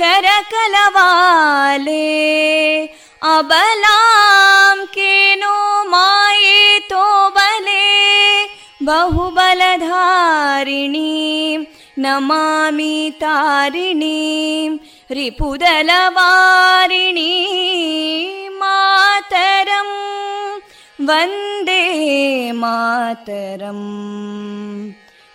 कलकल निनाद कराले कोटि कोटि भुजैदृता करकलवाले अबलां केनो मायेतो बले बहुबलधारिणीं नमामि तारिणीं रिपुदलवारिणी मातरं वन्दे मातरम्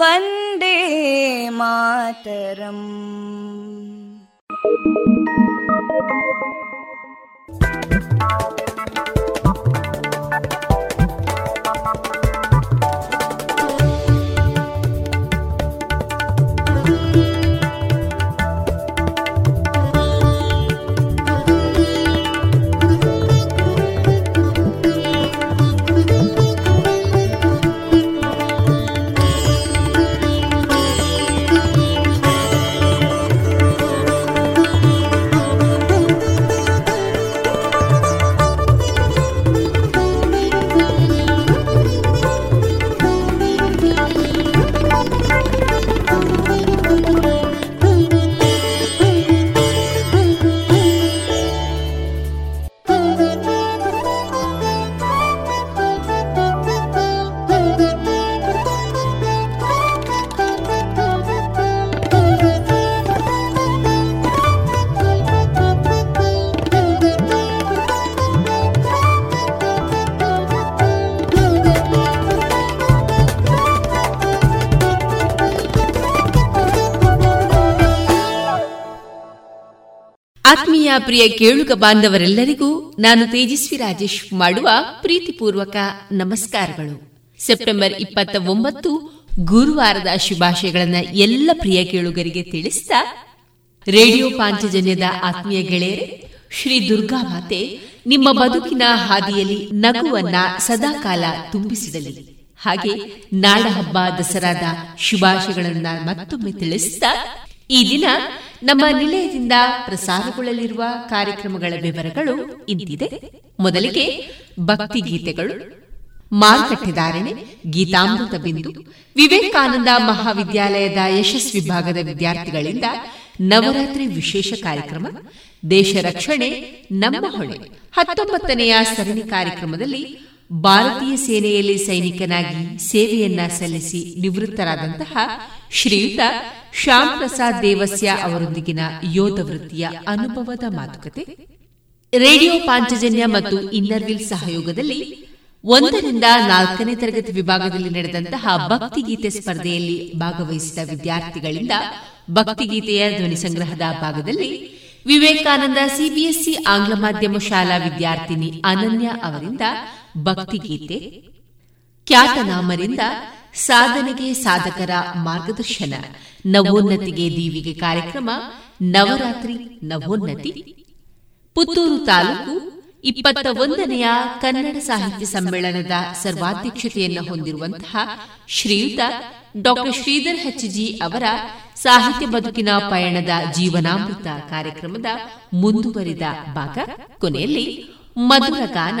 वन्दे मातरम् ಪ್ರಿಯ ಕೇಳುಗ ಬಾಂಧವರೆಲ್ಲರಿಗೂ ನಾನು ತೇಜಸ್ವಿ ರಾಜೇಶ್ ಮಾಡುವ ಪ್ರೀತಿಪೂರ್ವಕ ನಮಸ್ಕಾರಗಳು. ಸೆಪ್ಟೆಂಬರ್ ಇಪ್ಪತ್ತ ಒಂಬತ್ತು ಗುರುವಾರದ ಶುಭಾಶಯಗಳನ್ನ ಎಲ್ಲ ಪ್ರಿಯ ಕೇಳುಗರಿಗೆ ತಿಳಿಸಿದ ರೇಡಿಯೋ ಪಾಂಚಜನ್ಯದ ಆತ್ಮೀಯ ಗೆಳೆಯರೆ, ಶ್ರೀ ದುರ್ಗಾ ಮಾತೆ, ನಿಮ್ಮ ಬದುಕಿನ ಹಾದಿಯಲ್ಲಿ ನಗುವನ್ನ ಸದಾಕಾಲ ತುಂಬಿಸಿದಲಿ ಹಾಗೆ ನಾಡ ಹಬ್ಬ ದಸರಾದ ಶುಭಾಶಯಗಳನ್ನ ಮತ್ತೊಮ್ಮೆ ತಿಳಿಸಿದ ಈ ದಿನ ನಮ್ಮ ನಿಲಯದಿಂದ ಪ್ರಸಾರಗೊಳ್ಳಲಿರುವ ಕಾರ್ಯಕ್ರಮಗಳ ವಿವರಗಳು ಇಂತಿದೆ. ಮೊದಲಿಗೆ ಭಕ್ತಿ ಗೀತೆಗಳು ಮಾರುಕಟ್ಟೆದಾರಣೆ ಗೀತಾಮೃತ ಬಿಂದು ವಿವೇಕಾನಂದ ಮಹಾವಿದ್ಯಾಲಯದ ಯಶಸ್ ವಿಭಾಗದ ವಿದ್ಯಾರ್ಥಿಗಳಿಂದ ನವರಾತ್ರಿ ವಿಶೇಷ ಕಾರ್ಯಕ್ರಮ ದೇಶ ರಕ್ಷಣೆ ನಮ್ಮ ಹೊಣೆ ಹತ್ತೊಂಬತ್ತನೆಯ ಸರಣಿ ಕಾರ್ಯಕ್ರಮದಲ್ಲಿ ಭಾರತೀಯ ಸೇನೆಯಲ್ಲಿ ಸೈನಿಕನಾಗಿ ಸೇವೆಯನ್ನ ಸಲ್ಲಿಸಿ ನಿವೃತ್ತರಾದಂತಹ ಶ್ರೀಯುತ ಶ್ಯಾಮ್ ಪ್ರಸಾದ್ ದೇವಸ್ಯ ಅವರೊಂದಿಗಿನ ಯೋಧ ವೃತ್ತಿಯ ಅನುಭವದ ಮಾತುಕತೆ. ರೇಡಿಯೋ ಪಾಂಚಜನ್ಯ ಮತ್ತು ಇನ್ನರ್ವಿಲ್ ಸಹಯೋಗದಲ್ಲಿ ಒಂದರಿಂದ ನಾಲ್ಕನೇ ತರಗತಿ ವಿಭಾಗದಲ್ಲಿ ನಡೆದಂತಹ ಭಕ್ತಿಗೀತೆ ಸ್ಪರ್ಧೆಯಲ್ಲಿ ಭಾಗವಹಿಸಿದ ವಿದ್ಯಾರ್ಥಿಗಳಿಂದ ಭಕ್ತಿಗೀತೆಯ ಧ್ವನಿ ಸಂಗ್ರಹದ ಭಾಗದಲ್ಲಿ ವಿವೇಕಾನಂದ ಸಿಬಿಎಸ್ಇ ಆಂಗ್ಲ ಮಾಧ್ಯಮ ಶಾಲಾ ವಿದ್ಯಾರ್ಥಿನಿ ಅನನ್ಯ ಅವರಿಂದ ಭಕ್ತಿಗೀತೆ. ಖ್ಯಾತನಾಮರಿಂದ ಸಾಧನೆಗೆ ಸಾಧಕರ ಮಾರ್ಗದರ್ಶನ. ನವೋನ್ನತಿಗೆ ದೀವಿಗೆ ಕಾರ್ಯಕ್ರಮ. ನವರಾತ್ರಿ ನವೋನ್ನತಿ. ಪುತ್ತೂರು ತಾಲೂಕು ಇಪ್ಪತ್ತ ಒಂದನೆಯ ಕನ್ನಡ ಸಾಹಿತ್ಯ ಸಮ್ಮೇಳನದ ಸರ್ವಾಧ್ಯಕ್ಷತೆಯನ್ನು ಹೊಂದಿರುವಂತಹ ಶ್ರೀಯುತ ಡಾಕ್ಟರ್ ಶ್ರೀಧರ್ ಹೆಚ್ಜಿ ಅವರ ಸಾಹಿತ್ಯ ಬದುಕಿನ ಪಯಣದ ಜೀವನಾಮೃತ ಕಾರ್ಯಕ್ರಮದ ಮುಂದುವರಿದ ಭಾಗ. ಕೊನೆಯಲ್ಲಿ ಮಧುರ ಗಾನ.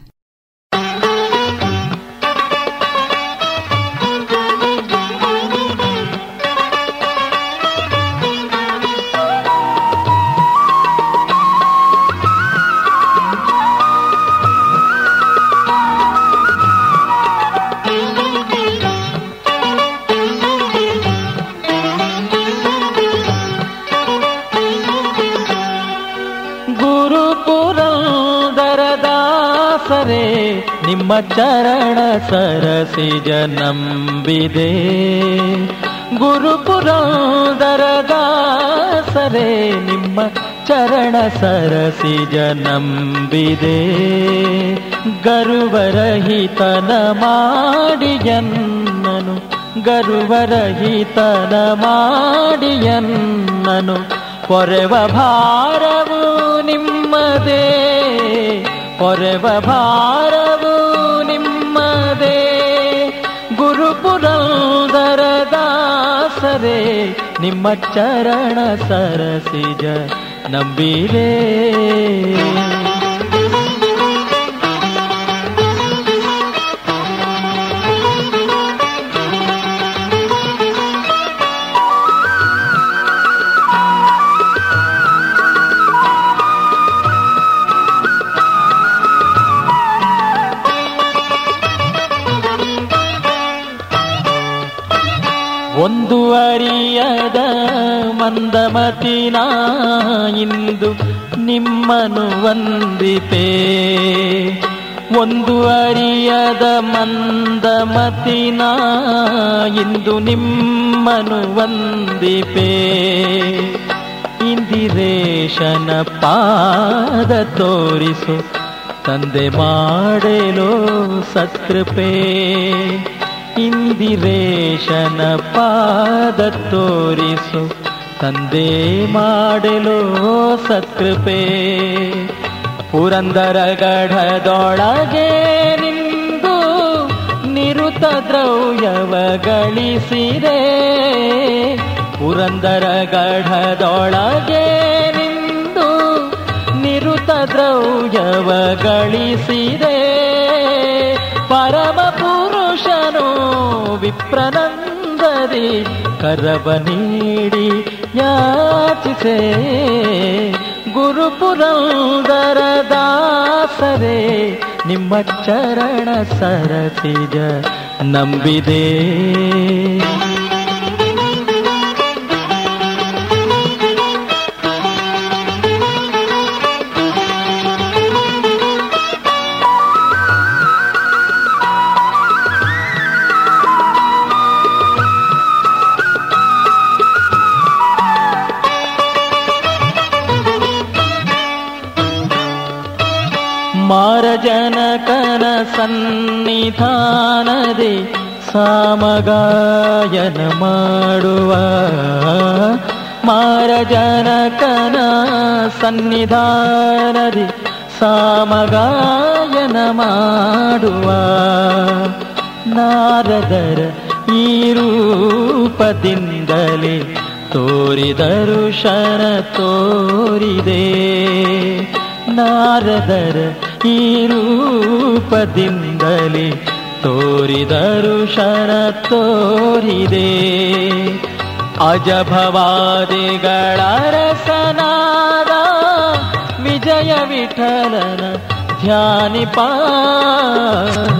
ನಿಮ್ಮ ಚರಣ ಸರಸಿಜ ನಂಬಿದೆ ಗುರುಪುರಂದರದಾಸರೇ ನಿಮ್ಮ ಚರಣ ಸರಸಿಜ ನಂಬಿದೆ ಗರುವರಹಿತನ ಮಾಡಿಯನ್ನನು ಗರುವರಹಿತನ ಮಾಡಿಯನ್ನನು ಪೊರೆವ ಭಾರವು ನಿಮ್ಮದೇ ಪೊರೆವ ಭಾರವು ನಿಮ್ಮ ಚರಣ ಸರಸಿಜ ನಂಬಿರೇ ಒಂದು ಅರಿಯದ ನಾ ಇಂದು ನಿಮ್ಮನು ವಂದಿಪೆ ಒಂದು ಅರಿಯದ ಮಂದಮತಿನ ಇಂದು ನಿಮ್ಮನು ವಂದಿಪೆ ಇಂದಿರೇಶನ ಪಾದ ತೋರಿಸು, ತಂದೆ ಮಾಡಲೋ ಸತ್ಕೃಪೆ. ಇಂದಿರೇಶನ ಪಾದ ತೋರಿಸು. ತಂದೆ ಮಾಡಲು ಸತ್ಕೃಪೆ. ಪುರಂದರ ಗಢದೊಳಗೆ ನಿಂದು ನಿರುತ ದ್ರವ್ಯವ ಗಳಿಸಿರೆ ಪುರಂದರ ಗಢದೊಳಗೆ ನಿಂದು ನಿರುತ ದ್ರವ್ಯವ ಗಳಿಸಿರೆ ಪರಮ ವಿಪ್ರನಂದರಿ ಕರವ ನೀಡಿ ಯಾಚಿಸೆ ಗುರುಪುರಂದರ ದಾಸರೇ ನಿಮ್ಮ ಚರಣ ಸರಸಿಜ ನಂಬಿದೆ ಸನ್ನಿಧಾನದೆ ಸಾಮಗಾಯನ ಮಾಡುವ ಮಾರಜನಕನ ಸನ್ನಿಧಾನದಿ ಸಾಮಗಾಯನ ಮಾಡುವ ನಾರದರ ಈ ರೂಪದಿಂದಲೇ ತೋರಿದರು ಶರ ತೋರಿದೆ. ನಾರದರ ರೂಪದಿಂದಲೇ ತೋರಿದರು ಶರ ತೋರಿದೆ. ಅಜಭವಾದಿಗಳ ರಸನಾದ ವಿಜಯ ವಿಠಲನ ಧ್ಯಾನಿಪ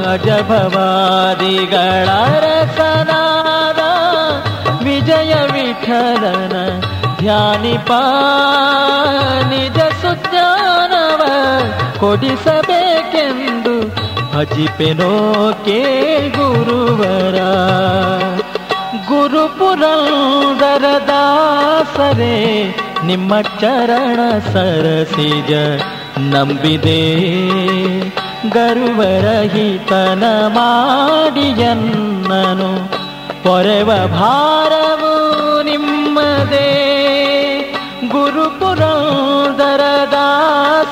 ಅಜಭವಾದಿಗಳ ರಸನಾದ ವಿಜಯ ವಿಠಲನ ಧ್ಯಾನಿಪ ನಿಜ ಸುಜ್ಞಾನವ ಕೊಡಿಸಬೇಕೆಂದು ಭಜಿಪೆನೋ ಕೇ ಗುರುವರ ಗುರುಪುರಂದರ ದಾಸರೇ, ನಿಮ್ಮ ಚರಣ ಸರಸಿಜ ನಂಬಿದೆ. ಗರುವರಹಿತನ ಮಾಡಿಯನ್ನನು ಪೊರೆವ ಭಾರವು ನಿಮ್ಮದೇ.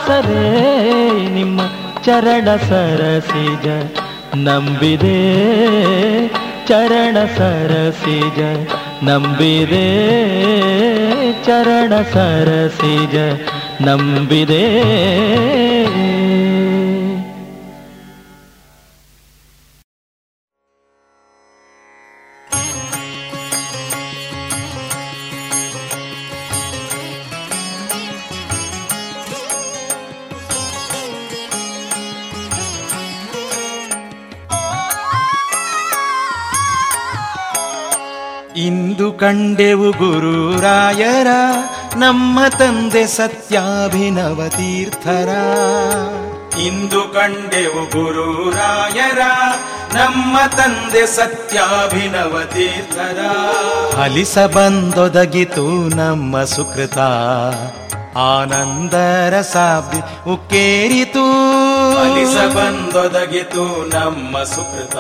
ದಾಸರೇ ನಿಮ್ಮ ಚರಣ ಸರಸಿಜ. ನಂಬಿದೆ ಚರಣ ಸರಸಿಜ. ನಂಬಿದೆ ಚರಣ ಸರಸಿಜ. ನಂಬಿದೆ ಇಂದು ಕಂಡೆವು ಗುರುರಾಯರ, ನಮ್ಮ ತಂದೆ ಸತ್ಯಾಭಿನವ ತೀರ್ಥರ. ಇಂದು ಕಂಡೆವು ಗುರುರಾಯರ, ನಮ್ಮ ತಂದೆ ಸತ್ಯಾಭಿನವ ತೀರ್ಥರ. ಫಲಿಸ ಬಂದೊದಗಿತು ನಮ್ಮ ಸುಕೃತ. ಆನಂದರ ಸಾಬ್ದಿ ಉಕ್ಕೇರಿತು. ಫಲಿಸ ಬಂದೊದಗಿತು ನಮ್ಮ ಸುಕೃತ.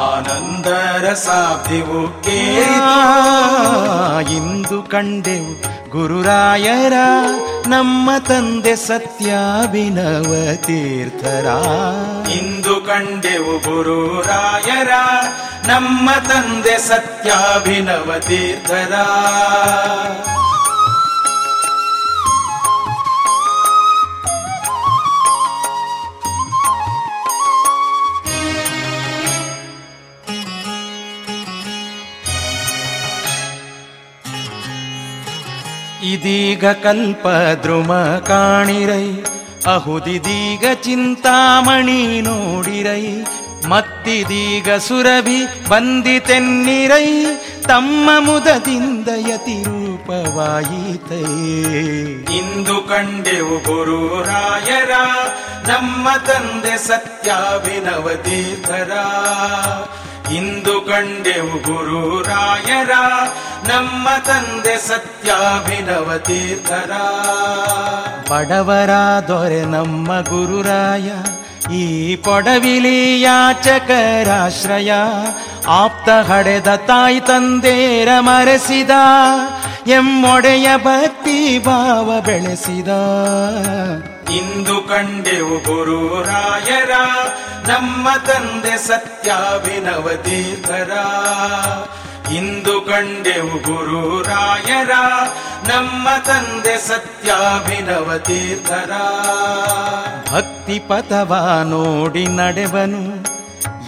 ಆನಂದರ ಸಾಬ್ದಿವು ಇಂದು ಕಂಡೆವು ಗುರುರಾಯರ ನಮ್ಮ ತಂದೆ ಸತ್ಯಾಭಿನವ ತೀರ್ಥರ ಇಂದು ಕಂಡೆವು ಗುರುರಾಯರ ನಮ್ಮ ತಂದೆ ಸತ್ಯಾಭಿನವ ತೀರ್ಥರ ಇದೀಗ ಕಲ್ಪ ದ್ರುಮ ಕಾಣಿರೈ, ಅಹುದಿದೀಗ ಚಿಂತಾಮಣಿ ನೋಡಿರೈ, ಮತ್ತಿದೀಗ ಸುರಭಿ ಬಂದಿತೆನ್ನಿರೈ, ತಮ್ಮ ಮುದದಿಂದ ಯತಿ ರೂಪವಾಯಿತೈ ಇಂದು ಕಂಡೆವು ಗುರುರಾಯರ ನಮ್ಮ ತಂದೆ ಸತ್ಯಾಭಿನವ ತೀರ್ಥರ ಇಂದು ಕಂಡೆವು ಗುರುರಾಯರ ನಮ್ಮ ತಂದೆ ಸತ್ಯಾಭಿನವ ತೀರ್ಥರ. ಬಡವರ ದೊರೆ ನಮ್ಮ ಗುರುರಾಯ ಈ ಪೊಡವಿಲಿ ಯಾಚಕರಾಶ್ರಯ ಆಪ್ತ ಹಡೆದ ತಾಯಿ ತಂದೇರ ಮರೆಸಿದ, ಎಮ್ಮೊಡೆಯ ಭಕ್ತಿ ಭಾವ ಬೆಳೆಸಿದ. ಇಂದು ಕಂಡೆವು ಗುರುರಾಯರ ನಮ್ಮ ತಂದೆ ಸತ್ಯಾಭಿನವ ತೀರ್ಥರ ಇಂದು ಕಂಡೆವು ಗುರುರಾಯರ ನಮ್ಮ ತಂದೆ ಸತ್ಯಾಭಿನವ ತೀರ್ಥರ ಭಕ್ತಿ ಪಥವ ನೋಡಿ ನಡೆವನು.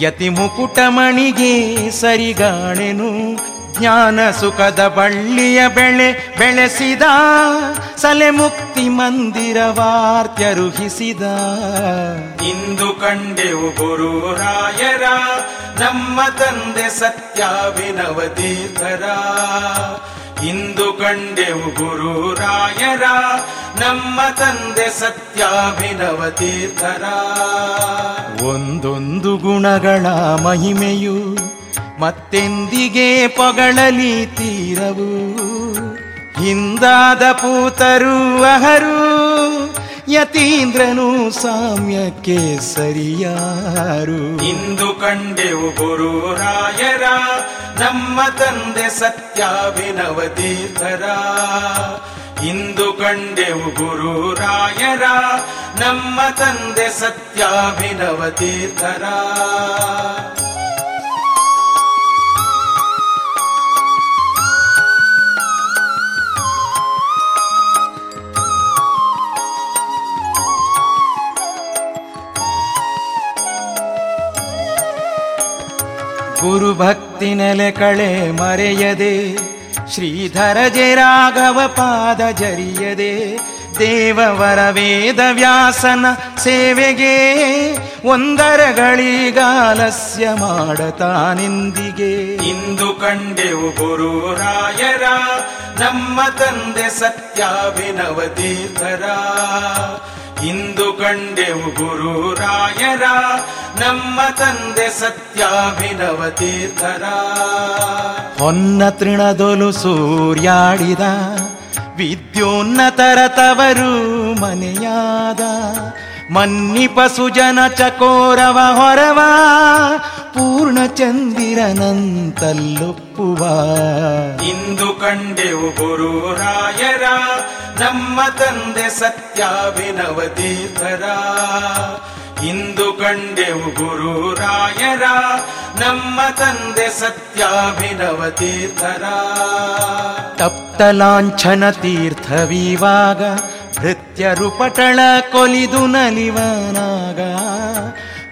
ಯತಿ ಮುಕುಟಮಣಿಗೆ ಸರಿಗಾಣೆನು. ಜ್ಞಾನ ಸುಖದ ಬಳ್ಳಿಯ ಬೆಳೆ ಬೆಳೆಸಿದ, ಸಲೆ ಮುಕ್ತಿ ಮಂದಿರವಾರ್ತ್ಯರುಹಿಸಿದ ಇಂದು ಕಂಡೆವು ಗುರು ರಾಯರ, ನಮ್ಮ ತಂದೆ ಸತ್ಯಾಭಿನವ ತೀರ್ಥರ. ಇಂದು ಕಂಡೆವು ಗುರು ರಾಯರ, ನಮ್ಮ ತಂದೆ ಸತ್ಯಾಭಿನವ ತೀರ್ಥರ. ಒಂದೊಂದು ಗುಣಗಳ ಮಹಿಮೆಯು ಮತ್ತೆಂದಿಗೆ ಪೊಗಳಲಿ ತೀರವು. ಹಿಂದಾದ ಪೂತರು ಅಹರು, ಯತೀಂದ್ರನು ಸಾಮ್ಯಕ್ಕೆ ಸರಿಯಾರು. ಇಂದು ಕಂಡೆವು ಗುರು ರಾಯರ, ನಮ್ಮ ತಂದೆ ಸತ್ಯಾಭಿನವ ತೀರ್ಥರ. ಇಂದು ಕಂಡೆವು ಗುರು ರಾಯರ, ನಮ್ಮ ತಂದೆ ಸತ್ಯಾಭಿನವ ತೀರ್ಥರ. ಗುರು ಭಕ್ತಿ ನೆಲೆ ಕಳೆ ಮರೆಯದೆ, ಶ್ರೀಧರ ಜೆ ರಾಘವ ಪಾದ ಜರಿಯದೆ, ದೇವವರ ವೇದ ವ್ಯಾಸನ ಸೇವೆಗೆ ಒಂದರಗಳಿಗಾಲಸ್ಯ ಮಾಡತಾನಿಂದಿಗೆ ಇಂದು ಕಂಡೆವು ಗುರು ರಾಯರ, ನಮ್ಮ ತಂದೆ ಸತ್ಯಾಭಿನವ ತೀರ್ಥರ. ಇಂದು ಕಂಡೆವು ಗುರುರಾಯರ ನಮ್ಮ ತಂದೆ ಸತ್ಯಾಭಿನವ ತೀರ್ಥರ. ಹೊನ್ನ ತೃಣದೊಲು ಸೂರ್ಯಾಡಿದ ವಿದ್ಯೋನ್ನತರ ತವರು ಮನೆಯಾದ. ಮನ್ನಿಪ ಸುಜನ ಚಕೋರವ ಹೊರವ ಪೂರ್ಣ ಚಂದಿರನಂತಲ್ಲೊಪ್ಪುವ. ಇಂದು ಕಂಡೆವು ಗುರು ರಾಯರ ನಮ್ಮ ತಂದೆ ಸತ್ಯಾಭಿನವ ತೀರ್ಥರ ಇಂದು ಕಂಡೆವು ಗುರು ರಾಯರ ನಮ್ಮ ತಂದೆ ಸತ್ಯಾಭಿನವ ತೀರ್ಥರ ತಪ್ತ ಲಾಂಛನ ತೀರ್ಥವಿವಾಗ ಭೃತ್ಯರು ಪಟಳ ಕೊಲಿದು ನಲಿವನಾಗ.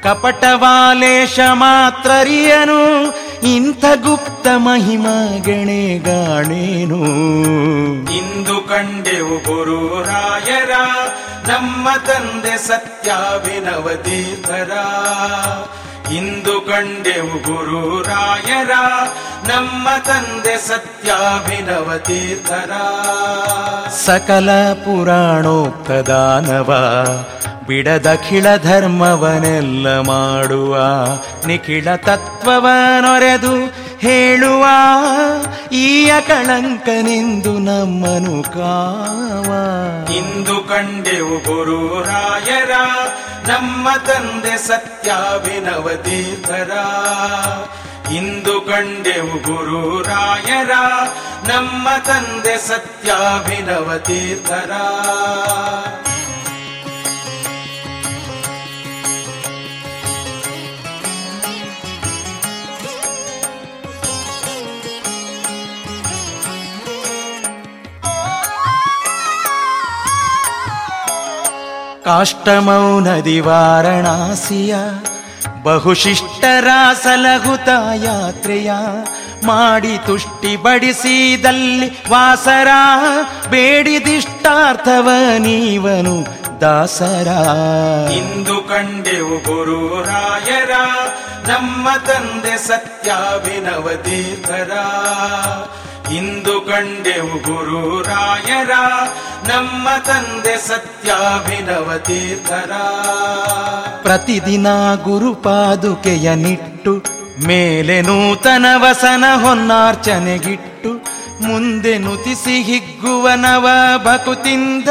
ಕಪಟವಾಲೇಶ ಮಾತ್ರರಿಯನು, ಇಂಥ ಗುಪ್ತ ಮಹಿಮ ಗಣೇಗಾಣೇನು? ಇಂದು ಕಂಡೆವು ಗುರು ರಾಯರ, ನಮ್ಮ ತಂದೆ ಸತ್ಯಾಭಿನವ ತೀರ್ಥರ. ಇಂದು ಕಂಡೆವು ಗುರು ರಾಯರ ನಮ್ಮ ತಂದೆ ಸತ್ಯಾಭಿನವ ತೀರ್ಥರ. ಸಕಲ ಪುರಾಣೋಕ್ತ ದಾನವ ಬಿಡದಖಿಳ ಧರ್ಮವನೆಲ್ಲ ಮಾಡುವ ನಿಖಿಳ ತತ್ವವನೊರೆದು ಹೇಳುವ ಈಯ ಕಳಂಕನೆಂದು ನಮ್ಮನು ಕಾವ. ಇಂದು ಕಂಡೆವು ಗುರು ರಾಯರ ನಮ್ಮ ತಂದೆ ಸತ್ಯಾಭಿನವ ತೀರ್ಥರ ಇಂದು ಕಂಡೆವು ಗುರು ರಾಯರ. ನಮ್ಮ ತಂದೆ ಸತ್ಯಾಭಿನವ ತೀರ್ಥರ ಕಾಷ್ಟಮೌನದಿ ವಾರಣಾಸಿಯ ಬಹುಶಿಷ್ಟರ ಸಲಹುತ ಯಾತ್ರೆಯ ಮಾಡಿ ತುಷ್ಟಿ ಬಡಿಸಿದಲ್ಲಿ ವಾಸರ ಬೇಡಿದಿಷ್ಟಾರ್ಥವ ನೀವನು ದಾಸರ. ಇಂದು ಕಂಡೆವು ಗುರು ರಾಯರ, ನಮ್ಮ ತಂದೆ ಸತ್ಯಾಭಿನವ ತೀರ್ಥರ. ಇಂದು ಕಂಡೆವು ಗುರು ರಾಯರ ನಮ್ಮ ತಂದೆ ಸತ್ಯಾಭಿನವ ತೀರ್ಥರ. ಪ್ರತಿದಿನ ಗುರುಪಾದುಕೆಯ ನಿಟ್ಟು ಮೇಲೆ ನೂತನ ವಸನ ಹೊನ್ನಾರ್ಚನೆಗಿಟ್ಟು ಮುಂದೆ ನುತಿಸಿ ಹಿಗ್ಗುವನವ ಬಕುತಿಂದ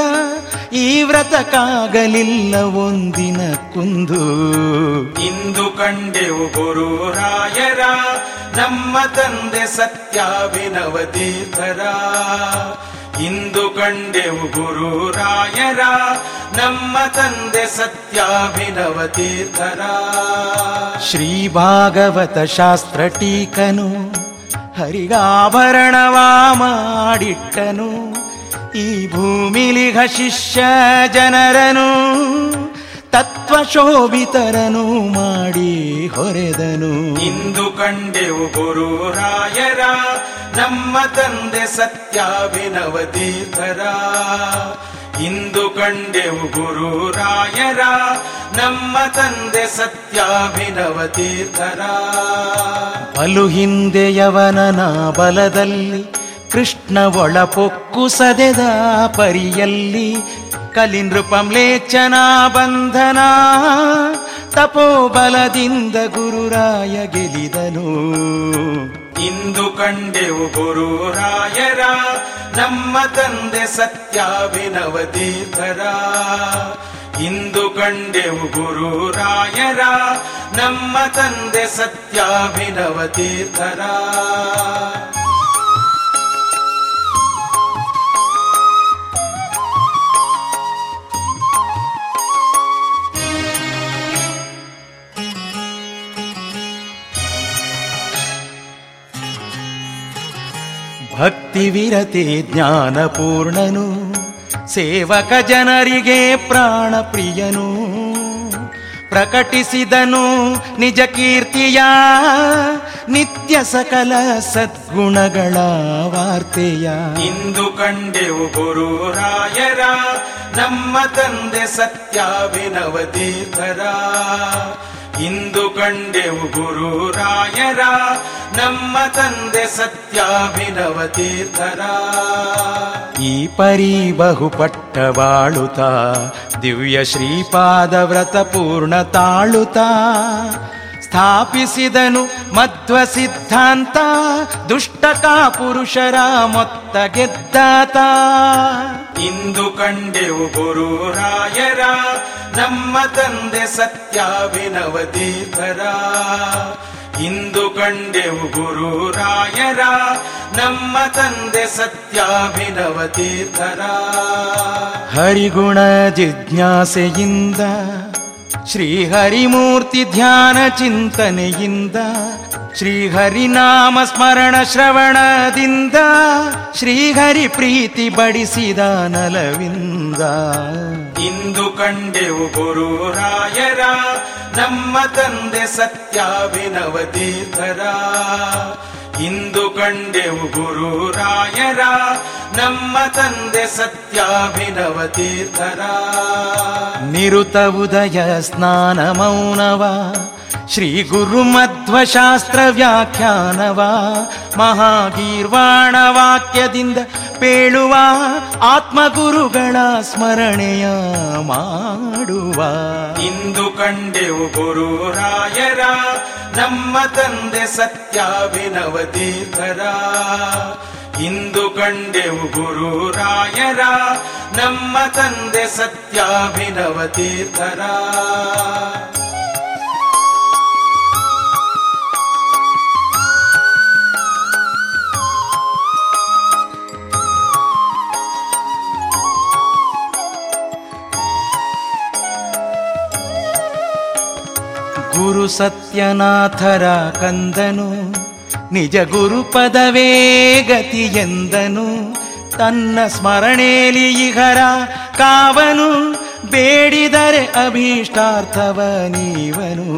ಈ ವ್ರತಕ್ಕಾಗಲಿಲ್ಲ ಒಂದಿನ ಕುಂದು. ಇಂದು ಕಂಡೆವು ಗುರು ರಾಯರ ನಮ್ಮ ತಂದೆ ಸತ್ಯಾಭಿನವ ತೀರ್ಥರ ಇಂದು ಕಂಡೆವು ಗುರು ರಾಯರ. ನಮ್ಮ ತಂದೆ ಸತ್ಯಾಭಿನವ ತೀರ್ಥರ ಶ್ರೀ ಭಾಗವತ ಶಾಸ್ತ್ರ ಟೀಕನು ಹರಿಗಾಭರಣವಾ ಮಾಡಿಟ್ಟನು. ಈ ಭೂಮಿಲಿ ಶಿಷ್ಯ ಜನರನು. ತತ್ವ ಶೋಭಿತರನು ಮಾಡಿ ಹೊರೆದನು. ಇಂದು ಕಂಡೆವು ಗುರು ರಾಯರ ನಮ್ಮ ತಂದೆ ಸತ್ಯಾಭಿನವ ತೀರ್ಥರ. ಇಂದು ಕಂಡೆವು ಗುರು ರಾಯರ ನಮ್ಮ ತಂದೆ ಸತ್ಯಾಭಿನವ ತೀರ್ಥರ. ಬಲು ಹಿಂದೆಯವನ ಬಲದಲ್ಲಿ ಕೃಷ್ಣ ಒಳಪೊಕ್ಕು ಸದೆದ ಪರಿಯಲ್ಲಿ ಕಲಿನೃಪಂಲೇಚನ ಬಂಧನ ತಪೋಬಲದಿಂದ ಗುರುರಾಯ ಗೆಲಿದನು. ಇಂದು ಕಂಡೆವು ಗುರುರಾಯರ, ನಮ್ಮ ತಂದೆ ಸತ್ಯಾಭಿನವ ತೀರ್ಥರ ಇಂದು ಕಂಡೆವು ಗುರುರಾಯರ, ನಮ್ಮ ತಂದೆ ಸತ್ಯಾಭಿನವ ತೀರ್ಥರ ಭಕ್ತಿ ವಿರತೆ ಜ್ಞಾನಪೂರ್ಣನು, ಸೇವಕ ಜನರಿಗೆ ಪ್ರಾಣ ಪ್ರಿಯನು. ಪ್ರಕಟಿಸಿದನು ನಿಜ ಕೀರ್ತಿಯ, ನಿತ್ಯ ಸಕಲ ಸದ್ಗುಣಗಳ ವಾರ್ತೆಯ. ಇಂದು ಕಂಡೆವು ಗುರುರಾಯರ ನಮ್ಮ ತಂದೆ ಸತ್ಯಾಭಿನವ ತೀರ್ಥರ. ಇಂದು ಕಂಡೆವು ಗುರುರಾಯರ ನಮ್ಮ ತಂದೆ ಸತ್ಯಾಭಿನವ ತೀರ್ಥರ. ಈ ಪರಿ ಬಹುಪಟ್ಟ ಬಾಳುತ್ತ ದಿವ್ಯ ಶ್ರೀಪಾದ ವ್ರತ ಪೂರ್ಣ ತಾಳುತ್ತ ಸ್ಥಾಪಿಸಿದನು ಮಧ್ವ ಸಿದ್ಧಾಂತ ದುಷ್ಟ ಪುರುಷರ ಮೊತ್ತ ಗೆದ್ದಾತ. ಇಂದು ಕಂಡೆವು ಗುರುರಾಯರ ನಮ್ಮ ತಂದೆ ಸತ್ಯಾಭಿನವ ತೀರ್ಥರ ಇಂದು ಕಂಡೆವು ಗುರುರಾಯರ ನಮ್ಮ ತಂದೆ ಸತ್ಯಾಭಿನವ ತೀರ್ಥರ ಹರಿಗುಣ ಜಿಜ್ಞಾಸೆಯಿಂದ ಶ್ರೀಹರಿಮೂರ್ತಿ ಧ್ಯಾನ ಚಿಂತನೆಯಿಂದ, ಶ್ರೀಹರಿನಾಮ ಸ್ಮರಣ ಶ್ರವಣದಿಂದ, ಶ್ರೀಹರಿ ಪ್ರೀತಿ ಬಡಿಸಿದ ನಲವಿಂದ. ಇಂದು ಕಂಡೆವು ಗುರುರಾಯರ ನಮ್ಮ ತಂದೆ ಸತ್ಯಾಭಿನವ ತೀರ್ಥರ. ಇಂದು ಕಂಡೆವು ಗುರುರಾಯರ ನಮ್ಮ ತಂದೆ ಸತ್ಯಾಭಿನವ ತೀರ್ಥರ. ನಿರುತ ಉದಯ ಸ್ನಾನ ಮೌನವ ಶ್ರೀ ಗುರು ಮಧ್ವ ಶಾಸ್ತ್ರ ವ್ಯಾಖ್ಯಾನವ ಮಹಾಗೀರ್ವಾಣ ವಾಕ್ಯದಿಂದ ಪೇಳುವ ಆತ್ಮಗುರುಗಳ ಸ್ಮರಣೆಯ ಮಾಡುವ. ಇಂದು ಕಂಡೆವು ಗುರುರಾಯರ ನಮ್ಮ ತಂದೆ ಸತ್ಯಾಭಿನವ ತೀರ್ಥರ ಇಂದು ಕಂಡೆವು ಗುರುರಾಯರ ನಮ್ಮ ತಂದೆ ಸತ್ಯಾಭಿನವ ತೀರ್ಥರ ಗುರು ಸತ್ಯನಾಥರ ಕಂದನು, ನಿಜ ಗುರು ಪದವೇ ಗತಿ ಎಂದನು. ತನ್ನ ಸ್ಮರಣೇಲಿ ಇಹರ ಕಾವನು, ಬೇಡಿದರೆ ಅಭೀಷ್ಟಾರ್ಥವ ನೀವನು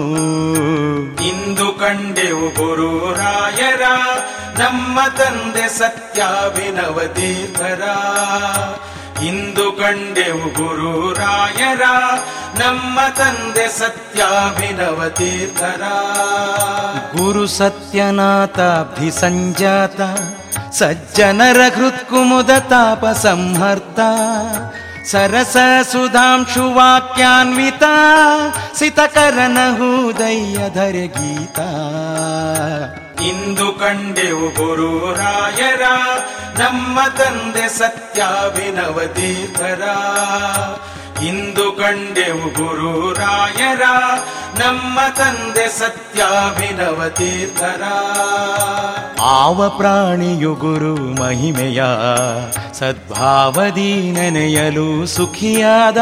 ಇಂದು ಕಂಡೆವು ಗುರುರಾಯರ ನಮ್ಮ ತಂದೆ ಸತ್ಯಾಭಿನವ ತೀರ್ಥರ. ಇಂದು ಕಂಡೆವು ಗುರುರಾಯರ ನಮ್ಮ ತಂದೆ ಸತ್ಯಾಭಿನವ ತೀರ್ಥರ ಗುರು ಸತ್ಯನಾಥಾಬ್ಧಿ ಸಂಜಾತ ಸಜ್ಜನರ ಹೃತ್ಕುಮುದ ತಾಪ ಸಂಹರ್ತ ಸರಸ ಸುಧಾಂಶು ವಾಕ್ಯಾನ್ವಿತ ಸಿತಕರನ ಹೃದಯ ಧರೆ ಗೀತ ಇಂದು ಕಂಡೆವು ಗುರುರಾಯರ ನಮ್ಮ ತಂದೆ ಸತ್ಯಾಭಿನವ ತೀರ್ಥರ ಇಂದು ಕಂಡೆವು ಗುರುರಾಯರ ನಮ್ಮ ತಂದೆ ಸತ್ಯಾಭಿನವ ತೀರ್ಥರ ಆವ ಪ್ರಾಣಿಯು ಗುರು ಮಹಿಮೆಯ ಸದ್ಭಾವದಿ ನೆನೆಯಲು ಸುಖಿಯಾದ.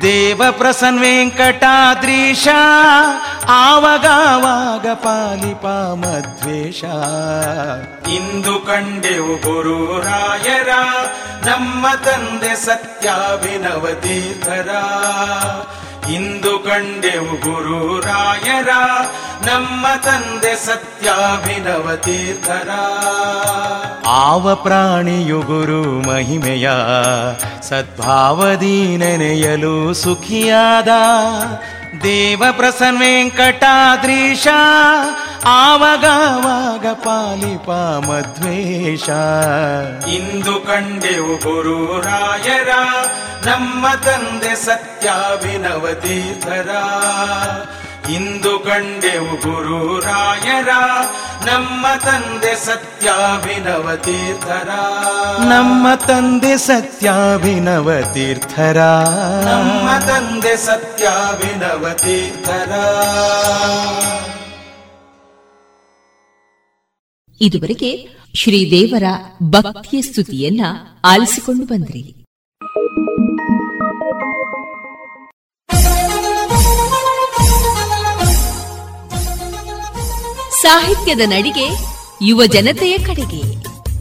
ದೇವ ಪ್ರಸನ್ ವೆಂಕಟಾದ್ರೀಶ ಆವಗಾವಾಗ ಪಾಲಿಪ ಮದ್ವೇಷ. ಇಂದು ಕಂಡೆವು ಗುರುರಾಯರ ನಮ್ಮ ತಂದೆ ಸತ್ಯಾಭಿನವ ತೀರ್ಥರ. ಇಂದು ಕಂಡೆವು ಗುರು ರಾಯರ ನಮ್ಮ ತಂದೆ ಸತ್ಯಾಭಿನವ ತೀರ್ಥರ. ಆವ ಪ್ರಾಣಿಯು ಗುರು ಮಹಿಮೆಯ ಸದ್ಭಾವದಿ ನೆನೆಯಲು ಸುಖಿಯಾದ. ದೇವ ಪ್ರಸನ್ನ ವೆಂಕಟಾದ್ರೀಶ ಆವಗಾವಾಗ ಪಾಲಿಪ ಮಧ್ವೇಶ. ಇಂದು ಕಂಡೆವು ಗುರು ರಾಯರ ನಮ್ಮ ತಂದೆ ಸತ್ಯಾಭಿನವ ತೀರ್ಥರ. ಇಂದು ಕಂಡೆವು ಗುರು ರಾಯರ ನಮ್ಮ ತಂದೆ ಸತ್ಯಾಭಿನವ ತೀರ್ಥರ. ನಮ್ಮ ತಂದೆ ಸತ್ಯಾಭಿನವ ತೀರ್ಥರ. ನಮ್ಮ ತಂದೆ ಸತ್ಯಾಭಿನವ ತೀರ್ಥರ. ಇದುವರೆಗೆ ಶ್ರೀದೇವರ ಭಕ್ತಿಯ ಸ್ತುತಿಯನ್ನ ಆಲಿಸಿಕೊಂಡು ಬಂದ್ರಿ. ಸಾಹಿತ್ಯದ ನಡಿಗೆ ಯುವ ಜನತೆಯ ಕಡೆಗೆ.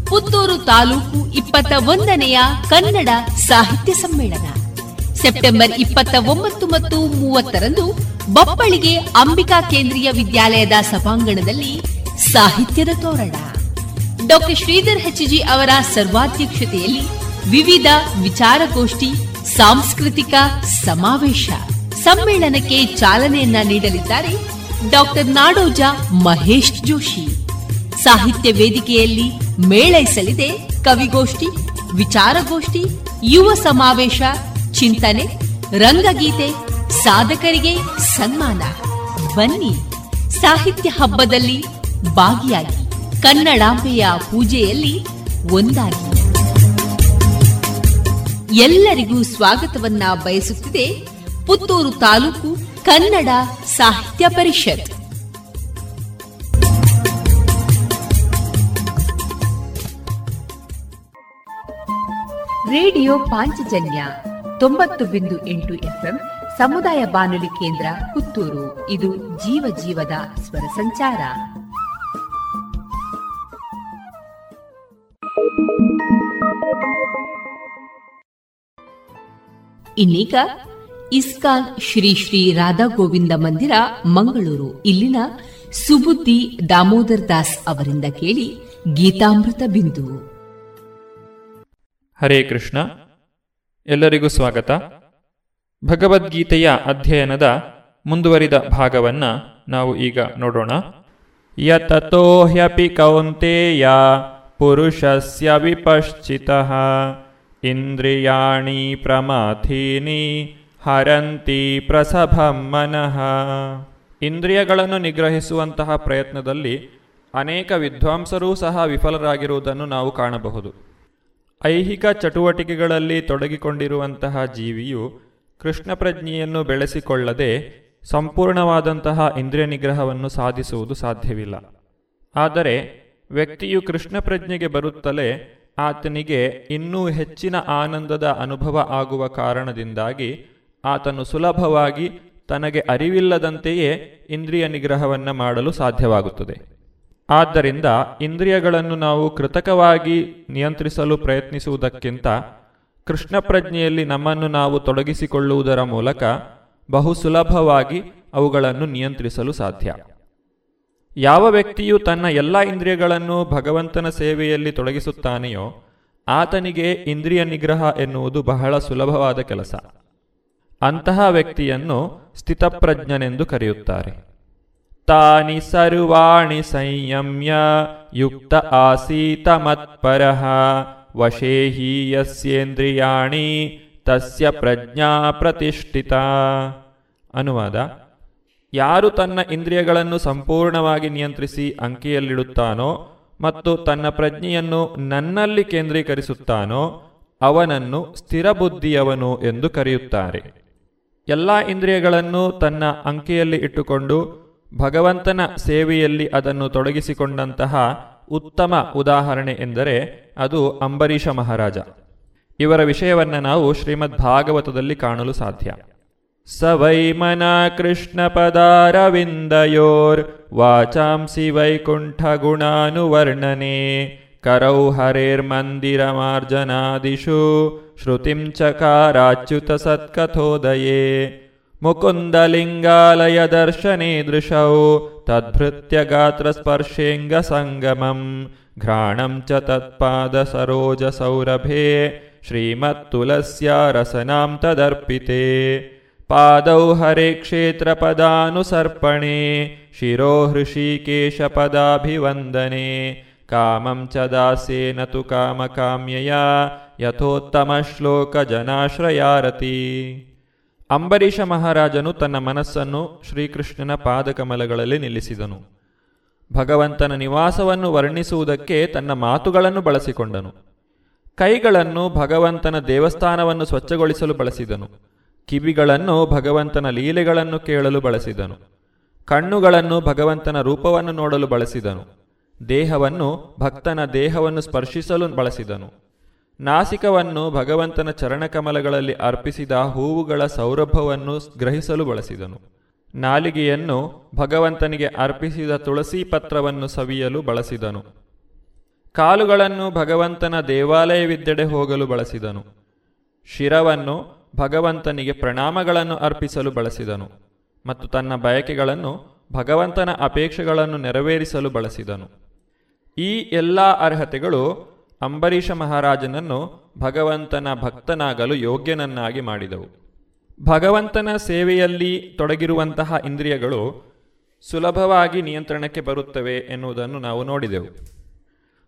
ಪುತ್ತೂರು ತಾಲೂಕು ಇಪ್ಪತ್ತ ಒಂದನೆಯ ಕನ್ನಡ ಸಾಹಿತ್ಯ ಸಮ್ಮೇಳನ. ಸೆಪ್ಟೆಂಬರ್ ಇಪ್ಪತ್ತ ಒಂಬತ್ತು ಮತ್ತು ಮೂವತ್ತರಂದು ಬಪ್ಪಳಿಗೆ ಅಂಬಿಕಾ ಕೇಂದ್ರೀಯ ವಿದ್ಯಾಲಯದ ಸಭಾಂಗಣದಲ್ಲಿ ಸಾಹಿತ್ಯದ ತೋರಣ. ಡಾಕ್ಟರ್ ಶ್ರೀಧರ್ ಹೆಚ್ಜಿ ಅವರ ಸರ್ವಾಧ್ಯಕ್ಷತೆಯಲ್ಲಿ ವಿವಿಧ ವಿಚಾರಗೋಷ್ಠಿ, ಸಾಂಸ್ಕೃತಿಕ ಸಮಾವೇಶ. ಸಮ್ಮೇಳನಕ್ಕೆ ಚಾಲನೆಯನ್ನ ನೀಡಲಿದ್ದಾರೆ ಡಾಕ್ಟರ್ ನಾಡೋಜ ಮಹೇಶ್ ಜೋಶಿ. ಸಾಹಿತ್ಯ ವೇದಿಕೆಯಲ್ಲಿ ಮೇಳೈಸಲಿದೆ ಕವಿಗೋಷ್ಠಿ, ವಿಚಾರಗೋಷ್ಠಿ, ಯುವ ಸಮಾವೇಶ, ಚಿಂತನೆ, ರಂಗಗೀತೆ, ಸಾಧಕರಿಗೆ ಸನ್ಮಾನ. ಬನ್ನಿ, ಸಾಹಿತ್ಯ ಹಬ್ಬದಲ್ಲಿ ಭಾಗಿಯಾಗಿ, ಕನ್ನಡಾಂಬೆಯ ಪೂಜೆಯಲ್ಲಿ ಒಂದಾಗಿ. ಎಲ್ಲರಿಗೂ ಸ್ವಾಗತವನ್ನ ಬಯಸುತ್ತಿದೆ ಪುತ್ತೂರು ತಾಲೂಕು ಕನ್ನಡ ಸಾಹಿತ್ಯ ಪರಿಷತ್. ರೇಡಿಯೋ ಪಾಂಚಜನ್ಯ ತೊಂಬತ್ತು ಬಿಂದು ಎಂಟು ಎಫ್ಎಂ ಸಮುದಾಯ ಬಾನುಲಿ ಕೇಂದ್ರ ಪುತ್ತೂರು. ಇದು ಜೀವ ಜೀವದ ಸ್ವರ ಸಂಚಾರ. ಇನ್ನೀಗ ಇಸ್ಕಾನ್ ಶ್ರೀ ಶ್ರೀ ರಾಧಾ ಗೋವಿಂದ ಮಂದಿರ, ಮಂಗಳೂರು. ಇಲ್ಲಿನ ಸುಬುದ್ದಿ ದಾಮೋದರ್ ದಾಸ್ ಅವರಿಂದ ಕೇಳಿ ಗೀತಾಮೃತ ಬಿಂದು. ಹರೇ ಕೃಷ್ಣ. ಎಲ್ಲರಿಗೂ ಸ್ವಾಗತ. ಭಗವದ್ಗೀತೆಯ ಅಧ್ಯಯನದ ಮುಂದುವರಿದ ಭಾಗವನ್ನ ನಾವು ಈಗ ನೋಡೋಣ. ಯತೋಹ್ಯಪಿ ಕೌಂತೆಯ ಪುರುಷಸ್ಯ ವಿಪಶ್ಚಿತ ಇಂದ್ರಿಯಾಣಿ ಪ್ರಮಾಥೀನಿ ಹರಂತಿ ಪ್ರಸಭ ಮನಃ. ಇಂದ್ರಿಯಗಳನ್ನು ನಿಗ್ರಹಿಸುವಂತಹ ಪ್ರಯತ್ನದಲ್ಲಿ ಅನೇಕ ವಿದ್ವಾಂಸರೂ ಸಹ ವಿಫಲರಾಗಿರುವುದನ್ನು ನಾವು ಕಾಣಬಹುದು. ಐಹಿಕ ಚಟುವಟಿಕೆಗಳಲ್ಲಿ ತೊಡಗಿಕೊಂಡಿರುವಂತಹ ಜೀವಿಯು ಕೃಷ್ಣ ಪ್ರಜ್ಞೆಯನ್ನು ಬೆಳೆಸಿಕೊಳ್ಳದೆ ಸಂಪೂರ್ಣವಾದಂತಹ ಇಂದ್ರಿಯ ನಿಗ್ರಹವನ್ನು ಸಾಧಿಸುವುದು ಸಾಧ್ಯವಿಲ್ಲ. ಆದರೆ ವ್ಯಕ್ತಿಯು ಕೃಷ್ಣ ಪ್ರಜ್ಞೆಗೆ ಬರುತ್ತಲೇ ಆತನಿಗೆ ಇನ್ನೂ ಹೆಚ್ಚಿನ ಆನಂದದ ಅನುಭವ ಆಗುವ ಕಾರಣದಿಂದಾಗಿ ಆತನು ಸುಲಭವಾಗಿ ತನಗೆ ಅರಿವಿಲ್ಲದಂತೆಯೇ ಇಂದ್ರಿಯ ನಿಗ್ರಹವನ್ನು ಮಾಡಲು ಸಾಧ್ಯವಾಗುತ್ತದೆ. ಆದ್ದರಿಂದ ಇಂದ್ರಿಯಗಳನ್ನು ನಾವು ಕೃತಕವಾಗಿ ನಿಯಂತ್ರಿಸಲು ಪ್ರಯತ್ನಿಸುವುದಕ್ಕಿಂತ ಕೃಷ್ಣ ಪ್ರಜ್ಞೆಯಲ್ಲಿ ನಮ್ಮನ್ನು ನಾವು ತೊಡಗಿಸಿಕೊಳ್ಳುವುದರ ಮೂಲಕ ಬಹು ಸುಲಭವಾಗಿ ಅವುಗಳನ್ನು ನಿಯಂತ್ರಿಸಲು ಸಾಧ್ಯ. ಯಾವ ವ್ಯಕ್ತಿಯು ತನ್ನ ಎಲ್ಲ ಇಂದ್ರಿಯಗಳನ್ನು ಭಗವಂತನ ಸೇವೆಯಲ್ಲಿ ತೊಡಗಿಸುತ್ತಾನೆಯೋ ಆತನಿಗೆ ಇಂದ್ರಿಯ ನಿಗ್ರಹ ಎನ್ನುವುದು ಬಹಳ ಸುಲಭವಾದ ಕೆಲಸ. ಅಂತಹ ವ್ಯಕ್ತಿಯನ್ನು ಸ್ಥಿತಪ್ರಜ್ಞನೆಂದು ಕರೆಯುತ್ತಾರೆ. ತಾನಿ ಸರ್ವಾಣಿ ಸಂಯಮ್ಯ ಯುಕ್ತ ಆಸೀತ ಮತ್ಪರಃ ವಶೇಹೀಯಸ್ಯೇಂದ್ರಿಯಾಣಿ ತಸ್ಯ ಪ್ರಜ್ಞಾ ಪ್ರತಿಷ್ಠಿತ. ಅನುವಾದ, ಯಾರು ತನ್ನ ಇಂದ್ರಿಯಗಳನ್ನು ಸಂಪೂರ್ಣವಾಗಿ ನಿಯಂತ್ರಿಸಿ ಅಂಕಿಯಲ್ಲಿಡುತ್ತಾನೋ ಮತ್ತು ತನ್ನ ಪ್ರಜ್ಞೆಯನ್ನು ನನ್ನಲ್ಲಿ ಕೇಂದ್ರೀಕರಿಸುತ್ತಾನೋ ಅವನನ್ನು ಸ್ಥಿರಬುದ್ಧಿಯವನು ಎಂದು ಕರೆಯುತ್ತಾರೆ. ಎಲ್ಲ ಇಂದ್ರಿಯಗಳನ್ನು ತನ್ನ ಅಂಕೆಯಲ್ಲಿ ಇಟ್ಟುಕೊಂಡು ಭಗವಂತನ ಸೇವೆಯಲ್ಲಿ ಅದನ್ನು ತೊಡಗಿಸಿಕೊಂಡಂತಹ ಉತ್ತಮ ಉದಾಹರಣೆ ಎಂದರೆ ಅದು ಅಂಬರೀಷ ಮಹಾರಾಜ. ಇವರ ವಿಷಯವನ್ನು ನಾವು ಶ್ರೀಮದ್ ಭಾಗವತದಲ್ಲಿ ಕಾಣಲು ಸಾಧ್ಯ. ಸವೈಮನ ಕೃಷ್ಣ ಪದಾರವಿಂದಯೋರ್ ವಾಚಾಂಸಿ ವೈಕುಂಠ ಗುಣಾನುವರ್ಣನೆ ಕರೌ ಹರೇರ್ಮಂದಿರಮಾರ್ಜನಾದಿಷು ಶ್ರುತಿಂ श्रुतिं चकाराच्युतसत्कथोदये मुकुन्दलिङ्गालयदर्शनीदृशौ तद्भृत्यगात्रस्पर्शेऽङ्गसङ्गमम् घ्राणं च तत्पादसरोजसौरभे श्रीमत्तुलस्या रसनां तदर्पिते पादौ हरेक्षेत्रपदानुसर्पणे शिरो हृषीकेशपदाभिवन्दने कामं च दासेन तु कामकाम्यया ಯಥೋತ್ತಮಶ್ಲೋಕಜನಾಶ್ರಯಾರತಿ ಅಂಬರೀಷ ಮಹಾರಾಜನು ತನ್ನ ಮನಸ್ಸನ್ನು ಶ್ರೀಕೃಷ್ಣನ ಪಾದಕಮಲಗಳಲ್ಲಿ ನಿಲ್ಲಿಸಿದನು ಭಗವಂತನ ನಿವಾಸವನ್ನು ವರ್ಣಿಸುವುದಕ್ಕೆ ತನ್ನ ಮಾತುಗಳನ್ನು ಬಳಸಿಕೊಂಡನು ಕೈಗಳನ್ನು ಭಗವಂತನ ದೇವಸ್ಥಾನವನ್ನು ಸ್ವಚ್ಛಗೊಳಿಸಲು ಬಳಸಿದನು ಕಿವಿಗಳನ್ನು ಭಗವಂತನ ಲೀಲೆಗಳನ್ನು ಕೇಳಲು ಬಳಸಿದನು ಕಣ್ಣುಗಳನ್ನು ಭಗವಂತನ ರೂಪವನ್ನು ನೋಡಲು ಬಳಸಿದನು ದೇಹವನ್ನು ಭಕ್ತನ ದೇಹವನ್ನು ಸ್ಪರ್ಶಿಸಲು ಬಳಸಿದನು. ನಾಸಿಕವನ್ನು ಭಗವಂತನ ಚರಣಕಮಲಗಳಲ್ಲಿ ಅರ್ಪಿಸಿದ ಹೂವುಗಳ ಸೌರಭವನ್ನು ಗ್ರಹಿಸಲು ಬಳಸಿದನು. ನಾಲಿಗೆಯನ್ನು ಭಗವಂತನಿಗೆ ಅರ್ಪಿಸಿದ ತುಳಸಿ ಪತ್ರವನ್ನು ಸವಿಯಲು ಬಳಸಿದನು. ಕಾಲುಗಳನ್ನು ಭಗವಂತನ ದೇವಾಲಯವಿದ್ದೆಡೆ ಹೋಗಲು ಬಳಸಿದನು. ಶಿರವನ್ನು ಭಗವಂತನಿಗೆ ಪ್ರಣಾಮಗಳನ್ನು ಅರ್ಪಿಸಲು ಬಳಸಿದನು ಮತ್ತು ತನ್ನ ಬಯಕೆಗಳನ್ನು ಭಗವಂತನ ಅಪೇಕ್ಷೆಗಳನ್ನು ನೆರವೇರಿಸಲು ಬಳಸಿದನು. ಈ ಎಲ್ಲ ಅರ್ಹತೆಗಳು ಅಂಬರೀಷ ಮಹಾರಾಜನನ್ನು ಭಗವಂತನ ಭಕ್ತನಾಗಲು ಯೋಗ್ಯನನ್ನಾಗಿ ಮಾಡಿದವು. ಭಗವಂತನ ಸೇವೆಯಲ್ಲಿ ತೊಡಗಿರುವಂತಹ ಇಂದ್ರಿಯಗಳು ಸುಲಭವಾಗಿ ನಿಯಂತ್ರಣಕ್ಕೆ ಬರುತ್ತವೆ ಎನ್ನುವುದನ್ನು ನಾವು ನೋಡಿದೆವು.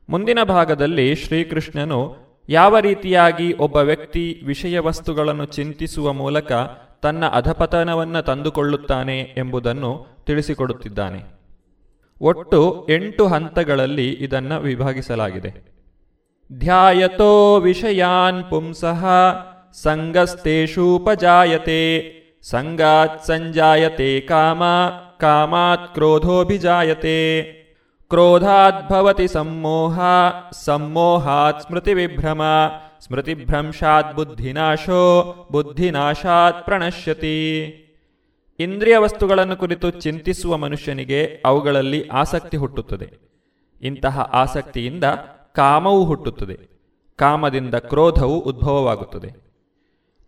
ಮುಂದಿನ ಭಾಗದಲ್ಲಿ ಶ್ರೀಕೃಷ್ಣನು ಯಾವ ರೀತಿಯಾಗಿ ಒಬ್ಬ ವ್ಯಕ್ತಿ ವಿಷಯ ವಸ್ತುಗಳನ್ನು ಚಿಂತಿಸುವ ಮೂಲಕ ತನ್ನ ಅಧಪತನವನ್ನು ತಂದುಕೊಳ್ಳುತ್ತಾನೆ ಎಂಬುದನ್ನು ತಿಳಿಸಿಕೊಡುತ್ತಿದ್ದಾನೆ. ಒಟ್ಟು ಎಂಟು ಹಂತಗಳಲ್ಲಿ ಇದನ್ನು ವಿಭಾಗಿಸಲಾಗಿದೆ. ಧ್ಯಾಯತೋ ವಿಷಯಾನ್ ಪುಂಸಃ ಸಂಗಸ್ತೇಷೂಪಜಾಯತೆ ಸಂಗಾತ್ ಸಂಜಾಯತೆ ಕಾಮ, ಕಾಮಾತ್ ಕ್ರೋಧೋಭಿಜಾಯತೆ. ಕ್ರೋಧಾದ್ಭವತಿ ಸಮ್ಮೋಹ, ಸಮ್ಮೋಹಾತ್ ಸ್ಮೃತಿವಿಭ್ರಮ, ಸ್ಮೃತಿಭ್ರಂಶಾತ್ ಬುದ್ಧಿನಾಶೋ, ಬುದ್ಧಿನಾಶಾತ್ ಪ್ರಣಶ್ಯತಿ. ಇಂದ್ರಿಯ ವಸ್ತುಗಳನ್ನು ಕುರಿತು ಚಿಂತಿಸುವ ಮನುಷ್ಯನಿಗೆ ಅವುಗಳಲ್ಲಿ ಆಸಕ್ತಿ ಹುಟ್ಟುತ್ತದೆ. ಇಂತಹ ಆಸಕ್ತಿಯಿಂದ ಕಾಮವು ಹುಟ್ಟುತ್ತದೆ. ಕಾಮದಿಂದ ಕ್ರೋಧವು ಉದ್ಭವವಾಗುತ್ತದೆ.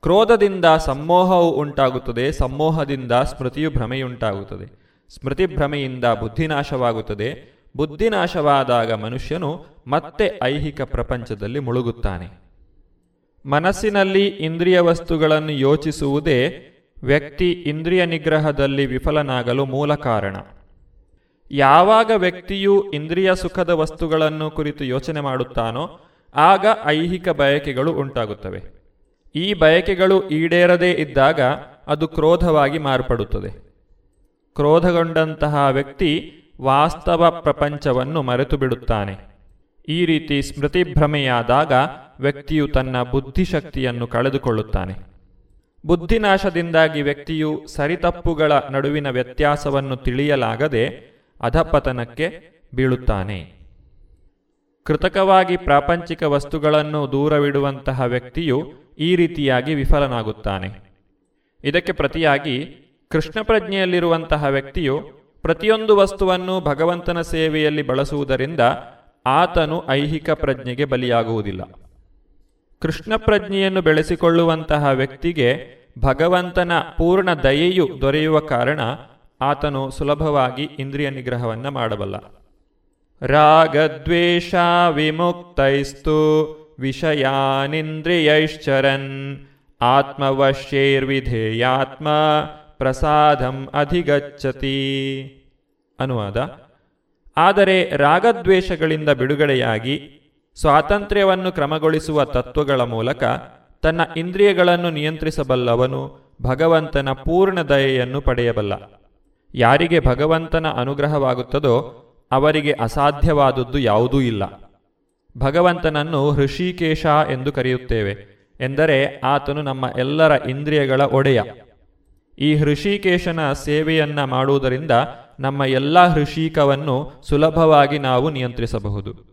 ಕ್ರೋಧದಿಂದ ಸಮ್ಮೋಹವು ಉಂಟಾಗುತ್ತದೆ ಸಮ್ಮೋಹದಿಂದ ಸ್ಮೃತಿಯು ಭ್ರಮೆಯುಂಟಾಗುತ್ತದೆ. ಸ್ಮೃತಿ ಭ್ರಮೆಯಿಂದ ಬುದ್ಧಿನಾಶವಾಗುತ್ತದೆ. ಬುದ್ಧಿನಾಶವಾದಾಗ ಮನುಷ್ಯನು ಮತ್ತೆ ಐಹಿಕ ಪ್ರಪಂಚದಲ್ಲಿ ಮುಳುಗುತ್ತಾನೆ. ಮನಸ್ಸಿನಲ್ಲಿ ಇಂದ್ರಿಯ ವಸ್ತುಗಳನ್ನು ಯೋಚಿಸುವುದೇ ವ್ಯಕ್ತಿ ಇಂದ್ರಿಯ ನಿಗ್ರಹದಲ್ಲಿ ವಿಫಲನಾಗಲು ಮೂಲ ಕಾರಣ. ಯಾವಾಗ ವ್ಯಕ್ತಿಯು ಇಂದ್ರಿಯ ಸುಖದ ವಸ್ತುಗಳನ್ನು ಕುರಿತು ಯೋಚನೆ ಮಾಡುತ್ತಾನೋ, ಆಗ ಐಹಿಕ ಬಯಕೆಗಳು ಉಂಟಾಗುತ್ತವೆ. ಈ ಬಯಕೆಗಳು ಈಡೇರದೇ ಇದ್ದಾಗ ಅದು ಕ್ರೋಧವಾಗಿ ಮಾರ್ಪಡುತ್ತದೆ. ಕ್ರೋಧಗೊಂಡಂತಹ ವ್ಯಕ್ತಿ ವಾಸ್ತವ ಪ್ರಪಂಚವನ್ನು ಮರೆತು ಬಿಡುತ್ತಾನೆ. ಈ ರೀತಿ ಸ್ಮೃತಿಭ್ರಮೆಯಾದಾಗ ವ್ಯಕ್ತಿಯು ತನ್ನ ಬುದ್ಧಿಶಕ್ತಿಯನ್ನು ಕಳೆದುಕೊಳ್ಳುತ್ತಾನೆ. ಬುದ್ಧಿನಾಶದಿಂದಾಗಿ ವ್ಯಕ್ತಿಯು ಸರಿತಪ್ಪುಗಳ ನಡುವಿನ ವ್ಯತ್ಯಾಸವನ್ನು ತಿಳಿಯಲಾಗದೆ ಅಧಪತನಕ್ಕೆ ಬೀಳುತ್ತಾನೆ. ಕೃತಕವಾಗಿ ಪ್ರಾಪಂಚಿಕ ವಸ್ತುಗಳನ್ನು ದೂರವಿಡುವಂತಹ ವ್ಯಕ್ತಿಯು ಈ ರೀತಿಯಾಗಿ ವಿಫಲನಾಗುತ್ತಾನೆ. ಇದಕ್ಕೆ ಪ್ರತಿಯಾಗಿ ಕೃಷ್ಣ ಪ್ರಜ್ಞೆಯಲ್ಲಿರುವಂತಹ ವ್ಯಕ್ತಿಯು ಪ್ರತಿಯೊಂದು ವಸ್ತುವನ್ನು ಭಗವಂತನ ಸೇವೆಯಲ್ಲಿ ಬಳಸುವುದರಿಂದ ಆತನು ಐಹಿಕ ಪ್ರಜ್ಞೆಗೆ ಬಲಿಯಾಗುವುದಿಲ್ಲ. ಕೃಷ್ಣ ಪ್ರಜ್ಞೆಯನ್ನು ಬೆಳೆಸಿಕೊಳ್ಳುವಂತಹ ವ್ಯಕ್ತಿಗೆ ಭಗವಂತನ ಪೂರ್ಣ ದಯೆಯು ದೊರೆಯುವ ಕಾರಣ ಆತನು ಸುಲಭವಾಗಿ ಇಂದ್ರಿಯ ನಿಗ್ರಹವನ್ನು ಮಾಡಬಲ್ಲ. ರಾಗದ್ವೇಷ ವಿಮುಕ್ತೈಸ್ತು ವಿಷಯಾನಿಂದ್ರಿಯೈಶ್ಚರನ್ ಆತ್ಮವಶ್ಯೈರ್ವಿಧೇಯಾತ್ಮ ಪ್ರಸಾದಂ ಅಧಿಗಚ್ಚತಿ ಅನುವಾದ. ಆದರೆ ರಾಗದ್ವೇಷಗಳಿಂದ ಬಿಡುಗಡೆಯಾಗಿ ಸ್ವಾತಂತ್ರ್ಯವನ್ನು ಕ್ರಮಗೊಳಿಸುವ ತತ್ವಗಳ ಮೂಲಕ ತನ್ನ ಇಂದ್ರಿಯಗಳನ್ನು ನಿಯಂತ್ರಿಸಬಲ್ಲವನು ಭಗವಂತನ ಪೂರ್ಣ ದಯೆಯನ್ನು ಪಡೆಯಬಲ್ಲ. ಯಾರಿಗೆ ಭಗವಂತನ ಅನುಗ್ರಹವಾಗುತ್ತದೋ ಅವರಿಗೆ ಅಸಾಧ್ಯವಾದದ್ದು ಯಾವುದೂ ಇಲ್ಲ. ಭಗವಂತನನ್ನು ಹೃಷಿಕೇಶ ಎಂದು ಕರೆಯುತ್ತೇವೆ, ಎಂದರೆ ಆತನು ನಮ್ಮ ಎಲ್ಲರ ಇಂದ್ರಿಯಗಳ ಒಡೆಯ. ಈ ಹೃಷಿಕೇಶನ ಸೇವೆಯನ್ನ ಮಾಡುವುದರಿಂದ ನಮ್ಮ ಎಲ್ಲ ಹೃಷಿಕವನ್ನು ಸುಲಭವಾಗಿ ನಾವು ನಿಯಂತ್ರಿಸಬಹುದು.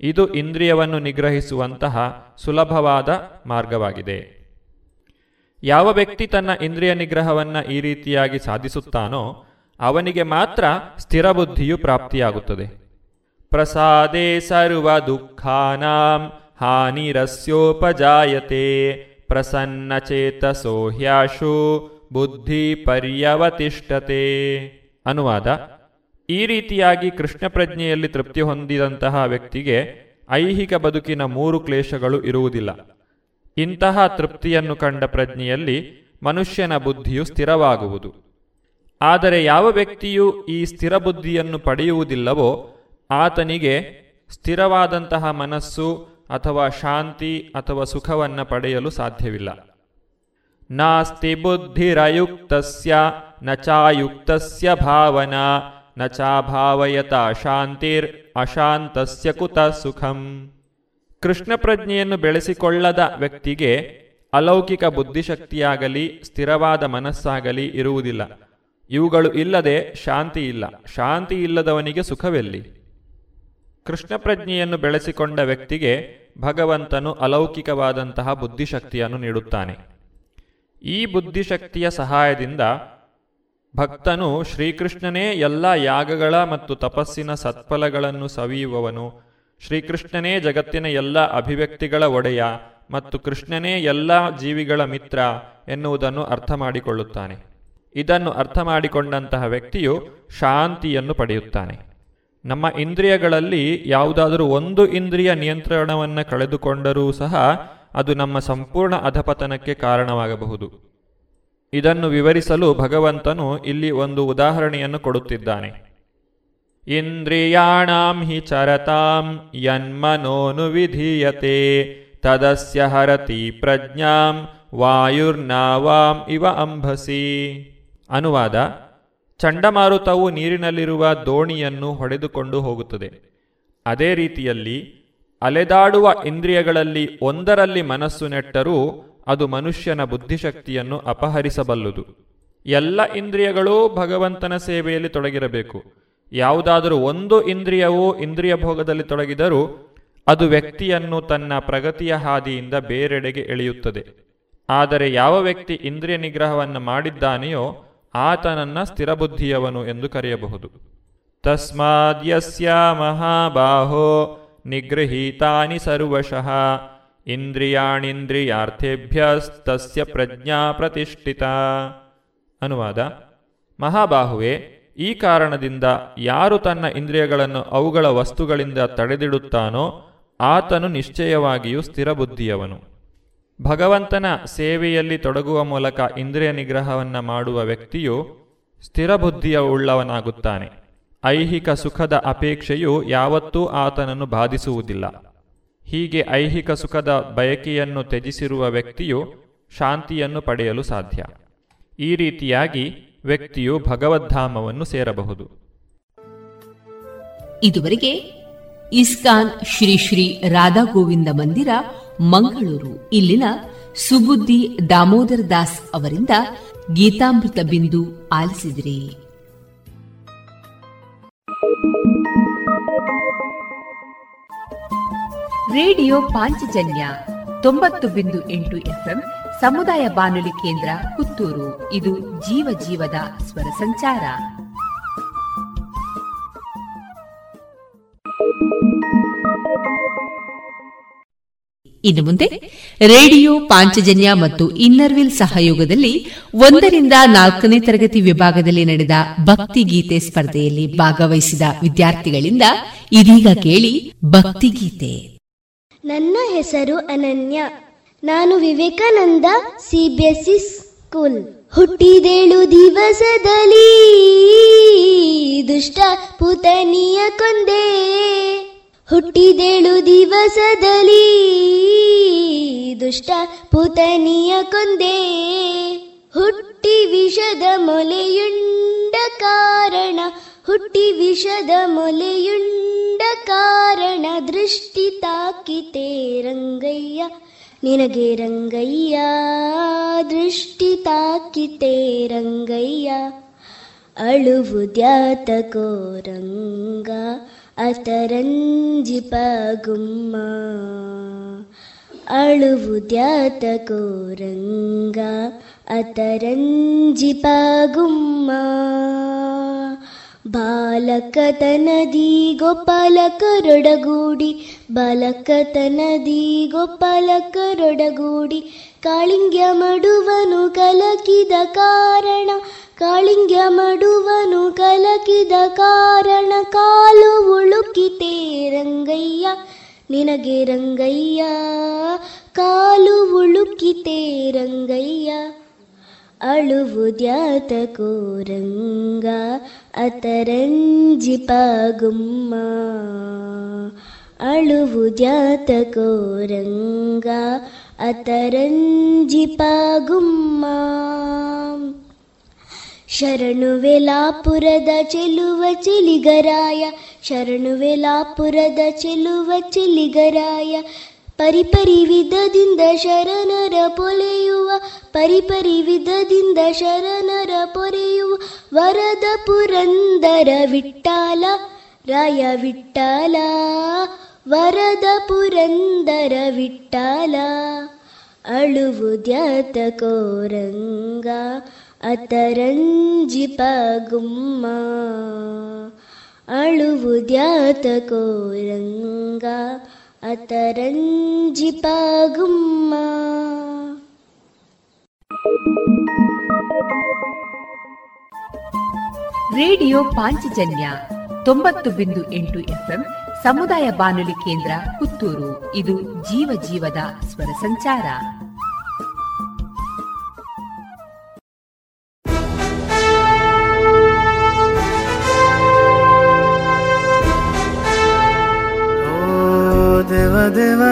ಇದು ಇಂದ್ರಿಯವನ್ನು ನಿಗ್ರಹಿಸುವಂತಹ ಸುಲಭವಾದ ಮಾರ್ಗವಾಗಿದೆ. ಯಾವ ವ್ಯಕ್ತಿ ತನ್ನ ಇಂದ್ರಿಯ ನಿಗ್ರಹವನ್ನು ಈ ರೀತಿಯಾಗಿ ಸಾಧಿಸುತ್ತಾನೋ, ಅವನಿಗೆ ಮಾತ್ರ ಸ್ಥಿರ ಬುದ್ಧಿಯು ಪ್ರಾಪ್ತಿಯಾಗುತ್ತದೆ. ಪ್ರಸಾದೇ ಸರ್ವ ದುಃಖಾನಾಂ ಹಾನಿರಸ್ಯೋಪಜಾಯತೆ ಪ್ರಸನ್ನ ಚೇತಸೋ ಹ್ಯಾಶು ಬುದ್ಧಿ ಪರ್ಯವತಿಷ್ಠತೆ ಅನುವಾದ ಈ ರೀತಿಯಾಗಿ ಕೃಷ್ಣ ಪ್ರಜ್ಞೆಯಲ್ಲಿ ತೃಪ್ತಿ ಹೊಂದಿದಂತಹ ವ್ಯಕ್ತಿಗೆ ಐಹಿಕ ಬದುಕಿನ ಮೂರು ಕ್ಲೇಶಗಳು ಇರುವುದಿಲ್ಲ. ಇಂತಹ ತೃಪ್ತಿಯನ್ನು ಕಂಡ ಪ್ರಜ್ಞೆಯಲ್ಲಿ ಮನುಷ್ಯನ ಬುದ್ಧಿಯು ಸ್ಥಿರವಾಗುವುದು. ಆದರೆ ಯಾವ ವ್ಯಕ್ತಿಯು ಈ ಸ್ಥಿರ ಬುದ್ಧಿಯನ್ನು ಪಡೆಯುವುದಿಲ್ಲವೋ ಆತನಿಗೆ ಸ್ಥಿರವಾದಂತಹ ಮನಸ್ಸು ಅಥವಾ ಶಾಂತಿ ಅಥವಾ ಸುಖವನ್ನು ಪಡೆಯಲು ಸಾಧ್ಯವಿಲ್ಲ. ನಾಸ್ತಿ ಬುದ್ಧಿರಯುಕ್ತಸ್ಯ ನಚಾಯುಕ್ತಸ್ಯ ಚಾಯುಕ್ತಸ್ಯ ಭಾವನಾ ನ ಚಾಭಾವಯತ ಶಾಂತಿರ್ ಅಶಾಂತಸ್ಯ ಕುತ ಸುಖಂ. ಕೃಷ್ಣ ಪ್ರಜ್ಞೆಯನ್ನು ಬೆಳೆಸಿಕೊಳ್ಳದ ವ್ಯಕ್ತಿಗೆ ಅಲೌಕಿಕ ಬುದ್ಧಿಶಕ್ತಿಯಾಗಲಿ, ಸ್ಥಿರವಾದ ಮನಸ್ಸಾಗಲಿ ಇರುವುದಿಲ್ಲ. ಇವುಗಳು ಇಲ್ಲದೆ ಶಾಂತಿ ಇಲ್ಲ. ಶಾಂತಿ ಇಲ್ಲದವನಿಗೆ ಸುಖವೆಲ್ಲಿ? ಕೃಷ್ಣ ಪ್ರಜ್ಞೆಯನ್ನು ಬೆಳೆಸಿಕೊಂಡ ವ್ಯಕ್ತಿಗೆ ಭಗವಂತನು ಅಲೌಕಿಕವಾದಂತಹ ಬುದ್ಧಿಶಕ್ತಿಯನ್ನು ನೀಡುತ್ತಾನೆ. ಈ ಬುದ್ಧಿಶಕ್ತಿಯ ಸಹಾಯದಿಂದ ಭಕ್ತನು ಶ್ರೀಕೃಷ್ಣನೇ ಎಲ್ಲ ಯಾಗಗಳ ಮತ್ತು ತಪಸ್ಸಿನ ಸತ್ಫಲಗಳನ್ನು ಸವಿಯುವವನು. ಶ್ರೀಕೃಷ್ಣನೇ ಜಗತ್ತಿನ ಎಲ್ಲ ಅಭಿವ್ಯಕ್ತಿಗಳ ಒಡೆಯ ಮತ್ತು ಕೃಷ್ಣನೇ ಎಲ್ಲ ಜೀವಿಗಳ ಮಿತ್ರ ಎನ್ನುವುದನ್ನು ಅರ್ಥ ಮಾಡಿಕೊಳ್ಳುತ್ತಾನೆ ಇದನ್ನು ಅರ್ಥ ಮಾಡಿಕೊಂಡಂತಹ ವ್ಯಕ್ತಿಯು ಶಾಂತಿಯನ್ನು ಪಡೆಯುತ್ತಾನೆ. ನಮ್ಮ ಇಂದ್ರಿಯಗಳಲ್ಲಿ ಯಾವುದಾದರೂ ಒಂದು ಇಂದ್ರಿಯ ನಿಯಂತ್ರಣವನ್ನು ಕಳೆದುಕೊಂಡರೂ ಸಹ ಅದು ನಮ್ಮ ಸಂಪೂರ್ಣ ಅಧಪತನಕ್ಕೆ ಕಾರಣವಾಗಬಹುದು. ಇದನ್ನು ವಿವರಿಸಲು ಭಗವಂತನು ಇಲ್ಲಿ ಒಂದು ಉದಾಹರಣೆಯನ್ನು ಕೊಡುತ್ತಿದ್ದಾನೆ. ಇಂದ್ರಿಯಾಣಾಂ ಹಿ ಚರತಾಂ, ಯನ್ಮನೋನು ವಿಧೀಯತೆ, ತದಸ್ಯ ಹರತಿ ಪ್ರಜ್ಞಾಂ, ವಾಯುರ್ನಾವಾಂ ಇವ ಅಂಭಸಿ. ಅನುವಾದ, ಚಂಡಮಾರುತವು ನೀರಿನಲ್ಲಿರುವ ದೋಣಿಯನ್ನು ಹೊಡೆದುಕೊಂಡು ಹೋಗುತ್ತದೆ. ಅದೇ ರೀತಿಯಲ್ಲಿ ಅಲೆದಾಡುವ ಇಂದ್ರಿಯಗಳಲ್ಲಿ ಒಂದರಲ್ಲಿ ಮನಸ್ಸು ನೆಟ್ಟರೂ ಅದು ಮನುಷ್ಯನ ಬುದ್ಧಿಶಕ್ತಿಯನ್ನು ಅಪಹರಿಸಬಲ್ಲುದು. ಎಲ್ಲ ಇಂದ್ರಿಯಗಳೂ ಭಗವಂತನ ಸೇವೆಯಲ್ಲಿ ತೊಡಗಿರಬೇಕು. ಯಾವುದಾದರೂ ಒಂದು ಇಂದ್ರಿಯವೂ ಇಂದ್ರಿಯ ಭೋಗದಲ್ಲಿ ತೊಡಗಿದರೂ ಅದು ವ್ಯಕ್ತಿಯನ್ನು ತನ್ನ ಪ್ರಗತಿಯ ಹಾದಿಯಿಂದ ಬೇರೆಡೆಗೆ ಎಳೆಯುತ್ತದೆ. ಆದರೆ ಯಾವ ವ್ಯಕ್ತಿ ಇಂದ್ರಿಯ ನಿಗ್ರಹವನ್ನು ಮಾಡಿದ್ದಾನೆಯೋ ಆತನನ್ನ ಸ್ಥಿರಬುದ್ಧಿಯವನು ಎಂದು ಕರೆಯಬಹುದು. ತಸ್ಮಾದ್ಯಸ್ಯ ಮಹಾಬಾಹೋ ನಿಗೃಹೀತಾನಿ ಸರ್ವಶಃ. ಇಂದ್ರಿಯಾಣಿಂದ್ರಿಯಾರ್ಥೇಭ್ಯಸ್ತಸ್ಯ ಪ್ರಜ್ಞಾ ಪ್ರತಿಷ್ಠಿತ. ಅನುವಾದ, ಮಹಾಬಾಹುವೆ, ಈ ಕಾರಣದಿಂದ ಯಾರು ತನ್ನ ಇಂದ್ರಿಯಗಳನ್ನು ಅವುಗಳ ವಸ್ತುಗಳಿಂದ ತಡೆದಿಡುತ್ತಾನೋ ಆತನು ನಿಶ್ಚಯವಾಗಿಯೂ ಸ್ಥಿರಬುದ್ಧಿಯವನು. ಭಗವಂತನ ಸೇವೆಯಲ್ಲಿ ತೊಡಗುವ ಮೂಲಕ ಇಂದ್ರಿಯ ನಿಗ್ರಹವನ್ನು ಮಾಡುವ ವ್ಯಕ್ತಿಯು ಸ್ಥಿರಬುದ್ಧಿಯ ಉಳ್ಳವನಾಗುತ್ತಾನೆ ಐಹಿಕ ಸುಖದ ಅಪೇಕ್ಷೆಯು ಯಾವತ್ತೂ ಆತನನ್ನು ಬಾಧಿಸುವುದಿಲ್ಲ. ಹೀಗೆ ಐಹಿಕ ಸುಖದ ಬಯಕೆಯನ್ನು ತ್ಯಜಿಸಿರುವ ವ್ಯಕ್ತಿಯು ಶಾಂತಿಯನ್ನು ಪಡೆಯಲು ಸಾಧ್ಯ. ಈ ರೀತಿಯಾಗಿ ವ್ಯಕ್ತಿಯು ಭಗವದ್ಧಾಮವನ್ನು ಸೇರಬಹುದು. ಇದುವರೆಗೆ ಇಸ್ಕಾನ್ ಶ್ರೀ ಶ್ರೀ ರಾಧಾ ಗೋವಿಂದ ಮಂದಿರ, ಮಂಗಳೂರು. ಇಲ್ಲಿನ ಸುಬುದ್ದಿ ದಾಮೋದರ ದಾಸ್ ಅವರಿಂದ ಗೀತಾಮೃತ ಬಿಂದು ಆಲಿಸಿದಿರಿ. ರೇಡಿಯೋ ಪಾಂಚಜನ್ಯ ತೊಂಬತ್ತು ಬಿಂದು ಎಂಟು ಎಫ್ಎಂ ಸಮುದಾಯ ಬಾನುಲಿ ಕೇಂದ್ರ ಪುತ್ತೂರು. ಇದು ಜೀವ ಜೀವದ ಸ್ವರ ಸಂಚಾರ. ಇನ್ನು ಮುಂದೆ ರೇಡಿಯೋ ಪಾಂಚಜನ್ಯ ಮತ್ತು ಇನ್ನರ್ವಿಲ್ ಸಹಯೋಗದಲ್ಲಿ ಒಂದರಿಂದ ನಾಲ್ಕನೇ ತರಗತಿ ವಿಭಾಗದಲ್ಲಿ ನಡೆದ ಭಕ್ತಿಗೀತೆ ಸ್ಪರ್ಧೆಯಲ್ಲಿ ಭಾಗವಹಿಸಿದ ವಿದ್ಯಾರ್ಥಿಗಳಿಂದ ಇದೀಗ ಕೇಳಿ ಭಕ್ತಿಗೀತೆ ನನ್ನ ಹೆಸರು ಅನನ್ಯ. ನಾನು ವಿವೇಕಾನಂದ ಸಿಬಿಎಸ್ಇ ಸ್ಕೂಲ್ ಹುಟ್ಟಿದೇಳು ದಿವಸದಲ್ಲಿ ದುಷ್ಟ ಪುತನಿಯ ಕೊಂದೆ. ಹುಟ್ಟಿದೇಳು ದಿವಸದಲ್ಲಿ ದುಷ್ಟ ಪುತನಿಯ ಕೊಂದೆ. ಹುಟ್ಟಿ ವಿಷದ ಮೊಲೆಯುಂಡ ಕಾರಣ ಹುಟ್ಟಿ ವಿಷದ ಮೊಲೆಯುಂಡ ಕಾರಣ ದೃಷ್ಟಿ ತಾಕಿತೆ ರಂಗಯ್ಯ ನಿನಗೆ ರಂಗಯ್ಯ ದೃಷ್ಟಿ ತಾಕಿತೆ ರಂಗಯ್ಯ ಅಳುವುದ್ಯಾತಕೋ ರಂಗ ಅತರಂಜಿಪ ಗುಮ್ಮ ಅಳುವುದ್ಯಾತಕೋ ರಂಗ ಅತರಂಜಿಪ ಗುಮ್ಮ ಬಾಲಕತನದಿ ಗೋಪಾಲಕರೊಡಗೂಡಿ ಬಾಲಕತನದಿ ಗೋಪಾಲಕರೊಡಗೂಡಿ ಕಾಳಿಂಗ್ಯ ಮಡುವನು ಕಲಕಿದ ಕಾರಣ ಕಾಳಿಂಗ್ಯ ಮಡುವನು ಕಲಕಿದ ಕಾರಣ, ಕಾಲು ಉಳುಕಿತೆ ರಂಗಯ್ಯ, ನಿನಗೆ ರಂಗಯ್ಯ, ಕಾಲು ಉಳುಕಿತೆ ರಂಗಯ್ಯ ಅಳುವುದ್ಯಾತಕೋ ರಂಗ ಅತರಂಜಿಪಾಗುಮ್ಮ ಅಳುವುದ್ಯಾತಕೋ ರಂಗ ಅತರಂಜಿಪಾಗುಮ್ಮ ಶರಣುವೆಲಾಪುರದ ಚೆಲುವ ಚಿಲಿಗರಾಯ ಶರಣುವೆಲಾಪುರದ ಚೆಲುವ ಚಿಲಿಗರಾಯ ಪರಿಪರಿ ವಿಧದಿಂದ ಶರಣರ ಪೊಲೆಯುವ ಪರಿಪರಿ ವಿಧದಿಂದ ಶರಣರ ಪೊರೆಯುವ ವರದ ಪುರಂದರ ವಿಟ್ಟಾಲ ರಾಯ ವಿಟ್ಟಾಲ ವರದ ಪುರಂದರ ವಿಟ್ಟಾಲ ಅಳುವುದ್ಯಾತ ಕೋರಂಗ ಅತರಂಜಿಪ ಗುಮ್ಮ ಅಳುವುದ್ಯಾತ ಅತರಂಜಿಪ ರೇಡಿಯೋ ಪಾಂಚಜನ್ಯ ತೊಂಬತ್ತು ಬಿಂದು ಎಂಟು ಎಫ್ಎಂ ಸಮುದಾಯ ಬಾನುಲಿ ಕೇಂದ್ರ ಪುತ್ತೂರು. ಇದು ಜೀವ ಜೀವದ ಸ್ವರ ಸಂಚಾರ.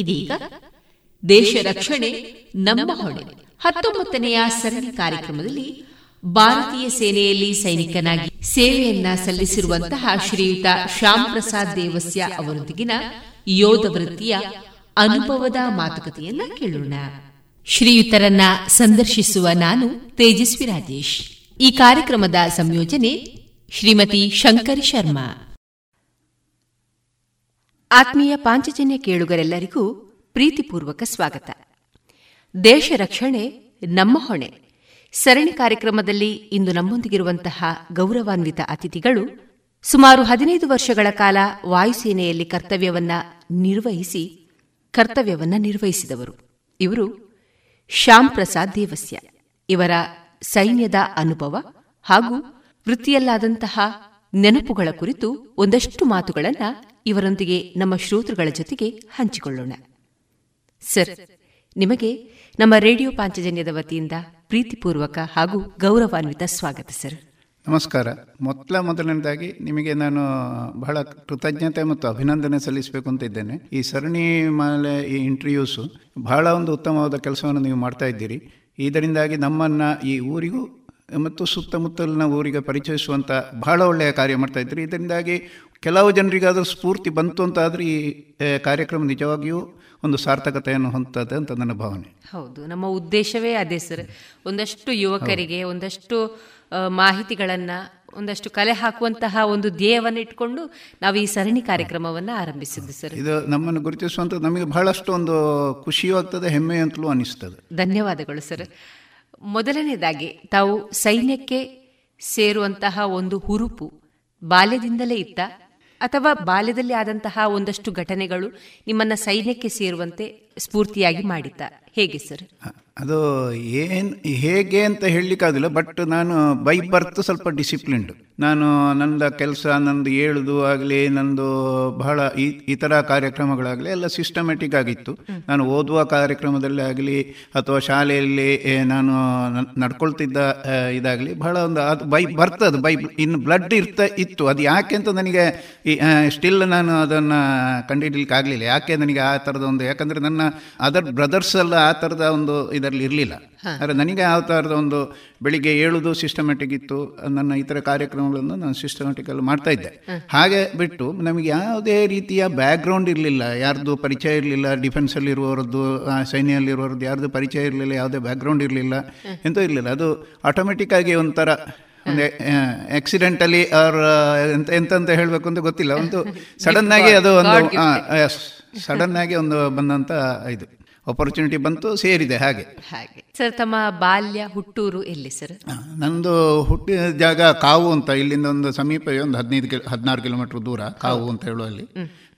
ಇದೀಗ ದೇಶ ರಕ್ಷಣೆ ನಮ್ಮ ಹೊಣೆ. ಹತ್ತೊಂಬತ್ತನೆಯ ಸರಣಿ ಕಾರ್ಯಕ್ರಮದಲ್ಲಿ ಭಾರತೀಯ ಸೇನೆಯಲ್ಲಿ ಸೈನಿಕನಾಗಿ ಸೇವೆಯನ್ನ ಸಲ್ಲಿಸಿರುವಂತಹ ಶ್ರೀಯುತ ಶ್ಯಾಮ್ ಪ್ರಸಾದ್ ದೇವಸ್ಯ ಅವರೊಂದಿಗಿನ ಯೋಧ ವೃತ್ತಿಯ ಅನುಭವದ ಮಾತುಕತೆಯನ್ನ ಕೇಳೋಣ. ಶ್ರೀಯುತರನ್ನ ಸಂದರ್ಶಿಸುವ ನಾನು ತೇಜಸ್ವಿ ರಾಜೇಶ್. ಈ ಕಾರ್ಯಕ್ರಮದ ಸಂಯೋಜನೆ ಶ್ರೀಮತಿ ಶಂಕರಿ ಶರ್ಮಾ. ಆತ್ಮೀಯ ಪಾಂಚಜನ್ಯ ಕೇಳುಗರೆಲ್ಲರಿಗೂ ಪ್ರೀತಿಪೂರ್ವಕ ಸ್ವಾಗತ. ದೇಶ ರಕ್ಷಣೆ, ನಮ್ಮ ಹೊಣೆ. ಸರಣಿ ಕಾರ್ಯಕ್ರಮದಲ್ಲಿ ಇಂದು ನಮ್ಮೊಂದಿಗಿರುವಂತಹ ಗೌರವಾನ್ವಿತ ಅತಿಥಿಗಳು ಸುಮಾರು ಹದಿನೈದು ವರ್ಷಗಳ ಕಾಲ ವಾಯುಸೇನೆಯಲ್ಲಿ ಕರ್ತವ್ಯವನ್ನ ನಿರ್ವಹಿಸಿ, ಕರ್ತವ್ಯವನ್ನ ನಿರ್ವಹಿಸಿದವರು. ಇವರು ಶ್ಯಾಮ್ ಪ್ರಸಾದ್ ದೇವಸ್ಯ. ಇವರ ಸೈನ್ಯದ ಅನುಭವ ಹಾಗೂ ವೃತ್ತಿಯಲ್ಲಾದಂತಹ ನೆನಪುಗಳ ಕುರಿತು ಒಂದಷ್ಟು ಮಾತುಗಳನ್ನ ಇವರೊಂದಿಗೆ ನಮ್ಮ ಶ್ರೋತೃಗಳ ಜೊತೆಗೆ ಹಂಚಿಕೊಳ್ಳೋಣ. ಸರ್, ನಿಮಗೆ ನಮ್ಮ ರೇಡಿಯೋ ಪಾಂಚಜನ್ಯದ ವತಿಯಿಂದ ಪ್ರೀತಿಪೂರ್ವಕ ಹಾಗೂ ಗೌರವಾನ್ವಿತ ಸ್ವಾಗತ, ಸರ್. ನಮಸ್ಕಾರ. ಮೊದಲ ಮೊದಲನೇದಾಗಿ ನಿಮಗೆ ನಾನು ಬಹಳ ಕೃತಜ್ಞತೆ ಮತ್ತು ಅಭಿನಂದನೆ ಸಲ್ಲಿಸಬೇಕು ಅಂತ ಇದ್ದೇನೆ. ಈ ಸರಣಿ ಮೇಲೆ, ಈ ಇಂಟರ್ವ್ಯೂಸು ಬಹಳ ಒಂದು ಉತ್ತಮವಾದ ಕೆಲಸವನ್ನು ನೀವು ಮಾಡ್ತಾ ಇದ್ದೀರಿ. ಇದರಿಂದಾಗಿ ನಮ್ಮನ್ನು ಈ ಊರಿಗೂ ಮತ್ತು ಸುತ್ತಮುತ್ತಲಿನ ಊರಿಗೆ ಪರಿಚಯಿಸುವಂಥ ಬಹಳ ಒಳ್ಳೆಯ ಕಾರ್ಯ ಮಾಡ್ತಾ ಇದ್ದರು ಇದರಿಂದಾಗಿ ಕೆಲವು ಜನರಿಗಾದರೂ ಸ್ಫೂರ್ತಿ ಬಂತು ಅಂತಾದರೆ ಈ ಕಾರ್ಯಕ್ರಮ ನಿಜವಾಗಿಯೂ ಒಂದು ಸಾರ್ಥಕತೆಯನ್ನು ಹೊಂದದೆ ಅಂತ ನನ್ನ ಭಾವನೆ. ಹೌದು ನಮ್ಮ ಉದ್ದೇಶವೇ ಅದೇ ಸರ್. ಒಂದಷ್ಟು ಯುವಕರಿಗೆ ಒಂದಷ್ಟು ಮಾಹಿತಿಗಳನ್ನು ಒಂದಷ್ಟು ಕಲೆ ಹಾಕುವಂತಹ ಒಂದು ಧ್ಯೇಯವನ್ನು ಇಟ್ಕೊಂಡು ನಾವು ಈ ಸರಣಿ ಕಾರ್ಯಕ್ರಮವನ್ನು ಆರಂಭಿಸಿದ್ದು ಸರ್. ಇದು ನಮ್ಮನ್ನು ಗುರುತಿಸುವಂತ ನಮಗೆ ಬಹಳಷ್ಟು ಒಂದು ಖುಷಿಯೂ ಆಗ್ತದೆ ಹೆಮ್ಮೆ ಅಂತಲೂ ಅನಿಸ್ತದೆ. ಧನ್ಯವಾದಗಳು ಸರ್. ಮೊದಲನೇದಾಗಿ, ತಾವು ಸೈನ್ಯಕ್ಕೆ ಸೇರುವಂತಹ ಒಂದು ಹುರುಪು ಬಾಲ್ಯದಿಂದಲೇ ಇತ್ತ, ಅಥವಾ ಬಾಲ್ಯದಲ್ಲಿ ಆದಂತಹ ಒಂದಷ್ಟು ಘಟನೆಗಳು ನಿಮ್ಮನ್ನ ಸೈನ್ಯಕ್ಕೆ ಸೇರುವಂತೆ ಸ್ಫೂರ್ತಿಯಾಗಿ ಮಾಡಿದ್ದ ಹೇಗೆ ಸರ್? ಅದು ಏನ್ ಹೇಗೆ ಅಂತ ಹೇಳಲಿಕ್ಕಾಗಲಿಲ್ಲ ಬಟ್ ನಾನು ಬೈ ಬರ್ತ್ ಸ್ವಲ್ಪ ಡಿಸಿಪ್ಲಿನ್ಡ್ ನಾನು ನನ್ನ ಕೆಲಸ ನಂದು ಏಳುದು ಆಗಲಿ ನಂದು ಬಹಳ ಈ ಈ ಥರ ಕಾರ್ಯಕ್ರಮಗಳಾಗಲಿ ಎಲ್ಲ ಸಿಸ್ಟಮೆಟಿಕ್ ಆಗಿತ್ತು. ನಾನು ಓದುವ ಕಾರ್ಯಕ್ರಮದಲ್ಲಿ ಆಗಲಿ ಅಥವಾ ಶಾಲೆಯಲ್ಲಿ ನಾನು ನಡ್ಕೊಳ್ತಿದ್ದ ಇದಾಗಲಿ ಬಹಳ ಒಂದು ಅದು ಬೈ ಬರ್ತದೆ ಬೈ ಇನ್ನು ಬ್ಲಡ್ ಇರ್ತಾ ಇತ್ತು. ಅದು ಯಾಕೆ ಅಂತ ನನಗೆ ಸ್ಟಿಲ್ ನಾನು ಅದನ್ನು ಕಂಡುಹಿಡಲಿಕ್ಕೆ ಆಗಲಿಲ್ಲ ಯಾಕೆ ನನಗೆ ಆ ಥರದ ಒಂದು ಯಾಕಂದರೆ ನನ್ನ ಅದರ್ ಬ್ರದರ್ಸ್ ಎಲ್ಲ ಆ ಥರದ ಒಂದು ಇದರಲ್ಲಿ ಇರಲಿಲ್ಲ. ಆದರೆ ನನಗೆ ಆ ಥರದ ಒಂದು ಬೆಳಿಗ್ಗೆ ಏಳುದು ಸಿಸ್ಟಮೆಟಿಕ್ ಇತ್ತು. ನನ್ನ ಇತರ ಕಾರ್ಯಕ್ರಮಗಳನ್ನು ನಾನು ಸಿಸ್ಟಮೆಟಿಕಲ್ಲಿ ಮಾಡ್ತಾ ಇದ್ದೆ. ಹಾಗೆ ಬಿಟ್ಟು ನಮಗೆ ಯಾವುದೇ ರೀತಿಯ ಬ್ಯಾಕ್ಗ್ರೌಂಡ್ ಇರಲಿಲ್ಲ. ಯಾರ್ದು ಪರಿಚಯ ಇರಲಿಲ್ಲ. ಡಿಫೆನ್ಸಲ್ಲಿ ಇರುವವರದ್ದು ಆ, ಸೈನ್ಯದಲ್ಲಿರುವವರದ್ದು ಯಾರ್ದು ಪರಿಚಯ ಇರಲಿಲ್ಲ. ಯಾವುದೇ ಬ್ಯಾಕ್ಗ್ರೌಂಡ್ ಇರಲಿಲ್ಲ. ಎಂತ ಇರಲಿಲ್ಲ. ಅದು ಆಟೋಮೆಟಿಕ್ ಆಗಿ ಒಂಥರ ಒಂದು ಆಕ್ಸಿಡೆಂಟಲಿ ಅವ್ರ ಎಂತ ಎಂತಂತ ಹೇಳಬೇಕು ಅಂತ ಗೊತ್ತಿಲ್ಲ. ಒಂದು ಸಡನ್ ಆಗಿ ಅದು ಒಂದು ಸಡನ್ ಆಗಿ ಒಂದು ಬಂದಂತ ಇದು. ಆಪರ್ಚುನಿಟಿ ಬಂತು ಸೇರಿದೆ ಹಾಗೆ. ಹಾಗೆ. ಸರ್ ತಮ್ಮ ಬಾಲ್ಯ ಹುಟ್ಟೂರು ಎಲ್ಲಿ ಸರ್ ನಂದು ಹುಟ್ಟಿದ ಜಾಗ ಕಾವು ಅಂತ ಇಲ್ಲಿಂದ ಒಂದು ಸಮೀಪವೇ ಒಂದು ಹದಿನೈದು ಕಿಲೋ ಹದಿನಾರು ಕಿಲೋಮೀಟರ್ ದೂರ ಕಾವು ಅಂತ ಹೇಳುವಲ್ಲಿ.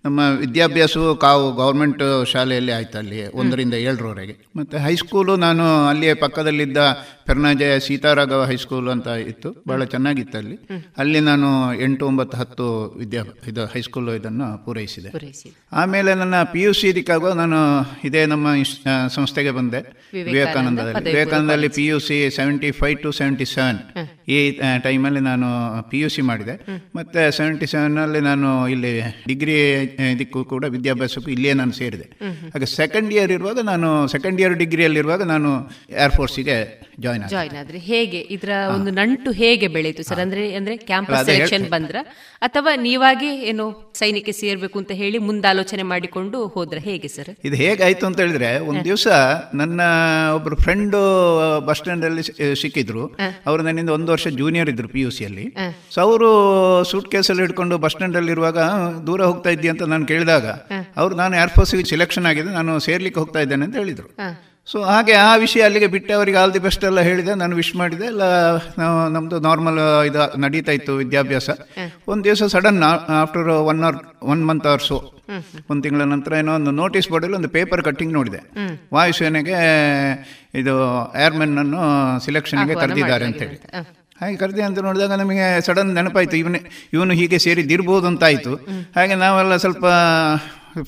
ನಮ್ಮ ವಿದ್ಯಾಭ್ಯಾಸವು ಕಾವು ಗೌರ್ಮೆಂಟ್ ಶಾಲೆಯಲ್ಲಿ ಆಯ್ತು ಅಲ್ಲಿ ಒಂದರಿಂದ ಏಳರವರೆಗೆ. ಮತ್ತು ಹೈಸ್ಕೂಲು ನಾನು ಅಲ್ಲಿಯೇ ಪಕ್ಕದಲ್ಲಿದ್ದ ಪೆರ್ನಾಜಯ ಸೀತಾರಾಘವ ಹೈಸ್ಕೂಲ್ ಅಂತ ಇತ್ತು ಬಹಳ ಚೆನ್ನಾಗಿತ್ತು ಅಲ್ಲಿ. ಅಲ್ಲಿ ನಾನು ಎಂಟು ಒಂಬತ್ತು ಹತ್ತು ವಿದ್ಯಾ ಇದು ಹೈಸ್ಕೂಲ್ ಇದನ್ನು ಪೂರೈಸಿದೆ. ಆಮೇಲೆ ನನ್ನ ಪಿ ಯು ಸಿ ಇದಕ್ಕಾಗುವ ನಾನು ಇದೇ ನಮ್ಮ ಸಂಸ್ಥೆಗೆ ಬಂದೆ ವಿವೇಕಾನಂದದಲ್ಲಿ. ವಿವೇಕಾನಂದದಲ್ಲಿ P U C seventy five to seventy seven ಈ ಟೈಮಲ್ಲಿ ನಾನು ಪಿ ಯು ಸಿ ಮಾಡಿದೆ. ಮತ್ತು ಸೆವೆಂಟಿ ಸೆವೆನಲ್ಲಿ ನಾನು ಇಲ್ಲಿ ಡಿಗ್ರಿ ಇದಕ್ಕೂ ಕೂಡ ವಿದ್ಯಾಭ್ಯಾಸಕ್ಕೂ ಇಲ್ಲೇ ನಾನು ಸೇರಿದೆ. ಹಾಗೆ ಸೆಕೆಂಡ್ ಇಯರ್ ಇರುವಾಗ ನಾನು ಸೆಕೆಂಡ್ ಇಯರ್ ಡಿಗ್ರಿಯಲ್ಲಿರುವಾಗ ನಾನು ಏರ್ಫೋರ್ಸಿಗೆ ಜಾಯ್ನ್ ಆದ್ರೆ ಹೇಗೆ? ಇದರ ಒಂದು ನಂಟು ಹೇಗೆ ಬೆಳೀತು ಸರ್? ಅಂದ್ರೆ ಅಂದ್ರೆ ಕ್ಯಾಂಪಸ್ ಸೆಲೆಕ್ಷನ್ ಬಂದ್ರ ಅಥವಾ ನೀವಾಗಿ ಏನು ಸೈನ್ಯಕ್ಕೆ ಸೇರ್ಬೇಕು ಅಂತ ಹೇಳಿ ಮುಂದಾಲೋಚನೆ ಮಾಡಿಕೊಂಡು ಹೋದ್ರ ಹೇಗೆ ಸರ್? ಇದು ಹೇಗಾಯ್ತು ಅಂತ ಹೇಳಿದ್ರೆ ಒಂದು ದಿವಸ ನನ್ನ ಒಬ್ರು ಫ್ರೆಂಡ್ ಬಸ್ ಸ್ಟ್ಯಾಂಡ್ ಅಲ್ಲಿ ಸಿಕ್ಕಿದ್ರು. ಅವರು ನನ್ನಿಂದ ಒಂದು ವರ್ಷ ಜೂನಿಯರ್ ಇದ್ರು ಪಿ ಯು ಸಿಯಲ್ಲಿ ಸೊ ಅವರು ಸೂಟ್ ಕೇಸಲ್ಲಿ ಹಿಡ್ಕೊಂಡು ಬಸ್ ಸ್ಟ್ಯಾಂಡ್ ಅಲ್ಲಿ ಇರುವಾಗ ದೂರ ಹೋಗ್ತಾ ಇದ್ದೀಯ? ಅಂತ ನಾನು ಕೇಳಿದಾಗ ಅವ್ರು ನಾನು ಏರ್ಫೋರ್ಸ್ಗೆ ಸೆಲೆಕ್ಷನ್ ಆಗಿದೆ. ನಾನು ಸೇರ್ಲಿಕ್ಕೆ ಹೋಗ್ತಾ ಇದ್ದೇನೆ ಅಂತ ಹೇಳಿದ್ರು. ಸೊ ಹಾಗೆ ಆ ವಿಷಯ ಅಲ್ಲಿಗೆ ಬಿಟ್ಟು ಅವರಿಗೆ ಆಲ್ ದಿ ಬೆಸ್ಟ್ ಎಲ್ಲ ಹೇಳಿದೆ ನಾನು ವಿಶ್ ಮಾಡಿದೆ. ಎಲ್ಲ ನಾವು ನಮ್ಮದು ನಾರ್ಮಲ್ ಇದು ನಡೀತಾ ಇತ್ತು ವಿದ್ಯಾಭ್ಯಾಸ. ಒಂದು ದಿವಸ sudden after one hour one month hour so ಒಂದು ತಿಂಗಳ ನಂತರ ಏನೋ ಒಂದು ನೋಟಿಸ್ ಬೋರ್ಡಲ್ಲಿ ಒಂದು ಪೇಪರ್ ಕಟ್ಟಿಂಗ್ ನೋಡಿದೆ. ವಾಯುಸೇನೆಗೆ ಇದು ಏರ್ಮೆನ್ನನ್ನು ಸಿಲೆಕ್ಷನ್ಗೆ ಕರೆದಿದ್ದಾರೆ ಅಂತ ಹೇಳಿ ಹಾಗೆ ಕರೆದಿ ಅಂತ ನೋಡಿದಾಗ ನಮಗೆ ಸಡನ್ ನೆನಪಾಯಿತು ಇವನೇ ಇವನು ಹೀಗೆ ಸೇರಿದ್ದಿರ್ಬೋದು ಅಂತ ಆಯಿತು. ಹಾಗೆ ನಾವೆಲ್ಲ ಸ್ವಲ್ಪ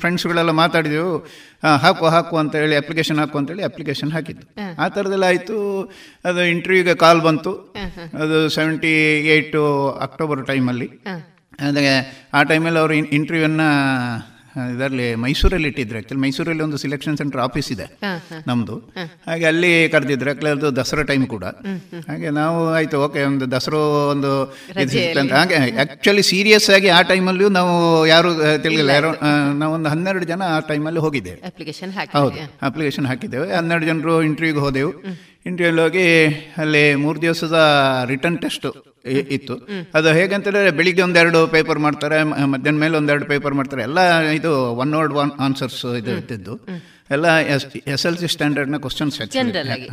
ಫ್ರೆಂಡ್ಸ್ಗಳೆಲ್ಲ ಮಾತಾಡಿದೆವು. ಹಾಕು ಹಾಕು ಅಂತ ಹೇಳಿ ಅಪ್ಲಿಕೇಶನ್ ಹಾಕು ಅಂತೇಳಿ ಅಪ್ಲಿಕೇಶನ್ ಹಾಕಿದ್ದು. ಆ ಥರದಲ್ಲಿ ಆಯಿತು. ಅದು ಇಂಟರ್ವ್ಯೂಗೆ ಕಾಲ್ ಬಂತು. ಅದು ಸೆವೆಂಟಿ ಏಯ್ಟು ಅಕ್ಟೋಬರ್ ಟೈಮಲ್ಲಿ ಅದೇ ಆ ಟೈಮಲ್ಲಿ ಅವರು ಇಂಟರ್ವ್ಯೂನ ಇದರಲ್ಲಿ ಮೈಸೂರಲ್ಲಿ ಇಟ್ಟಿದ್ರು ಆ್ಯಕ್ಚುಲಿ ಮೈಸೂರಲ್ಲಿ ಒಂದು ಸಿಲೆಕ್ಷನ್ ಸೆಂಟರ್ ಆಫೀಸ್ ಇದೆ ನಮ್ಮದು ಹಾಗೆ ಅಲ್ಲಿ ಕರೆದಿದ್ರು. ಯಾಕಂದ್ರೆ ಅದು ದಸರಾ ಟೈಮ್ ಕೂಡ. ಹಾಗೆ ನಾವು ಆಯಿತು ಓಕೆ ಒಂದು ದಸರಾ ಒಂದು ಹಾಗೆ ಆ್ಯಕ್ಚುಲಿ ಸೀರಿಯಸ್ ಆಗಿ ಆ ಟೈಮಲ್ಲೂ ನಾವು ಯಾರು ತಿಳಿಯಲ್ಲ ಯಾರು ನಾವು ನಾವೊಂದು ಹನ್ನೆರಡು ಜನ ಆ ಟೈಮಲ್ಲಿ ಹೋಗಿದ್ದೇವೆ. ಹೌದು ಅಪ್ಲಿಕೇಶನ್ ಹಾಕಿದ್ದೇವೆ. ಹನ್ನೆರಡು ಜನರು ಇಂಟರ್ವ್ಯೂಗೆ ಹೋದೆವು. ಇಂಟರ್ವ್ಯೂಲ್ಲಿ ಹೋಗಿ ಅಲ್ಲಿ ಮೂರು ದಿವಸದ ರಿಟರ್ನ್ ಟೆಸ್ಟ್ ಇತ್ತು. ಅದು ಹೇಗಂತೇಳಿದ್ರೆ ಬೆಳಿಗ್ಗೆ ಒಂದೆರಡು ಪೇಪರ್ ಮಾಡ್ತಾರೆ ಮಧ್ಯಾಹ್ನ ಮೇಲೆ ಒಂದೆರಡು ಪೇಪರ್ ಮಾಡ್ತಾರೆ. ಎಲ್ಲ ಇದು ಒನ್ ವರ್ಡ್ ಒನ್ ಆನ್ಸರ್ಸ್ ಇದು ಇದ್ದಿದ್ದು. ಎಲ್ಲ ಎಸ್ ಎಸ್ ಎಲ್ ಸಿ ಸ್ಟ್ಯಾಂಡರ್ಡ್ನ ಕ್ವಶನ್ಸ್ ಹಾಂ ಆಗಿ.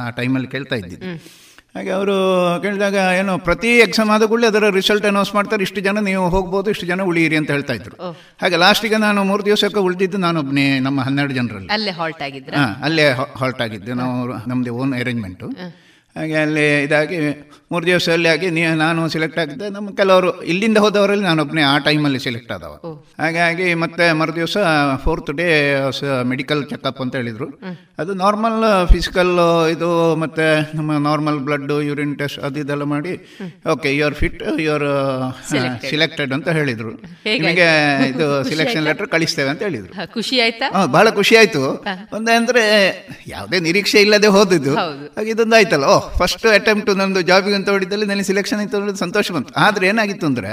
ಆ ಟೈಮಲ್ಲಿ ಕೇಳ್ತಾ ಇದ್ದಿದ್ದು. ಹಾಗೆ ಅವರು ಕೇಳಿದಾಗ ಏನು ಪ್ರತಿ ಎಕ್ಸಾಮ್ ಆದ ಕೂಡಲೇ ಅದರ ರಿಸಲ್ಟ್ ಅನೌನ್ಸ್ ಮಾಡ್ತಾರೆ. ಇಷ್ಟು ಜನ ನೀವು ಹೋಗ್ಬೋದು ಇಷ್ಟು ಜನ ಉಳಿಯಿರಿ ಅಂತ ಹೇಳ್ತಾ ಇದ್ರು. ಹಾಗೆ ಲಾಸ್ಟಿಗೆ ನಾನು ಮೂರು ದಿವಸಕ್ಕೆ ಉಳಿದಿದ್ದು ನಾನೊಬ್ಬನೇ ನಮ್ಮ ಹನ್ನೆರಡು ಜನರಲ್ಲಿ. ಅಲ್ಲೇ ಹಾಲ್ಟ್ ಆಗಿದ್ದೆ ಹಾಂ ಅಲ್ಲೇ ಹಾಲ್ಟ್ ಆಗಿದ್ದೆ. ನಾವು ನಮ್ಮದೇ ಓನ್ ಅರೇಂಜ್ಮೆಂಟು ಹಾಗೆ ಅಲ್ಲಿ ಇದಾಗಿ ಮೂರು ದಿವಸ ಅಲ್ಲಿ ಆಗಿ ನೀ ನಾನು ಸೆಲೆಕ್ಟ್ ಆಗಿದ್ದೆ ನಮ್ಮ ಕೆಲವರು ಇಲ್ಲಿಂದ ಹೋದವರಲ್ಲಿ ನಾನೊಬ್ಬನೇ ಆ ಟೈಮಲ್ಲಿ ಸೆಲೆಕ್ಟ್ ಆದವ. ಹಾಗಾಗಿ ಮತ್ತೆ ಮರು ದಿವಸ ಫೋರ್ತ್ ಡೇ ಮೆಡಿಕಲ್ ಚೆಕಪ್ ಅಂತ ಹೇಳಿದರು. ಅದು ನಾರ್ಮಲ್ ಫಿಸಿಕಲ್ ಇದು ಮತ್ತೆ ನಮ್ಮ ನಾರ್ಮಲ್ ಬ್ಲಡ್ ಯೂರಿನ್ ಟೆಸ್ಟ್ ಅದು ಇದೆಲ್ಲ ಮಾಡಿ okay you are fit you are selected ಅಂತ ಹೇಳಿದರು? ನಿಮಗೆ ಇದು ಸಿಲೆಕ್ಷನ್ ಲೆಟರ್ ಕಳಿಸ್ತೇವೆ ಅಂತ ಹೇಳಿದರು. ಖುಷಿ ಆಯ್ತಾ? ಬಹಳ ಖುಷಿ ಆಯ್ತು. ಒಂದಂದ್ರೆ ಯಾವುದೇ ನಿರೀಕ್ಷೆ ಇಲ್ಲದೆ ಹೋದಿದ್ದು. ಹೌದು. ಹಾಗೆ ಇದೊಂದು ಆಯ್ತಲ್ಲ. ಓ ಫಸ್ಟ್ ಅಟೆಂಪ್ಟ್ ನಂದು ಜಾಬಿಗೆ ಅಂತ ಹೊಡಿದಲ್ಲಿ ನನಗೆ ಸಿಲೆಕ್ಷನ್ ಇತ್ತು ಅಂದ್ರೆ ಸಂತೋಷ ಬಂತು. ಆದ್ರೆ ಏನಾಗಿತ್ತು ಅಂದ್ರೆ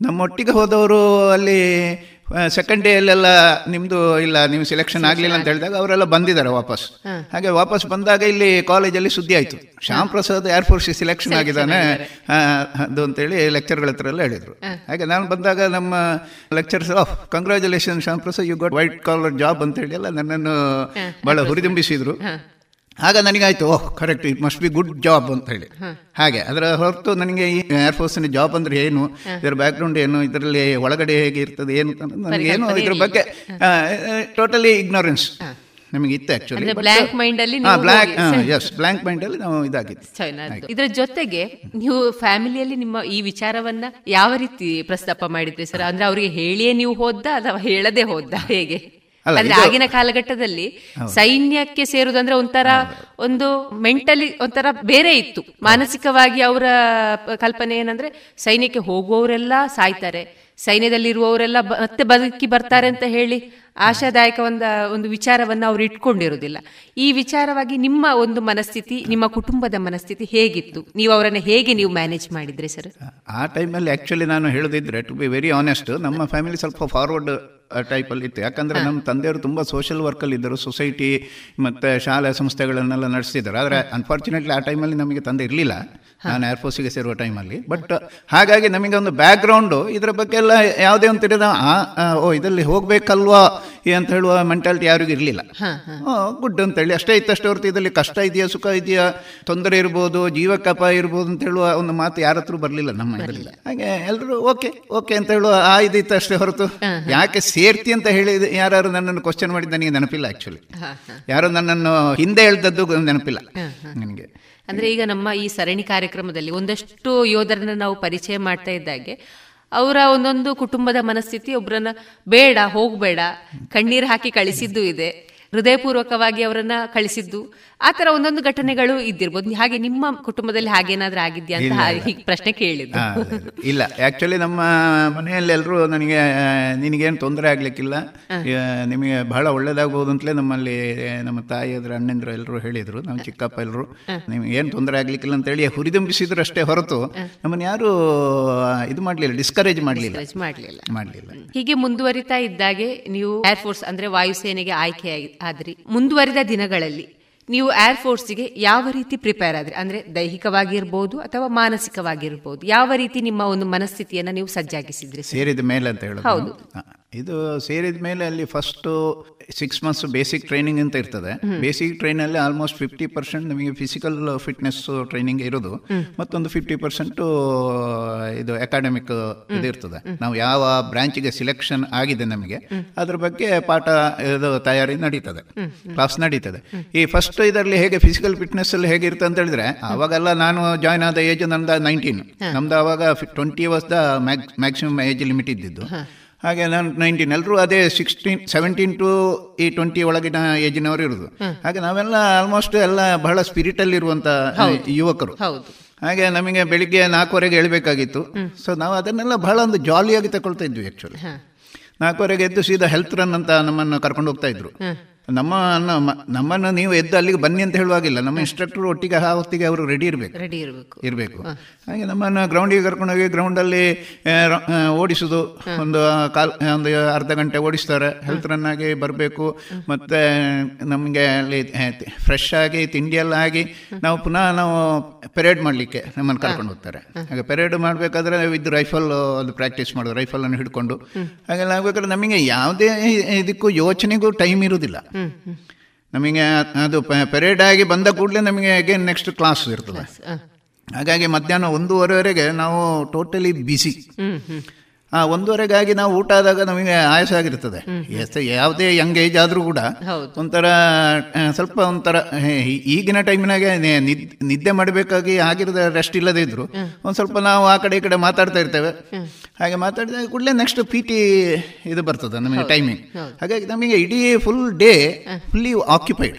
ನಮ್ಮೊಟ್ಟಿಗೆ ಹೋದವರು ಅಲ್ಲಿ ಸೆಕೆಂಡ್ ಡೇ ಅಲ್ಲೆಲ್ಲ ನಿಮ್ದು ಇಲ್ಲ ನೀವು ಸೆಲೆಕ್ಷನ್ ಆಗ್ಲಿಲ್ಲ ಅಂತ ಹೇಳಿದಾಗ ಅವರೆಲ್ಲ ಬಂದಿದ್ದಾರೆ ವಾಪಸ್. ಹಾಗೆ ವಾಪಸ್ ಬಂದಾಗ ಇಲ್ಲಿ ಕಾಲೇಜಲ್ಲಿ ಸುದ್ದಿ ಆಯ್ತು. ಶ್ಯಾಮ್ ಪ್ರಸಾದ್ ಏರ್ಫೋರ್ಸ್ ಸೆಲೆಕ್ಷನ್ ಆಗಿದ್ದಾನೆ. ಅಂತ ಅದು ಅಂತೇಳಿ ಲೆಕ್ಚರ್ಗಳ ಹತ್ರ ಎಲ್ಲ ಹೇಳಿದ್ರು. ಹಾಗೆ ನಾನು ಬಂದಾಗ ನಮ್ಮ lecturers of congratulation Shyam Prasad you got white collar job ಅಂತೇಳಿ ಎಲ್ಲ ನನ್ನನ್ನು ಭಾಳ ಹುರಿದುಂಬಿಸಿದ್ರು. ಆಗ ನನಗಾಯ್ತು ಓಹ್ correct it must be good job ಅಂತ ಹೇಳಿ. ಹಾಗೆ ಅದರ ಹೊರತು ನನಗೆ ಈ ಏರ್ಫೋರ್ಸ್ ಜಾಬ್ ಅಂದ್ರೆ ಏನು ಇದರ ಬ್ಯಾಕ್ಗ್ರೌಂಡ್ ಏನು ಇದರಲ್ಲಿ ಒಳಗಡೆ ಹೇಗೆ ಇರ್ತದೆ ಏನು ಅಂತ ನನಗೆ ಏನು ಇದ್ರ ಬಗ್ಗೆ ಟೋಟಲಿ ಇಗ್ನೋರೆನ್ಸ್ ನಮಗೆ ಇತ್ತು ಆಕ್ಚುಲಿ ಅಂದ್ರೆ ಮೈಂಡ್ ಅಲ್ಲಿ ಬ್ಲಾಕ್ ಎಸ್ ಬ್ಲಾಂಕ್ ಮೈಂಡ್ ಅಲ್ಲಿ ನಾವು ಇದಾಗಿತ್ತು. ಇದರ ಜೊತೆಗೆ ನೀವು ಫ್ಯಾಮಿಲಿಯಲ್ಲಿ ನಿಮ್ಮ ಈ ವಿಚಾರವನ್ನ ಯಾವ ರೀತಿ ಪ್ರಸ್ತಾಪ ಮಾಡಿದ್ರಿ ಸರ್? ಅಂದ್ರೆ ಅವರಿಗೆ ಹೇಳಿಯೇ ನೀವು ಹೋದ್ದ ಅಥವಾ ಹೇಳದೆ ಹೋದ್ದ ಹೇಗೆ? ಅಂದ್ರೆ ಆಗಿನ ಕಾಲಘಟ್ಟದಲ್ಲಿ ಸೈನ್ಯಕ್ಕೆ ಸೇರುದಂದ್ರೆ ಒಂಥರ ಒಂದು ಮೆಂಟಲಿ ಒಂಥರ ಬೇರೆ ಇತ್ತು. ಮಾನಸಿಕವಾಗಿ ಅವರ ಕಲ್ಪನೆ ಏನಂದ್ರೆ ಸೈನ್ಯಕ್ಕೆ ಹೋಗುವವರೆಲ್ಲ ಸಾಯ್ತಾರೆ. ಸೈನ್ಯದಲ್ಲಿರುವವರೆಲ್ಲ ಮತ್ತೆ ಬದುಕಿ ಬರ್ತಾರೆ ಅಂತ ಹೇಳಿ ಆಶಾದಾಯಕ ಒಂದ ಒಂದು ವಿಚಾರವನ್ನು ಅವ್ರು ಇಟ್ಕೊಂಡಿರುವುದಿಲ್ಲ ಈ ವಿಚಾರವಾಗಿ ನಿಮ್ಮ ಒಂದು ಮನಸ್ಥಿತಿ ನಿಮ್ಮ ಕುಟುಂಬದ ಮನಸ್ಥಿತಿ ಹೇಗಿತ್ತು? ನೀವು ಅವರನ್ನ ಹೇಗೆ ನೀವು ಮ್ಯಾನೇಜ್ ಮಾಡಿದ್ರಿ ಸರ್? ಆ ಟೈಮಲ್ಲಿ ಆಕ್ಚುಲಿ ನಾನು ಹೇಳೋದಿದ್ರೆ ಟು ಬಿ ವೆರಿ ಆನೆಸ್ಟ್ ನಮ್ಮ ಫ್ಯಾಮಿಲಿ ಸ್ವಲ್ಪ ಫಾರ್ವರ್ಡ್ ಟೈಪಲ್ಲಿ ಇತ್ತು. ಯಾಕಂದರೆ ನಮ್ಮ ತಂದೆಯವರು ತುಂಬ ಸೋಷಿಯಲ್ ವರ್ಕಲ್ಲಿ ಇದ್ದರು ಸೊಸೈಟಿ ಮತ್ತು ಶಾಲಾ ಸಂಸ್ಥೆಗಳನ್ನೆಲ್ಲ ನಡೆಸ್ತಿದ್ದಾರೆ. ಆದರೆ ಅನ್ಫಾರ್ಚುನೇಟ್ಲಿ ಆ ಟೈಮಲ್ಲಿ ನಮಗೆ ತಂದೆ ಇರಲಿಲ್ಲ. ನಾನು ಏರ್ಫೋರ್ಸಿಗೆ ಸೇರುವ ಟೈಮಲ್ಲಿ ಬಟ್ ಹಾಗಾಗಿ ನಮಗೆ ಒಂದು ಬ್ಯಾಕ್ಗ್ರೌಂಡು ಇದರ ಬಗ್ಗೆ ಎಲ್ಲ ಯಾವುದೇ ಒಂದು ತಿಳಿದ ಓ ಇದರಲ್ಲಿ ಹೋಗಬೇಕಲ್ವಾ ಅಂತ ಹೇಳುವ ಮೆಂಟಾಲಿಟಿ ಯಾರಿಗೂ ಇರಲಿಲ್ಲ. ಗುಡ್ ಅಂತೇಳಿ ಅಷ್ಟೇ ಇತ್ತಷ್ಟೇ ಹೊರತು ಇದರಲ್ಲಿ ಕಷ್ಟ ಇದೆಯಾ ಸುಖ ಇದೆಯಾ ತೊಂದರೆ ಇರ್ಬೋದು ಜೀವಕ್ಕಪ ಇರ್ಬೋದು ಅಂತ ಹೇಳುವ ಒಂದು ಮಾತು ಯಾರ ಹತ್ರ ಬರಲಿಲ್ಲ ನಮ್ಮ ಇದರಲ್ಲಿ. ಹಾಗೆ ಎಲ್ಲರೂ ಓಕೆ ಓಕೆ ಅಂತ ಹೇಳುವ ಆ ಇದಿತ್ತು ಅಷ್ಟೇ ಹೊರತು. ಯಾಕೆ ಸೇರ್ತಿ ಅಂತ ಹೇಳಿ ಯಾರು ನನ್ನನ್ನು ಕ್ವಶನ್ ಮಾಡಿದ್ದು ನನಗೆ ನೆನಪಿಲ್ಲ ಆ್ಯಕ್ಚುಲಿ ಯಾರು ನನ್ನನ್ನು ಹಿಂದೆ ಹೇಳ್ದದ್ದು ನೆನಪಿಲ್ಲ. ನನಗೆ. ಅಂದ್ರೆ ಈಗ ನಮ್ಮ ಈ ಸರಣಿ ಕಾರ್ಯಕ್ರಮದಲ್ಲಿ ಒಂದಷ್ಟು ಯೋಧರನ್ನ ನಾವು ಪರಿಚಯ ಮಾಡ್ತಾ ಇದ್ದಾಗೆ ಅವರ ಒಂದೊಂದು ಕುಟುಂಬದ ಮನಸ್ಥಿತಿ ಒಬ್ಬರನ್ನ ಬೇಡ ಹೋಗ್ಬೇಡ ಕಣ್ಣೀರು ಹಾಕಿ ಕಳಿಸಿದ್ದು ಇದೆ. ಹೃದಯಪೂರ್ವಕವಾಗಿ ಅವರನ್ನ ಕಳಿಸಿದ್ದು ಆ ತರ ಒಂದೊಂದು ಘಟನೆಗಳು ಇದ್ದಿರ್ಬೋದು. ಹಾಗೆ ನಿಮ್ಮ ಕುಟುಂಬದಲ್ಲಿ ಹಾಗೇನಾದ್ರೂ ಆಗಿದ್ಯಾ ಅಂತ ಪ್ರಶ್ನೆ ಕೇಳಿದ್ದು. ಅದೇ. ಇಲ್ಲ ಆಕ್ಚುಲಿ ನಮ್ಮ ಮನೆಯಲ್ಲಿ ಎಲ್ಲರೂ ನನಗೆ ನಿನಗೇನು ತೊಂದರೆ ಆಗ್ಲಿಕ್ಕಿಲ್ಲ. ನಿಮಗೆ ಬಹಳ ಒಳ್ಳೇದಾಗ್ಬೋದು ಅಂತಲೇ ನಮ್ಮಲ್ಲಿ ನಮ್ಮ ತಾಯಿ ಅದ್ರ ಅಣ್ಣಂದ್ರು ಎಲ್ಲರೂ ಹೇಳಿದ್ರು. ನಮ್ಮ ಚಿಕ್ಕಪ್ಪ ಎಲ್ಲರೂ ನಿಮ್ಗೆ ಏನು ತೊಂದರೆ ಆಗಲಿಕ್ಕಿಲ್ಲ ಅಂತೇಳಿ ಹುರಿದುಂಬಿಸಿದ್ರು ಅಷ್ಟೇ ಹೊರತು ನಮ್ಮನ್ನು ಯಾರು ಇದು ಮಾಡಲಿಲ್ಲ ಡಿಸ್ಕರೇಜ್ ಮಾಡ್ಲಿಲ್ಲ. ಮಾಡಲಿಲ್ಲ. ಹೀಗೆ ಮುಂದುವರಿತಾ ಇದ್ದಾಗೆ ನೀವು ಏರ್ಫೋರ್ಸ್ ಅಂದ್ರೆ ವಾಯುಸೇನೆಗೆ ಆಯ್ಕೆ ಆದ್ರಿ. ಮುಂದುವರಿದ ದಿನಗಳಲ್ಲಿ ನೀವು ಏರ್ ಏರ್ಫೋರ್ಸ್ಗೆ ಯಾವ ರೀತಿ ಪ್ರಿಪೇರ್ ಆದ್ರಿ ಅಂದ್ರೆ ದೈಹಿಕವಾಗಿರ್ಬೋದು ಅಥವಾ ಮಾನಸಿಕವಾಗಿರ್ಬೋದು ಯಾವ ರೀತಿ ನಿಮ್ಮ ಒಂದು ಮನಸ್ಥಿತಿಯನ್ನ ನೀವು ಸಜ್ಜಾಗಿಸಿದ್ರಿ ಸರ್? ಸೇರಿದ ಮೇಲೆ ಅಂತ ಹೇಳೋದು ಹೌದು. ಇದು ಸೇರಿದ ಮೇಲೆ ಅಲ್ಲಿ first six months basic training ಅಂತ ಇರ್ತದೆ. ಬೇಸಿಕ್ ಟ್ರೈನಲ್ಲಿ ಆಲ್ಮೋಸ್ಟ್ ಫಿಫ್ಟಿ ಪರ್ಸೆಂಟ್ ನಿಮಗೆ ಫಿಸಿಕಲ್ ಫಿಟ್ನೆಸ್ ಟ್ರೈನಿಂಗ್ ಇರೋದು. ಮತ್ತೊಂದು ಫಿಫ್ಟಿ ಪರ್ಸೆಂಟ್ ಇದು ಅಕಾಡೆಮಿಕ್ ಇದು ಇರ್ತದೆ. ನಾವು ಯಾವ ಬ್ರಾಂಚಿಗೆ ಸಿಲೆಕ್ಷನ್ ಆಗಿದೆ ನಮಗೆ ಅದ್ರ ಬಗ್ಗೆ ಪಾಠ ಇದು ತಯಾರಿ ನಡೀತದೆ. ಕ್ಲಾಸ್ ನಡೀತದೆ. ಈ ಫಸ್ಟ್ ಇದರಲ್ಲಿ ಹೇಗೆ ಫಿಸಿಕಲ್ ಫಿಟ್ನೆಸ್ ಅಲ್ಲಿ ಹೇಗೆ ಇರ್ತದೆ ಅಂತ ಹೇಳಿದ್ರೆ ಅವಾಗೆಲ್ಲ ನಾನು ಜಾಯ್ನ್ ಆದ ಏಜ್ ನಮ್ದು ನೈನ್ಟೀನ್ ನಮ್ದು ಅವಾಗ twenty hours the maximum age limit ಇದ್ದಿದ್ದು. ಹಾಗೆ ನಾನು ನೈನ್ಟೀನ್ ಎಲ್ಲರೂ ಅದೇ ಸಿಕ್ಸ್ಟೀನ್ ಸೆವೆಂಟೀನ್ ಟು ಈ ಟ್ವೆಂಟಿ ಒಳಗಿನ ಏಜಿನವರು ಇರೋದು. ಹಾಗೆ ನಾವೆಲ್ಲ ಆಲ್ಮೋಸ್ಟ್ ಎಲ್ಲ ಬಹಳ ಸ್ಪಿರಿಟಲ್ಲಿ ಇರುವಂತ ಯುವಕರು. ಹಾಗೆ ನಮಗೆ ಬೆಳಿಗ್ಗೆ ನಾಲ್ಕುವರೆಗೆ ಹೇಳಬೇಕಾಗಿತ್ತು. ಸೊ ನಾವು ಅದನ್ನೆಲ್ಲ ಬಹಳ ಒಂದು ಜಾಲಿಯಾಗಿ ತಗೊಳ್ತಾ ಇದ್ವಿ ಆ್ಯಕ್ಚುಲಿ ನಾಲ್ಕುವರೆಗೆ ಎದ್ದು ಸೀದಾ ಹೆಲ್ತ್ ರನ್ ಅಂತ ನಮ್ಮನ್ನು ಕರ್ಕೊಂಡು ಹೋಗ್ತಾ ಇದ್ರು. ನಮ್ಮ ನಮ್ಮನ್ನು ನೀವು ಎದ್ದು ಅಲ್ಲಿಗೆ ಬನ್ನಿ ಅಂತ ಹೇಳುವಾಗಿಲ್ಲ. ನಮ್ಮ ಇನ್ಸ್ಟ್ರಕ್ಟರ್ ಒಟ್ಟಿಗೆ ಆ ಹೊತ್ತಿಗೆ ಅವರು ರೆಡಿ ಇರಬೇಕು. ರೆಡಿ ಇರಬೇಕು. ಇರಬೇಕು. ಹಾಗೆ ನಮ್ಮನ್ನು ಗ್ರೌಂಡಿಗೆ ಕರ್ಕೊಂಡೋಗಿ ಗ್ರೌಂಡಲ್ಲಿ ಓಡಿಸೋದು. ಒಂದು ಕಾಲ್ ಒಂದು ಅರ್ಧ ಗಂಟೆ ಓಡಿಸ್ತಾರೆ. ಹೆಲ್ತ್ ರನ್ ಆಗಿ ಬರಬೇಕು. ಮತ್ತು ನಮಗೆ ಅಲ್ಲಿ ಫ್ರೆಶ್ ಆಗಿ ತಿಂಡಿಯೆಲ್ಲ ಆಗಿ ನಾವು ಪುನಃ ನಾವು ಪೆರೇಡ್ ಮಾಡಲಿಕ್ಕೆ ನಮ್ಮನ್ನು ಕರ್ಕೊಂಡು ಹೋಗ್ತಾರೆ. ಹಾಗೆ ಪೆರೇಡ್ ಮಾಡಬೇಕಾದ್ರೆ ವಿದ್ ರೈಫಲ್ ಅದು ಪ್ರಾಕ್ಟೀಸ್ ಮಾಡೋದು. ರೈಫಲನ್ನು ಹಿಡ್ಕೊಂಡು. ಹಾಗೆಲ್ಲ ಆಗಬೇಕಾದ್ರೆ ನಮಗೆ ಯಾವುದೇ ಇದಕ್ಕೂ ಯೋಚನೆಗೂ ಟೈಮ್ ಇರುವುದಿಲ್ಲ ನಮಗೆ ಅದು ಪೆರೇಡ್ ಆಗಿ ಬಂದ ಕೂಡಲೇ ನಮಗೆ ಅಗೇನ್ ನೆಕ್ಸ್ಟ್ ಕ್ಲಾಸ್ ಇರ್ತದೆ. ಹಾಗಾಗಿ ಮಧ್ಯಾಹ್ನ ಒಂದೂವರೆವರೆಗೆ ನಾವು ಟೋಟಲಿ ಬಿಸಿ ಆ ಒಂದೂವರೆಗಾಗಿ ನಾವು ಊಟ ಆದಾಗ ನಮಗೆ ಆಯಾಸ ಆಗಿರ್ತದೆ. ಯಾವುದೇ ಯಂಗ್ ಏಜ್ ಆದರೂ ಕೂಡ ಒಂಥರ ಸ್ವಲ್ಪ ಒಂಥರ ಈಗಿನ ಟೈಮಿನಾಗೆ ನಿದ್ದೆ ಮಾಡಬೇಕಾಗಿ ಆಗಿರದ ರೆಸ್ಟ್ ಇಲ್ಲದೇ ಇದ್ರು. ಒಂದು ಸ್ವಲ್ಪ ನಾವು ಆ ಕಡೆ ಈ ಕಡೆ ಮಾತಾಡ್ತಾ ಇರ್ತೇವೆ. ಹಾಗೆ ಮಾತಾಡಿದಾಗ ಕೂಡಲೇ ನೆಕ್ಸ್ಟ್ ಪಿ ಟಿ ಇದು ಬರ್ತದೆ ನಮಗೆ ಟೈಮಿಂಗ್ ಹಾಗಾಗಿ ನಮಗೆ ಇಡೀ ಫುಲ್ ಡೇ ಫುಲ್ಲಿ ಆಕ್ಯುಪೈಡ್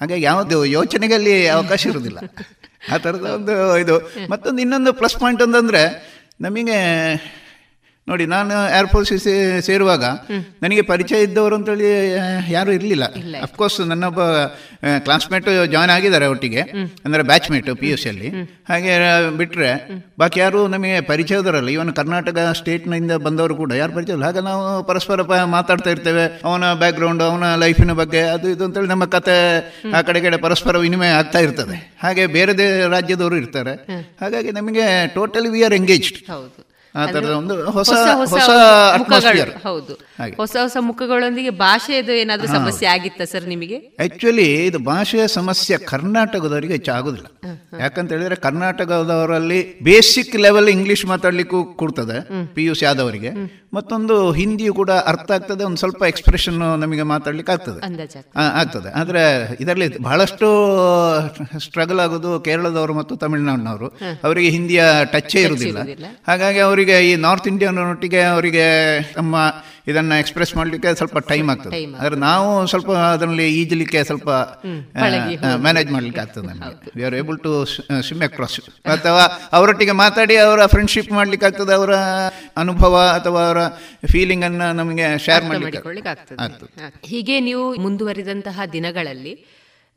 ಹಾಗಾಗಿ ಯಾವುದು ಯೋಚನೆಗಲ್ಲಿ ಅವಕಾಶ ಇರೋದಿಲ್ಲ ಆ ಥರದ ಒಂದು ಇದು. ಮತ್ತೊಂದು ಇನ್ನೊಂದು ಪ್ಲಸ್ ಪಾಯಿಂಟ್ ಅಂತಂದರೆ ನಮಗೆ ನೋಡಿ ನಾನು ಏರ್ಫೋರ್ಸ್ ಸೇರುವಾಗ ನನಗೆ ಪರಿಚಯ ಇದ್ದವರು ಅಂತೇಳಿ ಯಾರು ಇರಲಿಲ್ಲ. ಅಫ್ಕೋರ್ಸ್ ನನ್ನೊಬ್ಬ ಕ್ಲಾಸ್ಮೇಟ್ ಜಾಯ್ನ್ ಆಗಿದ್ದಾರೆ ಒಟ್ಟಿಗೆ. ಅಂದರೆ ಬ್ಯಾಚ್ಮೇಟ್ ಪಿ ಯು ಸಿಯಲ್ಲಿ ಹಾಗೆ ಬಿಟ್ಟರೆ ಬಾಕಿ ಯಾರು ನಮಗೆ ಪರಿಚಯದವರಲ್ಲ ಇವನು ಕರ್ನಾಟಕ ಸ್ಟೇಟ್ನಿಂದ ಬಂದವರು ಕೂಡ ಯಾರು ಪರಿಚಯ ಇಲ್ಲ. ಹಾಗೆ ನಾವು ಪರಸ್ಪರ ಮಾತಾಡ್ತಾ ಇರ್ತೇವೆ. ಅವನ ಬ್ಯಾಕ್ಗ್ರೌಂಡ್ ಅವನ ಲೈಫಿನ ಬಗ್ಗೆ ಅದು ಇದು ಅಂತೇಳಿ ನಮ್ಮ ಕತೆ ಆ ಕಡೆ ಕಡೆ ಪರಸ್ಪರ ವಿನಿಮಯ ಆಗ್ತಾ ಇರ್ತದೆ. ಹಾಗೆ ಬೇರೆ ರಾಜ್ಯದವರು ಇರ್ತಾರೆ. ಹಾಗಾಗಿ ನಮಗೆ ಟೋಟಲಿ ವಿ ಆರ್ ಎಂಗೇಜ್ಡ್ ಹೌದು. ಆ ತರದ ಒಂದು ಹೊಸ ಹೊಸ ಮುಖಗಳು. ಹೌದು. ಹೊಸ ಹೊಸ ಮುಖಗಳೊಂದಿಗೆ ಭಾಷೆದು ಏನಾದ್ರೂ ಸಮಸ್ಯೆ ಆಗಿತ್ತ ಸರ್ ನಿಮಗೆ? ಆಕ್ಚುಲಿ ಇದು ಭಾಷೆಯ ಸಮಸ್ಯೆ ಕರ್ನಾಟಕದವರಿಗೆ ಹೆಚ್ಚು ಆಗುದಿಲ್ಲ ಯಾಕಂತ ಹೇಳಿದ್ರೆ ಕರ್ನಾಟಕದವರಲ್ಲಿ ಬೇಸಿಕ್ ಲೆವೆಲ್ ಇಂಗ್ಲಿಷ್ ಮಾತಾಡ್ಲಿಕ್ಕೂ ಕೊಡ್ತದೆ ಪಿ ಯು ಸಿ ಆದವರಿಗೆ ಮತ್ತೊಂದು ಹಿಂದಿಯು ಕೂಡ ಅರ್ಥ ಆಗ್ತದೆ ಒಂದು ಸ್ವಲ್ಪ ಎಕ್ಸ್ಪ್ರೆಷನ್ ನಮಗೆ ಮಾತಾಡ್ಲಿಕ್ಕೆ ಆಗ್ತದೆ. ಆಗ್ತದೆ. ಆದ್ರೆ ಇದರಲ್ಲಿ ಬಹಳಷ್ಟು ಸ್ಟ್ರಗಲ್ ಆಗೋದು ಕೇರಳದವರು ಮತ್ತು ತಮಿಳುನಾಡಿನವರು. ಅವರಿಗೆ ಹಿಂದಿಯ ಟಚ್ಚೇ ಇರುವುದಿಲ್ಲ. ಹಾಗಾಗಿ ಅವರಿಗೆ ಈ ನಾರ್ತ್ ಇಂಡಿಯನ್ ಒಟ್ಟಿಗೆ ಅವರಿಗೆ ತಮ್ಮ ಇದನ್ನ ಎಕ್ಸ್ಪ್ರೆಸ್ ಮಾಡಲಿಕ್ಕೆ ಸ್ವಲ್ಪ ಟೈಮ್ ಆಗ್ತದೆ. ಆದ್ರೆ ನಾವು ಸ್ವಲ್ಪ ಅದರಲ್ಲಿ ಈಜಲಿಕ್ಕೆ ಸ್ವಲ್ಪ ಮ್ಯಾನೇಜ್ ಮಾಡ್ಲಿಕ್ಕೆ ಆಗ್ತದೆ ನಮಗೆ. We are able to swim across ಅಥವಾ ಅವರೊಟ್ಟಿಗೆ ಮಾತಾಡಿ ಅವರ ಫ್ರೆಂಡ್ಶಿಪ್ ಮಾಡ್ಲಿಕ್ಕೆ ಆಗ್ತದೆ ಅವರ ಅನುಭವ ಅಥವಾ ಅವರ ಫೀಲಿಂಗ್ ಅನ್ನ ನಮಗೆ ಶೇರ್ ಮಾಡ್ಲಿಕ್ಕೆ ಆಗ್ತದೆ. ಹೀಗೆ ನೀವು ಮುಂದುವರಿದಂತಹ ದಿನಗಳಲ್ಲಿ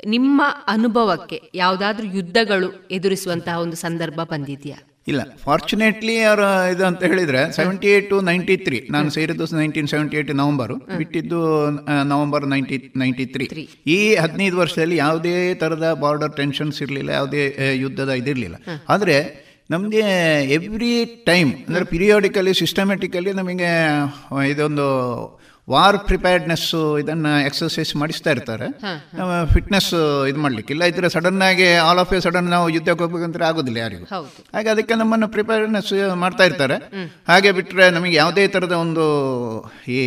ನಿಮ್ಮ ಅನುಭವಕ್ಕೆ ಯಾವುದಾದ್ರೂ ಯುದ್ಧಗಳು ಎದುರಿಸುವಂತಹ ಒಂದು ಸಂದರ್ಭ ಬಂದಿದೆಯಾ? ಇಲ್ಲ ಫಾರ್ಚುನೇಟ್ಲಿ ಅವರ ಇದು ಅಂತ ಹೇಳಿದ್ರೆ seventy eight to ninety three ನಾನು ಸೇರಿದ್ದು ನೈನ್ಟೀನ್ ಸೆವೆಂಟಿ ಏಟ್ ನವೆಂಬರ್ ಬಿಟ್ಟಿದ್ದು ನವಂಬರ್ ನೈಂಟಿ ನೈಂಟಿ ತ್ರೀ ಈ ಹದಿನೈದು ವರ್ಷದಲ್ಲಿ ಯಾವುದೇ ತರದ ಬಾರ್ಡರ್ ಟೆನ್ಷನ್ಸ್ ಇರಲಿಲ್ಲ ಯಾವುದೇ ಯುದ್ಧದ ಇದಿರಲಿಲ್ಲ. ಆದರೆ ನಮಗೆ ಎವ್ರಿ ಟೈಮ್ ಅಂದರೆ ಪಿರಿಯಾಡಿಕಲಿ ಸಿಸ್ಟಮೆಟಿಕಲಿ ನಮಗೆ ಇದೊಂದು ವಾರ್ ಪ್ರಿಪೇರ್ಡ್ನೆಸ್ ಇದನ್ನ ಎಕ್ಸರ್ಸೈಸ್ ಮಾಡಿಸ್ತಾ ಇರ್ತಾರೆ. ಫಿಟ್ನೆಸ್ ಇದು ಮಾಡ್ಲಿಕ್ಕೆ. ಇಲ್ಲ ಇದ್ರೆ ಸಡನ್ ಆಗಿ ಆಲ್ ಆಫ್ ಎ ಸಡನ್ ನಾವು ಯುದ್ಧಕ್ಕೆ ಹೋಗ್ಬೇಕಂದ್ರೆ ಆಗೋದಿಲ್ಲ ಯಾರಿಗೂ. ಹಾಗೆ ಅದಕ್ಕೆ ನಮ್ಮನ್ನು ಪ್ರಿಪೇರ್ನೆಸ್ ಮಾಡ್ತಾ ಇರ್ತಾರೆ. ಹಾಗೆ ಬಿಟ್ಟರೆ ನಮಗೆ ಯಾವುದೇ ತರದ ಒಂದು ಈ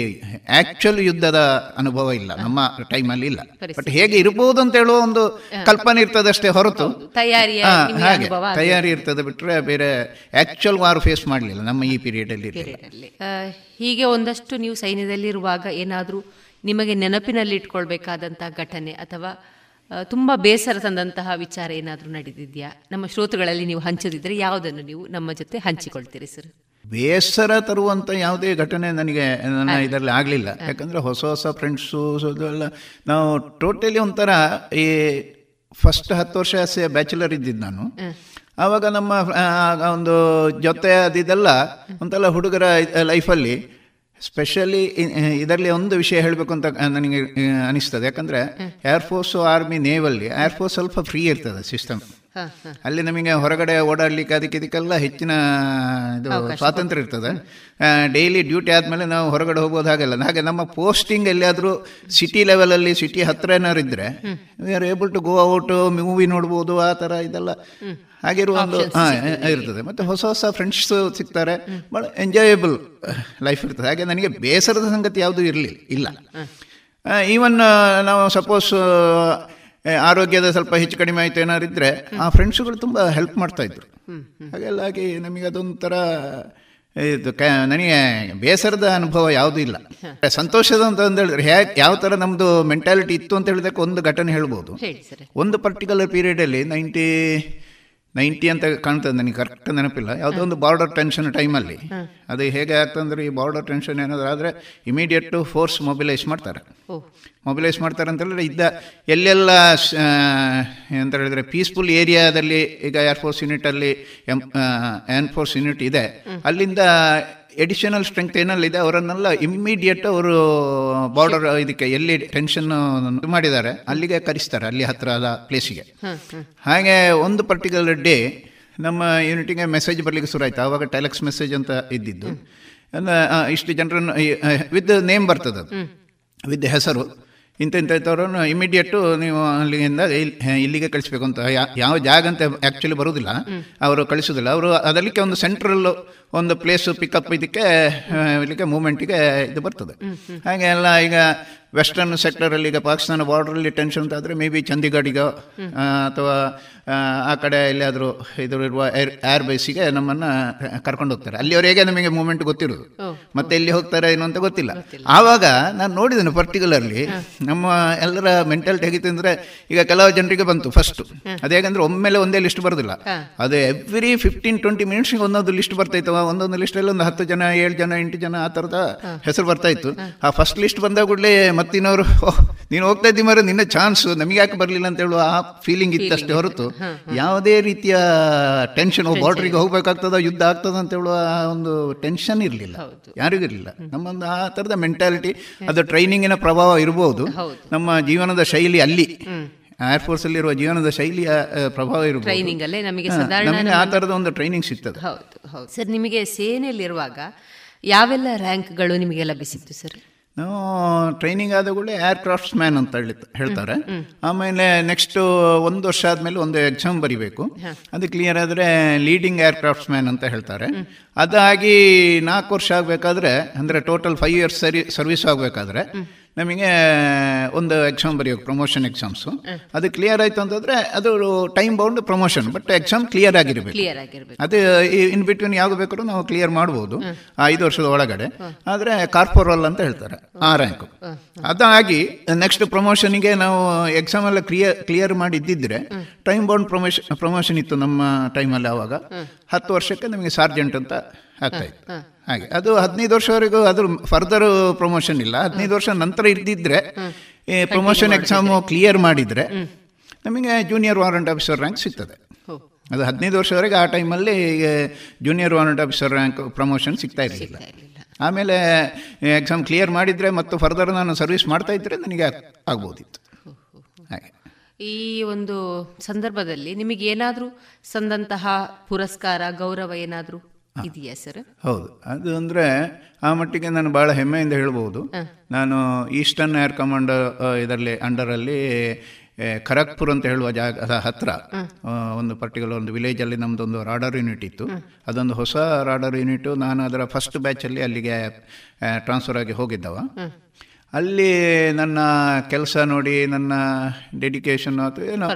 ಆಕ್ಚುಲ್ ಯುದ್ಧದ ಅನುಭವ ಇಲ್ಲ. ನಮ್ಮ ಟೈಮಲ್ಲಿ ಇಲ್ಲ. ಬಟ್ ಹೇಗೆ ಇರಬಹುದು ಅಂತ ಹೇಳುವ ಒಂದು ಕಲ್ಪನೆ ಇರ್ತದೆ ಅಷ್ಟೇ ಹೊರತು ಹಾಗೆ. ತಯಾರಿ ಇರ್ತದೆ ಬಿಟ್ಟರೆ ಬೇರೆ ಆಕ್ಚುಲ್ ವಾರ್ ಫೇಸ್ ಮಾಡಲಿಲ್ಲ. ನಮ್ಮ ಈ ಪೀರಿಯಡ್ ಹೀಗೆ ಒಂದಷ್ಟು ನೀವು ಸೈನ್ಯದಲ್ಲಿರುವಾಗ ಏನಾದರೂ ನಿಮಗೆ ನೆನಪಿನಲ್ಲಿ ಇಟ್ಕೊಳ್ಬೇಕಾದಂತಹ ಘಟನೆ ಅಥವಾ ತುಂಬ ತುಂಬಾ ಬೇಸರ ತಂದಂತಹ ವಿಚಾರ ಏನಾದರೂ ನಡೆದಿದೆಯಾ? ನಮ್ಮ ಶ್ರೋತೃಗಳಲ್ಲಿ ನೀವು ಹಂಚದಿದ್ದರೆ ಯಾವುದನ್ನು ನೀವು ನಮ್ಮ ಜೊತೆ ಹಂಚಿಕೊಳ್ತೀರಿ ಸರ್ ಬೇಸರ ತರುವಂಥ ಯಾವುದೇ ಘಟನೆ ನನಗೆ ನನ್ನ ಇದರಲ್ಲಿ ಆಗಲಿಲ್ಲ. ಯಾಕಂದರೆ ಹೊಸ ಹೊಸ ಫ್ರೆಂಡ್ಸು ಎಲ್ಲ. ನಾವು ಟೋಟಲಿ ಒಂಥರ ಈ ಫಸ್ಟ್ ಹತ್ತು ವರ್ಷ ಬ್ಯಾಚುಲರ್ ಇದ್ದಿದ್ದು ನಾನು. ಆವಾಗ ನಮ್ಮ ಒಂದು ಜೊತೆ ಅದಿದೆಲ್ಲ ಒಂಥರ ಹುಡುಗರ ಲೈಫಲ್ಲಿ ಸ್ಪೆಷಲಿ ಇದರಲ್ಲಿ ಒಂದು ವಿಷಯ ಹೇಳಬೇಕು ಅಂತ ನನಗೆ ಅನಿಸ್ತದೆ. ಯಾಕಂದರೆ ಏರ್ಫೋರ್ಸು ಆರ್ಮಿ ನೇವಲ್ಲಿ ಏರ್ಫೋರ್ಸ್ ಸ್ವಲ್ಪ ಫ್ರೀ ಇರ್ತದೆ ಸಿಸ್ಟಮ್ ಅಲ್ಲಿ ನಮಗೆ ಹೊರಗಡೆ ಓಡಾಡ್ಲಿಕ್ಕೆ ಅದಕ್ಕೆ ಇದಕ್ಕೆಲ್ಲ ಹೆಚ್ಚಿನ ಇದು ಸ್ವಾತಂತ್ರ್ಯ ಇರ್ತದೆ. ಡೈಲಿ ಡ್ಯೂಟಿ ಆದಮೇಲೆ ನಾವು ಹೊರಗಡೆ ಹೋಗೋದು ಹಾಗೆಲ್ಲ. ಹಾಗೆ ನಮ್ಮ ಪೋಸ್ಟಿಂಗ್ ಎಲ್ಲಿಯಾದರೂ ಸಿಟಿ ಲೆವೆಲಲ್ಲಿ ಸಿಟಿ ಹತ್ರ ಏನಾದ್ರು ಇದ್ದರೆ we are able to go out movie ನೋಡ್ಬೋದು ಆ ಥರ ಇದೆಲ್ಲ ಹಾಗಿರುವ ಒಂದು ಹಾಂ ಇರ್ತದೆ. ಮತ್ತು ಹೊಸ ಹೊಸ ಫ್ರೆಂಡ್ಸ್ ಸಿಗ್ತಾರೆ. ಭಾಳ ಎಂಜಾಯಬಲ್ ಲೈಫ್ ಇರ್ತದೆ. ಹಾಗೆ ನನಗೆ ಬೇಸರದ ಸಂಗತಿ ಯಾವುದೂ ಇರಲಿಲ್ಲ. ಇಲ್ಲ ಈವನ್ ನಾವು ಸಪೋಸ್ ಆರೋಗ್ಯದ ಸ್ವಲ್ಪ ಹೆಚ್ಚು ಕಡಿಮೆ ಆಯ್ತು ಏನಾದ್ರು ಇದ್ರೆ ಆ ಫ್ರೆಂಡ್ಸುಗಳು ತುಂಬ ಹೆಲ್ಪ್ ಮಾಡ್ತಾ ಇದ್ರು. ಹಾಗೆಲ್ಲ ಆಗಿ ನಮಗೆ ಅದೊಂಥರ ಇದು ಕ ನನಗೆ ಬೇಸರದ ಅನುಭವ ಯಾವುದೂ ಇಲ್ಲ. ಸಂತೋಷದ ಅಂತ ಹೇಳಿದ್ರೆ ಹೇಗೆ ಯಾವ ಥರ ನಮ್ಮದು ಮೆಂಟಾಲಿಟಿ ಇತ್ತು ಅಂತ ಹೇಳಿದಕ್ಕೆ ಒಂದು ಘಟನೆ ಹೇಳ್ಬೋದು. ಒಂದು ಪರ್ಟಿಕ್ಯುಲರ್ ಪೀರಿಯಡಲ್ಲಿ ನೈಂಟಿ ನೈಂಟಿ ಅಂತ ಕಾಣ್ತದೆ ನನಗೆ ಕರೆಕ್ಟ್ ನೆನಪಿಲ್ಲ. ಯಾವುದೋ ಒಂದು ಬಾರ್ಡರ್ ಟೆನ್ಷನ್ ಟೈಮಲ್ಲಿ ಅದು ಹೇಗೆ ಆಗ್ತಂದ್ರೆ ಈ ಬಾರ್ಡರ್ ಟೆನ್ಷನ್ ಏನಾದರೂ ಆದರೆ ಇಮಿಡಿಯೇಟ್ ಫೋರ್ಸ್ ಮೊಬಿಲೈಸ್ ಮಾಡ್ತಾರೆ. ಮೊಬಿಲೈಸ್ ಮಾಡ್ತಾರೆ ಅಂತ ಹೇಳಿದ್ರೆ ಇದ್ದ ಎಲ್ಲೆಲ್ಲ ಅಂತ ಎಂತ ಹೇಳಿದ್ರೆ ಪೀಸ್ಫುಲ್ ಏರಿಯಾದಲ್ಲಿ ಈಗ ಏರ್ಫೋರ್ಸ್ ಯೂನಿಟಲ್ಲಿ ಎಂ ಏರ್ಫೋರ್ಸ್ ಯೂನಿಟ್ ಇದೆ. ಅಲ್ಲಿಂದ ಎಡಿಷನಲ್ ಸ್ಟ್ರೆಂತ್ ಏನಲ್ಲಿದೆ ಅವರನ್ನೆಲ್ಲ ಇಮ್ಮಿಡಿಯೇಟ್ ಅವರು ಬಾರ್ಡರ್ ಇದಕ್ಕೆ ಎಲ್ಲಿ ಟೆನ್ಷನ್ ಮಾಡಿದ್ದಾರೆ ಅಲ್ಲಿಗೆ ಕರೆಸ್ತಾರೆ ಅಲ್ಲಿ ಹತ್ತಿರದ ಪ್ಲೇಸಿಗೆ ಹಾಗೆ ಒಂದು ಪರ್ಟಿಕ್ಯುಲರ್ ಡೇ ನಮ್ಮ ಯೂನಿಟಿಗೆ ಮೆಸೇಜ್ ಬರಲಿಕ್ಕೆ ಶುರು ಆಯ್ತು. ಆವಾಗ ಟೆಲೆಕ್ಸ್ ಮೆಸೇಜ್ ಅಂತ ಇದ್ದಿದ್ದು. ಇಷ್ಟು ಜನರನ್ನು ವಿತ್ ನೇಮ್ ಬರ್ತದೆ ವಿತ್ ಹೆಸರು. ಇಂಥ ಇಂಥ ಇಂಥವ್ರನ್ನು ಇಮಿಡಿಯೇಟು ನೀವು ಅಲ್ಲಿಂದ ಇಲ್- ಇಲ್ಲಿಗೆ ಕಳಿಸ್ಬೇಕು ಅಂತ. ಯಾ- ಯಾವ ಜಾಗ ಅಂತ ಆ್ಯಕ್ಚುಲಿ ಬರೋದಿಲ್ಲ ಅವರು ಕಳಿಸೋದಿಲ್ಲ ಅವರು ಅದಕ್ಕೆ ಒಂದು ಸೆಂಟ್ರಲ್ಲು ಒಂದು ಪ್ಲೇಸು ಪಿಕಪ್ ಇದಕ್ಕೆ ಇಲ್ಲಿಗೆ ಮೂಮೆಂಟಿಗೆ ಇದು ಬರ್ತದೆ. ಹಾಗೆ ಎಲ್ಲ ಈಗ ವೆಸ್ಟರ್ನ್ ಸೆಕ್ಟರಲ್ಲಿ ಈಗ ಪಾಕಿಸ್ತಾನ ಬಾರ್ಡ್ರಲ್ಲಿ ಟೆನ್ಷನ್ ಅಂತ ಆದರೆ ಮೇ ಬಿ ಚಂಡೀಗಢಿಗೋ ಅಥವಾ ಆ, ಕಡೆ ಎಲ್ಲಿಯಾದರೂ ಇರುವ ಏರ್ ಏರ್ ಬೇಸಿಗೆ ನಮ್ಮನ್ನು ಕರ್ಕೊಂಡು ಹೋಗ್ತಾರೆ. ಅಲ್ಲಿವರೆಗೆ ನಮಗೆ ಮೂಮೆಂಟ್ ಗೊತ್ತಿರೋದು ಮತ್ತೆ ಎಲ್ಲಿ ಹೋಗ್ತಾರೆ ಏನು ಅಂತ ಗೊತ್ತಿಲ್ಲ. ಆವಾಗ ನಾನು ನೋಡಿದ್ದೇನೆ ಪರ್ಟಿಕ್ಯುಲರ್ಲಿ ನಮ್ಮ ಎಲ್ಲರ ಮೆಂಟಾಲಿಟಿ ಹೇಗಿತ್ತು ಅಂದರೆ ಈಗ ಕೆಲವು ಜನರಿಗೆ ಬಂತು ಫಸ್ಟ್ ಅದೇಗಂದ್ರೆ ಒಮ್ಮೆಲೆ ಒಂದೇ ಲಿಸ್ಟ್ ಬರೋದಿಲ್ಲ. ಅದು ಎವ್ರಿ ಫಿಫ್ಟೀನ್ ಟ್ವೆಂಟಿ ಮಿನಿಟ್ಸ್ಗೆ ಒಂದೊಂದು ಲಿಸ್ಟ್ ಬರ್ತಾಯಿತ್ತು ಒಂದೊಂದು ಲಿಸ್ಟಲ್ಲಿ ಒಂದು ಹತ್ತು ಜನ ಏಳು ಜನ ಎಂಟು ಜನ ಆ ಥರದ ಹೆಸರು ಬರ್ತಾ ಇತ್ತು. ಆ ಫಸ್ಟ್ ಲಿಸ್ಟ್ ಬಂದಾಗ ಕೂಡಲೇ ಮತ್ತಿನವರು ನೀನು ಹೋಗ್ತಾ ಇದ್ದಿ ಮರ ನಿನ್ನ ಚಾನ್ಸ್ ನಮಗೆ ಯಾಕೆ ಬರಲಿಲ್ಲ ಅಂತ ಹೇಳುವ ಆ ಫೀಲಿಂಗ್ ಇತ್ತಷ್ಟೇ ಹೊರತು. ಯಾವುದೇ ರೀತಿಯ ಟೆನ್ಷನ್ ಬಾರ್ಡ್ರಿಗೆ ಹೋಗ್ಬೇಕಾಗ್ತದ ಯುದ್ಧ ಆಗ್ತದ ಅಂತ ಹೇಳುವ ಒಂದು ಟೆನ್ಷನ್ ಇರಲಿಲ್ಲ. ಯಾರಿಗೂ ಇರಲಿಲ್ಲ. ನಮ್ಮೊಂದು ಆ ಥರದ ಮೆಂಟಾಲಿಟಿ ಅದು ಟ್ರೈನಿಂಗಿನ ಪ್ರಭಾವ ಇರಬಹುದು ನಮ್ಮ ಜೀವನದ ಶೈಲಿ ಅಲ್ಲಿ. ಏರ್ಫೋರ್ಸ್ ಅಲ್ಲಿ ಇರುವ ಜೀವನದ ಶೈಲಿಯ ಪ್ರಭಾವ ಸಾಧಾರಣ ಆ ತರದ ಒಂದು ಟ್ರೈನಿಂಗ್ ಸಿಗ್ತದೆ. ಸರ್ ನಿಮಗೆ ಸೇನೆಯಲ್ಲಿರುವಾಗ ಯಾವೆಲ್ಲ ರ್ಯಾಂಕ್ಗಳು ನಿಮಗೆ ಲಭಿಸಿತ್ತು ಸರ್? ನಾವು ಟ್ರೈನಿಂಗ್ ಆದ ಕೂಡಲೇ ಏರ್ ಕ್ರಾಫ್ಟ್ಸ್ ಮ್ಯಾನ್ ಅಂತ ಹೇಳಿ ಹೇಳ್ತಾರೆ. ಆಮೇಲೆ ನೆಕ್ಸ್ಟ್ ಒಂದು ವರ್ಷ ಆದಮೇಲೆ ಒಂದು ಎಕ್ಸಾಮ್ ಬರಿಬೇಕು. ಅದು ಕ್ಲಿಯರ್ ಆದರೆ ಲೀಡಿಂಗ್ ಏರ್ ಕ್ರಾಫ್ಟ್ಸ್ ಮ್ಯಾನ್ ಅಂತ ಹೇಳ್ತಾರೆ. ಅದಾಗಿ ನಾಲ್ಕು ವರ್ಷ ಆಗಬೇಕಾದ್ರೆ ಅಂದರೆ ಟೋಟಲ್ ಫೈವ್ ಇಯರ್ಸ್ ಸರಿ ಸರ್ವಿಸ್ ಆಗಬೇಕಾದ್ರೆ ನಮಗೆ ಒಂದು ಎಕ್ಸಾಮ್ ಬರೆಯೋಕೆ ಪ್ರಮೋಷನ್ ಎಕ್ಸಾಮ್ಸು ಅದು ಕ್ಲಿಯರ್ ಆಯಿತು ಅಂತಂದರೆ ಅದು time bound promotion but exam clear ಆಗಿರಬೇಕು. ಕ್ಲಿಯರ್ ಆಗಿರ್ಬೇಕು. ಅದು ಇನ್ ಬಿಟ್ವೀನ್ ಯಾವಾಗ ಬೇಕಾದ್ರೂ ನಾವು ಕ್ಲಿಯರ್ ಮಾಡ್ಬೋದು. ಆ ಐದು ವರ್ಷದ ಒಳಗಡೆ. ಆದರೆ ಕಾರ್ಪೊರಲ್ ಅಂತ ಹೇಳ್ತಾರೆ ಆ ರ್ಯಾಂಕು ಅದಾಗಿ ನೆಕ್ಸ್ಟ್ ಪ್ರಮೋಷನ್ಗೆ ನಾವು ಎಕ್ಸಾಮ್ ಎಲ್ಲ ಕ್ಲಿಯರ್ ಕ್ಲಿಯರ್ ಮಾಡಿದ್ದಿದ್ರೆ ಟೈಮ್ ಬೌಂಡ್ ಪ್ರಮೋಷನ್ ಪ್ರಮೋಷನ್ ಇತ್ತು ನಮ್ಮ ಟೈಮಲ್ಲಿ ಆವಾಗ. ಹತ್ತು ವರ್ಷಕ್ಕೆ ನಮಗೆ ಸಾರ್ಜೆಂಟ್ ಅಂತ ಆಗ್ತಾ ಇತ್ತು ಹಾಗೆ ಅದು ಹದಿನೈದು ವರ್ಷವರೆಗೂ ಅದ್ರ ಫರ್ದರ್ ಪ್ರಮೋಷನ್ ಇಲ್ಲ. ಹದಿನೈದು ವರ್ಷ ನಂತರ ಇದ್ದಿದ್ರೆ ಪ್ರಮೋಷನ್ ಎಕ್ಸಾಮು ಕ್ಲಿಯರ್ ಮಾಡಿದರೆ ನಮಗೆ ಜೂನಿಯರ್ ವಾರಂಟ್ ಆಫೀಸರ್ ರ್ಯಾಂಕ್ ಸಿಗ್ತದೆ. ಅದು ಹದಿನೈದು ವರ್ಷವರೆಗೆ ಆ ಟೈಮಲ್ಲಿ junior warrant officer rank promotion ಸಿಗ್ತಾ ಇರಲಿಲ್ಲ. ಆಮೇಲೆ ಎಕ್ಸಾಮ್ ಕ್ಲಿಯರ್ ಮಾಡಿದರೆ ಮತ್ತು ಫರ್ದರ್ ನಾನು ಸರ್ವಿಸ್ ಮಾಡ್ತಾ ಇದ್ದರೆ ನನಗೆ ಆಗ್- ಆಗ್ಬೋದಿತ್ತು. ಹಾಗೆ. ಈ ಒಂದು ಸಂದರ್ಭದಲ್ಲಿ ನಿಮಗೆ ಏನಾದರೂ ಸಂದಂತಹ ಪುರಸ್ಕಾರ ಗೌರವ ಏನಾದರೂ ಇದೆಯಾ ಸರ್ ಹೌದು. ಅದು ಅಂದರೆ ಆ ಮಟ್ಟಿಗೆ ನಾನು ಭಾಳ ಹೆಮ್ಮೆಯಿಂದ ಹೇಳ್ಬೋದು. ನಾನು ಈಸ್ಟರ್ನ್ ಏರ್ ಕಮಾಂಡ್ ಇದರಲ್ಲಿ ಅಂಡರಲ್ಲಿ ಖರಗ್ಪುರ್ ಅಂತ ಹೇಳುವ ಜಾಗ ಹತ್ರ. ಒಂದು ಪರ್ಟಿಕ್ಯುಲರ್ ಒಂದು ವಿಲೇಜಲ್ಲಿ ನಮ್ಮದೊಂದು ರಾಡರ್ ಯೂನಿಟ್ ಇತ್ತು. ಅದೊಂದು ಹೊಸ ರಾಡರ್ ಯೂನಿಟು ನಾನು ಅದರ ಫಸ್ಟ್ ಬ್ಯಾಚಲ್ಲಿ ಅಲ್ಲಿಗೆ ಟ್ರಾನ್ಸ್ಫರ್ ಆಗಿ ಹೋಗಿದ್ದವ. ಅಲ್ಲಿ ನನ್ನ ಕೆಲಸ ನೋಡಿ ನನ್ನ ಡೆಡಿಕೇಶನ್ ಅಥವಾ ಏನೋ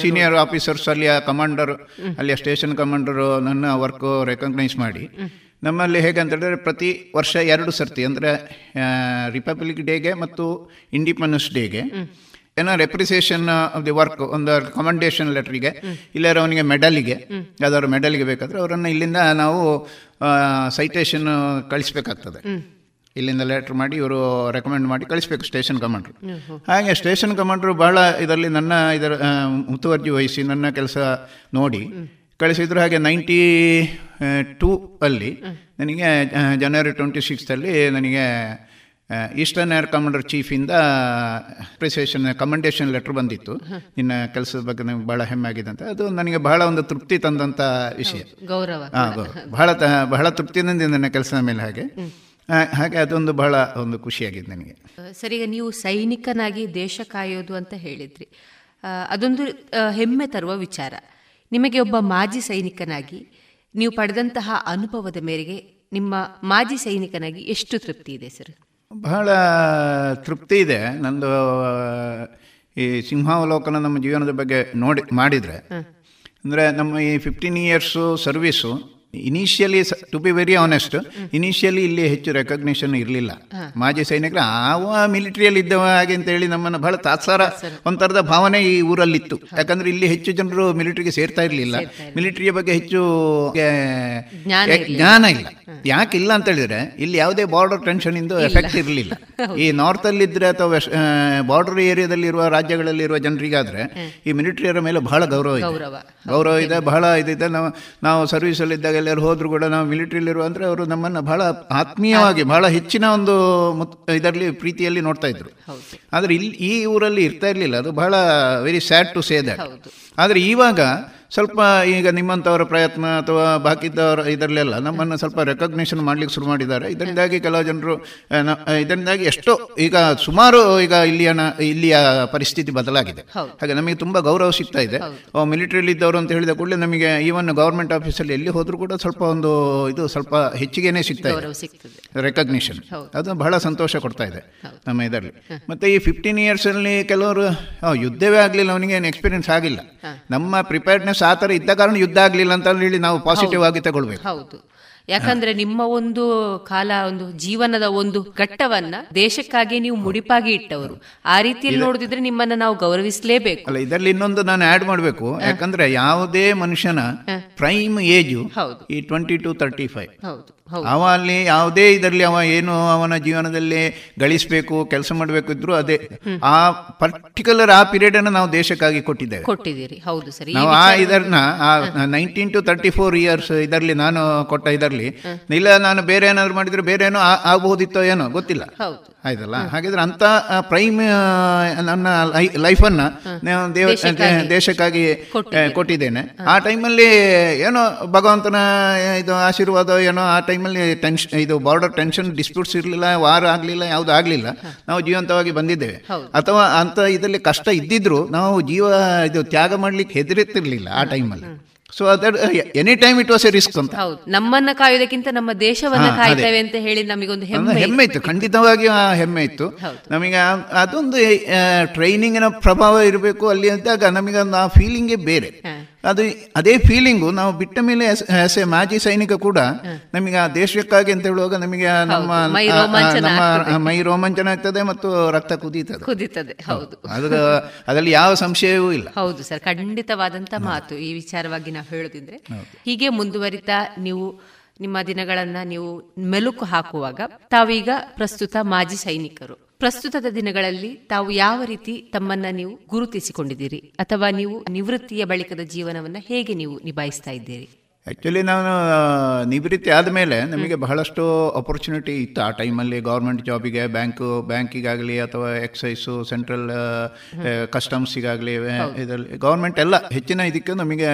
ಸೀನಿಯರ್ ಆಫೀಸರ್ಸ್ ಅಲ್ಲಿಯ ಕಮಾಂಡರು ಅಲ್ಲಿಯ ಸ್ಟೇಷನ್ ಕಮಾಂಡರು ನನ್ನ ವರ್ಕು ರೆಕಗ್ನೈಸ್ ಮಾಡಿ. ನಮ್ಮಲ್ಲಿ ಹೇಗೆ ಹೇಳಿದ್ರೆ ಪ್ರತಿ ವರ್ಷ ಎರಡು ಸರ್ತಿ ಅಂದರೆ ರಿಪಬ್ಲಿಕ್ ಡೇಗೆ ಮತ್ತು ಇಂಡಿಪೆಂಡೆನ್ಸ್ ಡೇಗೆ ಏನೋ ರೆಪ್ರಿಸಿಯೇಷನ್ ಆಫ್ ದಿ ವರ್ಕ್ ಒಂದು ಕಮೆಂಡೇಶನ್ ಲೆಟ್ರಿಗೆ ಇಲ್ಲಾರ ಅವನಿಗೆ ಮೆಡಲಿಗೆ ಯಾವ್ದಾದ್ರು ಮೆಡಲಿಗೆ ಬೇಕಾದರೆ ಅವರನ್ನು ಇಲ್ಲಿಂದ ನಾವು ಸೈಟೇಷನ್ ಕಳಿಸ್ಬೇಕಾಗ್ತದೆ. ಇಲ್ಲಿಂದ ಲೆಟ್ರ್ ಮಾಡಿ ಇವರು ರೆಕಮೆಂಡ್ ಮಾಡಿ ಕಳಿಸ್ಬೇಕು ಸ್ಟೇಷನ್ ಕಮಾಂಡ್ರು ಹಾಗೆ ಸ್ಟೇಷನ್ ಕಮಾಂಡ್ರು ಬಹಳ ಇದರಲ್ಲಿ ನನ್ನ ಇದರ ಮುತುವರ್ಜಿ ವಹಿಸಿ ನನ್ನ ಕೆಲಸ ನೋಡಿ ಕಳಿಸಿದ್ರು ಹಾಗೆ ನೈಂಟಿ ಟೂ ಅಲ್ಲಿ ನನಗೆ ಜನವರಿ ಟ್ವೆಂಟಿ ಸಿಕ್ಸ್ತಲ್ಲಿ ನನಗೆ ಈಸ್ಟರ್ನ್ ಏರ್ ಕಮಾಂಡರ್ ಚೀಫಿಂದ ಅಪ್ರಿಸಿಯೇಷನ್ ಕಮೆಂಡೇಷನ್ ಲೆಟ್ರ್ ಬಂದಿತ್ತು. ನಿನ್ನ ಕೆಲಸದ ಬಗ್ಗೆ ನನಗೆ ಭಾಳ ಹೆಮ್ಮೆ ಆಗಿದೆ ಅಂತ. ಅದು ನನಗೆ ಬಹಳ ಒಂದು ತೃಪ್ತಿ ತಂದಂಥ ವಿಷಯ. ಗೌರವ ಹಾಂ ಗೌರವ. ಬಹಳ ತ- ಬಹಳ ತೃಪ್ತಿಯಿಂದ ನನ್ನ ಕೆಲಸದ ಮೇಲೆ ಹಾಗೆ. ಹಾಗೆ ಅದೊಂದು ಬಹಳ ಒಂದು ಖುಷಿಯಾಗಿದೆ ನನಗೆ. ಸರಿ ಈಗ ನೀವು ಸೈನಿಕನಾಗಿ ದೇಶ ಕಾಯೋದು ಅಂತ ಹೇಳಿದ್ರಿ. ಅದೊಂದು ಹೆಮ್ಮೆ ತರುವ ವಿಚಾರ. ನಿಮಗೆ ಒಬ್ಬ ಮಾಜಿ ಸೈನಿಕನಾಗಿ ನೀವು ಪಡೆದಂತಹ ಅನುಭವದ ಮೇರೆಗೆ ನಿಮ್ಮ ಮಾಜಿ ಸೈನಿಕನಾಗಿ ಎಷ್ಟು ತೃಪ್ತಿ ಇದೆ ಸರ್? ಬಹಳ ತೃಪ್ತಿ ಇದೆ. ನಂದು ಈ ಸಿಂಹಾವಲೋಕನ ನಮ್ಮ ಜೀವನದ ಬಗ್ಗೆ ನೋಡಿ ಮಾಡಿದರೆ. ಅಂದರೆ ನಮ್ಮ ಈ fifteen years service initially to be very honest initially ಇಲ್ಲಿ ಹೆಚ್ಚು ರೆಕಗ್ನಿಷನ್ ಇರಲಿಲ್ಲ. ಮಾಜಿ ಸೈನಿಕರು ಆವ ಮಿಲಿಟರಿಯಲ್ಲಿ ಇದ್ದವ ಹಾಗೆ ಅಂತ ಹೇಳಿ ನಮ್ಮನ್ನು ಬಹಳ ತಾತ್ಸಾರ ಒಂಥರದ ಭಾವನೆ ಈ ಊರಲ್ಲಿತ್ತು. ಯಾಕಂದ್ರೆ ಇಲ್ಲಿ ಹೆಚ್ಚು ಜನರು ಮಿಲಿಟರಿಗೆ ಸೇರ್ತಾ ಇರಲಿಲ್ಲ. ಮಿಲಿಟರಿಯ ಬಗ್ಗೆ ಹೆಚ್ಚು ಜ್ಞಾನ ಇಲ್ಲ. ಯಾಕೆ ಇಲ್ಲ ಅಂತ ಹೇಳಿದ್ರೆ ಇಲ್ಲಿ ಯಾವುದೇ ಬಾರ್ಡರ್ ಟೆನ್ಷನ್ ಇಂದು ಎಫೆಕ್ಟ್ ಇರಲಿಲ್ಲ. ಈ ನಾರ್ತ್ ಅಲ್ಲಿ ಇದ್ರೆ ಅಥವಾ ವೆಸ್ಟ್ ಬಾರ್ಡರ್ ಏರಿಯಾದಲ್ಲಿರುವ ರಾಜ್ಯಗಳಲ್ಲಿರುವ ಜನರಿಗಾದ್ರೆ ಈ ಮಿಲಿಟರಿಯರ ಮೇಲೆ ಬಹಳ ಗೌರವ ಇದೆ. ಗೌರವ. ಇದೆ ಬಹಳ ಇದೆ ನಾವು ನಾವು ಸರ್ವಿಸಲ್ಲಿ ಇದ್ದಾಗ ಎಲ್ಲರೂ ಹೋದರೂ ಕೂಡ ನಾವು ಮಿಲಿಟ್ರಿಲಿರುವ ಅಂದರೆ ಅವರು ನಮ್ಮನ್ನ ಬಹಳ ಆತ್ಮೀಯವಾಗಿ ಬಹಳ ಹೆಚ್ಚಿನ ಒಂದು ಇದರಲ್ಲಿ ಪ್ರೀತಿಯಲ್ಲಿ ನೋಡ್ತಾ ಇದ್ರು. ಆದರೆ ಇಲ್ಲಿ ಈ ಊರಲ್ಲಿ ಇರ್ತಾ ಇರಲಿಲ್ಲ. ಅದು ಬಹಳ very sad to say that ಆದರೆ ಇವಾಗ ಸ್ವಲ್ಪ ಈಗ ನಿಮ್ಮಂಥವರ ಪ್ರಯತ್ನ ಅಥವಾ ಬಾಕಿದ್ದವರ ಇದರಲ್ಲೆಲ್ಲ ನಮ್ಮನ್ನು ಸ್ವಲ್ಪ ರೆಕಗ್ನಿಷನ್ ಮಾಡ್ಲಿಕ್ಕೆ ಶುರು ಮಾಡಿದ್ದಾರೆ. ಇದರಿಂದಾಗಿ ಕೆಲವು ಜನರು ಇದರಿಂದಾಗಿ ಎಷ್ಟೋ ಈಗ ಸುಮಾರು ಈಗ ಇಲ್ಲಿಯ ಇಲ್ಲಿಯ ಪರಿಸ್ಥಿತಿ ಬದಲಾಗಿದೆ. ಹಾಗೆ ನಮಗೆ ತುಂಬ ಗೌರವ ಸಿಗ್ತಾ ಇದೆ. ಮಿಲಿಟರಿಯಲ್ಲಿ ಇದ್ದವರು ಅಂತ ಹೇಳಿದ ಕೂಡಲೇ ನಮಗೆ ಈವನ್ ಗೌರ್ಮೆಂಟ್ ಆಫೀಸಲ್ಲಿ ಎಲ್ಲಿ ಹೋದರೂ ಕೂಡ ಸ್ವಲ್ಪ ಒಂದು ಇದು ಸ್ವಲ್ಪ ಹೆಚ್ಚಿಗೆನೇ ಸಿಗ್ತಾ ಇದೆ. ರೆಕಗ್ನಿಷನ್ ಅದು ಬಹಳ ಸಂತೋಷ ಕೊಡ್ತಾ ಇದೆ ನಮ್ಮ ಇದರಲ್ಲಿ. ಮತ್ತೆ ಈ ಫಿಫ್ಟೀನ್ ಇಯರ್ಸಲ್ಲಿ ಕೆಲವರು ಯುದ್ಧವೇ ಆಗಲಿಲ್ಲ ಅವನಿಗೆ ಏನು ಎಕ್ಸ್ಪೀರಿಯನ್ಸ್ ಆಗಿಲ್ಲ ನಮ್ಮ ಪ್ರಿಪೇರ್ಡ್ನೆಸ್ ಆ ಥರ ಇದ್ದ ಕಾರಣ ಯುದ್ಧ ಆಗಲಿಲ್ಲ ಅಂತ ಹೇಳಿ ನಾವು ಪಾಸಿಟಿವ್ ಆಗಿ ತಗೊಳ್ಬೇಕು. ಹೌದು. ಯಾಕಂದ್ರೆ ನಿಮ್ಮ ಒಂದು ಕಾಲ ಒಂದು ಜೀವನದ ಒಂದು ಘಟ್ಟವನ್ನ ದೇಶಕ್ಕಾಗಿ ನೀವು ಮುಡಿಪಾಗಿ ಇಟ್ಟವರು. ಆ ರೀತಿಯಲ್ಲಿ ನೋಡಿದ್ರೆ ನಿಮ್ಮನ್ನ ನಾವು ಗೌರವಿಸಲೇಬೇಕು. ಅಲ್ಲ ಇದರಲ್ಲಿ ಇನ್ನೊಂದು ನಾನು ಆಡ್ ಮಾಡಬೇಕು. ಯಾಕಂದ್ರೆ ಯಾವುದೇ ಮನುಷ್ಯನ ಪ್ರೈಮ್ ಏಜು ಹೌದು. ಈ ಟ್ವೆಂಟಿ ಟು ತರ್ಟಿ ಫೈವ್ ಹೌದು. ಅವ ಅಲ್ಲಿ ಯಾವುದೇ ಇದರಲ್ಲಿ ಅವ ಏನು ಅವನ ಜೀವನದಲ್ಲಿ ಗಳಿಸಬೇಕು ಕೆಲಸ ಮಾಡಬೇಕು ಇದ್ರು ಅದೇ. ಆ ಪರ್ಟಿಕ್ಯುಲರ್ ಆ ಪೀರಿಯಡ್ ಅನ್ನು ನಾವು ದೇಶಕ್ಕಾಗಿ ಕೊಟ್ಟಿದ್ದೇವೆ. ಕೊಟ್ಟಿದ್ದೀರಿ. ಹೌದು ಸರಿ. ನಾವು ಆ ಇದನ್ನ nineteen to thirty four years ಇದರಲ್ಲಿ ನಾನು ಕೊಟ್ಟ ಇದರಲ್ಲಿ ಇಲ್ಲ ನಾನು ಬೇರೆ ಏನಾದ್ರು ಮಾಡಿದ್ರೆ ಬೇರೆ ಏನೋ ಆಗಬಹುದಿತ್ತೋ ಏನೋ ಗೊತ್ತಿಲ್ಲ. ಆಯ್ತಲ್ಲ? ಹಾಗಿದ್ರೆ ಅಂತ ಪ್ರೈಮ್ ನನ್ನ ಲೈಫನ್ನ ನಾನು ದೇವ ದೇಶಕ್ಕಾಗಿ ಆ, ಕೊಟ್ಟಿದ್ದೇನೆ. ಆ ಟೈಮಲ್ಲಿ ಏನೋ ಭಗವಂತನ ಇದು ಆಶೀರ್ವಾದ ಏನೋ ಆ ಟೈಮಲ್ಲಿ ಟೆನ್ಷನ್ ಇದು ಬಾರ್ಡರ್ ಟೆನ್ಷನ್ ಡಿಸ್ಪ್ಯೂಟ್ಸ್ ಇರಲಿಲ್ಲ ವಾರ ಆಗಲಿಲ್ಲ ಯಾವುದು ಆಗಲಿಲ್ಲ. ನಾವು ಜೀವಂತವಾಗಿ ಬಂದಿದ್ದೇವೆ. ಅಥವಾ ಅಂತ ಇದರಲ್ಲಿ ಕಷ್ಟ ಇದ್ದಿದ್ರು ನಾವು ಜೀವ ಇದು ತ್ಯಾಗ ಮಾಡ್ಲಿಕ್ಕೆ ಹೆದರಿತಿರ್ಲಿಲ್ಲ ಆ ಟೈಮಲ್ಲಿ so other any time it was a risk ಅಂತ. ಹೌದು. ನಮ್ಮನ್ನ ಕಾಯುವುದಕ್ಕಿಂತ ನಮ್ಮ ದೇಶವನ್ನ ಕಾಯ್ತೇವೆ ಅಂತ ಹೇಳಿ ನಮಗೊಂದು ಹೆಮ್ಮೆ ಹೆಮ್ಮೆ ಇತ್ತು. ಖಂಡಿತವಾಗಿ ಆ ಹೆಮ್ಮೆ ಇತ್ತು. ನಮಗೆ ಅದೊಂದು ಟ್ರೈನಿಂಗ್ನ ಪ್ರಭಾವ ಇರಬೇಕು ಅಲ್ಲಿ ಅಂದಾಗ ನಮಗೆ ಒಂದು ಆ ಫೀಲಿಂಗೇ ಬೇರೆ. ಅದು ಅದೇ ಫೀಲಿಂಗು ನಾವು ಬಿಟ್ಟ ಮೇಲೆ ಆಸ್ ಎ ಮಾಜಿ ಸೈನಿಕ ಕೂಡ ನಮಗೆ ಆ ದೇಶಕ್ಕಾಗಿ ಅಂತ ಹೇಳುವಾಗ ನಮಗೆ ನಮ್ಮ ನಮ್ಮ ಮೈ ರೋಮಾಂಚನ ಆಗ್ತದೆ ಮತ್ತು ರಕ್ತ ಕುದೀತದೆ. ಕುದೀತದೆ. ಹೌದು. ಅದು ಅದರಲ್ಲಿ ಯಾವ ಸಂಶಯವೂ ಇಲ್ಲ. ಹೌದು ಸರ್. ಖಂಡಿತವಾದಂತ ಮಾತು ಈ ವಿಚಾರವಾಗಿ ನಾವು ಹೇಳೋದಿದ್ರೆ. ಹೀಗೆ ಮುಂದುವರಿತಾ ನೀವು ನಿಮ್ಮ ದಿನಗಳನ್ನ ನೀವು ಮೆಲುಕು ಹಾಕುವಾಗ ತಾವೀಗ ಪ್ರಸ್ತುತ ಮಾಜಿ ಸೈನಿಕರು. ಪ್ರಸ್ತುತದ ದಿನಗಳಲ್ಲಿ ತಾವು ಯಾವ ರೀತಿ ತಮ್ಮನ್ನ ನೀವು ಗುರುತಿಸಿಕೊಂಡಿದ್ದೀರಿ? ಅಥವಾ ನೀವು ನಿವೃತ್ತಿಯ ಬಳಿಕದ ಜೀವನವನ್ನ ಹೇಗೆ ನೀವು ನಿಭಾಯಿಸ್ತಾ ಇದ್ದೀರಿ? ಆ್ಯಕ್ಚುಲಿ ನಾನು ನಿವೃತ್ತಿ ಆದಮೇಲೆ ನಮಗೆ ಬಹಳಷ್ಟು ಅಪರ್ಚುನಿಟಿ ಇತ್ತು. ಆ ಟೈಮಲ್ಲಿ ಗೌರ್ಮೆಂಟ್ ಜಾಬಿಗೆ ಬ್ಯಾಂಕು ಬ್ಯಾಂಕಿಗಾಗಲಿ ಅಥವಾ ಎಕ್ಸೈಸು ಸೆಂಟ್ರಲ್ ಕಸ್ಟಮ್ಸಿಗಾಗಲಿ ಇದರಲ್ಲಿ ಗೌರ್ಮೆಂಟ್ ಎಲ್ಲ ಹೆಚ್ಚಿನ ಇದಕ್ಕೆ ನಮಗೆ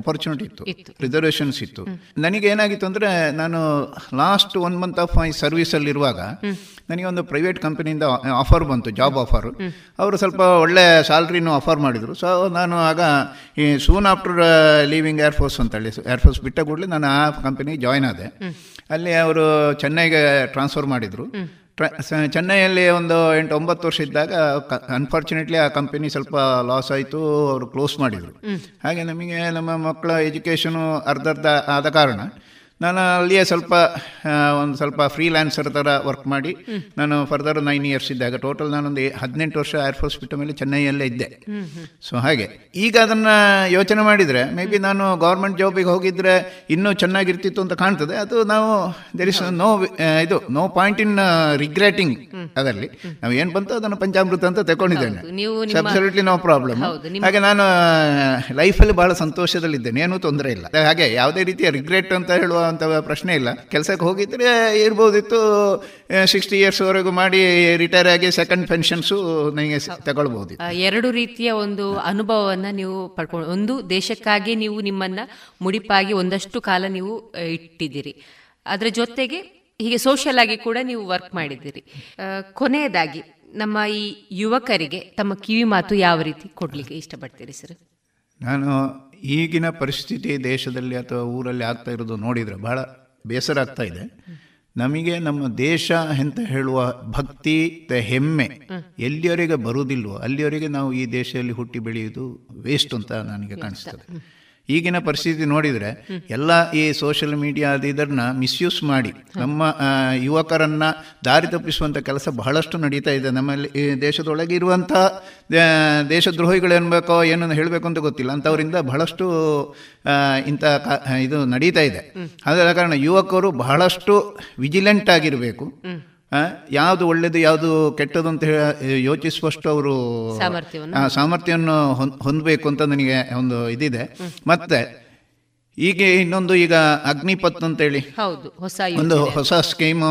ಅಪರ್ಚುನಿಟಿ ಇತ್ತು. ರಿಸರ್ವೇಷನ್ಸ್ ಇತ್ತು. ನನಗೆ ಏನಾಗಿತ್ತು ಅಂದರೆ ನಾನು last one month of my ಸರ್ವಿಸಲ್ಲಿರುವಾಗ ನನಗೆ ಒಂದು ಪ್ರೈವೇಟ್ ಕಂಪನಿಯಿಂದ ಆಫರ್ ಬಂತು ಜಾಬ್ ಆಫರ್ ಅವರು ಸ್ವಲ್ಪ ಒಳ್ಳೆ ಸ್ಯಾಲ್ರಿನೂ ಆಫರ್ ಮಾಡಿದರು. ಸೊ ನಾನು ಆಗ ಈ soon after leaving air force ಅಂತೇಳಿ ಏರ್ಫೋರ್ಸ್ ಬಿಟ್ಟ ಕೂಡಲೇ ನಾನು ಆ ಕಂಪನಿಗೆ ಜಾಯ್ನ್ ಆದೆ. ಅಲ್ಲಿ ಅವರು ಚೆನ್ನೈಗೆ ಟ್ರಾನ್ಸ್ಫರ್ ಮಾಡಿದರು. ಚೆನ್ನೈಯಲ್ಲಿ ಒಂದು ಎಂಟು ಒಂಬತ್ತು ವರ್ಷ ಇದ್ದಾಗ ಅನ್ಫಾರ್ಚುನೇಟ್ಲಿ ಆ ಕಂಪನಿ ಸ್ವಲ್ಪ ಲಾಸ್ ಆಯಿತು ಅವರು ಕ್ಲೋಸ್ ಮಾಡಿದರು. ಹಾಗೆ ನಮಗೆ ನಮ್ಮ ಮಕ್ಕಳ ಎಜುಕೇಷನು ಅರ್ಧರ್ಧ ಆದ ಕಾರಣ ನಾನು ಅಲ್ಲಿಯೇ ಸ್ವಲ್ಪ ಒಂದು ಸ್ವಲ್ಪ ಫ್ರೀಲ್ಯಾನ್ಸರ್ ಥರ ವರ್ಕ್ ಮಾಡಿ ನಾನು ಫರ್ದರ್ ನೈನ್ ಇಯರ್ಸ್ ಇದ್ದಾಗ ಟೋಟಲ್ ನಾನೊಂದು ಹದಿನೆಂಟು ವರ್ಷ ಏರ್ಫೋರ್ಸ್ ಬಿಟ್ಟ ಮೇಲೆ ಚೆನ್ನೈಯಲ್ಲೇ ಇದ್ದೆ. ಸೊ ಹಾಗೆ. ಈಗ ಅದನ್ನು ಯೋಚನೆ ಮಾಡಿದರೆ ಮೇ ಬಿ ನಾನು ಗೌರ್ಮೆಂಟ್ ಜಾಬಿಗೆ ಹೋಗಿದ್ರೆ ಇನ್ನೂ ಚೆನ್ನಾಗಿರ್ತಿತ್ತು ಅಂತ ಕಾಣ್ತದೆ. ಅದು ನಾವು ದೇರ್ ಇಸ್ ನೋ ಇದು ನೋ ಪಾಯಿಂಟ್ ಇನ್ ರಿಗ್ರೆಟಿಂಗ್ ಅದರಲ್ಲಿ. ನಾವು ಏನು ಬಂತು ಅದನ್ನು ಪಂಚಾಮೃತ ಅಂತ ತಗೊಂಡಿದ್ದೇನೆ ಅಬ್ಸಲ್ಯೂಟ್ಲಿ ನೋ ಪ್ರಾಬ್ಲಮ್ ಹಾಗೆ ನಾನು ಲೈಫಲ್ಲಿ ಬಹಳ ಸಂತೋಷದಲ್ಲಿದ್ದೇನೆ. ಏನೂ ತೊಂದರೆ ಇಲ್ಲ. ಹಾಗೆ ಯಾವುದೇ ರೀತಿಯ ರಿಗ್ರೆಟ್ ಅಂತ ಹೇಳುವಂಥ ಪ್ರಶ್ನೆ ಇಲ್ಲ. ಕೆಲಸಕ್ಕೆ ಹೋಗಿದ್ರೆ ಇರ್ಬೋದಿತ್ತು ಸಿಕ್ಸ್ಟಿ ಇಯರ್ಸ್ವರೆಗೂ ಮಾಡಿ ರಿಟೈರ್ ಆಗಿ ಸೆಕೆಂಡ್ ಪೆನ್ಷನ್ಸು ನನಗೆ ತಗೊಳ್ಬೋದು ಎರಡು ರೀತಿಯ ಒಂದು ಅನುಭವವನ್ನ ನೀವು ಪಡ್ಕೊಂಡು ಒಂದು ದೇಶಕ್ಕಾಗಿ ನೀವು ನಿಮ್ಮನ್ನ ಮುಡಿಪಾಗಿ ಒಂದಷ್ಟು ಕಾಲ ನೀವು ಇಟ್ಟಿದ್ದೀರಿ. ಅದರ ಜೊತೆಗೆ ಹೀಗೆ ಸೋಷಿಯಲ್ ಆಗಿ ಕೂಡ ನೀವು ವರ್ಕ್ ಮಾಡಿದ್ದೀರಿ. ಕೊನೆಯದಾಗಿ ನಮ್ಮ ಈ ಯುವಕರಿಗೆ ತಮ್ಮ ಕಿವಿ ಮಾತು ಯಾವ ರೀತಿ ಕೊಡ್ಲಿಕ್ಕೆ ಇಷ್ಟಪಡ್ತೀರಿ ಸರ್ ನಾನು ಈಗಿನ ಪರಿಸ್ಥಿತಿ ದೇಶದಲ್ಲಿ ಅಥವಾ ಊರಲ್ಲಿ ಆಗ್ತಾ ಇರೋದು ನೋಡಿದರೆ ಭಾಳ ಬೇಸರ ಆಗ್ತಾ ಇದೆ. ನಮಗೆ ನಮ್ಮ ದೇಶ ಅಂತ ಹೇಳುವ ಭಕ್ತಿ ಹೆಮ್ಮೆ ಎಲ್ಲಿಯವರೆಗೆ ಬರುವುದಿಲ್ವೋ ಅಲ್ಲಿಯವರೆಗೆ ನಾವು ಈ ದೇಶದಲ್ಲಿ ಹುಟ್ಟಿ ಬೆಳೆಯುವುದು ವೇಸ್ಟ್ ಅಂತ ನನಗೆ ಕಾಣಿಸ್ತದೆ. ಈಗಿನ ಪರಿಸ್ಥಿತಿ ನೋಡಿದರೆ ಎಲ್ಲ ಈ ಸೋಷಿಯಲ್ ಮೀಡಿಯಾ ಅದು ಇದನ್ನ ಮಿಸ್ಯೂಸ್ ಮಾಡಿ ನಮ್ಮ ಯುವಕರನ್ನ ದಾರಿ ತಪ್ಪಿಸುವಂಥ ಕೆಲಸ ಬಹಳಷ್ಟು ನಡೀತಾ ಇದೆ. ನಮ್ಮಲ್ಲಿ ಈ ದೇಶದೊಳಗೆ ಇರುವಂಥ ದೇಶದ್ರೋಹಿಗಳು ಅನ್ಬೇಕೋ ಏನನ್ನು ಹೇಳಬೇಕು ಅಂತ ಗೊತ್ತಿಲ್ಲ. ಅಂಥವರಿಂದ ಬಹಳಷ್ಟು ಇಂಥ ಇದು ನಡೀತಾ ಇದೆ. ಅದರ ಕಾರಣ ಯುವಕರು ಬಹಳಷ್ಟು ವಿಜಿಲೆಂಟ್ ಆಗಿರಬೇಕು. ಯಾವುದು ಒಳ್ಳೆಯದು ಯಾವುದು ಕೆಟ್ಟದು ಅಂತ ಹೇಳಿ ಯೋಚಿಸುವಷ್ಟು ಅವರು ಸಾಮರ್ಥ್ಯವನ್ನು. ಹೊಂದಬೇಕು ಅಂತ ನನಗೆ ಒಂದು ಇದಿದೆ. ಮತ್ತೆ ಈಗ ಇನ್ನೊಂದು ಈಗ ಅಗ್ನಿಪತ್ ಅಂತೇಳಿ. ಹೌದು ಹೊಸ ಒಂದು ಹೊಸ ಸ್ಕೀಮ್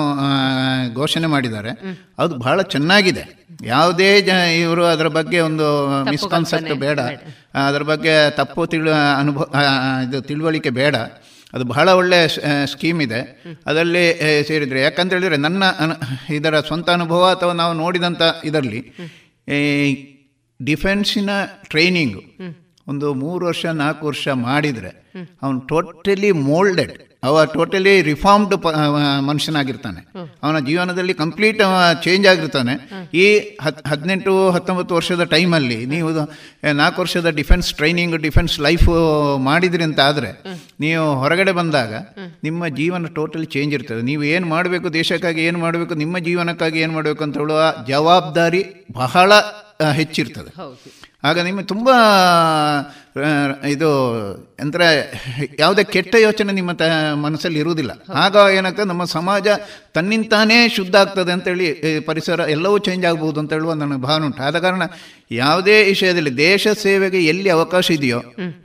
ಘೋಷಣೆ ಮಾಡಿದ್ದಾರೆ. ಅದು ಬಹಳ ಚೆನ್ನಾಗಿದೆ. ಯಾವುದೇ ಜ ಇವರು ಅದರ ಬಗ್ಗೆ ಒಂದು ಮಿಸ್ಕಾನ್ಸೆಪ್ಟ್ ಬೇಡ. ಅದರ ಬಗ್ಗೆ ತಪ್ಪು ತಿಳು ಅನುಭವ ಇದು ತಿಳುವಳಿಕೆ ಬೇಡ. ಅದು ಬಹಳ ಒಳ್ಳೆಯ ಸ್ಕೀಮ್ ಇದೆ. ಅದರಲ್ಲಿ ಸೇರಿದರೆ, ಯಾಕಂತ ಹೇಳಿದರೆ ನನ್ನ ಇದರ ಸ್ವಂತ ಅನುಭವ ಅಥವಾ ನಾವು ನೋಡಿದಂಥ ಇದರಲ್ಲಿ ಡಿಫೆನ್ಸಿನ ಟ್ರೈನಿಂಗು ಒಂದು ಮೂರು ವರ್ಷ, ನಾಲ್ಕು ವರ್ಷ ಮಾಡಿದರೆ, ಅವನು ಟೋಟಲಿ ಮೋಲ್ಡೆಡ್ ಅವ ಟೋಟಲಿ ರಿಫಾರ್ಮ್ಡ್ ಮನುಷ್ಯನಾಗಿರ್ತಾನೆ. ಅವನ ಜೀವನದಲ್ಲಿ ಕಂಪ್ಲೀಟ್ ಚೇಂಜ್ ಆಗಿರ್ತಾನೆ. ಈ ಹತ್ ಹದಿನೆಂಟು ಹತ್ತೊಂಬತ್ತು ವರ್ಷದ ಟೈಮಲ್ಲಿ ನೀವು ನಾಲ್ಕು ವರ್ಷದ ಡಿಫೆನ್ಸ್ ಟ್ರೈನಿಂಗ್ ಡಿಫೆನ್ಸ್ ಲೈಫ್ ಮಾಡಿದ್ರಿ ಅಂತ ಆದರೆ ನೀವು ಹೊರಗಡೆ ಬಂದಾಗ ನಿಮ್ಮ ಜೀವನ ಟೋಟಲಿ ಚೇಂಜ್ ಇರ್ತದೆ. ನೀವು ಏನು ಮಾಡಬೇಕು ದೇಶಕ್ಕಾಗಿ ಏನು ಮಾಡಬೇಕು ನಿಮ್ಮ ಜೀವನಕ್ಕಾಗಿ ಏನು ಮಾಡಬೇಕು ಅಂತ ಹೇಳುವ ಜವಾಬ್ದಾರಿ ಬಹಳ ಹೆಚ್ಚಿರ್ತದೆ. ಆಗ ನಿಮಗೆ ತುಂಬ ಇದು ಅಂದರೆ ಯಾವುದೇ ಕೆಟ್ಟ ಯೋಚನೆ ನಿಮ್ಮ ತ ಮನಸ್ಸಲ್ಲಿ ಇರುವುದಿಲ್ಲ. ಆಗ ಏನಾಗ್ತದೆ ನಮ್ಮ ಸಮಾಜ ತನ್ನಿಂತಾನೇ ಶುದ್ಧ ಆಗ್ತದೆ ಅಂತೇಳಿ ಪರಿಸರ ಎಲ್ಲವೂ ಚೇಂಜ್ ಆಗ್ಬೋದು ಅಂತ ಹೇಳುವ ನನಗೆ ಭಾವನೆ ಉಂಟು. ಆದ ಕಾರಣ ಯಾವುದೇ ವಿಷಯದಲ್ಲಿ ದೇಶ ಸೇವೆಗೆ ಎಲ್ಲಿ ಅವಕಾಶ ಇದೆಯೋ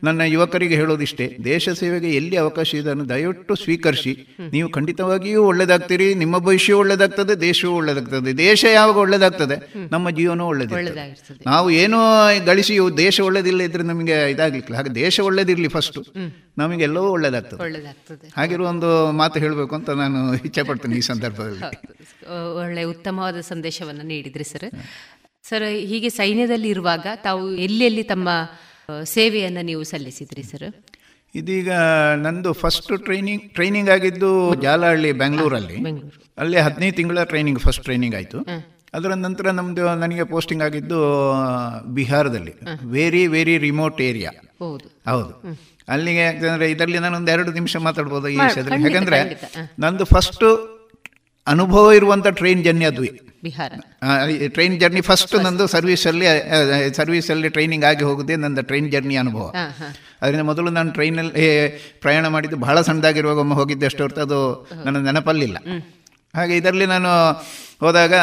ನನ್ನ ಯುವಕರಿಗೆ ಹೇಳೋದಿಷ್ಟೇ ದೇಶ ಸೇವೆಗೆ ಎಲ್ಲಿ ಅವಕಾಶ ಇದೆ ಅದನ್ನು ದಯವಿಟ್ಟು ಸ್ವೀಕರಿಸಿ. ನೀವು ಖಂಡಿತವಾಗಿಯೂ ಒಳ್ಳೇದಾಗ್ತೀರಿ ನಿಮ್ಮ ಭವಿಷ್ಯವೂ ಒಳ್ಳೇದಾಗ್ತದೆ ದೇಶವೂ ಒಳ್ಳೇದಾಗ್ತದೆ. ದೇಶ ಯಾವಾಗ ಒಳ್ಳೇದಾಗ್ತದೆ? ನಮ್ಮ ಜೀವನ ಒಳ್ಳೇದಾಗ್ತದೆ ನಾವು ಏನೋ ಗಳಿಸಿ ದೇಶ ಒಳ್ಳೇದಿಲ್ಲ ಇದ್ರೆ ನಮಗೆ ಇದಾಗ್ಲಿಕ್ಕಿಲ್ಲ. ಹಾಗೆ ದೇಶ ಒಳ್ಳೇದಿರಲಿ ಫಸ್ಟ್ ನಮಗೆಲ್ಲವೂ ಒಳ್ಳೇದಾಗ್ತದೆ. ಹಾಗಿರುವ ಒಂದು ಮಾತು ಹೇಳಬೇಕು ಅಂತ ನಾನು ಇಚ್ಛೆ ಪಡ್ತೇನೆ ಈ ಸಂದರ್ಭದಲ್ಲಿ. ಒಳ್ಳೆ ಉತ್ತಮವಾದ ಸಂದೇಶವನ್ನು ನೀಡಿದ್ರಿ ಸರ್ ಸರ್ ಹೀಗೆ ಸೈನ್ಯದಲ್ಲಿ ಇರುವಾಗ ತಾವು ಎಲ್ಲೆಲ್ಲಿ ತಮ್ಮ ಸೇವೆಯನ್ನು ನೀವು ಸಲ್ಲಿಸಿದ್ರಿ ಸರ್ ಇದೀಗ ನಂದು ಫಸ್ಟ್ ಟ್ರೈನಿಂಗ್ ಟ್ರೈನಿಂಗ್ ಆಗಿದ್ದು ಜಾಲಹಳ್ಳಿ ಬೆಂಗಳೂರಲ್ಲಿ. ಅಲ್ಲಿ ಹದಿನೈದು ತಿಂಗಳ ಟ್ರೈನಿಂಗ್ ಫಸ್ಟ್ ಟ್ರೈನಿಂಗ್ ಆಯಿತು. ಅದರ ನಂತರ ನಮ್ಮದು ನನಗೆ ಪೋಸ್ಟಿಂಗ್ ಆಗಿದ್ದು ಬಿಹಾರದಲ್ಲಿ. ವೆರಿ ವೆರಿ ರಿಮೋಟ್ ಏರಿಯಾ ಹೌದು. ಅಲ್ಲಿಗೆ ಯಾಕಂದ್ರೆ ಇದರಲ್ಲಿ ನಾನೊಂದು ಎರಡು ನಿಮಿಷ ಮಾತಾಡ್ಬೋದು ಈ ವಿಷಯದಲ್ಲಿ. ಯಾಕಂದ್ರೆ ನಂದು ಫಸ್ಟ್ ಅನುಭವ ಇರುವಂತ ಟ್ರೈನ್ ಜರ್ನಿ ಅದ್ವಿ ಬಿಹಾರ. ಟ್ರೈನ್ ಜರ್ನಿ ಫಸ್ಟ್ ನಂದು ಸರ್ವಿಸ್ ಅಲ್ಲಿ ಸರ್ವಿಸ್ ಅಲ್ಲಿ ಟ್ರೈನಿಂಗ್ ಆಗಿ ಹೋಗುದೇ ನಂದು ಟ್ರೈನ್ ಜರ್ನಿ ಅನುಭವ. ಅದರಿಂದ ಮೊದಲು ನಾನು ಟ್ರೈನಲ್ಲಿ ಪ್ರಯಾಣ ಮಾಡಿದ್ದು ಬಹಳ ಸಣ್ಣದಾಗಿರುವಾಗ ಒಮ್ಮೆ ಹೋಗಿದ್ದೆ ಅಷ್ಟು ಹೊರತು ಅದು ನನ್ನ ನೆನಪಲ್ಲಿಲ್ಲ. ಹಾಗೆ ಇದರಲ್ಲಿ ನಾನು ಹೋದಾಗ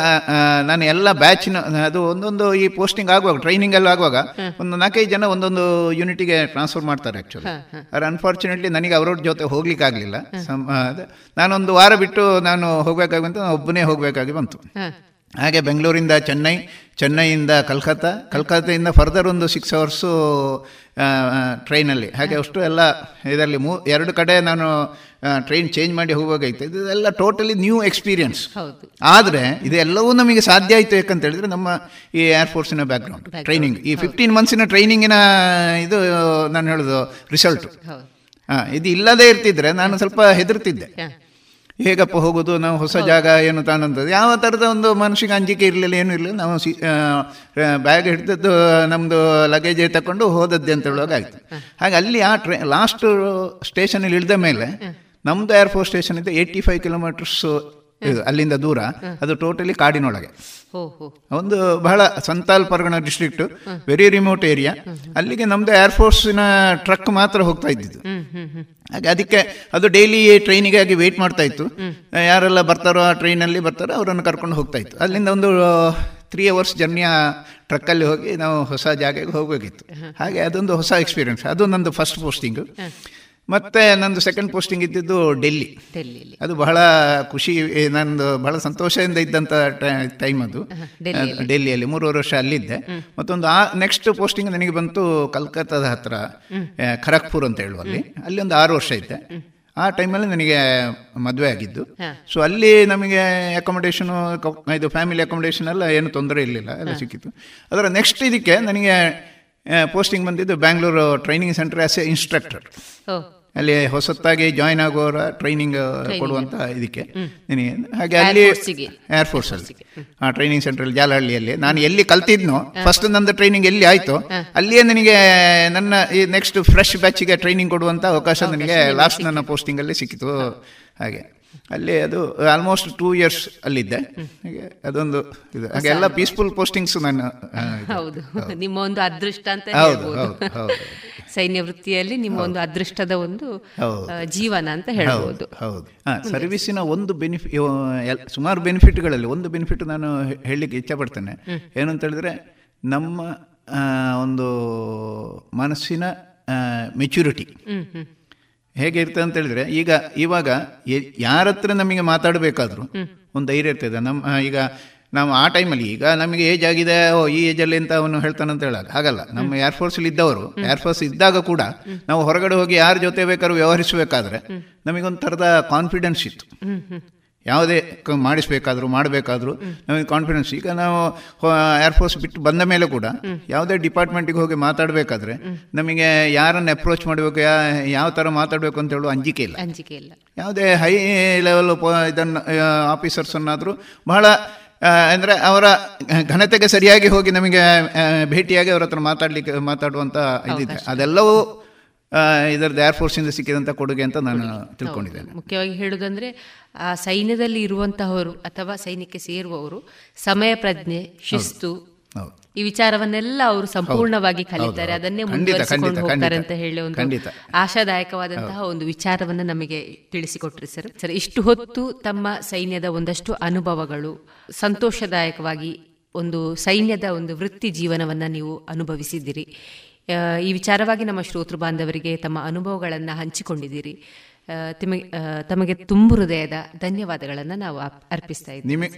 ನಾನು ಎಲ್ಲ ಬ್ಯಾಚಿನ ಅದು ಒಂದೊಂದು ಈ ಪೋಸ್ಟಿಂಗ್ ಆಗುವಾಗ ಟ್ರೈನಿಂಗ್ ಎಲ್ಲ ಆಗುವಾಗ ಒಂದು ನಾಲ್ಕೈದು ಜನ ಒಂದೊಂದು ಯೂನಿಟಿಗೆ ಟ್ರಾನ್ಸ್ಫರ್ ಮಾಡ್ತಾರೆ ಆ್ಯಕ್ಚುಲಿ ಆದರೆ ಅನ್ಫಾರ್ಚುನೇಟ್ಲಿ ನನಗೆ ಅವರವ್ರ ಜೊತೆ ಹೋಗ್ಲಿಕ್ಕೆ ಆಗಲಿಲ್ಲ. ನಾನೊಂದು ವಾರ ಬಿಟ್ಟು ನಾನು ಹೋಗಬೇಕಾಗಿ ಬಂತು ಒಬ್ಬನೇ ಹೋಗಬೇಕಾಗಿ ಬಂತು. ಹಾಗೆ ಬೆಂಗಳೂರಿಂದ ಚೆನ್ನೈ ಚೆನ್ನೈಯಿಂದ ಕಲ್ಕತ್ತಾ ಕಲ್ಕತ್ತೆಯಿಂದ ಫರ್ದರ್ ಒಂದು ಸಿಕ್ಸ್ ಅವರ್ಸು ಟ್ರೈನಲ್ಲಿ ಹಾಗೆ ಅಷ್ಟು ಎಲ್ಲ ಇದರಲ್ಲಿ ಮೂ ಎರಡು ಕಡೆ ನಾನು ಟ್ರೈನ್ ಚೇಂಜ್ ಮಾಡಿ ಹೋಗಬೇಕಾಯ್ತು ಇದೆಲ್ಲ ಟೋಟಲಿ ನ್ಯೂ ಎಕ್ಸ್ಪೀರಿಯನ್ಸ್ ಆದರೆ ಇದೆಲ್ಲವೂ ನಮಗೆ ಸಾಧ್ಯ ಆಯಿತು ಯಾಕಂತ ಹೇಳಿದ್ರೆ ನಮ್ಮ ಈ ಏರ್ಫೋರ್ಸಿನ ಬ್ಯಾಕ್ಗ್ರೌಂಡ್ ಟ್ರೈನಿಂಗ್ ಈ ಫಿಫ್ಟೀನ್ ಮಂತ್ಸಿನ ಟ್ರೈನಿಂಗಿನ ಇದು ನಾನು ಹೇಳೋದು ರಿಸಲ್ಟ್ ಹಾಂ ಇದು ಇಲ್ಲದೇ ಇರ್ತಿದ್ರೆ ನಾನು ಸ್ವಲ್ಪ ಹೆದರ್ತಿದ್ದೆ. ಹೇಗಪ್ಪ ಹೋಗೋದು? ನಾವು ಹೊಸ ಜಾಗ ಏನು ತಾನಂತದ್ದು? ಯಾವ ಥರದ ಒಂದು ಮನುಷ್ಯಗೆ ಅಂಜಿಕೆ ಇರಲಿಲ್ಲ ಏನೂ ಇರಲಿಲ್ಲ. ನಾವು ಸಿ ಬ್ಯಾಗ್ ಹಿಡಿದದ್ದು ನಮ್ಮದು ಲಗೇಜ್ ತಗೊಂಡು ಹೋದದ್ದೆ ಅಂತ ಹೇಳುವಾಗ ಆಯಿತು. ಹಾಗೆ ಅಲ್ಲಿ ಆ ಟ್ರೈ ಲಾಸ್ಟ್ ಸ್ಟೇಷನಲ್ಲಿ ಇಳಿದ ಮೇಲೆ ನಮ್ಮದು ಏರ್ಫೋರ್ಸ್ ಸ್ಟೇಷನ್ ಇದೆ ಏಯ್ಟಿ ಫೈವ್ ಕಿಲೋಮೀಟರ್ಸ್ ಅಲ್ಲಿಂದ ದೂರ ಅದು ಟೋಟಲಿ ಕಾಡಿನೊಳಗೆ. ಒಂದು ಬಹಳ Santal Pargana district very remote area ಅಲ್ಲಿಗೆ ನಮ್ದು ಏರ್ಫೋರ್ಸಿನ ಟ್ರಕ್ ಮಾತ್ರ ಹೋಗ್ತಾ ಇದ್ದಿದ್ದು. ಹಾಗೆ ಅದಕ್ಕೆ ಅದು ಡೈಲಿ ಟ್ರೈನಿಗಾಗಿ ವೇಟ್ ಮಾಡ್ತಾ ಇತ್ತು. ಯಾರೆಲ್ಲ ಬರ್ತಾರೋ ಆ ಟ್ರೈನಲ್ಲಿ ಬರ್ತಾರೋ ಅವರನ್ನು ಕರ್ಕೊಂಡು ಹೋಗ್ತಾ ಇತ್ತು. ಅಲ್ಲಿಂದ ಒಂದು ತ್ರೀ ಅವರ್ಸ್ ಜರ್ನಿಯ ಟ್ರಕ್ಕಲ್ಲಿ ಹೋಗಿ ನಾವು ಹೊಸ ಜಾಗಕ್ಕೆ ಹೋಗಬೇಕಿತ್ತು. ಹಾಗೆ ಅದೊಂದು ಹೊಸ ಎಕ್ಸ್ಪೀರಿಯನ್ಸ್ ಅದು ನಂದು ಫಸ್ಟ್ ಪೋಸ್ಟಿಂಗು ಮತ್ತೆ ನಂದು ಸೆಕೆಂಡ್ ಪೋಸ್ಟಿಂಗ್ ಇದ್ದಿದ್ದು ಡೆಲ್ಲಿ. ಅದು ಬಹಳ ಖುಷಿ ನಂದು ಬಹಳ ಸಂತೋಷದಿಂದ ಇದ್ದಂತ ಟೈಮ್ ಅದು. ಡೆಲ್ಲಿಯಲ್ಲಿ. ಮೂರುವರೆ ವರ್ಷ ಅಲ್ಲಿದ್ದೆ. ಮತ್ತೊಂದು ಆ ನೆಕ್ಸ್ಟ್ ಪೋಸ್ಟಿಂಗ್ ನನಗೆ ಬಂತು ಕಲ್ಕತ್ತಾದ ಹತ್ರ ಖರಗ್ಪುರ್ ಅಂತ ಹೇಳುವ ಅಲ್ಲಿ. ಅಲ್ಲಿ ಒಂದು ಆರು ವರ್ಷ ಇದ್ದೆ. ಆ ಟೈಮಲ್ಲಿ ನನಗೆ ಮದುವೆ ಆಗಿದ್ದು. ಸೊ ಅಲ್ಲಿ ನಮಗೆ ಅಕೊಮಡೇಷನು ಇದು ಫ್ಯಾಮಿಲಿ ಅಕೊಮಡೇಷನ್ ಎಲ್ಲ ಏನು ತೊಂದರೆ ಇರಲಿಲ್ಲ ಎಲ್ಲ ಸಿಕ್ಕಿತ್ತು. ಅದರ ನೆಕ್ಸ್ಟ್ ಇದಕ್ಕೆ ನನಗೆ ಪೋಸ್ಟಿಂಗ್ ಬಂದಿದ್ದು Bangalore training centre as a instructor ಅಲ್ಲಿ ಹೊಸತ್ತಾಗಿ ಜಾಯ್ನ್ ಆಗೋರ ಟ್ರೈನಿಂಗ್ ಕೊಡುವಂತ ಇದಕ್ಕೆ. ಹಾಗೆ ಅಲ್ಲಿ ಏರ್ಫೋರ್ಸ್ ಅಲ್ಲಿ. ಆ ಟ್ರೈನಿಂಗ್ ಸೆಂಟರ್ ಜಾಲಹಳ್ಳಿಯಲ್ಲಿ. ನಾನು ಎಲ್ಲಿ ಕಲ್ತಿದ್ನೋ ಫಸ್ಟ್ ನಂದು ಟ್ರೈನಿಂಗ್ ಎಲ್ಲಿ ಆಯ್ತು ಅಲ್ಲಿಯೇ ನನಗೆ ನನ್ನ ಈ ನೆಕ್ಸ್ಟ್ ಫ್ರೆಶ್ ಬ್ಯಾಚಿಗೆ ಟ್ರೈನಿಂಗ್ ಕೊಡುವಂತ ಅವಕಾಶ ನನಗೆ ಲಾಸ್ಟ್ ನನ್ನ ಪೋಸ್ಟಿಂಗಲ್ಲಿ ಸಿಕ್ಕಿತು. ಹಾಗೆ. ಅಲ್ಲಿ ಅದು ಆಲ್ಮೋಸ್ಟ್ ಟೂ ಇಯರ್ಸ್ ಅಲ್ಲಿದ್ದೆ. ಹಾಗೆ ಅದೊಂದು ಇದು. ಹಾಗೆ ಎಲ್ಲ ಪೀಸ್ಫುಲ್ ಪೋಸ್ಟಿಂಗ್ಸ್ ನಾನು ಹೌದು. ನಿಮ್ಮ ಒಂದು ಅದೃಷ್ಟ ಅಂತ ಹೌದು ಸೈನ್ಯ ವೃತ್ತಿಯಲ್ಲಿ ನಿಮ್ಮ ಒಂದು ಅದೃಷ್ಟದ ಒಂದು ಜೀವನ ಅಂತ ಹೇಳಬಹುದು ಹೌದು. ಸರ್ವಿಸಿನ ಒಂದು ಬೆನಿಫಿಟ್ ಸುಮಾರು ಬೆನಿಫಿಟ್ಗಳಲ್ಲಿ ಒಂದು ಬೆನಿಫಿಟ್ ನಾನು ಹೇಳಲಿಕ್ಕೆ ಇಚ್ಛೆ ಪಡ್ತೇನೆ ಏನಂತ ಹೇಳಿದ್ರೆ ನಮ್ಮ ಒಂದು ಮನಸ್ಸಿನ ಮೆಚ್ಯೂರಿಟಿ ಹೇಗೆ ಇರ್ತದೆ ಅಂತ ಹೇಳಿದ್ರೆ ಈಗ ಇವಾಗ ಯಾರ ಹತ್ರ ನಮಗೆ ಮಾತಾಡಬೇಕಾದ್ರೂ ಒಂದು ಧೈರ್ಯ ಇರ್ತದೆ. ನಮ್ಮ ಈಗ ನಾವು ಆ ಟೈಮಲ್ಲಿ ಈಗ ನಮಗೆ ಏಜ್ ಆಗಿದೆ ಓ ಈ ಏಜಲ್ಲಿ ಅಂತ ಅವನು ಅಂತ ಹೇಳಲ್ಲ. ಹಾಗಲ್ಲ. ನಮ್ಮ ಏರ್ಫೋರ್ಸಲ್ಲಿ ಇದ್ದವರು ಏರ್ಫೋರ್ಸ್ ಇದ್ದಾಗ ಕೂಡ ನಾವು ಹೊರಗಡೆ ಹೋಗಿ ಯಾರ ಜೊತೆ ಬೇಕಾದ್ರೂ ವ್ಯವಹರಿಸಬೇಕಾದ್ರೆ ನಮಗೊಂದು ಥರದ ಕಾನ್ಫಿಡೆನ್ಸ್ ಇತ್ತು. ಯಾವುದೇ ಮಾಡಿಸ್ಬೇಕಾದ್ರೂ ಮಾಡಬೇಕಾದ್ರೂ ನಮಗೆ ಕಾನ್ಫಿಡೆನ್ಸ್ ಈಗ ನಾವು ಏರ್ಫೋರ್ಸ್ ಬಿಟ್ಟು ಬಂದ ಮೇಲೆ ಕೂಡ ಯಾವುದೇ ಡಿಪಾರ್ಟ್ಮೆಂಟಿಗೆ ಹೋಗಿ ಮಾತಾಡಬೇಕಾದ್ರೆ ನಮಗೆ ಯಾರನ್ನು ಅಪ್ರೋಚ್ ಮಾಡಬೇಕು ಯಾವ ಥರ ಮಾತಾಡಬೇಕು ಅಂತ ಹೇಳುವ ಅಂಜಿಕೆ ಇಲ್ಲ. ಅಂಜಿಕೆ ಇಲ್ಲ. ಯಾವುದೇ ಹೈ ಲೆವೆಲ್ ಇದನ್ನು ಆಫೀಸರ್ಸನ್ನಾದರೂ ಬಹಳ ಅಂದರೆ ಅವರ ಘನತೆಗೆ ಸರಿಯಾಗಿ ಹೋಗಿ ನಮಗೆ ಭೇಟಿಯಾಗಿ ಅವರ ಹತ್ರ ಮಾತಾಡಲಿಕ್ಕೆ ಮಾತಾಡುವಂಥ ಇದಿದೆ. ಅದೆಲ್ಲವೂ ಇದರದ್ದು ಏರ್ಫೋರ್ಸಿಂದ ಸಿಕ್ಕಿದಂಥ ಕೊಡುಗೆ ಅಂತ ನಾನು ತಿಳ್ಕೊಂಡಿದ್ದೇನೆ. ಮುಖ್ಯವಾಗಿ ಹೇಳುವುದಂದ್ರೆ ಆ ಸೈನ್ಯದಲ್ಲಿ ಇರುವಂತಹವರು ಅಥವಾ ಸೈನ್ಯಕ್ಕೆ ಸೇರುವವರು ಸಮಯ ಪ್ರಜ್ಞೆ ಶಿಸ್ತು ಈ ವಿಚಾರವನ್ನೆಲ್ಲ ಅವರು ಸಂಪೂರ್ಣವಾಗಿ ಕಲಿತಾರೆ. ಅದನ್ನೇ ಮುಂದುವರಿಸಿಕೊಂಡು ಹೋಗ್ತಾರೆ ಅಂತ ಹೇಳಿ ಒಂದು ಆಶಾದಾಯಕವಾದಂತಹ ಒಂದು ವಿಚಾರವನ್ನ ನಮಗೆ ತಿಳಿಸಿಕೊಟ್ರಿ ಸರ್. ಸರ್ ಇಷ್ಟು ಹೊತ್ತು ತಮ್ಮ ಸೈನ್ಯದ ಒಂದಷ್ಟು ಅನುಭವಗಳು ಸಂತೋಷದಾಯಕವಾಗಿ ಒಂದು ಸೈನ್ಯದ ಒಂದು ವೃತ್ತಿ ಜೀವನವನ್ನ ನೀವು ಅನುಭವಿಸಿದ್ದೀರಿ. ಈ ವಿಚಾರವಾಗಿ ನಮ್ಮ ಶ್ರೋತೃ ಬಾಂಧವರಿಗೆ ತಮ್ಮ ಅನುಭವಗಳನ್ನು ಹಂಚಿಕೊಂಡಿದ್ದೀರಿ. ತಮಗೆ ತುಂಬು ಹೃದಯದ ಧನ್ಯವಾದಗಳನ್ನು ನಾವು ಅರ್ಪಿಸ್ತಾ ಇದ್ದೀವಿ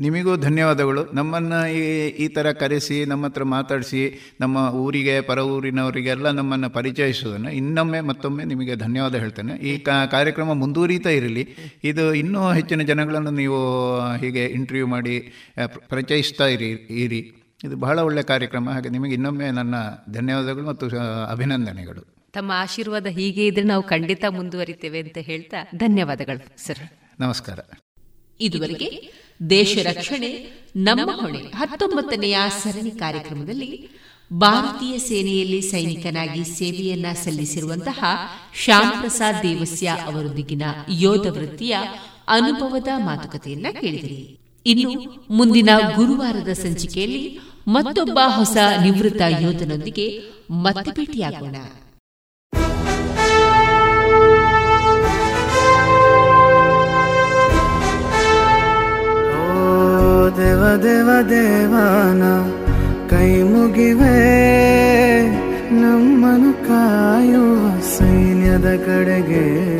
ನಿಮಗೂ ಧನ್ಯವಾದಗಳು. ನಮ್ಮನ್ನು ಈ ಈ ಥರ ಕರೆಸಿ ನಮ್ಮ ಹತ್ರ ಮಾತಾಡಿಸಿ ನಮ್ಮ ಊರಿಗೆ ಪರ ಊರಿನವರಿಗೆಲ್ಲ ನಮ್ಮನ್ನು ಪರಿಚಯಿಸೋದನ್ನು ಇನ್ನೊಮ್ಮೆ ಮತ್ತೊಮ್ಮೆ ನಿಮಗೆ ಧನ್ಯವಾದ ಹೇಳ್ತೇನೆ. ಈ ಕಾರ್ಯಕ್ರಮ ಮುಂದುವರಿತಾ ಇರಲಿ. ಇದು ಇನ್ನೂ ಹೆಚ್ಚಿನ ಜನಗಳನ್ನು ನೀವು ಹೀಗೆ ಇಂಟರ್ವ್ಯೂ ಮಾಡಿ ಪರಿಚಯಿಸ್ತಾ ಇರಿ ಇರಿ. ಇದು ಬಹಳ ಒಳ್ಳೆಯ ಕಾರ್ಯಕ್ರಮ. ಹಾಗೆ ನಿಮಗೆ ಇನ್ನೊಮ್ಮೆ ನನ್ನ ಧನ್ಯವಾದಗಳು ಮತ್ತು ಅಭಿನಂದನೆಗಳು. ತಮ್ಮ ಆಶೀರ್ವಾದ ಹೀಗೆ ಇದ್ರೆ ನಾವು ಖಂಡಿತ ಮುಂದುವರಿತೇವೆ ಅಂತ ಹೇಳ್ತಾ ಧನ್ಯವಾದಗಳು ಸರ್. ನಮಸ್ಕಾರ. ಇದುವರೆಗೆ ದೇಶ ರಕ್ಷಣೆ ನಮ್ಮ ಹೊಣೆ. ಹತ್ತೊಂಬತ್ತನೆಯ ಸರಣಿ ಕಾರ್ಯಕ್ರಮದಲ್ಲಿ ಭಾರತೀಯ ಸೇನೆಯಲ್ಲಿ ಸೈನಿಕನಾಗಿ ಸೇವೆಯನ್ನ ಸಲ್ಲಿಸಿರುವಂತಹ ಶ್ಯಾಮ್ ಪ್ರಸಾದ್ ದೇವಸ್ಯ ಅವರೊಂದಿಗಿನ ಯೋಧ ವೃತ್ತಿಯ ಅನುಭವದ ಮಾತುಕತೆಯನ್ನ ಕೇಳಿದಿರಿ. ಇನ್ನು ಮುಂದಿನ ಗುರುವಾರದ ಸಂಚಿಕೆಯಲ್ಲಿ ಮತ್ತೊಬ್ಬ ಹೊಸ ನಿವೃತ್ತ ಯೋಧನೊಂದಿಗೆ ಮತ್ತೆ ಭೇಟಿಯಾಗೋಣ. ದೇವ ದೇವ ದೇವಾನ ಕೈ ಮುಗಿವೆ. ನಮ್ಮನು ಕಾಯುವ ಸೈನ್ಯದ ಕಡೆಗೆ.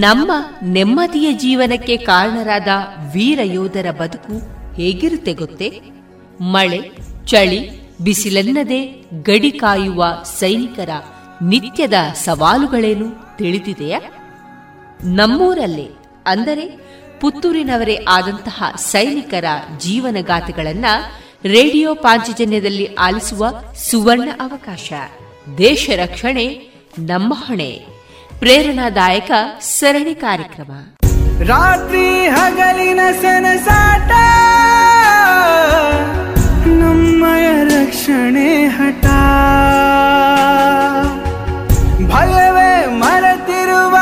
ನಮ್ಮ ನೆಮ್ಮದಿಯ ಜೀವನಕ್ಕೆ ಕಾರಣರಾದ ವೀರ ಯೋಧರ ಬದುಕು ಹೇಗಿರುತ್ತೆ ಗೊತ್ತೇ? ಮಳೆ, ಚಳಿ, ಬಿಸಿಲೆನ್ನದೆ ಗಡಿ ಕಾಯುವ ಸೈನಿಕರ ನಿತ್ಯದ ಸವಾಲುಗಳೇನು ತಿಳಿದಿದೆಯಾ? ನಮ್ಮೂರಲ್ಲೇ, ಅಂದರೆ ಪುತ್ತೂರಿನವರೇ ಆದಂತಹ ಸೈನಿಕರ ಜೀವನಗಾಥೆಗಳನ್ನ ರೇಡಿಯೋ ಪಾಂಚಜನ್ಯದಲ್ಲಿ ಆಲಿಸುವ ಸುವರ್ಣ ಅವಕಾಶ. ದೇಶ ರಕ್ಷಣೆ, ನಮ್ಮ ಹೊಣೆ. ಪ್ರೇರಣಾದಾಯಕ ಸರಣಿ ಕಾರ್ಯಕ್ರಮ. ರಾತ್ರಿ ಹಗಲಿನ ಸನಸಾಟ, ನಮ್ಮಯ ರಕ್ಷಣೆ ಹಠ. ಭಯವೇ ಮರೆತಿರುವ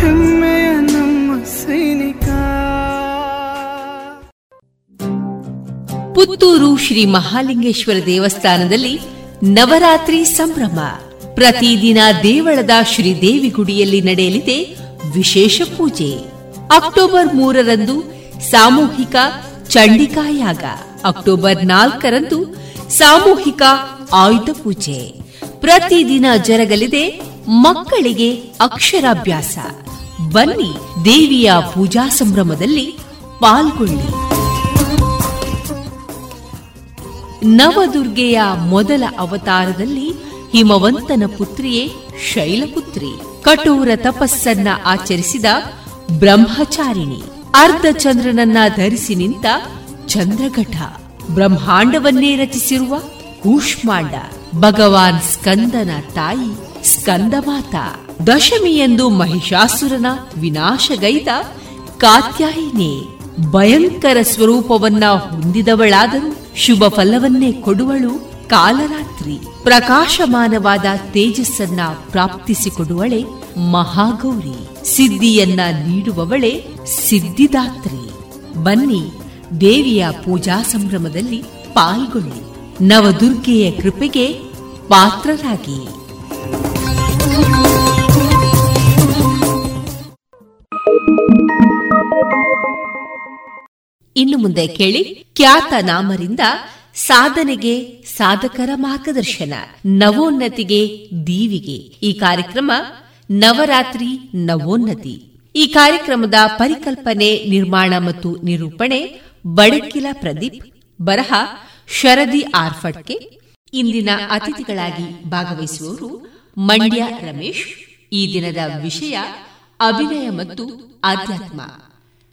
ಹೆಮ್ಮೆಯ ನಮ್ಮ ಸೈನಿಕ. ಪುತ್ತೂರು ಶ್ರೀ ಮಹಾಲಿಂಗೇಶ್ವರ ದೇವಸ್ಥಾನದಲ್ಲಿ ನವರಾತ್ರಿ ಸಂಭ್ರಮ. ಪ್ರತಿದಿನ ದೇವಳದ ಶ್ರೀದೇವಿ ಗುಡಿಯಲ್ಲಿ ನಡೆಯಲಿದೆ ವಿಶೇಷ ಪೂಜೆ. ಅಕ್ಟೋಬರ್ ಮೂರರಂದು ಸಾಮೂಹಿಕ ಚಂಡಿಕಾಯಾಗ ಅಕ್ಟೋಬರ್ ನಾಲ್ಕರಂದು ಸಾಮೂಹಿಕ ಆಯುಧ ಪೂಜೆ. ಪ್ರತಿದಿನ ಜರಗಲಿದೆ ಮಕ್ಕಳಿಗೆ ಅಕ್ಷರಾಭ್ಯಾಸ. ಬನ್ನಿ ದೇವಿಯ ಪೂಜಾ ಸಂಭ್ರಮದಲ್ಲಿ ಪಾಲ್ಗೊಳ್ಳಿ. ನವದುರ್ಗೆಯ ಮೊದಲ ಅವತಾರದಲ್ಲಿ ಹಿಮವಂತನ ಪುತ್ರಿಯೇ ಶೈಲಪುತ್ರಿ. ಕಠೋರ ತಪಸ್ಸನ್ನ ಆಚರಿಸಿದ ಬ್ರಹ್ಮಚಾರಿಣಿ. ಅರ್ಧ ಚಂದ್ರನನ್ನ ಧರಿಸಿ ನಿಂತ ಚಂದ್ರಘಟ. ಬ್ರಹ್ಮಾಂಡವನ್ನೇ ರಚಿಸಿರುವ ಕೂಷ್ಮಾಂಡ. ಭಗವಾನ್ ಸ್ಕಂದನ ತಾಯಿ ಸ್ಕಂದಮಾತ. ದಶಮಿಯಂದು ಮಹಿಷಾಸುರನ ವಿನಾಶಗೈದ ಕಾತ್ಯಾಯಿನಿ. ಭಯಂಕರ ಸ್ವರೂಪವನ್ನ ಹೊಂದಿದವಳಾದರೂ ಶುಭ ಫಲವನ್ನೇ ಕೊಡುವಳು ಕಾಲರಾತ್ರಿ ಪ್ರಕಾಶಮಾನವಾದ ತೇಜಸ್ಸನ್ನ ಪ್ರಾಪ್ತಿಸಿಕೊಡುವಳೆ ಮಹಾಗೌರಿ. ಸಿದ್ಧಿಯನ್ನ ನೀಡುವವಳೆ ಸಿದ್ಧಿದಾತ್ರಿ. ಬನ್ನಿ ದೇವಿಯ ಪೂಜಾ ಸಂಭ್ರಮದಲ್ಲಿ ಪಾಲ್ಗೊಳ್ಳಿ. ನವದುರ್ಗೆಯ ಕೃಪೆಗೆ ಪಾತ್ರರಾಗಿ. ಇನ್ನು ಮುಂದೆ ಕೇಳಿ, ಖ್ಯಾತ ನಾಮರಿಂದ ಸಾಧನೆಗೆ ಸಾಧಕರ ಮಾರ್ಗದರ್ಶನ, ನವೋನ್ನತಿಗೆ ದೀವಿಗೆ. ಈ ಕಾರ್ಯಕ್ರಮ ನವರಾತ್ರಿ ನವೋನ್ನತಿ. ಈ ಕಾರ್ಯಕ್ರಮದ ಪರಿಕಲ್ಪನೆ, ನಿರ್ಮಾಣ ಮತ್ತು ನಿರೂಪಣೆ ಬಡಕಿಲ ಪ್ರದೀಪ್, ಬರಹ ಶರದಿ ಆರ್ಫಡ್ಕೆ. ಇಂದಿನ ಅತಿಥಿಗಳಾಗಿ ಭಾಗವಹಿಸುವವರು ಮಂಡ್ಯ ರಮೇಶ್. ಈ ದಿನದ ವಿಷಯ ಅಭಿನಯ ಮತ್ತು ಆಧ್ಯಾತ್ಮ.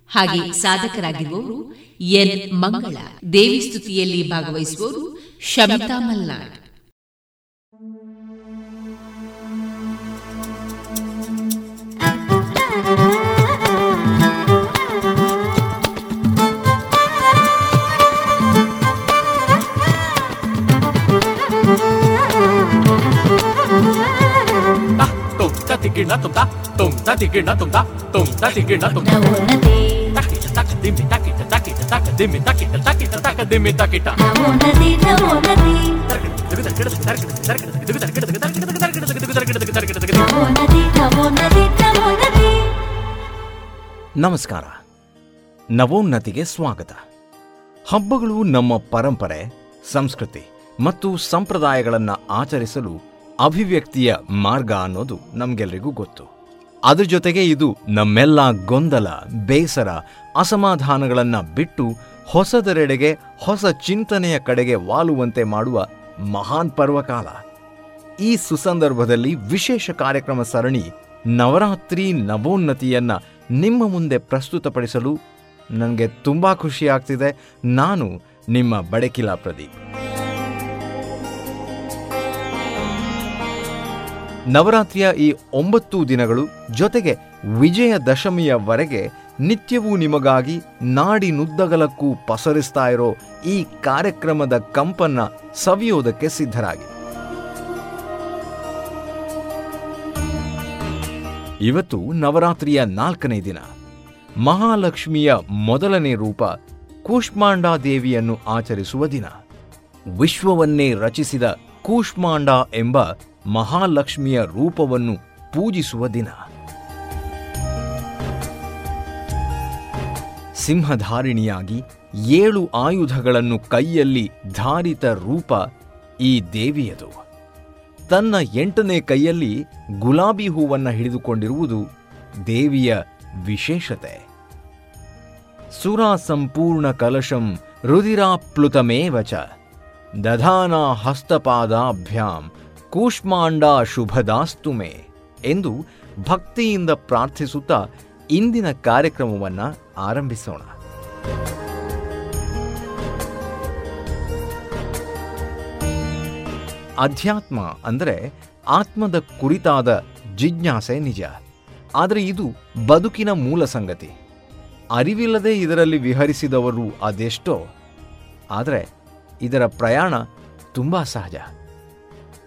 ಹಾಗೆ ಸಾಧಕರಾಗಿರುವವರು ಎನ್ ಮಂಗಳ. ದೇವಿ ಸ್ತುತಿಯಲ್ಲಿ ಭಾಗವಹಿಸುವವರು Shamita Malnad. ತಿಗಿಣ tum ta tum ta ತುಂತ tum ta tum ta ತಿಂಬಿ tum ta. ನಮಸ್ಕಾರ. ನವೋನ್ನತಿಗೆ ಸ್ವಾಗತ. ಹಬ್ಬಗಳು ನಮ್ಮ ಪರಂಪರೆ ಸಂಸ್ಕೃತಿ ಮತ್ತು ಸಂಪ್ರದಾಯಗಳನ್ನು ಆಚರಿಸಲು ಅಭಿವ್ಯಕ್ತಿಯ ಮಾರ್ಗ ಅನ್ನೋದು ನಮಗೆಲ್ಲರಿಗೂ ಗೊತ್ತು. ಅದ್ರ ಜೊತೆಗೆ ಇದು ನಮ್ಮೆಲ್ಲ ಗೊಂದಲ, ಬೇಸರ, ಅಸಮಾಧಾನಗಳನ್ನು ಬಿಟ್ಟು ಹೊಸದರೆಡೆಗೆ ಹೊಸ ಚಿಂತನೆಯ ಕಡೆಗೆ ವಾಲುವಂತೆ ಮಾಡುವ ಮಹಾನ್ ಪರ್ವಕಾಲ. ಈ ಸುಸಂದರ್ಭದಲ್ಲಿ ವಿಶೇಷ ಕಾರ್ಯಕ್ರಮ ಸರಣಿ ನವರಾತ್ರಿ ನವೋನ್ನತಿಯನ್ನ ನಿಮ್ಮ ಮುಂದೆ ಪ್ರಸ್ತುತಪಡಿಸಲು ನನಗೆ ತುಂಬ ಖುಷಿಯಾಗ್ತಿದೆ ನಾನು ನಿಮ್ಮ ಬಡಕಿಲಾ ಪ್ರದೀಪ್. ನವರಾತ್ರಿಯ ಈ ಒಂಬತ್ತು ದಿನಗಳು ಜೊತೆಗೆ ವಿಜಯದಶಮಿಯವರೆಗೆ ನಿತ್ಯವೂ ನಿಮಗಾಗಿ ನಾಡಿನುದ್ದಗಲಕ್ಕೂ ಪಸರಿಸ್ತಾ ಇರೋ ಈ ಕಾರ್ಯಕ್ರಮದ ಕಂಪನ್ನ ಸವಿಯೋದಕ್ಕೆ ಸಿದ್ಧರಾಗಿ. ಇವತ್ತು ನವರಾತ್ರಿಯ ನಾಲ್ಕನೇ ದಿನ. ಮಹಾಲಕ್ಷ್ಮಿಯ ಮೊದಲನೇ ರೂಪ ಕೂಷ್ಮಾಂಡಾದೇವಿಯನ್ನು ಆಚರಿಸುವ ದಿನ. ವಿಶ್ವವನ್ನೇ ರಚಿಸಿದ ಕೂಷ್ಮಾಂಡ ಎಂಬ ಮಹಾಲಕ್ಷ್ಮಿಯ ರೂಪವನ್ನು ಪೂಜಿಸುವ ದಿನ. ಸಿಂಹಧಾರಿಣಿಯಾಗಿ ಏಳು ಆಯುಧಗಳನ್ನು ಕೈಯಲ್ಲಿ ಧಾರಿತ ರೂಪ ಈ ದೇವಿಯದು. ತನ್ನ ಎಂಟನೇ ಕೈಯಲ್ಲಿ ಗುಲಾಬಿ ಹೂವನ್ನು ಹಿಡಿದುಕೊಂಡಿರುವುದು ದೇವಿಯ ವಿಶೇಷತೆ. ಸುರಾ ಸಂಪೂರ್ಣ ಕಲಶಂ ರುದಿರಾಪ್ಲುತಮೇವಚ ದಧಾನ ಹಸ್ತಪಾದಾಭ್ಯಾಂ ಕೂಷ್ಮಾಂಡ ಶುಭದಾಸ್ತು ಮೇ ಎಂದು ಭಕ್ತಿಯಿಂದ ಪ್ರಾರ್ಥಿಸುತ್ತಾ ಇಂದಿನ ಕಾರ್ಯಕ್ರಮವನ್ನು ಆರಂಭಿಸೋಣ. ಅಧ್ಯಾತ್ಮ ಅಂದರೆ ಆತ್ಮದ ಕುರಿತಾದ ಜಿಜ್ಞಾಸೆ ನಿಜ. ಆದರೆ ಇದು ಬದುಕಿನ ಮೂಲ ಸಂಗತಿ. ಅರಿವಿಲ್ಲದೆ ಇದರಲ್ಲಿ ವಿಹರಿಸಿದವರು ಅದೆಷ್ಟೋ. ಆದರೆ ಇದರ ಪ್ರಯಾಣ ತುಂಬ ಸಹಜ.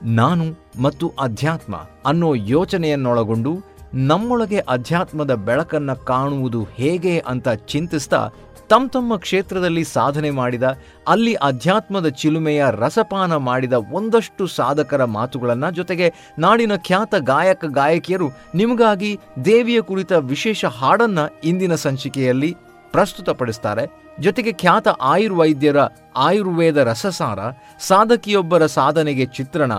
ನಾನು ಮತ್ತು ಅಧ್ಯಾತ್ಮ ಅನ್ನೋ ಯೋಚನೆಯನ್ನೊಳಗೊಂಡು ನಮ್ಮೊಳಗೆ ಅಧ್ಯಾತ್ಮದ ಬೆಳಕನ್ನ ಕಾಣುವುದು ಹೇಗೆ ಅಂತ ಚಿಂತಿಸ್ತಾ ತಮ್ಮ ತಮ್ಮ ಕ್ಷೇತ್ರದಲ್ಲಿ ಸಾಧನೆ ಮಾಡಿದ, ಅಲ್ಲಿ ಅಧ್ಯಾತ್ಮದ ಚಿಲುಮೆಯ ರಸಪಾನ ಮಾಡಿದ ಒಂದಷ್ಟು ಸಾಧಕರ ಮಾತುಗಳನ್ನ ಜೊತೆಗೆ ನಾಡಿನ ಖ್ಯಾತ ಗಾಯಕ, ಗಾಯಕಿಯರು ನಿಮಗಾಗಿ ದೇವಿಯ ಕುರಿತ ವಿಶೇಷ ಹಾಡನ್ನ ಇಂದಿನ ಸಂಚಿಕೆಯಲ್ಲಿ ಪ್ರಸ್ತುತಪಡಿಸ್ತಾರೆ. ಜೊತೆಗೆ ಖ್ಯಾತ ಆಯುರ್ವೈದ್ಯರ ಆಯುರ್ವೇದ ರಸಸಾರ, ಸಾಧಕಿಯೊಬ್ಬರ ಸಾಧನೆಗೆ ಚಿತ್ರಣ,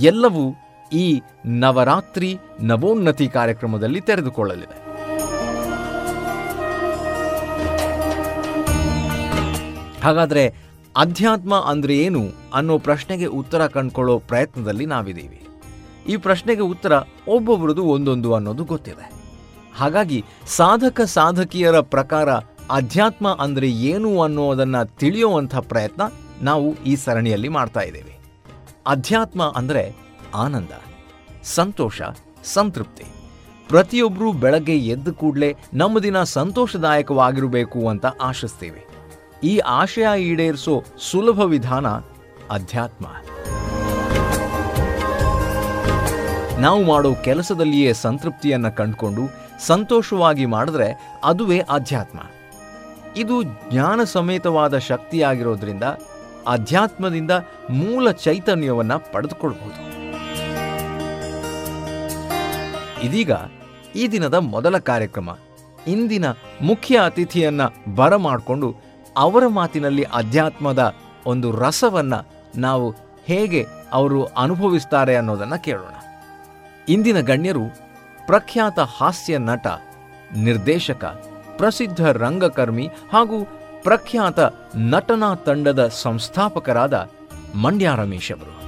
ಎಲ್ಲವೂ ಈ ನವರಾತ್ರಿ ನವೋನ್ನತಿ ಕಾರ್ಯಕ್ರಮದಲ್ಲಿ ತೆರೆದುಕೊಳ್ಳಲಿದೆ. ಹಾಗಾದರೆ ಅಧ್ಯಾತ್ಮ ಅಂದ್ರೆ ಏನು ಅನ್ನೋ ಪ್ರಶ್ನೆಗೆ ಉತ್ತರ ಕಂಡುಕೊಳ್ಳೋ ಪ್ರಯತ್ನದಲ್ಲಿ ನಾವಿದ್ದೀವಿ. ಈ ಪ್ರಶ್ನೆಗೆ ಉತ್ತರ ಒಬ್ಬೊಬ್ರದ್ದು ಒಂದೊಂದು ಅನ್ನೋದು ಗೊತ್ತಿದೆ. ಹಾಗಾಗಿ ಸಾಧಕ ಸಾಧಕಿಯರ ಪ್ರಕಾರ ಅಧ್ಯಾತ್ಮ ಅಂದ್ರೆ ಏನು ಅನ್ನೋದನ್ನು ತಿಳಿಯುವಂಥ ಪ್ರಯತ್ನ ನಾವು ಈ ಸರಣಿಯಲ್ಲಿ ಮಾಡ್ತಾ ಇದ್ದೇವೆ. ಅಧ್ಯಾತ್ಮ ಅಂದ್ರೆ ಆನಂದ, ಸಂತೋಷ, ಸಂತೃಪ್ತಿ. ಪ್ರತಿಯೊಬ್ಬರೂ ಬೆಳಗ್ಗೆ ಎದ್ದ ಕೂಡಲೇ ನಮ್ಮ ದಿನ ಸಂತೋಷದಾಯಕವಾಗಿರಬೇಕು ಅಂತ ಆಶಿಸ್ತೇವೆ. ಈ ಆಶಯ ಈಡೇರಿಸೋ ಸುಲಭ ವಿಧಾನ ಅಧ್ಯಾತ್ಮ. ನಾವು ಮಾಡೋ ಕೆಲಸದಲ್ಲಿಯೇ ಸಂತೃಪ್ತಿಯನ್ನ ಕಂಡುಕೊಂಡು ಸಂತೋಷವಾಗಿ ಮಾಡಿದ್ರೆ ಅದುವೇ ಆಧ್ಯಾತ್ಮ ಇದು ಜ್ಞಾನ ಸಮೇತವಾದ ಶಕ್ತಿಯಾಗಿರೋದ್ರಿಂದ ಅಧ್ಯಾತ್ಮದಿಂದ ಮೂಲ ಚೈತನ್ಯವನ್ನ ಪಡೆದುಕೊಳ್ಬಹುದು. ಇದೀಗ ಈ ದಿನದ ಮೊದಲ ಕಾರ್ಯಕ್ರಮ. ಇಂದಿನ ಮುಖ್ಯ ಅತಿಥಿಯನ್ನ ಬರಮಾಡಿಕೊಂಡು ಅವರ ಮಾತಿನಲ್ಲಿ ಅಧ್ಯಾತ್ಮದ ಒಂದು ರಸವನ್ನ ನಾವು ಹೇಗೆ ಅವರು ಅನುಭವಿಸ್ತಾರೆ ಅನ್ನೋದನ್ನ ಕೇಳೋಣ. ಇಂದಿನ ಗಣ್ಯರು ಪ್ರಖ್ಯಾತ ಹಾಸ್ಯ ನಟ, ನಿರ್ದೇಶಕ, ಪ್ರಸಿದ್ಧ ರಂಗಕರ್ಮಿ ಹಾಗೂ ಪ್ರಖ್ಯಾತ ನಟನಾ ತಂಡದ ಸಂಸ್ಥಾಪಕರಾದ ಮಂಡ್ಯ ರಮೇಶ್ ಅವರು.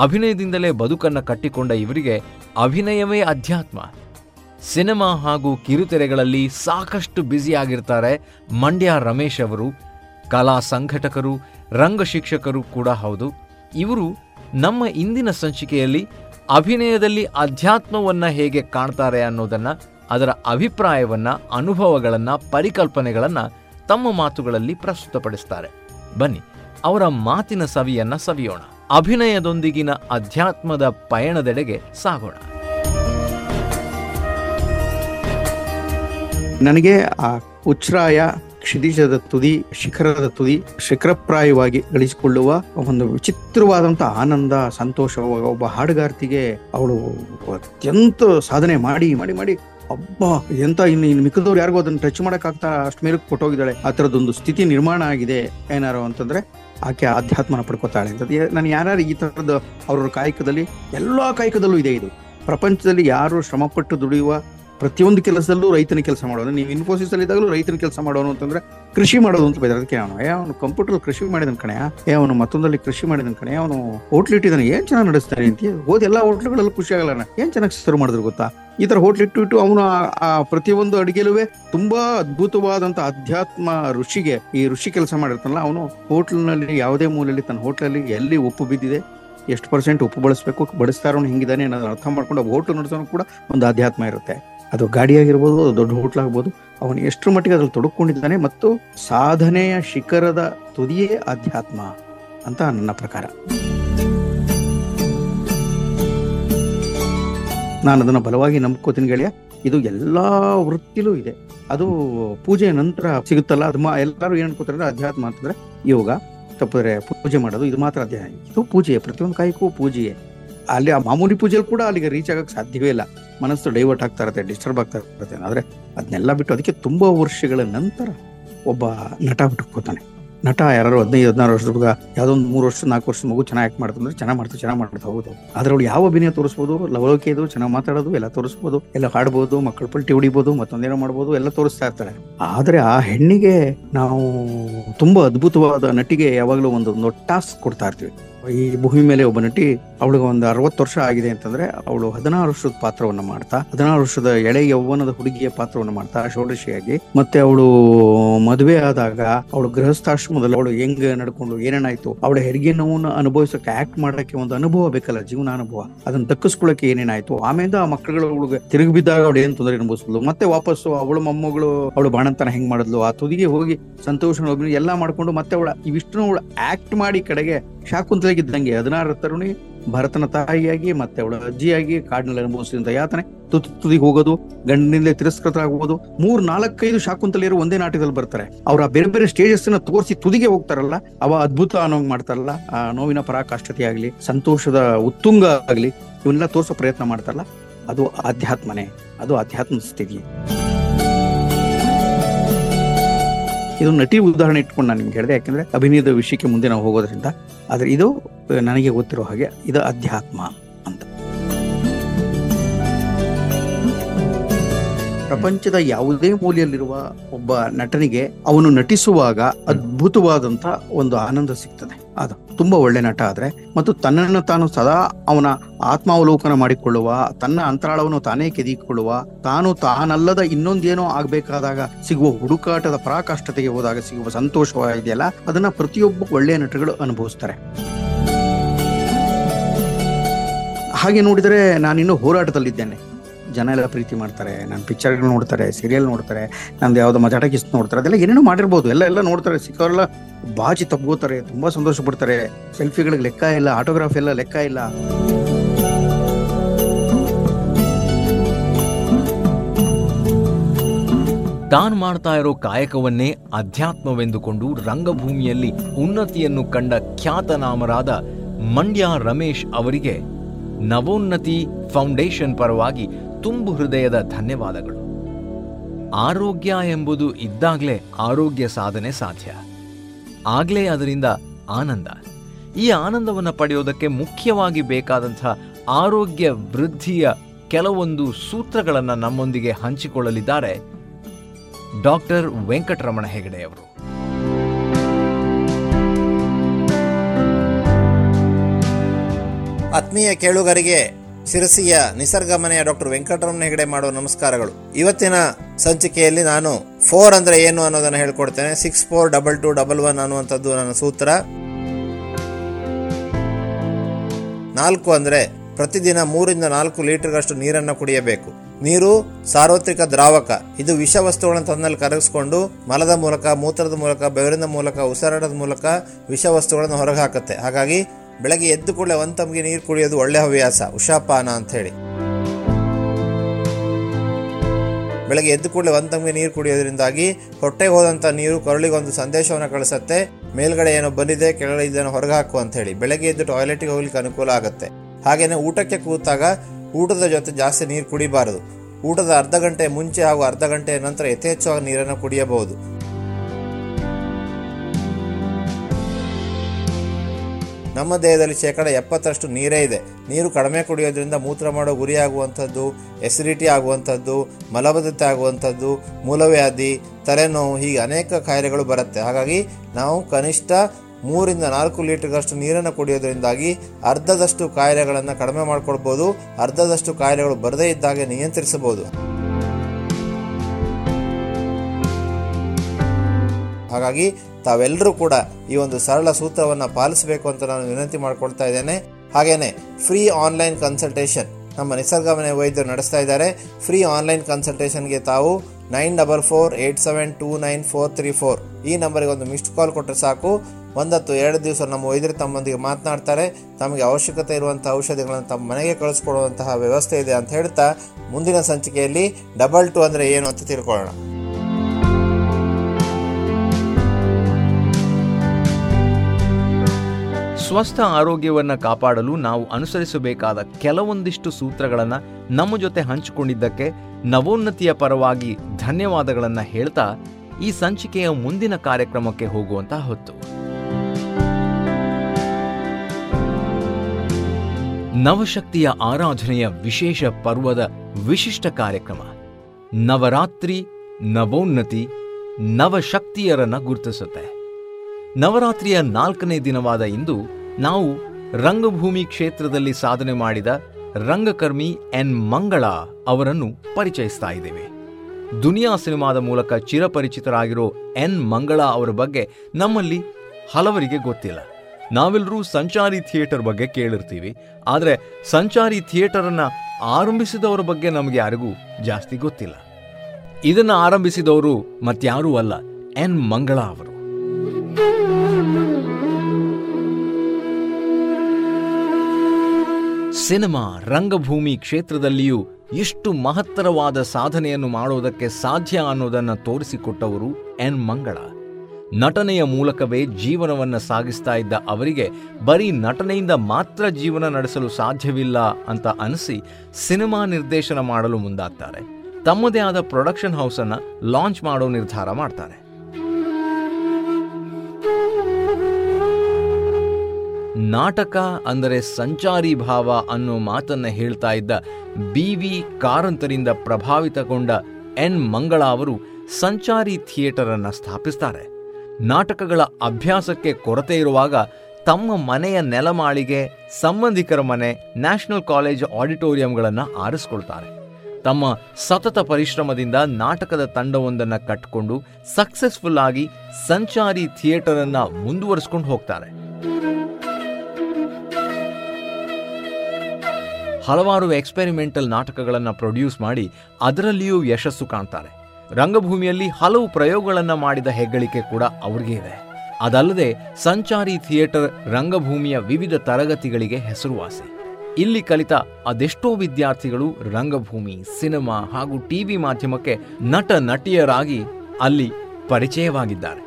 ಅಭಿನಯದಿಂದಲೇ ಬದುಕನ್ನು ಕಟ್ಟಿಕೊಂಡ ಇವರಿಗೆ ಅಭಿನಯವೇ ಅಧ್ಯಾತ್ಮ. ಸಿನಿಮಾ ಹಾಗೂ ಕಿರುತೆರೆಗಳಲ್ಲಿ ಸಾಕಷ್ಟು ಬ್ಯುಸಿಯಾಗಿರ್ತಾರೆ ಮಂಡ್ಯ ರಮೇಶ್ ಅವರು. ಕಲಾ ಸಂಘಟಕರು ರಂಗ ಶಿಕ್ಷಕರು ಕೂಡ ಹೌದು. ಇವರು ನಮ್ಮ ಇಂದಿನ ಸಂಚಿಕೆಯಲ್ಲಿ ಅಭಿನಯದಲ್ಲಿ ಅಧ್ಯಾತ್ಮವನ್ನು ಹೇಗೆ ಕಾಣ್ತಾರೆ ಅನ್ನೋದನ್ನು, ಅದರ ಅಭಿಪ್ರಾಯವನ್ನು, ಅನುಭವಗಳನ್ನು, ಪರಿಕಲ್ಪನೆಗಳನ್ನು ತಮ್ಮ ಮಾತುಗಳಲ್ಲಿ ಪ್ರಸ್ತುತಪಡಿಸ್ತಾರೆ. ಬನ್ನಿ, ಅವರ ಮಾತಿನ ಸವಿಯನ್ನು ಸವಿಯೋಣ. ಅಭಿನಯದೊಂದಿಗಿನ ಅಧ್ಯಾತ್ಮದ ಪಯಣದೆಡೆಗೆ ಸಾಗೋಣ. ನನಗೆ ಆ ಉಚ್ಛ್ರಾಯ ಕ್ಷಿತಿಜದ ತುದಿ, ಶಿಖರದ ತುದಿ ಶಿಖರಪ್ರಾಯವಾಗಿ ಗಳಿಸಿಕೊಳ್ಳುವ ಒಂದು ವಿಚಿತ್ರವಾದಂತ ಆನಂದ, ಸಂತೋಷ ಒಬ್ಬ ಹಾಡುಗಾರ್ತಿಗೆ ಅವಳು ಅತ್ಯಂತ ಸಾಧನೆ ಮಾಡಿ ಮಾಡಿ ಮಾಡಿ, ಅಬ್ಬಾ, ಎಂತ ಇನ್ನು ಇನ್ನು ಮಿಕ್ಕದವ್ರು ಯಾರಿಗೂ ಅದನ್ನ ಟಚ್ ಮಾಡಕ್ಕಾಗ್ತಾ ಅಷ್ಟು ಮೇಲಕ್ಕೆ ಕೊಟ್ಟೋಗಿದ್ದಾಳೆ. ಆ ಥರದೊಂದು ಸ್ಥಿತಿ ನಿರ್ಮಾಣ ಆಗಿದೆ. ಏನಾರು ಅಂತಂದ್ರೆ ಆಕೆ ಆಧ್ಯಾತ್ಮನ ಪಡ್ಕೋತಾಳೆ ಅಂತ. ನಾನು ಯಾರು ಈ ಥರದ ಅವ್ರ ಕಾಯಕದಲ್ಲಿ, ಎಲ್ಲಾ ಕಾಯಕದಲ್ಲೂ ಇದೆ ಇದು. ಪ್ರಪಂಚದಲ್ಲಿ ಯಾರು ಶ್ರಮಪಟ್ಟು ದುಡಿಯುವ ಪ್ರತಿಯೊಂದು ಕೆಲಸದಲ್ಲೂ ರೈತನ ಕೆಲಸ ಮಾಡೋಣ. ನೀವು ಇನ್ಫೋಸಿಸ್ ಅಲ್ಲಿ ಇದ್ದಾಗಲೂ ರೈತನ ಕೆಲಸ ಮಾಡೋನು ಅಂತಂದ್ರೆ ಕೃಷಿ ಮಾಡೋದು ಅಂತ ಬೇರೆ ಅದಕ್ಕೆ ಅವನು ಅವನು ಕಂಪ್ಯೂಟರ್ ಕೃಷಿ ಮಾಡಿದನ್ ಕಣೆ ಅವನು ಮತ್ತೊಂದಲ್ಲಿ ಕೃಷಿ ಮಾಡಿದನ್ ಕಣೆ, ಅವನು ಹೋಟ್ಲ್ ಇಟ್ಟಿದ್ದಾನೆ ಏನ್ ಚೆನ್ನಾಗಿ ನಡೆಸ್ತಾನೆ ಅಂತ ಹೋದ ಎಲ್ಲಾ ಹೋಟ್ಲ್ಗಳಲ್ಲೂ ಖುಷಿ ಆಗಲ್ಲ ಏನ್ ಚೆನ್ನಾಗಿ ಸರ್ವ್ ಮಾಡಿದ್ರು ಗೊತ್ತಾ? ಈ ತರ ಹೋಟ್ಲ್ ಇಟ್ಟು ಇಟ್ಟು ಅವನು ಆ ಪ್ರತಿಯೊಂದು ಅಡಿಗೆಲುವೆ ತುಂಬಾ ಅದ್ಭುತವಾದಂತ ಅಧ್ಯಾತ್ಮ ಋಷಿಗೆ ಈ ಋಷಿ ಕೆಲಸ ಮಾಡಿರ್ತಾನಲ್ಲ, ಅವನು ಹೋಟ್ಲ್ನಲ್ಲಿ ಯಾವುದೇ ಮೂಲೆಯಲ್ಲಿ ತನ್ನ ಹೋಟ್ಲಲ್ಲಿ ಎಲ್ಲಿ ಉಪ್ಪು ಬಿದ್ದಿದೆ, ಎಷ್ಟು ಪರ್ಸೆಂಟ್ ಉಪ್ಪು ಬಳಸಬೇಕು ಬಳಸ್ತಾರೋ ಹೆಂಗಿದಾನೆ ಅನ್ನೋದನ್ನ ಅರ್ಥ ಮಾಡ್ಕೊಂಡು ಹೋಟ್ಲು ನಡೆಸೋನು ಕೂಡ ಒಂದು ಅಧ್ಯಾತ್ಮ ಇರುತ್ತೆ. ಅದು ಗಾಡಿಯಾಗಿರ್ಬೋದು, ಅದು ದೊಡ್ಡ ಹೋಟ್ಲ್ ಆಗ್ಬೋದು ಅವನು ಎಷ್ಟರ ಮಟ್ಟಿಗೆ ಅದ್ರಲ್ಲಿ ತೊಡಕೊಂಡಿದ್ದಾನೆ ಮತ್ತು ಸಾಧನೆಯ ಶಿಖರದ ತುದಿಯೇ ಅಧ್ಯಾತ್ಮ ಅಂತ ನನ್ನ ಪ್ರಕಾರ. ನಾನು ಅದನ್ನು ಬಲವಾಗಿ ನಂಬ್ಕೋತೀನಿ ಗೆಳೆಯ. ಇದು ಎಲ್ಲ ವೃತ್ತಿಲೂ ಇದೆ. ಅದು ಪೂಜೆಯ ನಂತರ ಸಿಗುತ್ತಲ್ಲ, ಅದು ಎಲ್ಲರೂ ಏನು ಅನ್ಕೋತಾರೆ ಅಧ್ಯಾತ್ಮ ಅಂತಂದ್ರೆ ಯೋಗ, ತಪ್ಪಿದ್ರೆ ಪೂಜೆ ಮಾಡೋದು, ಇದು ಮಾತ್ರ ಅಧ್ಯಾಯ. ಇದು ಪೂಜೆಯೇ, ಪ್ರತಿಯೊಂದು ಕಾಯಕ್ಕೂ ಪೂಜೆಯೇ. ಅಲ್ಲಿ ಆ ಮಾಮೂಲಿ ಪೂಜೆಯಲ್ಲಿ ಕೂಡ ಅಲ್ಲಿಗೆ ರೀಚ್ ಆಗಕ್ಕೆ ಸಾಧ್ಯವೇ ಇಲ್ಲ. ಮನಸ್ಸು ಡೈವರ್ಟ್ ಆಗ್ತಾ ಇರುತ್ತೆ ಡಿಸ್ಟರ್ಬ್ ಆಗ್ತಾ ಇರುತ್ತೆ. ಆದ್ರೆ ಅದನ್ನೆಲ್ಲ ಬಿಟ್ಟು ಅದಕ್ಕೆ ತುಂಬಾ ವರ್ಷಗಳ ನಂತರ ಒಬ್ಬ ನಟ ಬಿಟ್ಕೋತಾನೆ ನಟ ಯಾರು ಹದಿನೈದು, ಹದಿನಾರು ವರ್ಷದ ಹುಡುಗ, ಯಾವ್ದೋ ಒಂದು ಮೂರು ವರ್ಷ, ನಾಲ್ಕು ವರ್ಷ ಮಗು ಚೆನ್ನಾಗಿ ಆಕ್ಟ್ ಮಾಡ್ತಂದ್ರೆ ಚೆನ್ನಾಗಿ ಮಾಡ್ತು ಚೆನ್ನಾಗಿ ಮಾಡ್ತಾ ಹೌದು ಅವ್ಳು ಯಾವ ಅಭಿನಯ ತೋರಿಸ್ಬೋದು? ಲವಲೋಕೆ ಇದು, ಚೆನ್ನಾಗಿ ಮಾತಾಡೋದು, ಎಲ್ಲ ತೋರಿಸ್ಬೋದು. ಎಲ್ಲ ಹಾಡ್ಬೋದು ಮಕ್ಕಳ ಪಲ್ಟಿ ಹೊಡಿಬೋದು, ಮತ್ತೊಂದೇನೋ ಮಾಡ್ಬೋದು, ಎಲ್ಲ ತೋರಿಸ್ತಾ ಇರ್ತಾರೆ ಆದ್ರೆ ಆ ಹೆಣ್ಣಿಗೆ ನಾವು ತುಂಬಾ ಅದ್ಭುತವಾದ ನಟಿಗೆ ಯಾವಾಗಲೂ ಒಂದು ಟಾಸ್ಕ್ ಕೊಡ್ತಾ ಇರ್ತೀವಿ. ಈ ಭೂಮಿ ಮೇಲೆ ಒಬ್ಬ ನಟಿ ಅವಳಿಗೆ ಒಂದು ಅರವತ್ತು ವರ್ಷ ಆಗಿದೆ ಅಂತಂದ್ರೆ ಅವಳು ಹದಿನಾರು ವರ್ಷದ ಪಾತ್ರವನ್ನು ಮಾಡ್ತಾ, ಹದಿನಾರು ವರ್ಷದ ಎಳೆ ಯೌವನದ ಹುಡುಗಿಯ ಪಾತ್ರವನ್ನು ಮಾಡ್ತಾ, ಷೋಡಶಿಯಾಗಿ. ಮತ್ತೆ ಅವಳು ಮದುವೆ ಆದಾಗ ಅವಳು ಗೃಹಸ್ಥಾಶ್ರಮದಲ್ಲಿ ಅವಳು ಹೆಂಗ್ ನಡ್ಕೊಂಡು, ಏನೇನಾಯ್ತು, ಅವಳ ಹೆರಿಗೆ ನೋವನ್ನು ಅನುಭವಿಸಕ್ಕೆ ಆಕ್ಟ್ ಮಾಡಕ್ಕೆ ಒಂದು ಅನುಭವ ಬೇಕಲ್ಲ ಜೀವನ ಅನುಭವ ಅದನ್ನ ದಕ್ಕಿಸ್ಕೊಳ್ಳಕ್ಕೆ ಏನೇನಾಯ್ತು, ಆಮೇಲೆ ಆ ಮಕ್ಕಳುಗಳು ಅವಳಿಗೆ ತಿರುಗಿ ಬಿದ್ದಾಗ ಅವಳು ಏನ್ ತೊಂದರೆ ಅನುಭವಿಸಿದ್ಲು, ಮತ್ತೆ ವಾಪಸ್ಸು ಅವಳ ಮೊಮ್ಮಗಳು, ಅವಳು ಬಾಣಂತನ ಹೆಂಗ್ ಮಾಡಿದ್ಲು, ಆ ತುದಿಗೆ ಹೋಗಿ ಸಂತೋಷ ಎಲ್ಲ ಮಾಡ್ಕೊಂಡು, ಮತ್ತೆ ಅವಳ ಇವಿಷ್ಟು ಆಕ್ಟ್ ಮಾಡಿ ಕಡೆಗೆ ಶಾಕುಂತಲಾಗಿದ್ದಂಗೆ ಹದಿನಾರು ತರುಣಿ ಭರತನ ತಾಯಿಯಾಗಿ ಮತ್ತೆ ಅವಳ ಅಜ್ಜಿಯಾಗಿ ಕಾಡಿನಲ್ಲಿ ಅನುಭವಿಸಿದಂತ ಯಾತನೆ ತುತ್ತು ತುದಿಗೆ ಹೋಗೋದು, ಗಂಡನಿಂದಲೇ ತಿರಸ್ಕೃತರಾಗುವುದು ಮೂರ್ ನಾಲ್ಕೈದು ಶಾಕುಂತಲಿಯರು ಒಂದೇ ನಾಟಕದಲ್ಲಿ ಬರ್ತಾರೆ. ಅವ್ರ ಬೇರೆ ಬೇರೆ ಸ್ಟೇಜಸ್ನ ತೋರಿಸಿ ತುದಿಗೆ ಹೋಗ್ತಾರಲ್ಲ, ಅವ ಅದ್ಭುತ ಅನ್ನೋಂಗ್ ಮಾಡ್ತಾರಲ್ಲ, ಆ ನೋವಿನ ಪರಾಕಾಷ್ಠತೆ ಆಗ್ಲಿ, ಸಂತೋಷದ ಉತ್ತುಂಗ ಆಗ್ಲಿ, ಇವನ್ನೆಲ್ಲ ತೋರಿಸೋ ಪ್ರಯತ್ನ ಮಾಡ್ತಾರಲ್ಲ, ಅದು ಆಧ್ಯಾತ್ಮನೇ, ಅದು ಅಧ್ಯಾತ್ಮ ಸ್ಥಿತಿ. ಇದು ನಟಿ ಉದಾಹರಣೆ ಇಟ್ಕೊಂಡು ನಾನು ನಿಮ್ಗೆ ಹೇಳಿದೆ, ಯಾಕಂದ್ರೆ ಅಭಿನಯದ ವಿಷಯಕ್ಕೆ ಮುಂದೆ ನಾವು ಹೋಗೋದ್ರಿಂದ ಆದ್ರೆ ಇದು ನನಗೆ ಗೊತ್ತಿರೋ ಹಾಗೆ ಇದು ಅಧ್ಯಾತ್ಮ ಅಂತ. ಪ್ರಪಂಚದ ಯಾವುದೇ ಮೂಲೆಯಲ್ಲಿರುವ ಒಬ್ಬ ನಟನಿಗೆ ಅವನು ನಟಿಸುವಾಗ ಅದ್ಭುತವಾದಂತ ಒಂದು ಆನಂದ ಸಿಗ್ತದೆ. ಅದು ತುಂಬಾ ಒಳ್ಳೆ ನಟ ಆದ್ರೆ ಮತ್ತು ತನ್ನನ್ನು ತಾನು ಸದಾ ಅವನ ಆತ್ಮಾವಲೋಕನ ಮಾಡಿಕೊಳ್ಳುವ, ತನ್ನ ಅಂತರಾಳವನ್ನು ತಾನೇ ಕೆದಿಕೊಳ್ಳುವ ತಾನು ತಾನಲ್ಲದ ಇನ್ನೊಂದೇನೋ ಆಗ್ಬೇಕಾದಾಗ ಸಿಗುವ ಹುಡುಕಾಟದ ಪರಾಕಾಷ್ಠತೆಗೆ ಹೋದಾಗ ಸಿಗುವ ಸಂತೋಷವಾಗಿದೆಯಲ್ಲ, ಅದನ್ನ ಪ್ರತಿಯೊಬ್ಬ ಒಳ್ಳೆಯ ನಟಗಳು ಅನುಭವಿಸ್ತಾರೆ. ಹಾಗೆ ನೋಡಿದರೆ ನಾನಿನ್ನೂ ಹೋರಾಟದಲ್ಲಿದ್ದೇನೆ. ಜನ ಎಲ್ಲ ಪ್ರೀತಿ ಮಾಡ್ತಾರೆ, ನಾನು ಪಿಕ್ಚರ್ಗಳು ನೋಡ್ತಾರೆ ಸೀರಿಯಲ್ ನೋಡ್ತಾರೆ ನಂದು ಯಾವ್ದು ಮಜಾಟ ಕಿಸ್ ನೋಡ್ತಾರೆ, ಅದೆಲ್ಲ ಏನೇನೋ ಮಾಡಿರ್ಬೋದು, ಎಲ್ಲ ಎಲ್ಲ ನೋಡ್ತಾರೆ ಸಿಕ್ಕವರೆಲ್ಲ ಬಾಜಿ ತಬ್ಗೋತಾರೆ ತುಂಬಾ ಸಂತೋಷ ಪಡ್ತಾರೆ ಸೆಲ್ಫಿಗಳಿಗೆ ಲೆಕ್ಕ ಇಲ್ಲ ಆಟೋಗ್ರಾಫ್ ಎಲ್ಲ ಲೆಕ್ಕ ಇಲ್ಲ. ತಾನು ಮಾಡ್ತಾ ಇರೋ ಕಾಯಕವನ್ನೇ ಅಧ್ಯಾತ್ಮವೆಂದುಕೊಂಡು ರಂಗಭೂಮಿಯಲ್ಲಿ ಉನ್ನತಿಯನ್ನು ಕಂಡ ಖ್ಯಾತನಾಮರಾದ ಮಂಡ್ಯ ರಮೇಶ್ ಅವರಿಗೆ ನವೋನ್ನತಿ ಫೌಂಡೇಶನ್ ಪರವಾಗಿ ತುಂಬು ಹೃದಯದ ಧನ್ಯವಾದಗಳು. ಆರೋಗ್ಯ ಎಂಬುದು ಇದ್ದಾಗಲೇ ಆರೋಗ್ಯ ಸಾಧನೆ ಸಾಧ್ಯ. ಆಗ್ಲೇ ಅದರಿಂದ ಆನಂದ. ಈ ಆನಂದವನ್ನು ಪಡೆಯೋದಕ್ಕೆ ಮುಖ್ಯವಾಗಿ ಬೇಕಾದಂಥ ಆರೋಗ್ಯ ವೃದ್ಧಿಯ ಕೆಲವೊಂದು ಸೂತ್ರಗಳನ್ನು ನಮ್ಮೊಂದಿಗೆ ಹಂಚಿಕೊಳ್ಳಲಿದ್ದಾರೆ ಡಾಕ್ಟರ್ ವೆಂಕಟರಮಣ ಹೆಗಡೆ ಅವರು. ಆತ್ಮೀಯ ಕೇಳುಗರಿಗೆ ಶಿರಸಿಯ ನಿಸರ್ಗ ಮನೆಯ ಡಾಕ್ಟರ್ ವೆಂಕಟರಮಣ ಹೆಗಡೆ ಮಾಡುವ ನಮಸ್ಕಾರಗಳು. ಇವತ್ತಿನ ಸಂಚಿಕೆಯಲ್ಲಿ ನಾನು ಫೋರ್ ಅಂದ್ರೆ ಏನು ಅನ್ನೋದನ್ನ ಹೇಳ್ಕೊಡ್ತೇನೆ. Six four double two double one ಅನ್ನುವಂಥದ್ದು ನನ್ನ ಸೂತ್ರ. ನಾಲ್ಕು ಅಂದ್ರೆ ಪ್ರತಿದಿನ ಮೂರಿಂದ ನಾಲ್ಕು ಲೀಟರ್ಗಷ್ಟು ನೀರನ್ನು ಕುಡಿಯಬೇಕು. ನೀರು ಸಾರ್ವತ್ರಿಕ ದ್ರಾವಕ. ಇದು ವಿಷ ವಸ್ತುಗಳನ್ನು ತನ್ನಲ್ಲಿ ಕರಗಿಸ್ಕೊಂಡು ಮಲದ ಮೂಲಕ, ಮೂತ್ರದ ಮೂಲಕ, ಬೆವರಿನ ಮೂಲಕ, ಉಸಿರಾಟದ ಮೂಲಕ ವಿಷ ವಸ್ತುಗಳನ್ನು ಹೊರಗೆ ಹಾಕುತ್ತೆ. ಹಾಗಾಗಿ ಬೆಳಗ್ಗೆ ಎದ್ದು ಕೂಡಲೇ ಒಂದು ತಮ್ಗೆ ನೀರು ಕುಡಿಯೋದು ಒಳ್ಳೆ ಹವ್ಯಾಸ, ಉಷಾಪಾನ ಅಂತ ಹೇಳಿ ಬೆಳಗ್ಗೆ ಎದ್ದು ಕೂಡಲೇ ಒಂದು ತಮ್ಗೆ ನೀರು ಕುಡಿಯೋದ್ರಿಂದಾಗಿ ಹೊಟ್ಟೆಗೆ ಹೋದಂಥ ನೀರು ಕರುಳಿಗೆ ಒಂದು ಸಂದೇಶವನ್ನು ಕಳಿಸುತ್ತೆ. ಮೇಲ್ಗಡೆ ಏನೋ ಬಂದಿದೆ, ಕೆಳಗಡೆ ಇದನ್ನು ಹೊರಗೆ ಹಾಕು ಅಂತ ಹೇಳಿ ಬೆಳಗ್ಗೆ ಎದ್ದು ಟಾಯ್ಲೆಟ್ಗೆ ಹೋಗ್ಲಿಕ್ಕೆ ಅನುಕೂಲ ಆಗುತ್ತೆ. ಹಾಗೆಯೇ ಊಟಕ್ಕೆ ಕೂತಾಗ ಊಟದ ಜೊತೆ ಜಾಸ್ತಿ ನೀರು ಕುಡಿಬಾರದು. ಊಟದ ಅರ್ಧ ಗಂಟೆ ಮುಂಚೆ ಹಾಗೂ ಅರ್ಧ ಗಂಟೆ ನಂತರ ಯಥೇಚ್ಛವಾಗಿ ನೀರನ್ನು ಕುಡಿಯಬಹುದು. ನಮ್ಮ ದೇಹದಲ್ಲಿ ಶೇಕಡ ಎಪ್ಪತ್ತರಷ್ಟು ನೀರೇ ಇದೆ. ನೀರು ಕಡಿಮೆ ಕುಡಿಯೋದ್ರಿಂದ ಮೂತ್ರ ಮಾಡೋ ಗುರಿ ಆಗುವಂಥದ್ದು ಎಸಿಡಿಟಿ ಆಗುವಂಥದ್ದು, ಮಲಬದ್ಧತೆ ಆಗುವಂಥದ್ದು, ಮೂಲವ್ಯಾಧಿ, ತಲೆನೋವು ಹೀಗೆ ಅನೇಕ ಕಾಯಿಲೆಗಳು ಬರುತ್ತೆ. ಹಾಗಾಗಿ ನಾವು ಕನಿಷ್ಠ ಮೂರಿಂದ ನಾಲ್ಕು ಲೀಟರ್ಗಷ್ಟು ನೀರನ್ನು ಕುಡಿಯೋದ್ರಿಂದಾಗಿ ಅರ್ಧದಷ್ಟು ಕಾಯಿಲೆಗಳನ್ನು ಕಡಿಮೆ ಮಾಡ್ಕೊಳ್ಬೋದು. ಅರ್ಧದಷ್ಟು ಕಾಯಿಲೆಗಳು ಬರದೇ ಇದ್ದಾಗೆ ನಿಯಂತ್ರಿಸಬಹುದು. ಹಾಗಾಗಿ ತಾವೆಲ್ಲರೂ ಕೂಡ ಈ ಒಂದು ಸರಳ ಸೂತ್ರವನ್ನು ಪಾಲಿಸಬೇಕು ಅಂತ ನಾನು ವಿನಂತಿ ಮಾಡ್ಕೊಳ್ತಾ ಇದ್ದೇನೆ. ಹಾಗೇನೆ ಫ್ರೀ ಆನ್ಲೈನ್ ಕನ್ಸಲ್ಟೇಷನ್ ನಮ್ಮ ನಿಸರ್ಗಮನೆ ವೈದ್ಯರು ನಡೆಸ್ತಾ ಇದ್ದಾರೆ. ಫ್ರೀ ಆನ್ಲೈನ್ ಕನ್ಸಲ್ಟೇಷನ್ಗೆ ತಾವು nine double four eight seven two nine four three four ಈ ನಂಬರಿಗೆ ಒಂದು ಮಿಸ್ಡ್ ಕಾಲ್ ಕೊಟ್ಟರೆ ಸಾಕು. ಒಂದತ್ತು ಎರಡು ದಿವಸ ನಮ್ಮ ವೈದ್ಯರು ತಮ್ಮೊಂದಿಗೆ ಮಾತನಾಡ್ತಾರೆ. ತಮಗೆ ಅವಶ್ಯಕತೆ ಇರುವಂಥ ಔಷಧಿಗಳನ್ನು ತಮ್ಮ ಮನೆಗೆ ಕಳಿಸ್ಕೊಡುವಂತಹ ವ್ಯವಸ್ಥೆ ಇದೆ ಅಂತ ಹೇಳ್ತಾ ಮುಂದಿನ ಸಂಚಿಕೆಯಲ್ಲಿ ಡಬಲ್ ಟು ಅಂದರೆ ಏನು ಅಂತ ತಿಳ್ಕೊಳ್ಳೋಣ. ಸ್ವಸ್ಥ ಆರೋಗ್ಯವನ್ನು ಕಾಪಾಡಲು ನಾವು ಅನುಸರಿಸಬೇಕಾದ ಕೆಲವೊಂದಿಷ್ಟು ಸೂತ್ರಗಳನ್ನು ನಮ್ಮ ಜೊತೆ ಹಂಚಿಕೊಂಡಿದ್ದಕ್ಕೆ ನವೋನ್ನತಿಯ ಪರವಾಗಿ ಧನ್ಯವಾದಗಳನ್ನು ಹೇಳ್ತಾ ಈ ಸಂಚಿಕೆಯ ಮುಂದಿನ ಕಾರ್ಯಕ್ರಮಕ್ಕೆ ಹೋಗುವಂತ ಹೊತ್ತು. ನವಶಕ್ತಿಯ ಆರಾಧನೆಯ ವಿಶೇಷ ಪರ್ವದ ವಿಶಿಷ್ಟ ಕಾರ್ಯಕ್ರಮ. ನವರಾತ್ರಿ, ನವೋನ್ನತಿ, ನವಶಕ್ತಿಯರನ್ನ ಗುರುತಿಸುತ್ತೆ. ನವರಾತ್ರಿಯ ನಾಲ್ಕನೇ ದಿನವಾದ ಇಂದು ನಾವು ರಂಗಭೂಮಿ ಕ್ಷೇತ್ರದಲ್ಲಿ ಸಾಧನೆ ಮಾಡಿದ ರಂಗಕರ್ಮಿ ಎನ್ ಮಂಗಳ ಅವರನ್ನು ಪರಿಚಯಿಸ್ತಾ ಇದ್ದೇವೆ. ದುನಿಯಾ ಸಿನಿಮಾದ ಮೂಲಕ ಚಿರಪರಿಚಿತರಾಗಿರೋ ಎನ್ ಮಂಗಳ ಅವರ ಬಗ್ಗೆ ನಮ್ಮಲ್ಲಿ ಹಲವರಿಗೆ ಗೊತ್ತಿಲ್ಲ. ನಾವೆಲ್ಲರೂ ಸಂಚಾರಿ ಥಿಯೇಟರ್ ಬಗ್ಗೆ ಕೇಳಿರ್ತೀವಿ, ಆದರೆ ಸಂಚಾರಿ ಥಿಯೇಟರನ್ನು ಆರಂಭಿಸಿದವರ ಬಗ್ಗೆ ನಮಗೆ ಯಾರಿಗೂ ಜಾಸ್ತಿ ಗೊತ್ತಿಲ್ಲ. ಇದನ್ನು ಆರಂಭಿಸಿದವರು ಮತ್ಯಾರೂ ಅಲ್ಲ ಎನ್ ಮಂಗಳ ಅವರು. ಸಿನಿಮಾ ರಂಗಭೂಮಿ ಕ್ಷೇತ್ರದಲ್ಲಿಯೂ ಎಷ್ಟು ಮಹತ್ತರವಾದ ಸಾಧನೆಯನ್ನು ಮಾಡೋದಕ್ಕೆ ಸಾಧ್ಯ ಅನ್ನೋದನ್ನು ತೋರಿಸಿಕೊಟ್ಟವರು ಎನ್ ಮಂಗಳ. ನಟನೆಯ ಮೂಲಕವೇ ಜೀವನವನ್ನು ಸಾಗಿಸ್ತಾ ಇದ್ದ ಅವರಿಗೆ ಬರೀ ನಟನೆಯಿಂದ ಮಾತ್ರ ಜೀವನ ನಡೆಸಲು ಸಾಧ್ಯವಿಲ್ಲ ಅಂತ ಅನಿಸಿ ಸಿನಿಮಾ ನಿರ್ದೇಶನ ಮಾಡಲು ಮುಂದಾಗ್ತಾರೆ. ತಮ್ಮದೇ ಆದ ಪ್ರೊಡಕ್ಷನ್ ಹೌಸನ್ನು ಲಾಂಚ್ ಮಾಡೋ ನಿರ್ಧಾರ ಮಾಡ್ತಾರೆ. ನಾಟಕ ಅಂದರೆ ಸಂಚಾರಿ ಭಾವ ಅನ್ನೋ ಮಾತನ್ನು ಹೇಳ್ತಾ ಇದ್ದ ಬಿ ವಿ ಕಾರಂತರಿಂದ ಪ್ರಭಾವಿತಗೊಂಡ ಎನ್ ಮಂಗಳ ಅವರು ಸಂಚಾರಿ ಥಿಯೇಟರ್ ಅನ್ನು ಸ್ಥಾಪಿಸ್ತಾರೆ. ನಾಟಕಗಳ ಅಭ್ಯಾಸಕ್ಕೆ ಕೊರತೆ ಇರುವಾಗ ತಮ್ಮ ಮನೆಯ ನೆಲಮಾಳಿಗೆ ಸಂಬಂಧಿಕರ ಮನೆ ನ್ಯಾಷನಲ್ ಕಾಲೇಜ್ ಆಡಿಟೋರಿಯಂಗಳನ್ನು ಆರಿಸ್ಕೊಳ್ತಾರೆ. ತಮ್ಮ ಸತತ ಪರಿಶ್ರಮದಿಂದ ನಾಟಕದ ತಂಡವೊಂದನ್ನು ಕಟ್ಟಿಕೊಂಡು ಸಕ್ಸಸ್ಫುಲ್ ಆಗಿ ಸಂಚಾರಿ ಥಿಯೇಟರನ್ನು ಮುಂದುವರಿಸ್ಕೊಂಡು ಹೋಗ್ತಾರೆ. ಹಲವಾರು ಎಕ್ಸ್ಪೆರಿಮೆಂಟಲ್ ನಾಟಕಗಳನ್ನು ಪ್ರೊಡ್ಯೂಸ್ ಮಾಡಿ ಅದರಲ್ಲಿಯೂ ಯಶಸ್ಸು ಕಾಣ್ತಾರೆ. ರಂಗಭೂಮಿಯಲ್ಲಿ ಹಲವು ಪ್ರಯೋಗಗಳನ್ನು ಮಾಡಿದ ಹೆಗ್ಗಳಿಕೆ ಕೂಡ ಅವ್ರಿಗೆ ಇದೆ. ಅದಲ್ಲದೆ ಸಂಚಾರಿ ಥಿಯೇಟರ್ ರಂಗಭೂಮಿಯ ವಿವಿಧ ತರಗತಿಗಳಿಗೆ ಹೆಸರುವಾಸಿ. ಇಲ್ಲಿ ಕಲಿತ ಅದೆಷ್ಟೋ ವಿದ್ಯಾರ್ಥಿಗಳು ರಂಗಭೂಮಿ, ಸಿನಿಮಾ ಹಾಗೂ ಟಿವಿ ಮಾಧ್ಯಮಕ್ಕೆ ನಟ, ನಟಿಯರಾಗಿ ಅಲ್ಲಿ ಪರಿಚಯವಾಗಿದ್ದಾರೆ.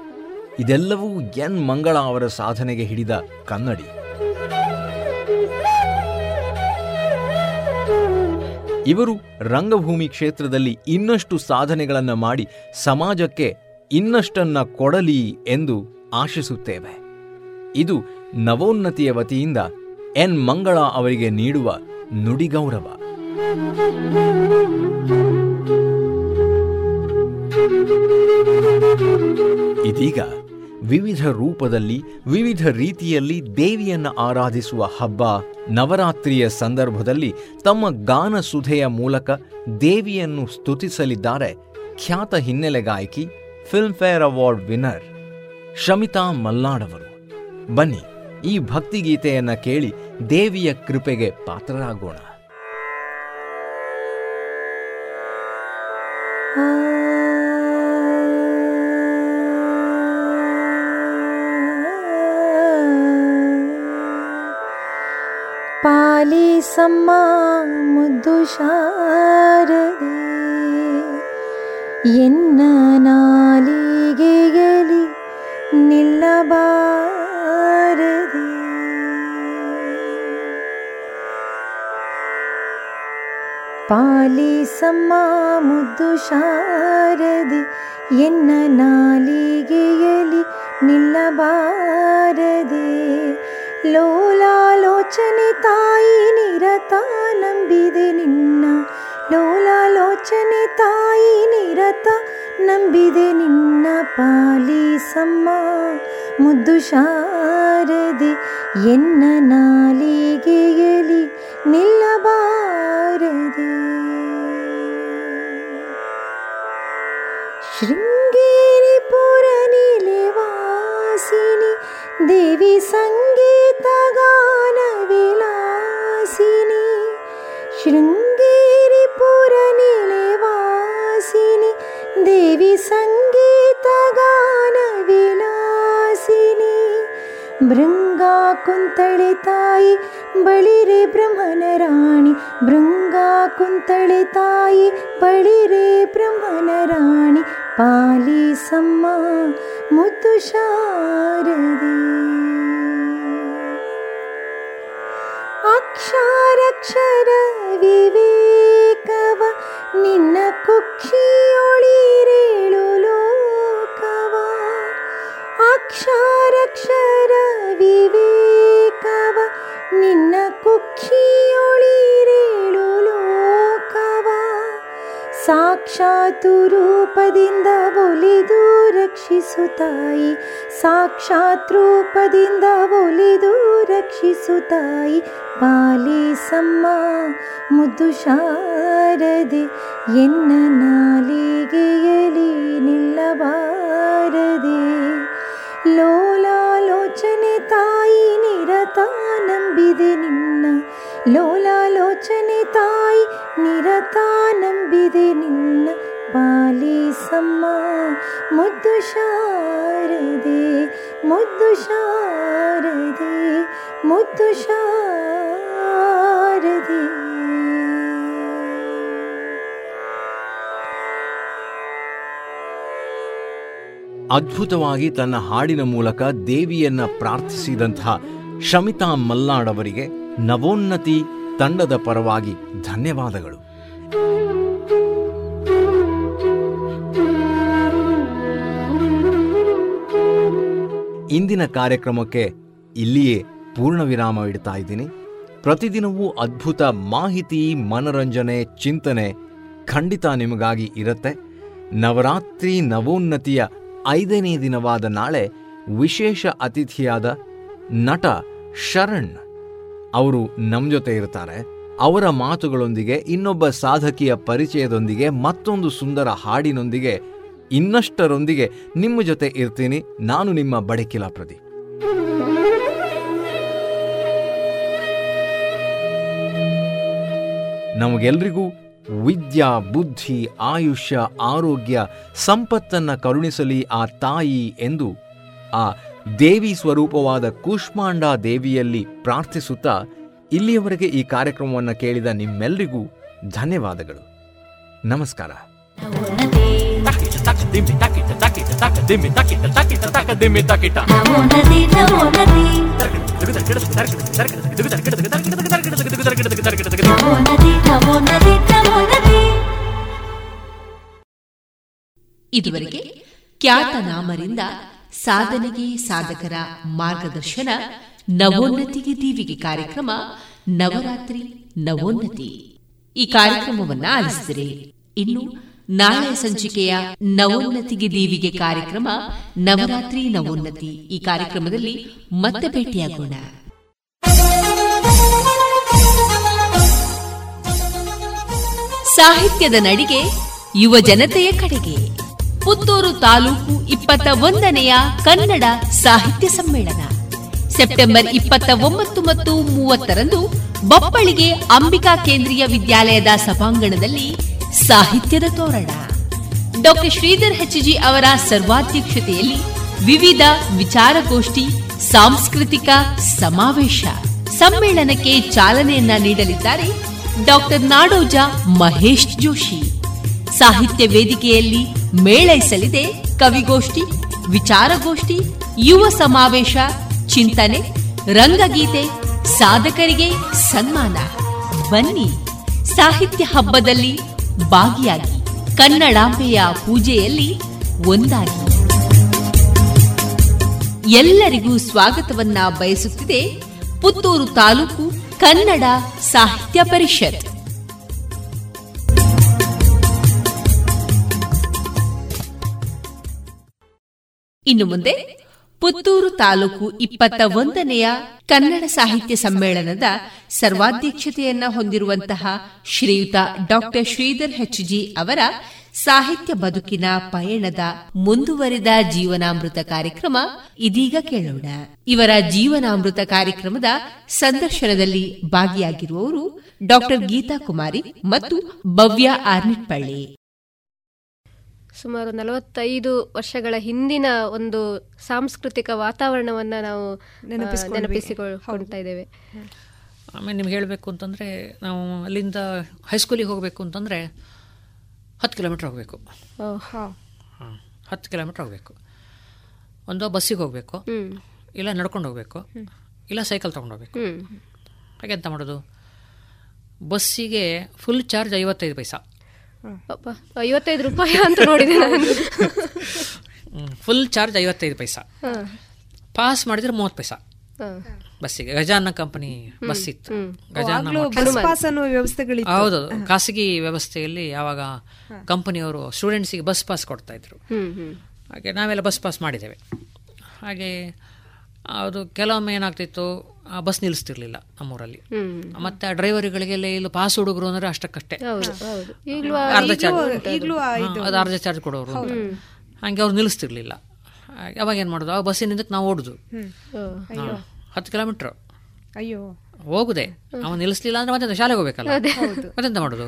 ಇದೆಲ್ಲವೂ ಎನ್ ಮಂಗಳ ಅವರ ಸಾಧನೆಗೆ ಹಿಡಿದ ಕನ್ನಡಿ. ಇವರು ರಂಗಭೂಮಿ ಕ್ಷೇತ್ರದಲ್ಲಿ ಇನ್ನಷ್ಟು ಸಾಧನೆಗಳನ್ನು ಮಾಡಿ ಸಮಾಜಕ್ಕೆ ಇನ್ನಷ್ಟನ್ನು ಕೊಡಲಿ ಎಂದು ಆಶಿಸುತ್ತೇವೆ. ಇದು ನವೋನ್ನತಿಯ ವತಿಯಿಂದ ಎನ್ ಮಂಗಳ ಅವರಿಗೆ ನೀಡುವ ನುಡಿಗೌರವ ಇದೀಗ ವಿವಿಧ ರೂಪದಲ್ಲಿ, ವಿವಿಧ ರೀತಿಯಲ್ಲಿ ದೇವಿಯನ್ನು ಆರಾಧಿಸುವ ಹಬ್ಬ ನವರಾತ್ರಿಯ ಸಂದರ್ಭದಲ್ಲಿ ತಮ್ಮ ಗಾನ ಸುಧೆಯ ಮೂಲಕ ದೇವಿಯನ್ನು ಸ್ತುತಿಸಲಿದ್ದಾರೆ ಖ್ಯಾತ ಹಿನ್ನೆಲೆ ಗಾಯಕಿ ಫಿಲ್ಮ್ಫೇರ್ ಅವಾರ್ಡ್ ವಿನ್ನರ್ ಶಮಿತಾ ಮಲ್ಲಾಡವರು. ಬನ್ನಿ, ಈ ಭಕ್ತಿಗೀತೆಯನ್ನು ಕೇಳಿ ದೇವಿಯ ಕೃಪೆಗೆ ಪಾತ್ರರಾಗೋಣ. ಪಾಲಿಸಮ್ಮ ಮುದ್ದು ಶಾರದೆ. ಎನ್ನ ನಾಲಿಗೆಯಲಿ ನಿಲ್ಲಬಾರದೆ. ಪಾಲಿಸಮ್ಮ ಮುದ್ದು ಶಾರದೆ ಎನ್ನ ನಾಲಿಗೆಯಲಿ ನಿಲ್ಲಬಾರದೆ. ಲೋಲಾಲೋಚನೆ ತಾಯಿ ನಿರತ ನಂಬಿದೆ ನಿನ್ನ ಲೋಲಾಲೋಚನೆ ತಾಯಿ ನಿರತ ನಂಬಿದೆ ನಿನ್ನ ಪಾಲಿಸಮ್ಮ ಮುದ್ದು ಶಾರದೆ ಎನ್ನ ನಾಲಿಗೆಯಲಿ ನಿಲ್ಲಬಾರದೆ ಶೃಂಗೇರಿ ಪುರ ವಾಸಿನಿ देवी सङ्गीतगानविलासिनि शृङ्गेरिपुरनिलवासिनि शृङ्गेरिपुरनिलेवासिनी देवी सङ्गीत गान तायि बळिरे ब्रह्मनराणि बलिरे ब्रह्मलराणि भृङ्गा कुन्तलितायि बिरे पालिसम्मा मुतुशारदे अक्षरक्षर विव नि ಸಾಕ್ಷಾತ್ ರೂಪದಿಂದ ಒಲಿದು ರಕ್ಷಿಸು ತಾಯಿ. ಸಾಕ್ಷಾತ್ ರೂಪದಿಂದ ಒಲಿದು ರಕ್ಷಿಸು ತಾಯಿ. ಪಾಲಿಸಮ್ಮ ಮುದ್ದು ಶಾರದೆ, ಎನ್ನ ನಾಲಿಗೆಯಲಿ ನಿಲ್ಲಬಾರದೆ. ಲೋಲಾಲೋಚನೆ ತಾಯಿ ನಿರತ ನಂಬಿದೆ ನಿನ್ನ ಲೋಲಾಲೋಚನೆ ತಾಯಿ ನಿರತ ನಂಬಿದೆ ನಿನ್ನ ಪಾಲಿಸಮ್ಮ ಮುದ್ದು ಶಾರದೆ ಮುದ್ದು ಶಾರದೆ ಮುದ್ದು ಶಾರದೆ. ಅದ್ಭುತವಾಗಿ ತನ್ನ ಹಾಡಿನ ಮೂಲಕ ದೇವಿಯನ್ನ ಪ್ರಾರ್ಥಿಸಿದಂತಹ ಶಮಿತಾ ಮಲ್ನಾಡ್ ನವೋನ್ನತಿ ತಂಡದ ಪರವಾಗಿ ಧನ್ಯವಾದಗಳು. ಇಂದಿನ ಕಾರ್ಯಕ್ರಮಕ್ಕೆ ಇಲ್ಲಿಯೇ ಪೂರ್ಣ ವಿರಾಮ ಇಡ್ತಾ ಇದ್ದೀನಿ. ಪ್ರತಿದಿನವೂ ಅದ್ಭುತ ಮಾಹಿತಿ, ಮನರಂಜನೆ, ಚಿಂತನೆ ಖಂಡಿತ ನಿಮಗಾಗಿ ಇರುತ್ತೆ. ನವರಾತ್ರಿ ನವೋನ್ನತಿಯ ಐದನೇ ದಿನವಾದ ನಾಳೆ ವಿಶೇಷ ಅತಿಥಿಯಾದ ನಟ ಶರಣ್. ಅವರು ನಮ್ಮ ಜೊತೆ ಇರ್ತಾರೆ. ಅವರ ಮಾತುಗಳೊಂದಿಗೆ, ಇನ್ನೊಬ್ಬ ಸಾಧಕಿಯ ಪರಿಚಯದೊಂದಿಗೆ, ಮತ್ತೊಂದು ಸುಂದರ ಹಾಡಿನೊಂದಿಗೆ, ಇನ್ನಷ್ಟರೊಂದಿಗೆ ನಿಮ್ಮ ಜೊತೆ ಇರ್ತೀನಿ. ನಾನು ನಿಮ್ಮ ಬಡಕಿಲ ಪ್ರದೀಪ್. ನಮಗೆಲ್ರಿಗೂ ವಿದ್ಯಾ, ಬುದ್ಧಿ, ಆಯುಷ್ಯ, ಆರೋಗ್ಯ, ಸಂಪತ್ತನ್ನ ಕರುಣಿಸಲಿ ಆ ತಾಯಿ ಎಂದು ಆ ದೇವಿ ಸ್ವರೂಪವಾದ ಕೂಷ್ಮಾಂಡ ದೇವಿಯಲ್ಲಿ ಪ್ರಾರ್ಥಿಸುತ್ತಾ ಇಲ್ಲಿಯವರೆಗೆ ಈ ಕಾರ್ಯಕ್ರಮವನ್ನು ಕೇಳಿದ ನಿಮ್ಮೆಲ್ಲರಿಗೂ ಧನ್ಯವಾದಗಳು. ನಮಸ್ಕಾರ. ಇದುವರೆಗೆ ಖ್ಯಾತನಾಮರಿಂದ ಸಾಧನೆಗೆ ಸಾಧಕರ ಮಾರ್ಗದರ್ಶನ, ನವೋನ್ನತಿಗೆ ದೀವಿಗೆ ಕಾರ್ಯಕ್ರಮ, ನವರಾತ್ರಿ, ನವೋನ್ನತಿ. ಈ ಕಾರ್ಯಕ್ರಮವನ್ನ ಆಲಿಸಿದರೆ ಇನ್ನು ನಾಳೆ ಸಂಚಿಕೆಯ ನವೋನ್ನತಿಗೆ ದೀವಿಗೆ ಕಾರ್ಯಕ್ರಮ, ನವರಾತ್ರಿ, ನವೋನ್ನತಿ ಈ ಕಾರ್ಯಕ್ರಮದಲ್ಲಿ ಮತ್ತೆ ಭೇಟಿಯಾಗೋಣ. ಸಾಹಿತ್ಯದ ನಡಿಗೆ ಯುವ ಜನತೆಯ ಕಡೆಗೆ. ಪುತ್ತೂರು ತಾಲೂಕು ಇಪ್ಪತ್ತ ಒಂದನೆಯ ಕನ್ನಡ ಸಾಹಿತ್ಯ ಸಮ್ಮೇಳನ. ಸೆಪ್ಟೆಂಬರ್ ಇಪ್ಪತ್ತ ಒಂಬತ್ತು ಮತ್ತು ಮೂವತ್ತರಂದು ಬಪ್ಪಳಿಗೆ ಅಂಬಿಕಾ ಕೇಂದ್ರೀಯ ವಿದ್ಯಾಲಯದ ಸಭಾಂಗಣದಲ್ಲಿ ಸಾಹಿತ್ಯದ ತೋರಣ. ಡಾಕ್ಟರ್ ಶ್ರೀಧರ್ ಹೆಚ್ಜಿ ಅವರ ಸರ್ವಾಧ್ಯಕ್ಷತೆಯಲ್ಲಿ ವಿವಿಧ ವಿಚಾರಗೋಷ್ಠಿ, ಸಾಂಸ್ಕೃತಿಕ ಸಮಾವೇಶ, ಸಮ್ಮೇಳನಕ್ಕೆ ಚಾಲನೆಯನ್ನ ನೀಡಲಿದ್ದಾರೆ ಡಾಕ್ಟರ್ ನಾಡೋಜ ಮಹೇಶ್ ಜೋಶಿ. ಸಾಹಿತ್ಯ ವೇದಿಕೆಯಲ್ಲಿ ಮೇಳೈಸಲಿದೆ ಕವಿಗೋಷ್ಠಿ, ವಿಚಾರಗೋಷ್ಠಿ, ಯುವ ಸಮಾವೇಶ, ಚಿಂತನೆ, ರಂಗಗೀತೆ, ಸಾಧಕರಿಗೆ ಸನ್ಮಾನ. ಬನ್ನಿ, ಸಾಹಿತ್ಯ ಹಬ್ಬದಲ್ಲಿ ಭಾಗಿಯಾಗಿ, ಕನ್ನಡಾಂಬೆಯ ಪೂಜೆಯಲ್ಲಿ ಒಂದಾಗಿ. ಎಲ್ಲರಿಗೂ ಸ್ವಾಗತವನ್ನ ಬಯಸುತ್ತಿದೆ ಪುತ್ತೂರು ತಾಲೂಕು ಕನ್ನಡ ಸಾಹಿತ್ಯ ಪರಿಷತ್. ಇನ್ನು ಮುಂದೆ ಪುತ್ತೂರು ತಾಲೂಕು ಇಪ್ಪತ್ತ ಒಂದನೆಯ ಕನ್ನಡ ಸಾಹಿತ್ಯ ಸಮ್ಮೇಳನದ ಸರ್ವಾಧ್ಯಕ್ಷತೆಯನ್ನ ಹೊಂದಿರುವಂತಹ ಶ್ರೀಯುತ ಡಾಕ್ಟರ್ ಶ್ರೀಧರ್ ಹೆಚ್ ಜಿ ಅವರ ಸಾಹಿತ್ಯ ಬದುಕಿನ ಪಯಣದ ಮುಂದುವರಿದ ಜೀವನಾಮೃತ ಕಾರ್ಯಕ್ರಮ ಇದೀಗ ಕೇಳೋಣ. ಇವರ ಜೀವನಾಮೃತ ಕಾರ್ಯಕ್ರಮದ ಸಂದರ್ಶನದಲ್ಲಿ ಭಾಗಿಯಾಗಿರುವವರು ಡಾಕ್ಟರ್ ಗೀತಾ ಕುಮಾರಿ ಮತ್ತು ಭವ್ಯ ಆರ್ನಿಟ್ಪಳ್ಳಿ. ಸುಮಾರು ನಲವತ್ತೈದು ವರ್ಷಗಳ ಹಿಂದಿನ ಒಂದು ಸಾಂಸ್ಕೃತಿಕ ವಾತಾವರಣವನ್ನು ನಾವು ನೆನಪಿಸಿಕೊಳ್ತಾ ಇದ್ದೇವೆ. ಆಮೇಲೆ ನಿಮ್ಗೆ ಹೇಳಬೇಕು ಅಂತಂದರೆ ನಾವು ಅಲ್ಲಿಂದ ಹೈಸ್ಕೂಲಿಗೆ ಹೋಗಬೇಕು ಅಂತಂದರೆ ಹತ್ತು ಕಿಲೋಮೀಟ್ರ್ ಹೋಗಬೇಕು. ಹತ್ತು ಕಿಲೋಮೀಟ್ರ್ ಹೋಗಬೇಕು. ಒಂದು ಬಸ್ಸಿಗೆ ಹೋಗಬೇಕು. ಇಲ್ಲ ನಡ್ಕೊಂಡು ಹೋಗಬೇಕು. ಇಲ್ಲ ಸೈಕಲ್ ತೊಗೊಂಡೋಗ್ಬೇಕು ಹಾಗೆ ಎಂತ ಮಾಡೋದು? ಬಸ್ಸಿಗೆ ಫುಲ್ ಚಾರ್ಜ್ ಐವತ್ತೈದು ಪೈಸಾ. ಐವತ್ತೈದು ರೂಪಾಯಿ ಅಂತ ನೋಡಿದೆ ಫುಲ್ ಚಾರ್ಜ್ ಐವತ್ತೈದು ಪೈಸಾ. ಪಾಸ್ ಮಾಡಿದ್ರೆ ಮೂವತ್ತು ಪೈಸಾ. ಬಸ್ಸಿಗೆ ಗಜಾನ ಕಂಪನಿ ಬಸ್ ಇತ್ತು. ಹೌದು ಖಾಸಗಿ ವ್ಯವಸ್ಥೆಯಲ್ಲಿ ಯಾವಾಗ ಕಂಪನಿಯವರು ಸ್ಟೂಡೆಂಟ್ಸಿಗೆ ಬಸ್ ಪಾಸ್ ಕೊಡ್ತಾ ಇದ್ರು. ಹಾಗೆ ನಾವೆಲ್ಲ ಬಸ್ ಪಾಸ್ ಮಾಡಿದ್ದೇವೆ. ಹಾಗೆ ಅದು ಕೆಲವೊಮ್ಮೆ ಏನಾಗ್ತಿತ್ತು ಆ ಬಸ್ ನಿಲ್ಲಿಸ್ತಿರ್ಲಿಲ್ಲ ನಮ್ಮೂರಲ್ಲಿ. ಮತ್ತೆ ಆ ಡ್ರೈವರ್ಗಳಿಗೆಲ್ಲ ಇಲ್ಲಿ ಪಾಸ್ ಹುಡುಗರು ಅಂದ್ರೆ ಅಷ್ಟಕ್ಕಷ್ಟೇ. ಅರ್ಧ ಚಾರ್ಜ್ ಅದು ಅರ್ಧ ಚಾರ್ಜ್ ಕೊಡೋರು ಹಂಗೆ ಅವ್ರು ನಿಲ್ಲಿಸ್ತಿರ್ಲಿಲ್ಲ ಅವಾಗ ಏನು ಮಾಡೋದು? ಆ ಬಸ್ಸಿನಿಂದ ನಾವು ಓಡುದು. ಹತ್ತು ಕಿಲೋಮೀಟರ್. ಅಯ್ಯೋ. ಹೋಗುದೆ. ಅವನು ನಿಲ್ಲಿಸ್ಲಿಲ್ಲ ಅಂದ್ರೆ ಮತ್ತೆ ಶಾಲೆಗೆ ಹೋಗ್ಬೇಕಲ್ಲ? ಮತ್ತೆಂತ ಮಾಡೋದು?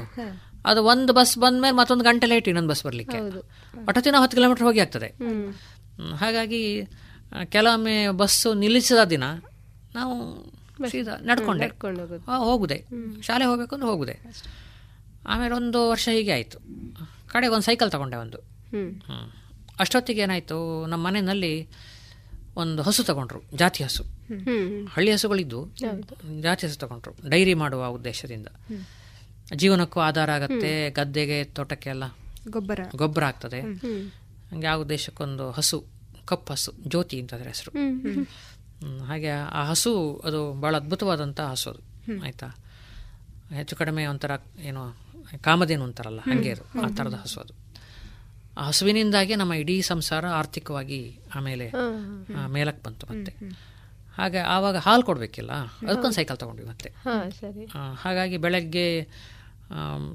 ಅದು ಒಂದು ಬಸ್ ಬಂದ್ಮೇಲೆ ಮತ್ತೊಂದು ಗಂಟೆ ಲೇಟ್ ಇನ್ನೊಂದು ಬಸ್ ಬರಲಿಕ್ಕೆ. ಒಟ್ಟೊತ್ತಿ ನಾವು ಹತ್ತು ಕಿಲೋಮೀಟರ್ ಹೋಗಿ ಆಗ್ತದೆ. ಹಾಗಾಗಿ ಕೆಲವೊಮ್ಮೆ ಬಸ್ಸು ನಿಲ್ಲಿಸಿದ ದಿನ ನಾವು ಸೀದಾ ನಡ್ಕೊಂಡೆ. ಹೋಗುದೆ. ಶಾಲೆ ಹೋಗ್ಬೇಕು ಅಂದ್ರೆ ಹೋಗುದೆ ಆಮೇಲೆ ಒಂದು ವರ್ಷ ಹೀಗೆ ಆಯಿತು. ಕಡೆಗೆ ಒಂದು ಸೈಕಲ್ ತಗೊಂಡೆ ಒಂದು. ಅಷ್ಟೊತ್ತಿಗೆ ಏನಾಯಿತು ನಮ್ಮ ಮನೆಯಲ್ಲಿ ಒಂದು ಹಸು ತಗೊಂಡ್ರು ಜಾತಿ ಹಸು. ಹಳ್ಳಿ ಹಸುಗಳಿದ್ದು ಜಾತಿ ಹಸು ತಗೊಂಡ್ರು ಡೈರಿ ಮಾಡುವ ಉದ್ದೇಶದಿಂದ. ಜೀವನಕ್ಕೂ ಆಧಾರ ಆಗತ್ತೆ ಗದ್ದೆಗೆ ತೋಟಕ್ಕೆ ಎಲ್ಲ ಗೊಬ್ಬರ. ಗೊಬ್ಬರ ಆಗ್ತದೆ. ಹಂಗೆ ಆ ಉದ್ದೇಶಕ್ಕೊಂದು ಹಸು ಕಪ್ಪು ಹಸು ಜ್ಯೋತಿ ಅಂತಂದ್ರೆ ಹೆಸರು. ಹಾಗೆ ಆ ಹಸು ಅದು ಭಾಳ ಅದ್ಭುತವಾದಂಥ ಹಸು ಅದು. ಆಯ್ತಾ? ಹೆಚ್ಚು ಕಡಿಮೆ ಒಂಥರ ಏನು ಕಾಮಧೇನು ಅಂತಾರಲ್ಲ ಹಂಗೆ ಅದು ಆ ಥರದ ಹಸು ಅದು. ಆ ಹಸುವಿನಿಂದಾಗಿ ನಮ್ಮ ಇಡೀ ಸಂಸಾರ ಆರ್ಥಿಕವಾಗಿ ಆಮೇಲೆ ಮೇಲಕ್ಕೆ ಬಂತು ಮತ್ತೆ. ಹಾಗೆ ಆವಾಗ ಹಾಲು ಕೊಡಬೇಕಿಲ್ಲ? ಅದಕ್ಕೊಂದು ಸೈಕಲ್ ತಗೊಂಡ್ವಿ ಮತ್ತೆ. ಹಾಗಾಗಿ ಬೆಳಗ್ಗೆ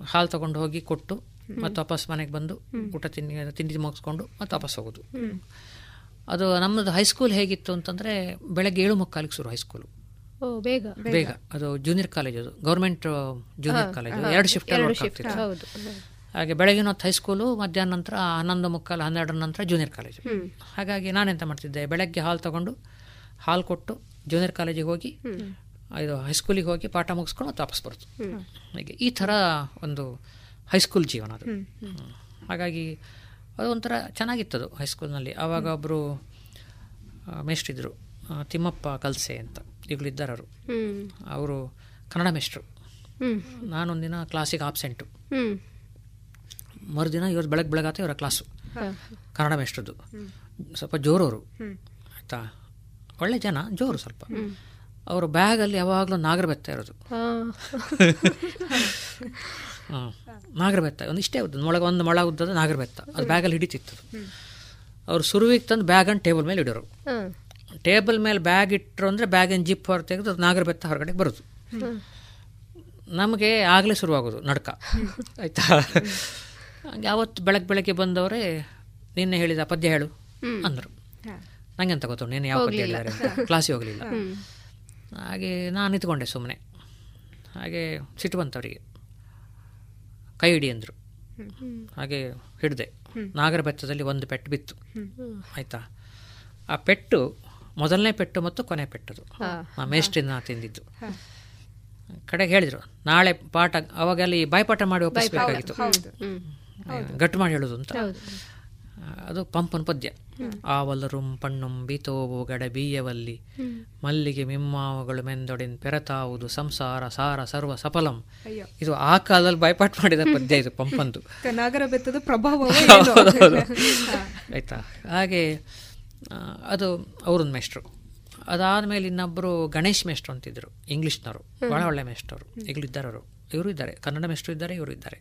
ಹಾಲು ತೊಗೊಂಡು ಹೋಗಿ ಕೊಟ್ಟು ಮತ್ತೆ ವಾಪಸ್ ಮನೆಗೆ ಬಂದು ಊಟ ತಿಂಡಿ ತಿಂಡಿ ಮುಗಿಸ್ಕೊಂಡು ಮತ್ತೆ ವಾಪಸ್ ಹೋಗೋದು. ಅದು ನಮ್ಮದು ಹೈಸ್ಕೂಲ್ ಹೇಗಿತ್ತು ಅಂತಂದ್ರೆ ಬೆಳಗ್ಗೆ ಏಳು ಮುಕ್ಕಾಲಿಗೆ ಶುರು ಹೈಸ್ಕೂಲು ಬೇಗ. ಬೇಗ. ಅದು ಜೂನಿಯರ್ ಕಾಲೇಜ್ ಅದು. ಗೌರ್ಮೆಂಟ್ ಜೂನಿಯರ್ ಕಾಲೇಜ್ ಎರಡು ಶಿಫ್ಟ್ ಹಾಗೆ ಬೆಳಗಿನ ಹೊತ್ತು ಹೈಸ್ಕೂಲು ಮಧ್ಯಾಹ್ನ ನಂತರ ಹನ್ನೊಂದು ಮುಕ್ಕಾಲು ಹನ್ನೆರಡರ ನಂತರ ಜೂನಿಯರ್ ಕಾಲೇಜು ಹಾಗಾಗಿ ನಾನೆಂತ ಮಾಡ್ತಿದ್ದೆ? ಬೆಳಗ್ಗೆ ಹಾಲ್ ತಗೊಂಡು ಹಾಲ್ ಕೊಟ್ಟು ಜೂನಿಯರ್ ಕಾಲೇಜಿಗೆ ಹೋಗಿ ಇದು ಹೈಸ್ಕೂಲಿಗೆ ಹೋಗಿ ಪಾಠ ಮುಗಿಸ್ಕೊಂಡು ಮತ್ತೆ ವಾಪಸ್ ಬರೋದು. ಹೀಗೆ ಈ ಥರ ಒಂದು ಹೈಸ್ಕೂಲ್ ಜೀವನ ಅದು. ಹಾಗಾಗಿ ಅದು ಒಂಥರ ಚೆನ್ನಾಗಿತ್ತದು ಹೈಸ್ಕೂಲ್ನಲ್ಲಿ ಆವಾಗ ಒಬ್ಬರು ಮೇಷ್ಟ್ರಿದ್ರು. ತಿಮ್ಮಪ್ಪ ಕಲ್ಸೆ ಅಂತ. ಈಗಲಿದ್ದಾರೆ ಅವರು ಅವರು ಕನ್ನಡ ಮೇಷ್ಟ್ರು. ನಾನೊಂದಿನ ಕ್ಲಾಸಿಗೆ ಆಬ್ಸೆಂಟು ಮರುದಿನ ಇವತ್ತು ಬೆಳಗ್ಗೆ ಬೆಳಗಾತ ಇವರ ಕ್ಲಾಸು ಕನ್ನಡ ಮೇಷ್ಟ್ರದ್ದು. ಸ್ವಲ್ಪ ಜೋರವರು. ಆಯಿತಾ? ಒಳ್ಳೆ ಜನ ಜೋರು ಸ್ವಲ್ಪ. ಅವರು ಬ್ಯಾಗಲ್ಲಿ ಯಾವಾಗಲೂ ನಾಗರ ಬೆತ್ತ ಇರೋದು ಹಾಂ. ನಾಗರ ಬೆತ್ತ ಒಂದು ಇಷ್ಟೇ ಉದ್ದ ಮೊಳಗ ಒಂದು ಮೊಳ ಉದ್ದದ ನಾಗರಬೆತ್ತ ಅದು ಬ್ಯಾಗಲ್ಲಿ ಹಿಡಿತಿತ್ತು ಅವ್ರು ಸುರುವಿಗೆ ತಂದು ಬ್ಯಾಗನ್ನು ಟೇಬಲ್ ಮೇಲೆ ಇಡೋರು. ಟೇಬಲ್ ಮೇಲೆ ಬ್ಯಾಗ್ ಇಟ್ಟರು ಅಂದರೆ ಬ್ಯಾಗಿನ ಜಿಪ್ ಹೊರ ತೆಗೆದು ಅದು ನಾಗರ ಬೆತ್ತ ಹೊರಗಡೆ ಬರೋದು ನಮಗೆ ಆಗಲೇ ಶುರುವಾಗೋದು ನಡ್ಕ. ಆಯಿತಾ? ಹಂಗೆ ಯಾವತ್ತು ಬೆಳಗ್ಗೆ ಬೆಳಗ್ಗೆ ಬಂದವರೇ ನಿನ್ನೆ ಹೇಳಿದ ಪದ್ಯ ಹೇಳು ಅಂದರು. ನಂಗೆ ಅಂತ ಗೊತ್ತು ನೀನು ಯಾವ ಪದ್ಯ ಹೇಳಿದ್ದಾರೆ ಕ್ಲಾಸಿಗೆ ಹೋಗಲಿಲ್ಲ. ಹಾಗೆ ನಾನು ನಿಂತ್ಕೊಂಡೆ ಸುಮ್ಮನೆ ಹಾಗೆ ಸಿಟ್ಟು ಬಂತವರಿಗೆ ಕೈ ಹಿಡಿ ಅಂದರು ಹಾಗೆ ಹಿಡಿದೆ. ನಾಗರ ಬೆತ್ತದಲ್ಲಿ ಒಂದು ಪೆಟ್ಟು ಬಿತ್ತು. ಆಯಿತಾ? ಆ ಪೆಟ್ಟು ಮೊದಲನೇ ಪೆಟ್ಟು ಮತ್ತು ಕೊನೆ ಪೆಟ್ಟದು. ಆ ಮೇಸ್ಟ್ರಿನ ತಿಂದಿದ್ದು. ಕಡೆಗೆ ಹೇಳಿದರು ನಾಳೆ ಪಾಠ ಅವಾಗಲ್ಲಿ ಬಾಯ್ಪಾಠ ಮಾಡಿ ಒಪ್ಪಿಸ್ಬೇಕಾಗಿತ್ತು. ಗಟ್ಟು ಮಾಡಿ ಹೇಳೋದು ಅಂತ. ಅದು ಪಂಪನ ಪದ್ಯ. ಆವಲರುಂ ಪಣ್ಣುಂ ಬಿತೋವು ಗಡ ಬೀಯವಲ್ಲಿ. ಮಲ್ಲಿಗೆ ಮಿಮ್ಮಾವುಗಳು ಮೆಂದೊಡಿನ್ ಪೆರತಾವುದು ಸಂಸಾರ ಸಾರ ಸರ್ವ ಸಫಲಂ. ಇದು ಆ ಕಾಲದಲ್ಲಿ ಬೈಪಾಟ್ ಮಾಡಿದ ಪದ್ಯ ಇದು ಪಂಪಂದು. ನಾಗರ ಬೆತ್ತದ ಪ್ರಭಾವ. ಆಯ್ತಾ? ಹಾಗೆ ಅದು ಅವ್ರೊಂದು ಮೇಷ್ಟ್ರು. ಅದಾದಮೇಲೆ ಇನ್ನೊಬ್ರು ಗಣೇಶ್ ಮೇಷ್ಟ್ರು ಅಂತಿದ್ರು ಇಂಗ್ಲೀಷ್ನವರು. ಬಹಳ ಒಳ್ಳೆ ಮೇಷ್ಟ್ರು ಈಗಲೂ ಇದ್ದಾರೆ ಅವರು ಇವರು ಇದ್ದಾರೆ. ಕನ್ನಡ ಮೇಷ್ಟ್ರು ಇದ್ದಾರೆ ಇವರು ಇದ್ದಾರೆ.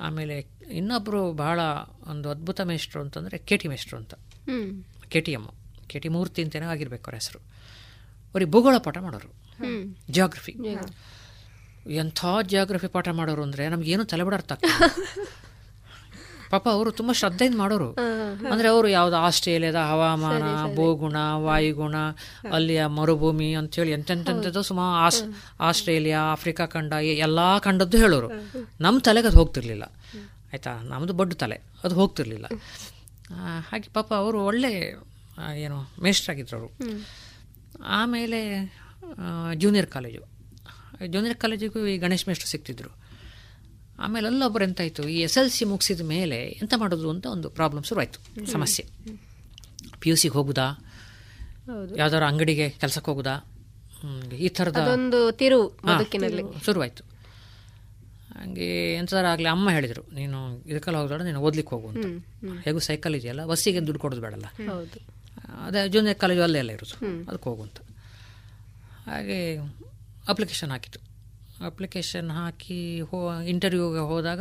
ಆಮೇಲೆ ಇನ್ನೊಬ್ಬರು ಬಹಳ ಒಂದು ಅದ್ಭುತ ಮೇಷ್ಟ್ರು ಅಂತಂದರೆ ಕೆ ಟಿ ಮೇಷ್ಟ್ರು ಅಂತ. K T M K T Murthy ಅಂತೇನೋ ಆಗಿರ್ಬೇಕು ಅವ್ರ ಹೆಸರು ಅವ್ರಿಗೆ ಭೂಗೋಳ ಪಾಠ ಮಾಡೋರು. ಜಿಯೋಗ್ರಫಿ ಎಂಥ ಜಿಯೋಗ್ರಫಿ ಪಾಠ ಮಾಡೋರು ಅಂದರೆ ನಮಗೇನು ತಲೆಬಿಡ ಅರ್ಥ. ಪಾಪ ಅವರು ತುಂಬ ಶ್ರದ್ಧೆಯಿಂದ ಮಾಡೋರು. ಅಂದ್ರೆ ಅವರು ಯಾವ್ದು ಆಸ್ಟ್ರೇಲಿಯಾದ ಹವಾಮಾನ ಭೂಗುಣ ವಾಯುಗುಣ ಅಲ್ಲಿಯ ಮರುಭೂಮಿ ಅಂತೇಳಿ ಎಂತೆಂತೆಂಥದ್ದು ಸುಮಾರು ಆಸ್ ಆಸ್ಟ್ರೇಲಿಯಾ ಆಫ್ರಿಕಾ ಖಂಡ ಎಲ್ಲಾ ಖಂಡದ್ದು ಹೇಳೋರು. ನಮ್ಮ ತಲೆಗೆ ಅದು ಹೋಗ್ತಿರ್ಲಿಲ್ಲ. ಆಯ್ತಾ? ನಮ್ಮದು ಬಡ್ಡು ತಲೆ ಅದು ಹೋಗ್ತಿರ್ಲಿಲ್ಲ. ಹಾಗೆ ಪಾಪ ಅವರು ಒಳ್ಳೆ ಏನು ಏನು ಮೇಷ್ಟ್ರಾಗಿದ್ರು ಅವರು ಆಮೇಲೆ ಜೂನಿಯರ್ ಕಾಲೇಜು. ಜೂನಿಯರ್ ಕಾಲೇಜಿಗೂ ಈ ಗಣೇಶ್ ಮೇಷ್ಟ್ರು ಸಿಗ್ತಿದ್ರು ಆಮೇಲೆ ಅಲ್ಲೊಬ್ಬರು ಎಂತಾಯಿತು ಈ ಎಸ್ ಎಲ್ ಸಿ ಮುಗಿಸಿದ ಮೇಲೆ ಎಂತ ಮಾಡೋದು ಅಂತ ಒಂದು ಪ್ರಾಬ್ಲಮ್ ಶುರುವಾಯಿತು ಸಮಸ್ಯೆ. ಪಿ ಯು ಸಿಗೆ ಹೋಗುದಾ? ಯಾವ್ದಾರು ಯಾವ್ದಾದ್ರು ಅಂಗಡಿಗೆ ಕೆಲಸಕ್ಕೆ ಹೋಗುದಾ? ಈ ಥರದ ಒಂದು ತಿರುವು ಶುರುವಾಯಿತು. ಹಂಗೆ ಎಂಥದಾರ ಆಗಲಿ ಅಮ್ಮ ಹೇಳಿದರು ನೀನು ಇದಕ್ಕೆಲ್ಲ ಹೋಗ್ದಾಡ ನೀನು ಓದ್ಲಿಕ್ಕೆ ಹೋಗು ಅಂತ. ಹೇಗೂ ಸೈಕಲ್ ಇದೆಯಲ್ಲ ಬಸ್ಸಿಗೆ ದುಡ್ಡು ಕೊಡೋದು ಬೇಡಲ್ಲ. ಹೌದು. ಅದೇ ಜೂನಿಯರ್ ಕಾಲೇಜು ಅಲ್ಲೇ ಎಲ್ಲ ಇರೋದು. ಅದಕ್ಕೆ ಹೋಗು ಅಂತ. ಹಾಗೆ ಅಪ್ಲಿಕೇಶನ್ ಹಾಕಿತು ಅಪ್ಲಿಕೇಶನ್ ಹಾಕಿ ಹೋ ಇಂಟರ್ವ್ಯೂಗೆ ಹೋದಾಗ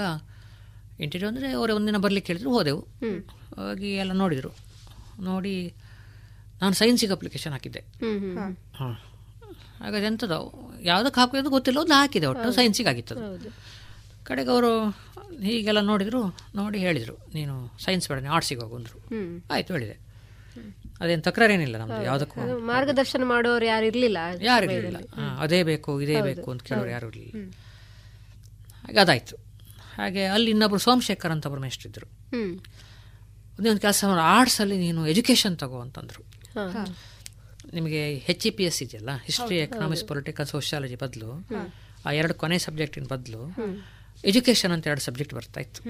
ಇಂಟರ್ವ್ಯೂ ಅಂದರೆ ಅವರೇ ಒಂದಿನ ಬರಲಿಕ್ಕೆ ಹೇಳಿದ್ರು ಹೋದೆವು. ಹೋಗಿ ಎಲ್ಲ ನೋಡಿದರು. ನೋಡಿ ನಾನು ಸೈನ್ಸಿಗೆ ಅಪ್ಲಿಕೇಶನ್ ಹಾಕಿದ್ದೆ. ಹಾಂ. ಹಾಗಾದ್ರೆ ಎಂಥದ್ದು ಯಾವುದಕ್ಕೆ ಹಾಕೋದು ಗೊತ್ತಿಲ್ಲ ಒಂದು ಹಾಕಿದೆ ಒಟ್ಟು ಸೈನ್ಸಿಗೆ ಆಗಿತ್ತು ಹೌದು. ಕಡೆಗೆ ಅವರು ಹೀಗೆಲ್ಲ ನೋಡಿದರು ನೋಡಿ ಹೇಳಿದರು ನೀನು ಸೈನ್ಸ್ ಬೇಡ ಆರ್ಟ್ಸಿಗೆ ಹೋಗು ಅಂದರು. ಹ್ಮ್. ಆಯಿತು ಹೇಳಿದೆ. ಅದೇನು ತಕರಾರೇನಿಲ್ಲ ನಮ್ದು ಯಾವುದಕ್ಕೂ. ಮಾರ್ಗದರ್ಶನ ಮಾಡೋರು ಯಾರು ಇರ್ಲಿಲ್ಲ ಯಾರು. ಇರಲಿಲ್ಲ. ಅದೇ ಬೇಕು ಇದೇ ಬೇಕು ಅಂತ ಕೇಳೋರು ಯಾರು ಇರಲಿಲ್ಲ. ಹಾಗೆ ಅದಾಯಿತು. ಹಾಗೆ ಅಲ್ಲಿ ಇನ್ನೊಬ್ರು ಸೋಮಶೇಖರ್ ಅಂತ ಒಬ್ಬರು ಮೇಷ್ಟ್ರಿದ್ರು. ಒಂದೇ ಒಂದೊಂದು ಕೆಲಸ ಆರ್ಟ್ಸಲ್ಲಿ ನೀನು ಎಜುಕೇಶನ್ ತಗೋ ಅಂತಂದರು. ನಿಮಗೆ ಹೆಚ್ ಇ ಪಿ ಎಸ್ ಇದೆಯಲ್ಲ ಹಿಸ್ಟ್ರಿ ಎಕನಾಮಿಕ್ಸ್ ಪೊಲಿಟಿಕಲ್ ಸೋಷಿಯಾಲಜಿ ಬದಲು ಆ ಎರಡು ಕೊನೆ ಸಬ್ಜೆಕ್ಟಿನ ಬದಲು ಎಜುಕೇಷನ್ ಅಂತ ಎರಡು ಸಬ್ಜೆಕ್ಟ್ ಬರ್ತಾ ಇತ್ತು.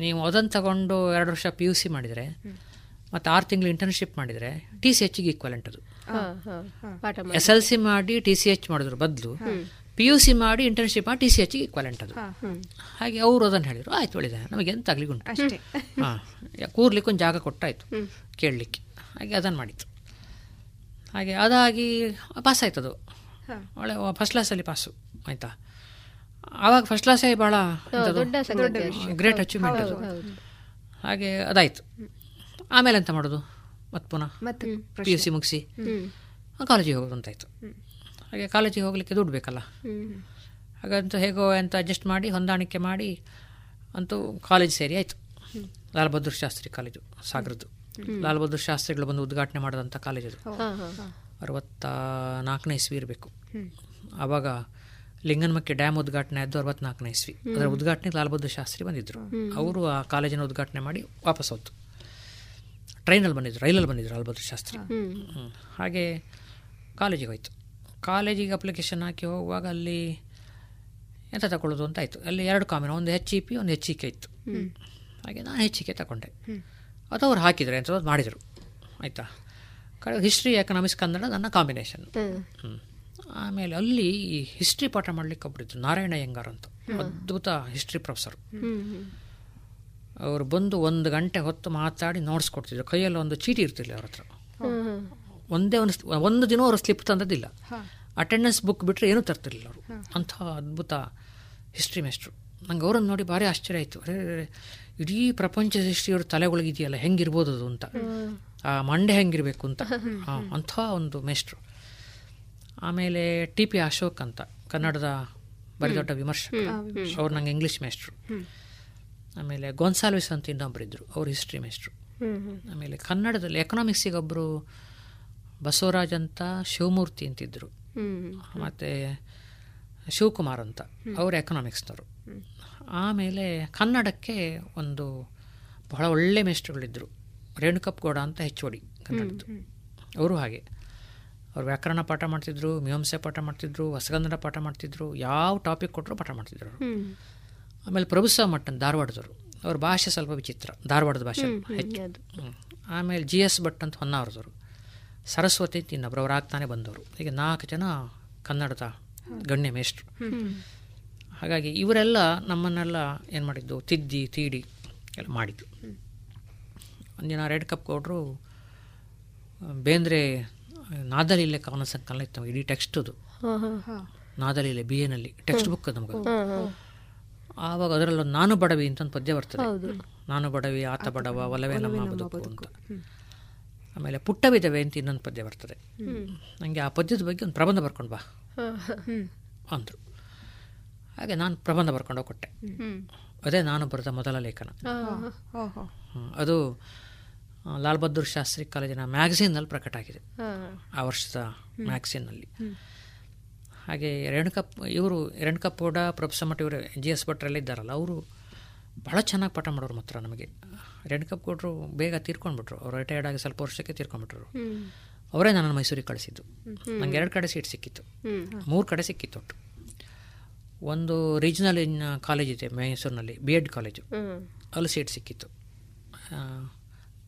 ನೀವು ಅದನ್ನು ತಗೊಂಡು ಎರಡು ವರ್ಷ ಪಿ ಯು ಸಿ ಮಾಡಿದರೆ ಮತ್ತು ಆರು ತಿಂಗಳು ಇಂಟರ್ನ್ಶಿಪ್ ಮಾಡಿದರೆ ಟಿ ಸಿ ಎಚ್ಗೆ ಈಕ್ವಲೆಂಟ್ ಅದು. ಎಸ್ ಎಲ್ ಸಿ ಮಾಡಿ. ಟಿ ಸಿ ಎಚ್ ಮಾಡಿದ್ರು ಬದಲು ಪಿ ಯು ಸಿ ಮಾಡಿ ಇಂಟರ್ನ್ಶಿಪ್ ಮಾಡಿ ಟಿ ಸಿ ಎಚ್ಗೆ ಈಕ್ವಲೆಂಟ್ ಅದು. ಹಾಗೆ ಅವರು ಅದನ್ನು ಹೇಳಿದರು ಆಯ್ತು ಒಳ್ಳೆಯದೆ ನಮಗೆ ಎಂತ ಉಂಟು. ಅಷ್ಟೇ. ಹಾಂ ಕೂರ್ಲಿಕ್ಕೆ ಒಂದು ಜಾಗ ಕೊಟ್ಟಾಯ್ತು ಕೇಳಲಿಕ್ಕೆ. ಹಾಗೆ ಅದನ್ನು ಮಾಡಿತ್ತು. ಹಾಗೆ ಅದಾಗಿ ಪಾಸ್ ಅದು. ಒಳ್ಳೆ ಫಸ್ಟ್ ಕ್ಲಾಸಲ್ಲಿ ಪಾಸು ಆಯ್ತಾ? ಆವಾಗ ಫಸ್ಟ್ ಕ್ಲಾಸೇ ಭಾಳ ಗ್ರೇಟ್ ಅಚೀವ್ಮೆಂಟ್ ಅದು. ಹಾಗೆ ಅದಾಯಿತು. ಆಮೇಲೆ ಎಂತ ಮಾಡೋದು? ಮತ್ತೆ ಪುನಃ ಮತ್ತೆ ಪಿ ಯು ಸಿ ಮುಗಿಸಿ. ಕಾಲೇಜಿಗೆ ಹೋಗೋದು ಅಂತಾಯಿತು ಹಾಗೆ ಕಾಲೇಜಿಗೆ ಹೋಗಲಿಕ್ಕೆ ದುಡ್ಡು ಬೇಕಲ್ಲ. ಹಾಗಂತ ಹೇಗೋ ಅಂತ ಅಡ್ಜಸ್ಟ್ ಮಾಡಿ ಹೊಂದಾಣಿಕೆ ಮಾಡಿ ಅಂತೂ ಕಾಲೇಜ್ ಸೇರಿ ಆಯಿತು. ಲಾಲ್ ಬಹದ್ದೂರ್ ಶಾಸ್ತ್ರಿ ಕಾಲೇಜು ಸಾಗರದ್ದು. ಲಾಲ್ ಬಹದ್ದೂರ್ ಶಾಸ್ತ್ರಿಗಳು ಬಂದು ಉದ್ಘಾಟನೆ ಮಾಡಿದಂಥ ಕಾಲೇಜ್ ಅದು. ಅರವತ್ತ ನಾಲ್ಕನೇ ಇಸ್ವಿ ಇರಬೇಕು. ಆವಾಗ ಲಿಂಗನಮಕ್ಕಿ ಡ್ಯಾಮ್ ಉದ್ಘಾಟನೆ ಆದ್ದು ಅರವತ್ನಾಲ್ಕನೇ ಇಸ್ವಿ. ಅದರ ಉದ್ಘಾಟನೆಗೆ ಲಾಲ್ ಬಹದ್ದೂರ್ ಶಾಸ್ತ್ರಿ ಬಂದಿದ್ದರು ಅವರು ಆ ಕಾಲೇಜಿನ ಉದ್ಘಾಟನೆ ಮಾಡಿ ವಾಪಸ್ ಹೋದ್ರು. ಟ್ರೈನಲ್ಲಿ ಬಂದಿದ್ರು ರೈಲಲ್ಲಿ ಬಂದಿದ್ರು ಲಾಲ್ ಬಹದ್ದೂರ್ ಶಾಸ್ತ್ರಿ. ಹಾಗೆ ಕಾಲೇಜಿಗೆ ಹೋಯಿತು ಕಾಲೇಜಿಗೆ ಅಪ್ಲಿಕೇಶನ್ ಹಾಕಿ ಹೋಗುವಾಗ ಅಲ್ಲಿ ಎಂತ ತಗೊಳ್ಳೋದು ಅಂತ ಆಯಿತು. ಅಲ್ಲಿ ಎರಡು ಕಾಮಿನ ಒಂದು ಹೆಚ್ ಇ ಪಿ ಒಂದು ಹೆಚ್ ಇ ಕೆ ಇತ್ತು. ಹಾಗೆ ನಾನು ಹೆಚ್ ಇ ಕೆ ತಗೊಂಡೆ. ಅದು ಅವ್ರು ಹಾಕಿದ್ರು ಅಂತ ಮಾಡಿದರು. ಆಯಿತಾ? ಕಡೆ ಹಿಸ್ಟ್ರಿ ಎಕನಾಮಿಕ್ಸ್ ಕನ್ನಡ ನನ್ನ ಕಾಂಬಿನೇಷನ್ ಹ್ಮ್. ಆಮೇಲೆ ಅಲ್ಲಿ ಈ ಹಿಸ್ಟ್ರಿ ಪಾಠ ಮಾಡಲಿಕ್ಕೆ ಒಬ್ಬರಿದ್ರು ನಾರಾಯಣ ಯಂಗಾರ್ ಅಂತ. ಅದ್ಭುತ ಹಿಸ್ಟ್ರಿ ಪ್ರೊಫೆಸರ್ ಹ್ಮ್ ಹ್ಮ್. ಅವರು ಬಂದು ಒಂದು ಗಂಟೆ ಹೊತ್ತು ಮಾತಾಡಿ ನೋಟ್ಸ್ ಕೊಡ್ತಿದ್ರು ಕೈಯಲ್ಲಿ ಒಂದು ಚೀಟಿ ಇರ್ತಿಲ್ಲ ಅವ್ರ ಹತ್ರ. ಒಂದೇ ಒಂದು ಒಂದು ದಿನ ಅವರು ಸ್ಲಿಪ್ ತಂದದಿಲ್ಲ ಅಟೆಂಡೆನ್ಸ್ ಬುಕ್ ಬಿಟ್ಟರೆ ಏನೂ ತರ್ತಿರ್ಲಿಲ್ಲ ಅವರು. ಅಂಥ ಅದ್ಭುತ ಹಿಸ್ಟ್ರಿ ಮೇಸ್ಟ್ರು ನಂಗೆ ಅವರನ್ನು ನೋಡಿ ಭಾರಿ ಆಶ್ಚರ್ಯ ಆಯಿತು. ಅರೆ ಇಡೀ ಪ್ರಪಂಚದ ಹಿಸ್ಟ್ರಿ ಅವ್ರ ತಲೆಗೊಳಗಿದೆಯಲ್ಲ ಹೆಂಗಿರ್ಬೋದು ಅದು ಅಂತ ಆ ಮಂಡೆ ಹೆಂಗಿರಬೇಕು ಅಂತ. ಅಂಥ ಒಂದು ಮೇಸ್ಟ್ರು ಆಮೇಲೆ ಟಿ ಪಿ ಅಶೋಕ್ ಅಂತ ಕನ್ನಡದ ಬರೀ ದೊಡ್ಡ ವಿಮರ್ಶಕ. ಅವ್ರು ನಂಗೆ ಇಂಗ್ಲೀಷ್ ಮೇಸ್ಟ್ರು ಆಮೇಲೆ ಗೊನ್ಸಾಲ್ವಿಸ್ ಅಂತ ಇನ್ನೊಬ್ಬರಿದ್ದರು ಅವ್ರ ಹಿಸ್ಟ್ರಿ ಮೇಸ್ಟ್ರು ಆಮೇಲೆ ಕನ್ನಡದಲ್ಲಿ ಎಕನಾಮಿಕ್ಸಿಗೆ ಒಬ್ಬರು ಬಸವರಾಜ್ ಅಂತ ಶಿವಮೂರ್ತಿ ಅಂತಿದ್ದರು ಹ್ಮ್ ಮತ್ತು ಶಿವಕುಮಾರ್ ಅಂತ ಅವರು ಎಕನಾಮಿಕ್ಸ್ನವರು ಆಮೇಲೆ ಕನ್ನಡಕ್ಕೆ ಒಂದು ಬಹಳ ಒಳ್ಳೆ ಮೇಸ್ಟ್ರುಗಳಿದ್ರು ರೇಣುಕಪ್ ಗೌಡ ಅಂತ ಹೆಚ್ ಒಡಿ ಕನ್ನಡದ್ದು. ಅವರು ಹಾಗೆ. ಅವ್ರು ವ್ಯಾಕರಣ ಪಾಠ ಮಾಡ್ತಿದ್ರು ಮೀಮಾಂಸೆ ಪಾಠ ಮಾಡ್ತಿದ್ರು ಹೊಸಗನ್ನಡ ಪಾಠ ಮಾಡ್ತಿದ್ರು ಯಾವ ಟಾಪಿಕ್ ಕೊಟ್ಟರು ಪಾಠ ಮಾಡ್ತಿದ್ರು ಅವರು. ಆಮೇಲೆ ಪ್ರಭುಸಾ ಮಟ್ಟನ್ ಧಾರವಾಡದವರು. ಅವ್ರ ಭಾಷೆ ಸ್ವಲ್ಪ ವಿಚಿತ್ರ ಧಾರವಾಡದ ಭಾಷೆ ಹೆಚ್ಚು. ಆಮೇಲೆ ಜಿ ಎಸ್ ಭಟ್ ಅಂತ ಹೊನ್ನಾವರದವರು. ಸರಸ್ವತಿ ಅಂತ ಇನ್ನೊಬ್ರು ಅವ್ರು ಆಗ್ತಾನೆ ಬಂದವರು. ಈಗ ನಾಲ್ಕು ಜನ ಕನ್ನಡದ ಗಣ್ಯ ಮೇಷ್ಟ್ರು. ಹಾಗಾಗಿ ಇವರೆಲ್ಲ ನಮ್ಮನ್ನೆಲ್ಲ ಏನು ಮಾಡಿದ್ದು ತಿದ್ದಿ ತೀಡಿ ಎಲ್ಲ ಮಾಡಿದ್ದು. ಒಂದಿನ ರೆಡ್ ಕಪ್ ಕೊಟ್ಟರು ಬೇಂದ್ರೆ ನಾದಲೀಲೆ ಕವನ ಸಂಕಲನ ಇತ್ತು ಇಡೀ ಟೆಕ್ಸ್ಟ್ ಅದು ಹಾ, ಹಾ, ಹಾ. ನಾದಲೀಲೆ ಬಿ ಎನಲ್ಲಿ ಟೆಕ್ಸ್ಟ್ ಬುಕ್ ಅದು ನಮಗೆ. ಆವಾಗ ಅದರಲ್ಲೂ ನಾನು ಬಡವಿ ಅಂತ ಒಂದು ಪದ್ಯ ಬರ್ತದೆ. ಹೌದು. ನಾನು ಬಡವಿ ಆತ ಬಡವ ಒಲವೇ ನಮ್ಮ ಬದುಕು. ಅಂತ. ಆಮೇಲೆ ಪುಟ್ಟ ವಿಧವೆ ಅಂತ ಇನ್ನೊಂದು ಪದ್ಯ ಬರ್ತದೆ. ಹ್ಮ್. ನನಗೆ ಆ ಪದ್ಯದ ಬಗ್ಗೆ ಒಂದು ಪ್ರಬಂಧ ಬರ್ಕೊಂಡು ಬಾ. ಅಂದರು. ಹಾಗೆ ನಾನು ಪ್ರಬಂಧ ಬರ್ಕೊಂಡು ಕೊಟ್ಟೆ ಅದೇ ನಾನು ಬರೆದ ಮೊದಲ ಲೇಖನ. ಅದು ಲಾಲ್ ಬಹದ್ದೂರ್ ಶಾಸ್ತ್ರಿ ಕಾಲೇಜಿನ ಮ್ಯಾಗಝೀನ್ನಲ್ಲಿ ಪ್ರಕಟ ಆಗಿದೆ ಆ ವರ್ಷದ ಮ್ಯಾಗಝೀನ್ನಲ್ಲಿ. ಹಾಗೆ ರೇಣುಕಪ್ ಇವರು ರೇಣುಕಪ್ ಕೂಡ ಪ್ರೊಫೆಸರ್ ಮಠ ಇವರು ಜಿ ಎಸ್ ಭಟ್ರಲ್ಲಿ ಇದ್ದಾರಲ್ಲ ಅವರು ಭಾಳ ಚೆನ್ನಾಗಿ ಪಾಠ ಮಾಡೋರು ಮಾತ್ರ ನಮಗೆ. ರೇಣುಕಪ್ ಕೊಟ್ಟರು ಬೇಗ ತೀರ್ಕೊಂಡ್ಬಿಟ್ರು. ಅವ್ರು ರಿಟೈರ್ಡ್ ಆಗಿ ಸ್ವಲ್ಪ ವರ್ಷಕ್ಕೆ ತೀರ್ಕೊಂಡ್ಬಿಟ್ರು. ಅವರೇ ನನ್ನನ್ನು ಮೈಸೂರಿಗೆ ಕಳಿಸಿದ್ದು. ನಂಗೆ ಎರಡು ಕಡೆ ಸೀಟ್ ಸಿಕ್ಕಿತ್ತು. ಮೂರು ಕಡೆ ಸಿಕ್ಕಿತ್ತು ಒಟ್ಟು. ಒಂದು ರೀಜನಲ್ ಕಾಲೇಜ್ ಇದೆ ಮೈಸೂರಿನಲ್ಲಿ ಬಿ ಎಡ್ ಕಾಲೇಜು ಅಲ್ಲಿ ಸೀಟ್ ಸಿಕ್ಕಿತ್ತು.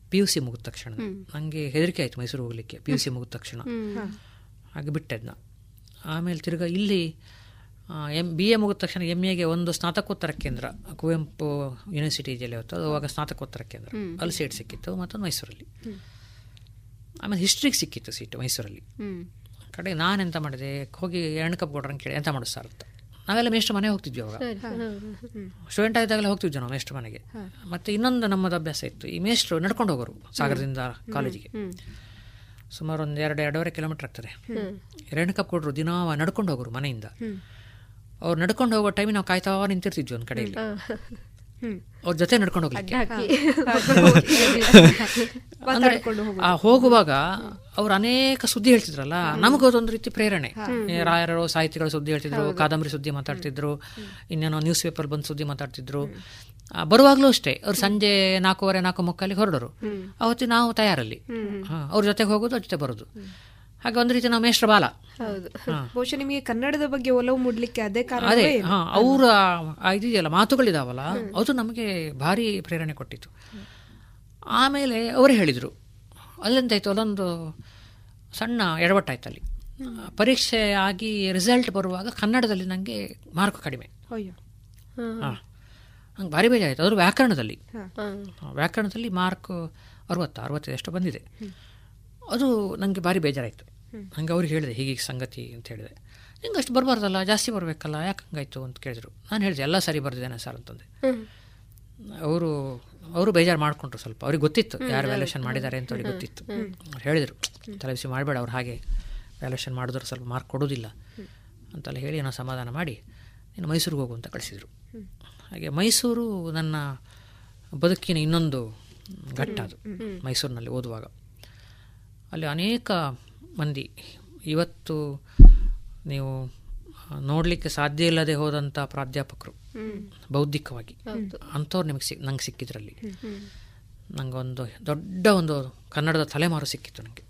ಪಿ ಯು ಸಿ ಮುಗಿದ ತಕ್ಷಣ. ನನಗೆ ಹೆದರಿಕೆ ಆಯಿತು ಮೈಸೂರು ಹೋಗಲಿಕ್ಕೆ ಪಿ ಯು ಸಿ ಮುಗಿದ ತಕ್ಷಣ. ಹಾಗೆ ಬಿಟ್ಟೆ ಅದನ್ನ ಆಮೇಲೆ ತಿರ್ಗಾ ಇಲ್ಲಿ ಎಂ ಬಿ ಎ ಮುಗಿದ ತಕ್ಷಣ ಎಂ ಎಗೆ ಒಂದು ಸ್ನಾತಕೋತ್ತರ ಕೇಂದ್ರ ಕುವೆಂಪು ಯೂನಿವರ್ಸಿಟಿ ಇದೆಯಲ್ಲಿ ಇವತ್ತು ಅದು ಅವಾಗ ಸ್ನಾತಕೋತ್ತರ ಕೇಂದ್ರ. ಅಲ್ಲಿ ಸೀಟ್ ಸಿಕ್ಕಿತ್ತು ಮತ್ತೊಂದು ಮೈಸೂರಲ್ಲಿ. ಆಮೇಲೆ ಹಿಸ್ಟ್ರಿಗೆ ಸಿಕ್ಕಿತ್ತು ಸೀಟು ಮೈಸೂರಲ್ಲಿ. ಹ್ಮ್. ಕಡೆಗೆ ನಾನು ಎಂತ ಮಾಡಿದೆ ಹೋಗಿ ಎರಡು ಕಪ್ ಕೊಡ್ರಂಗೆ ಕೇಳಿ ಎಂತ ಮಾಡೋದು ಸರ್ ಅಂತ. ನಾವೆಲ್ಲ ಮೇಷ್ಟು ಮನೆ ಹೋಗ್ತಿದ್ವಿ ಅವಾಗ. ಸ್ಟೂಡೆಂಟ್ ಆಗಿದ್ದಾಗಲೇ ಹೋಗ್ತಿದ್ವಿ ನಾವು ಮೇಷ್ಟ್ರ ಮನೆಗೆ. ಮತ್ತೆ ಇನ್ನೊಂದು ನಮ್ಮದು ಅಭ್ಯಾಸ ಇತ್ತು ಈ ಮೇಷ್ಟ್ರು ನಡ್ಕೊಂಡು ಹೋಗೋರು ಸಾಗರದಿಂದ ಕಾಲೇಜಿಗೆ. ಸುಮಾರು ಒಂದು ಎರಡು ಎರಡೂವರೆ ಕಿಲೋಮೀಟರ್ ಆಗ್ತದೆ ಕಪ್ ಕೊಟ್ಟರು ದಿನ ನಡ್ಕೊಂಡು ಹೋಗೋರು ಮನೆಯಿಂದ. ಅವ್ರು ನಡ್ಕೊಂಡು ಹೋಗೋ ಟೈಮಿಗೆ ನಾವು ಕಾಯ್ತಾ ನಿಂತಿರ್ತಿದ್ವಿ ಒಂದು ಕಡೆಯಲ್ಲಿ. ಅವ್ರ ಜೊತೆ ನಡ್ಕೊಂಡು ಹೋಗ್ಲಿಕ್ಕೆ. ಅಂದ್ರೆ ಆ ಹೋಗುವಾಗ ಅವ್ರು ಅನೇಕ ಸುದ್ದಿ ಹೇಳ್ತಿದ್ರಲ್ಲ ನಮಗೂ ಅದೊಂದು ರೀತಿ ಪ್ರೇರಣೆ. ರಾಯರು ಸಾಹಿತಿಗಳು ಸುದ್ದಿ ಹೇಳ್ತಿದ್ರು ಕಾದಂಬರಿ ಸುದ್ದಿ ಮಾತಾಡ್ತಿದ್ರು ಇನ್ನೇನೋ ನ್ಯೂಸ್ ಪೇಪರ್ ಬಂದು ಸುದ್ದಿ ಮಾತಾಡ್ತಿದ್ರು. ಬರುವಾಗ್ಲೂ ಅಷ್ಟೇ ಅವ್ರು ಸಂಜೆ ನಾಲ್ಕೂವರೆ ನಾಲ್ಕು ಮುಕ್ಕಾಲಿಗೆ ಹೊರಡರು. ಅವತ್ತು ನಾವು ತಯಾರಲ್ಲಿ. ಹಾ, ಅವ್ರ ಜೊತೆಗೆ ಹೋಗೋದು ಅವ್ರ ಜೊತೆ ಬರೋದು. ಹಾಗೆ ಒಂದು ರೀತಿ ನಾವು ಮೇಷ್ಟ್ರ ಬಾಲ. ಹೌದು. ಬಹುಶಃ ನಿಮಗೆ ಕನ್ನಡದ ಬಗ್ಗೆ ಒಲವು ಮೂಡ್ಲಿಕ್ಕೆ ಅದೇ ಅದೇ ಏನು? ಹಾ ಅವರ ಇದೆಯಲ್ಲ ಮಾತುಗಳಿದಾವಲ್ಲ ಅದು ನಮಗೆ ಭಾರಿ ಪ್ರೇರಣೆ ಕೊಟ್ಟಿತ್ತು. ಆಮೇಲೆ ಅವರೇ ಹೇಳಿದರು ಅಲ್ಲೆಂತಾಯ್ತು ಅಲ್ಲೊಂದು ಸಣ್ಣ ಎಡವಟ್ಟಾಯ್ತು ಅಲ್ಲಿ ಪರೀಕ್ಷೆ ಆಗಿ ರಿಸಲ್ಟ್ ಬರುವಾಗ ಕನ್ನಡದಲ್ಲಿ ನನಗೆ ಮಾರ್ಕ್ ಕಡಿಮೆ. ಹಾಂ. ನಂಗೆ ಭಾರಿ ಬೇಜಾರಾಯಿತು. ಅದ್ರ ವ್ಯಾಕರಣದಲ್ಲಿ. ವ್ಯಾಕರಣದಲ್ಲಿ ಮಾರ್ಕ್ ಅರವತ್ತು ಅರವತ್ತೈದು ಎಷ್ಟು ಬಂದಿದೆ. ಅದು ನನಗೆ ಭಾರಿ ಬೇಜಾರಾಯಿತು. ಹಂಗೆ ಅವ್ರಿಗೆ ಹೇಳಿದೆ ಹೀಗೀಗ ಸಂಗತಿ ಅಂತ ಹೇಳಿದೆ. ನಿಂಗೆ ಅಷ್ಟು ಬರಬಾರ್ದಲ್ಲ ಜಾಸ್ತಿ ಬರಬೇಕಲ್ಲ ಯಾಕೆ ಹಂಗಾಯ್ತು ಅಂತ ಕೇಳಿದ್ರು. ನಾನು ಹೇಳಿದೆ ಎಲ್ಲ ಸರಿ ಬರ್ದಿದ್ದೇನೆ ಸರ್ ಅಂತಂದೆ. ಅವರು ಅವರು ಬೇಜಾರು ಮಾಡಿಕೊಂಡ್ರು ಸ್ವಲ್ಪ. ಅವ್ರಿಗೆ ಗೊತ್ತಿತ್ತು ಯಾರು ವ್ಯಾಲ್ಯೂಷನ್ ಮಾಡಿದ್ದಾರೆ ಅಂತ ಅವ್ರಿಗೆ ಗೊತ್ತಿತ್ತು. ಅವ್ರು ಹೇಳಿದರು ತಲೆಬಿಸಿ ಮಾಡಬೇಡ ಅವ್ರು ಹಾಗೆ ವ್ಯಾಲ್ಯೂಷನ್ ಮಾಡಿದ್ರು ಸ್ವಲ್ಪ ಮಾರ್ಕ್ ಕೊಡೋದಿಲ್ಲ. ಅಂತೆಲ್ಲ ಹೇಳಿ ನಾನು ಸಮಾಧಾನ ಮಾಡಿ ನೀನು ಮೈಸೂರಿಗೆ ಹೋಗು ಅಂತ ಕಳಿಸಿದರು. ಹಾಗೆ ಮೈಸೂರು ನನ್ನ ಬದುಕಿನ ಇನ್ನೊಂದು ಘಟ್ಟ ಅದು. ಮೈಸೂರಿನಲ್ಲಿ ಓದುವಾಗ. ಅಲ್ಲಿ ಅನೇಕ ಮಂದಿ. ಇವತ್ತು ನೀವು ನೋಡಲಿಕ್ಕೆ ಸಾಧ್ಯ ಇಲ್ಲದೆ ಹೋದಂಥ ಪ್ರಾಧ್ಯಾಪಕರು. ಬೌದ್ಧಿಕವಾಗಿ. ಅಂಥವ್ರು ನಿಮಗೆ ಸಿಕ್ ನಂಗೆ ಸಿಕ್ಕಿದ್ರಲ್ಲಿ. ನಂಗೊಂದು ದೊಡ್ಡ ಒಂದು ಕನ್ನಡದ ತಲೆಮಾರು ಸಿಕ್ಕಿತ್ತು ನನಗೆ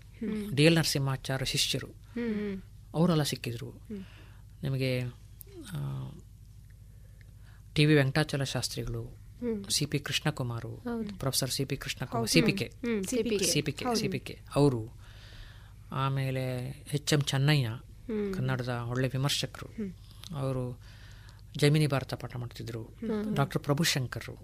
ಡಿ ಎಲ್ ನರಸಿಂಹಾಚಾರ್ಯ ಶಿಷ್ಯರು. ಅವರೆಲ್ಲ ಸಿಕ್ಕಿದ್ರು. ನಿಮಗೆ ಟಿ ವಿ ವೆಂಕಟಾಚಲ ಶಾಸ್ತ್ರಿಗಳು C P Krishnakumar professor C P Krishnakumar C P K. C P K. C P K. ಅವರು ಆಮೇಲೆ ಎಚ್ ಎಂ ಚೆನ್ನಯ್ಯ ಕನ್ನಡದ ಒಳ್ಳೆ ವಿಮರ್ಶಕರು. ಅವರು ಜಮಿನಿ ಭಾರತ ಪಾಠ ಮಾಡ್ತಿದ್ರು. ಡಾಕ್ಟರ್ ಪ್ರಭುಶಂಕರ್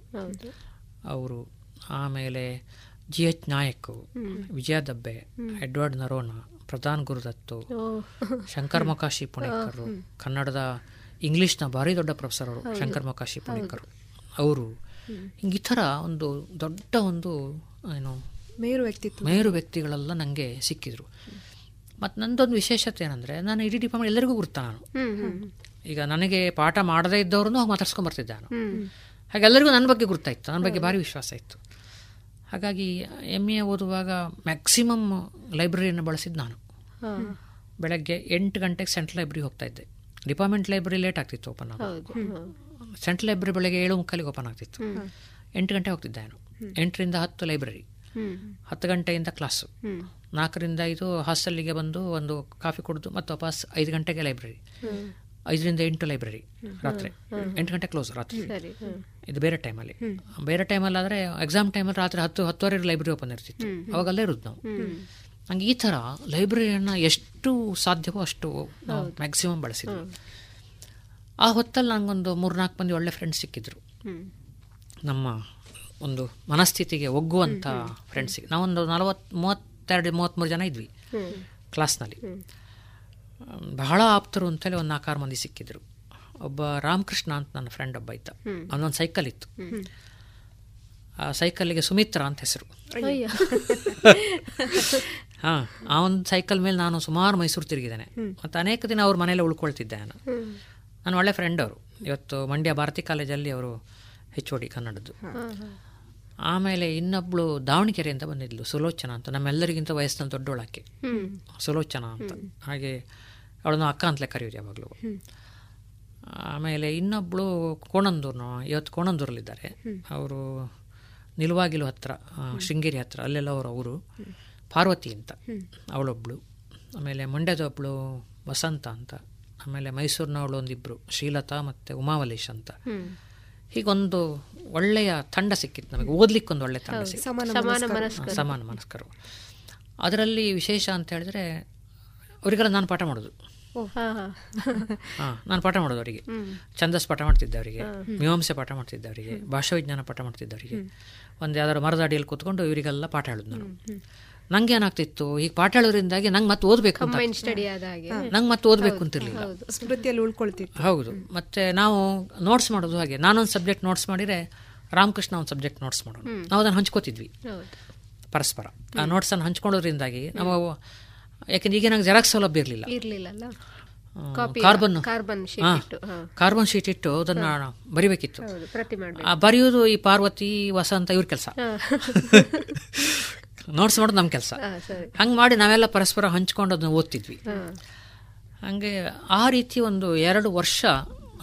ಅವರು ಆಮೇಲೆ G H Nayak Vijaya Dabbe Edward Noronha Pradhan Gurudutt Shankar Mokashi Punekar ಕನ್ನಡದ ಇಂಗ್ಲಿಷ್ನ ಭಾರಿ ದೊಡ್ಡ ಪ್ರೊಫೆಸರ್ ಅವರು ಶಂಕರ್ ಮೊಕಾಶಿ ಪುಣೇಕರ್ ಅವರು ಹಿಂಗೆ ಈ ಥರ ಒಂದು ದೊಡ್ಡ ಒಂದು ಏನು ಮೇರು ವ್ಯಕ್ತಿತ್ವ. ಮೇರು ವ್ಯಕ್ತಿಗಳೆಲ್ಲ ನನಗೆ ಸಿಕ್ಕಿದ್ರು. ಮತ್ತು ನಂದೊಂದು ವಿಶೇಷತೆ ಏನಂದರೆ ನಾನು ಇಡೀ ಡಿಪಾರ್ಟ್ಮೆಂಟ್ ಎಲ್ಲರಿಗೂ ಗುರುತ ನಾನು. ಈಗ ನನಗೆ ಪಾಠ ಮಾಡದೇ ಇದ್ದವ್ರನ್ನು ಹೋಗಿ ಮಾತಾಡ್ಸ್ಕೊಂಡ್ ಬರ್ತಿದ್ದೆ ನಾನು. ಹಾಗೆ ಎಲ್ಲರಿಗೂ ನನ್ನ ಬಗ್ಗೆ ಗುರ್ತಾಯಿತ್ತು ನನ್ನ ಬಗ್ಗೆ ಭಾರಿ ವಿಶ್ವಾಸ ಇತ್ತು. ಹಾಗಾಗಿ ಎಂ ಎ ಓದುವಾಗ ಮ್ಯಾಕ್ಸಿಮಮ್ ಲೈಬ್ರರಿಯನ್ನು ಬಳಸಿದ್ದು ನಾನು. ಬೆಳಗ್ಗೆ ಎಂಟು ಗಂಟೆಗೆ ಸೆಂಟ್ರಲ್ ಲೈಬ್ರರಿ ಹೋಗ್ತಾ ಇದ್ದೆ. ಡಿಪಾರ್ಟ್ಮೆಂಟ್ ಲೈಬ್ರರಿ ಲೇಟ್ ಆಗ್ತಿತ್ತು ಓಪನ್ ಸೆಂಟ್ರಲ್ ಲೈಬ್ರರಿ ಬೆಳಗ್ಗೆ ಏಳು ಮುಕ್ಕಾಲಿಗೆ ಓಪನ್ ಆಗ್ತಿತ್ತು. ಎಂಟು ಗಂಟೆ ಹೋಗ್ತಿದ್ದೆ ನಾನು. ಎಂಟರಿಂದ ಹತ್ತು ಲೈಬ್ರರಿ ಹತ್ತು ಗಂಟೆಯಿಂದ ಕ್ಲಾಸು ನಾಲ್ಕರಿಂದ ಐದು ಹಾಸ್ಟೆಲ್ಲಿಗೆ ಬಂದು ಒಂದು ಕಾಫಿ ಕುಡಿದು ಮತ್ತು ವಾಪಸ್ ಐದು ಗಂಟೆಗೆ ಲೈಬ್ರರಿ. ಐದರಿಂದ ಎಂಟು ಲೈಬ್ರರಿ ರಾತ್ರಿ. ಎಂಟು ಗಂಟೆ ಕ್ಲೋಸ್ ರಾತ್ರಿ. ಇದು ಬೇರೆ ಟೈಮಲ್ಲಿ. ಬೇರೆ ಟೈಮಲ್ಲಿ ಆದರೆ ಎಕ್ಸಾಮ್ ಟೈಮಲ್ಲಿ ರಾತ್ರಿ ಹತ್ತು ಹತ್ತುವರೆ ಲೈಬ್ರರಿ ಓಪನ್ ಇರ್ತಿತ್ತು. ಅವಾಗಲ್ಲೇ ಇರೋದು ನಾವು. ನಂಗೆ ಹಂಗೆ ಈ ಥರ ಲೈಬ್ರರಿಯನ್ನು ಎಷ್ಟು ಸಾಧ್ಯವೋ ಅಷ್ಟು. ಮ್ಯಾಕ್ಸಿಮಮ್ ಬಳಸಿದ್ವಿ. ಆ ಹೊತ್ತಲ್ಲಿ ನನಗೊಂದು ಮೂರು ನಾಲ್ಕು ಮಂದಿ ಒಳ್ಳೆ ಫ್ರೆಂಡ್ಸ್ ಸಿಕ್ಕಿದ್ರು. ನಮ್ಮ ಒಂದು ಮನಸ್ಥಿತಿಗೆ ಒಗ್ಗುವಂಥ ಫ್ರೆಂಡ್ಸಿಗೆ ನಾವೊಂದು ನಲವತ್ತು ಮೂವತ್ತೆರಡು ಮೂವತ್ತ್ಮೂರು ಜನ ಇದ್ವಿ. ಕ್ಲಾಸ್ನಲ್ಲಿ. ಬಹಳ ಆಪ್ತರು ಅಂತೇಳಿ ಒಂದು ನಾಲ್ಕಾರು ಮಂದಿ ಸಿಕ್ಕಿದ್ರು. ಒಬ್ಬ ರಾಮಕೃಷ್ಣ ಅಂತ ನನ್ನ ಫ್ರೆಂಡ್ ಒಬ್ಬ ಇದ್ದ. ಅವನೊಂದು ಸೈಕಲ್ ಇತ್ತು. ಆ ಸೈಕಲ್ಗೆ ಸುಮಿತ್ರ ಅಂತ ಹೆಸರು. ಅಯ್ಯೋ. ಹಾಂ ಆ ಒಂದು ಸೈಕಲ್ ಮೇಲೆ ನಾನು ಸುಮಾರು ಮೈಸೂರು ತಿರುಗಿದ್ದೇನೆ. ಮತ್ತೆ ಅನೇಕ ದಿನ ಅವ್ರ ಮನೇಲಿ ಉಳ್ಕೊಳ್ತಿದ್ದೆ ನಾನು. ನಾನು ನನ್ನ ಒಳ್ಳೆ ಫ್ರೆಂಡ್ ಅವರು. ಇವತ್ತು ಮಂಡ್ಯ ಭಾರತಿ ಕಾಲೇಜಲ್ಲಿ ಅವರು ಹೆಚ್ ಓ ಡಿ ಕನ್ನಡದ್ದು. ಆಮೇಲೆ ಇನ್ನೊಬ್ಳು ದಾವಣಗೆರೆಯಿಂದ ಬಂದಿದ್ಲು ಸುಲೋಚನ ಅಂತ. ನಮ್ಮೆಲ್ಲರಿಗಿಂತ ವಯಸ್ಸಿನ ದೊಡ್ಡೋಳಕ್ಕೆ ಸುಲೋಚನ ಸುಲೋಚನಾ ಅಂತ. ಹಾಗೆ ಅವಳನ್ನು ಅಕ್ಕ ಅಂತಲೇ ಕರೆಯೋದು ಯಾವಾಗಲೂ. ಆಮೇಲೆ ಇನ್ನೊಬ್ಬಳು ಕೋಣಂದೂರ್ನ ಇವತ್ತು ಕೋಣಂದೂರಲ್ಲಿದ್ದಾರೆ. ಅವರು ನಿಲುವಾಗಿಲು ಹತ್ರ ಶೃಂಗೇರಿ ಹತ್ರ ಅಲ್ಲೆಲ್ಲ ಅವರು ಅವರು ಪಾರ್ವತಿ ಅಂತ. ಅವಳೊಬ್ಬಳು ಅವಳೊಬ್ಳು. ಆಮೇಲೆ ಮಂಡ್ಯದೊಬ್ಳು ವಸಂತ ಅಂತ. ಆಮೇಲೆ ಮೈಸೂರಿನವಳು ಒಂದಿಬ್ಬರು ಶ್ರೀಲತಾ ಮತ್ತು ಉಮಾವಲೇಶ್ ಅಂತ. ಹೀಗೊಂದು ಒಳ್ಳೆಯ ತಂಡ ಸಿಕ್ಕಿತ್ತು. ನಮಗೆ ಓದಲಿಕ್ಕೊಂದು ಒಳ್ಳೆ ತಂಡ. ಸಿಕ್ಕಿತ್ತು. ಸಮಾನ ಮನಸ್ಕರು. ಮನಸ್ಕರು. ಸಮಾನ ಮನಸ್ಕರು. ಅದರಲ್ಲಿ ವಿಶೇಷ ಅಂತ ಹೇಳಿದ್ರೆ ಅವರಿಗೆಲ್ಲ ನಾನು ಪಾಠ ಮಾಡೋದು. ಹಾ, ನಾನು ಪಾಠ ಮಾಡೋದು ಅವರಿಗೆ. ಛಂದಸ್ ಪಾಠ ಮಾಡ್ತಿದ್ದೆ ಅವರಿಗೆ. ಮೀಮಾಂಸೆ ಪಾಠ ಮಾಡ್ತಿದ್ದೆ ಅವರಿಗೆ. ಭಾಷಾ ವಿಜ್ಞಾನ ಪಾಠ ಮಾಡ್ತಿದ್ದೆ ಅವರಿಗೆ. ಒಂದು ಯಾವ್ದಾದ್ರು ಮರದ ಅಡಿಯಲ್ಲಿ ಕೂತ್ಕೊಂಡು ಇವರಿಗೆಲ್ಲ ಪಾಠ ಹೇಳೋದು ನಾನು. ನಂಗೆ ಏನಾಗ್ತಿತ್ತು ಈಗ ಪಾಠ ಹೇಳೋದ್ರಿಂದಾಗಿ ನಂಗೆ ಮತ್ತೆ ಓದಬೇಕು ನಂಗೆ ಮತ್ತೆ ಓದಬೇಕು ಅಂತಿರ್ಲಿಲ್ಲ. ಸ್ಮೃತಿಯಲ್ಲಿ ಉಳ್ಕೊಳ್ತಿತ್ತು. ಹೌದು. ಮತ್ತೆ ನಾವು ನೋಟ್ಸ್ ಮಾಡೋದು ಹಾಗೆ. ನಾನೊಂದು ಸಬ್ಜೆಕ್ಟ್ ನೋಟ್ಸ್ ಮಾಡಿದರೆ ರಾಮಕೃಷ್ಣ ಒಂದು ಸಬ್ಜೆಕ್ಟ್ ನೋಟ್ಸ್ ಮಾಡೋಣ. ನಾವು ಅದನ್ನು ಹಂಚ್ಕೋತಿದ್ವಿ. ಪರಸ್ಪರ. ಆ ನೋಟ್ಸನ್ನು ಹಂಚ್ಕೊಳ್ಳೋದ್ರಿಂದಾಗಿ ನಾವು ಯಾಕೆಂದ್ರೆ ಈಗ ನಂಗೆ ಜೆರಾಕ್ಸ್ ಸೌಲಭ್ಯ ಇರಲಿಲ್ಲ. ಇರ್ಲಿಲ್ಲ ಕಾರ್ಬನ್ ಕಾರ್ಬನ್ ಶೀಟ್ ಇಟ್ಟು ಅದನ್ನ ಬರಿಬೇಕಿತ್ತು. ಬರೆಯೋದು ಈ ಪಾರ್ವತಿ ವಸಂತ ಇವ್ರ ಕೆಲಸ. ನೋಟ್ಸ್ ಮಾಡೋದು ನಮ್ಮ ಕೆಲಸ. ಹಂಗೆ ಮಾಡಿ ನಾವೆಲ್ಲ ಪರಸ್ಪರ ಹಂಚ್ಕೊಂಡು ಅದನ್ನ ಓದ್ತಿದ್ವಿ. ಹಂಗೆ ಆ ರೀತಿ ಒಂದು ಎರಡು ವರ್ಷ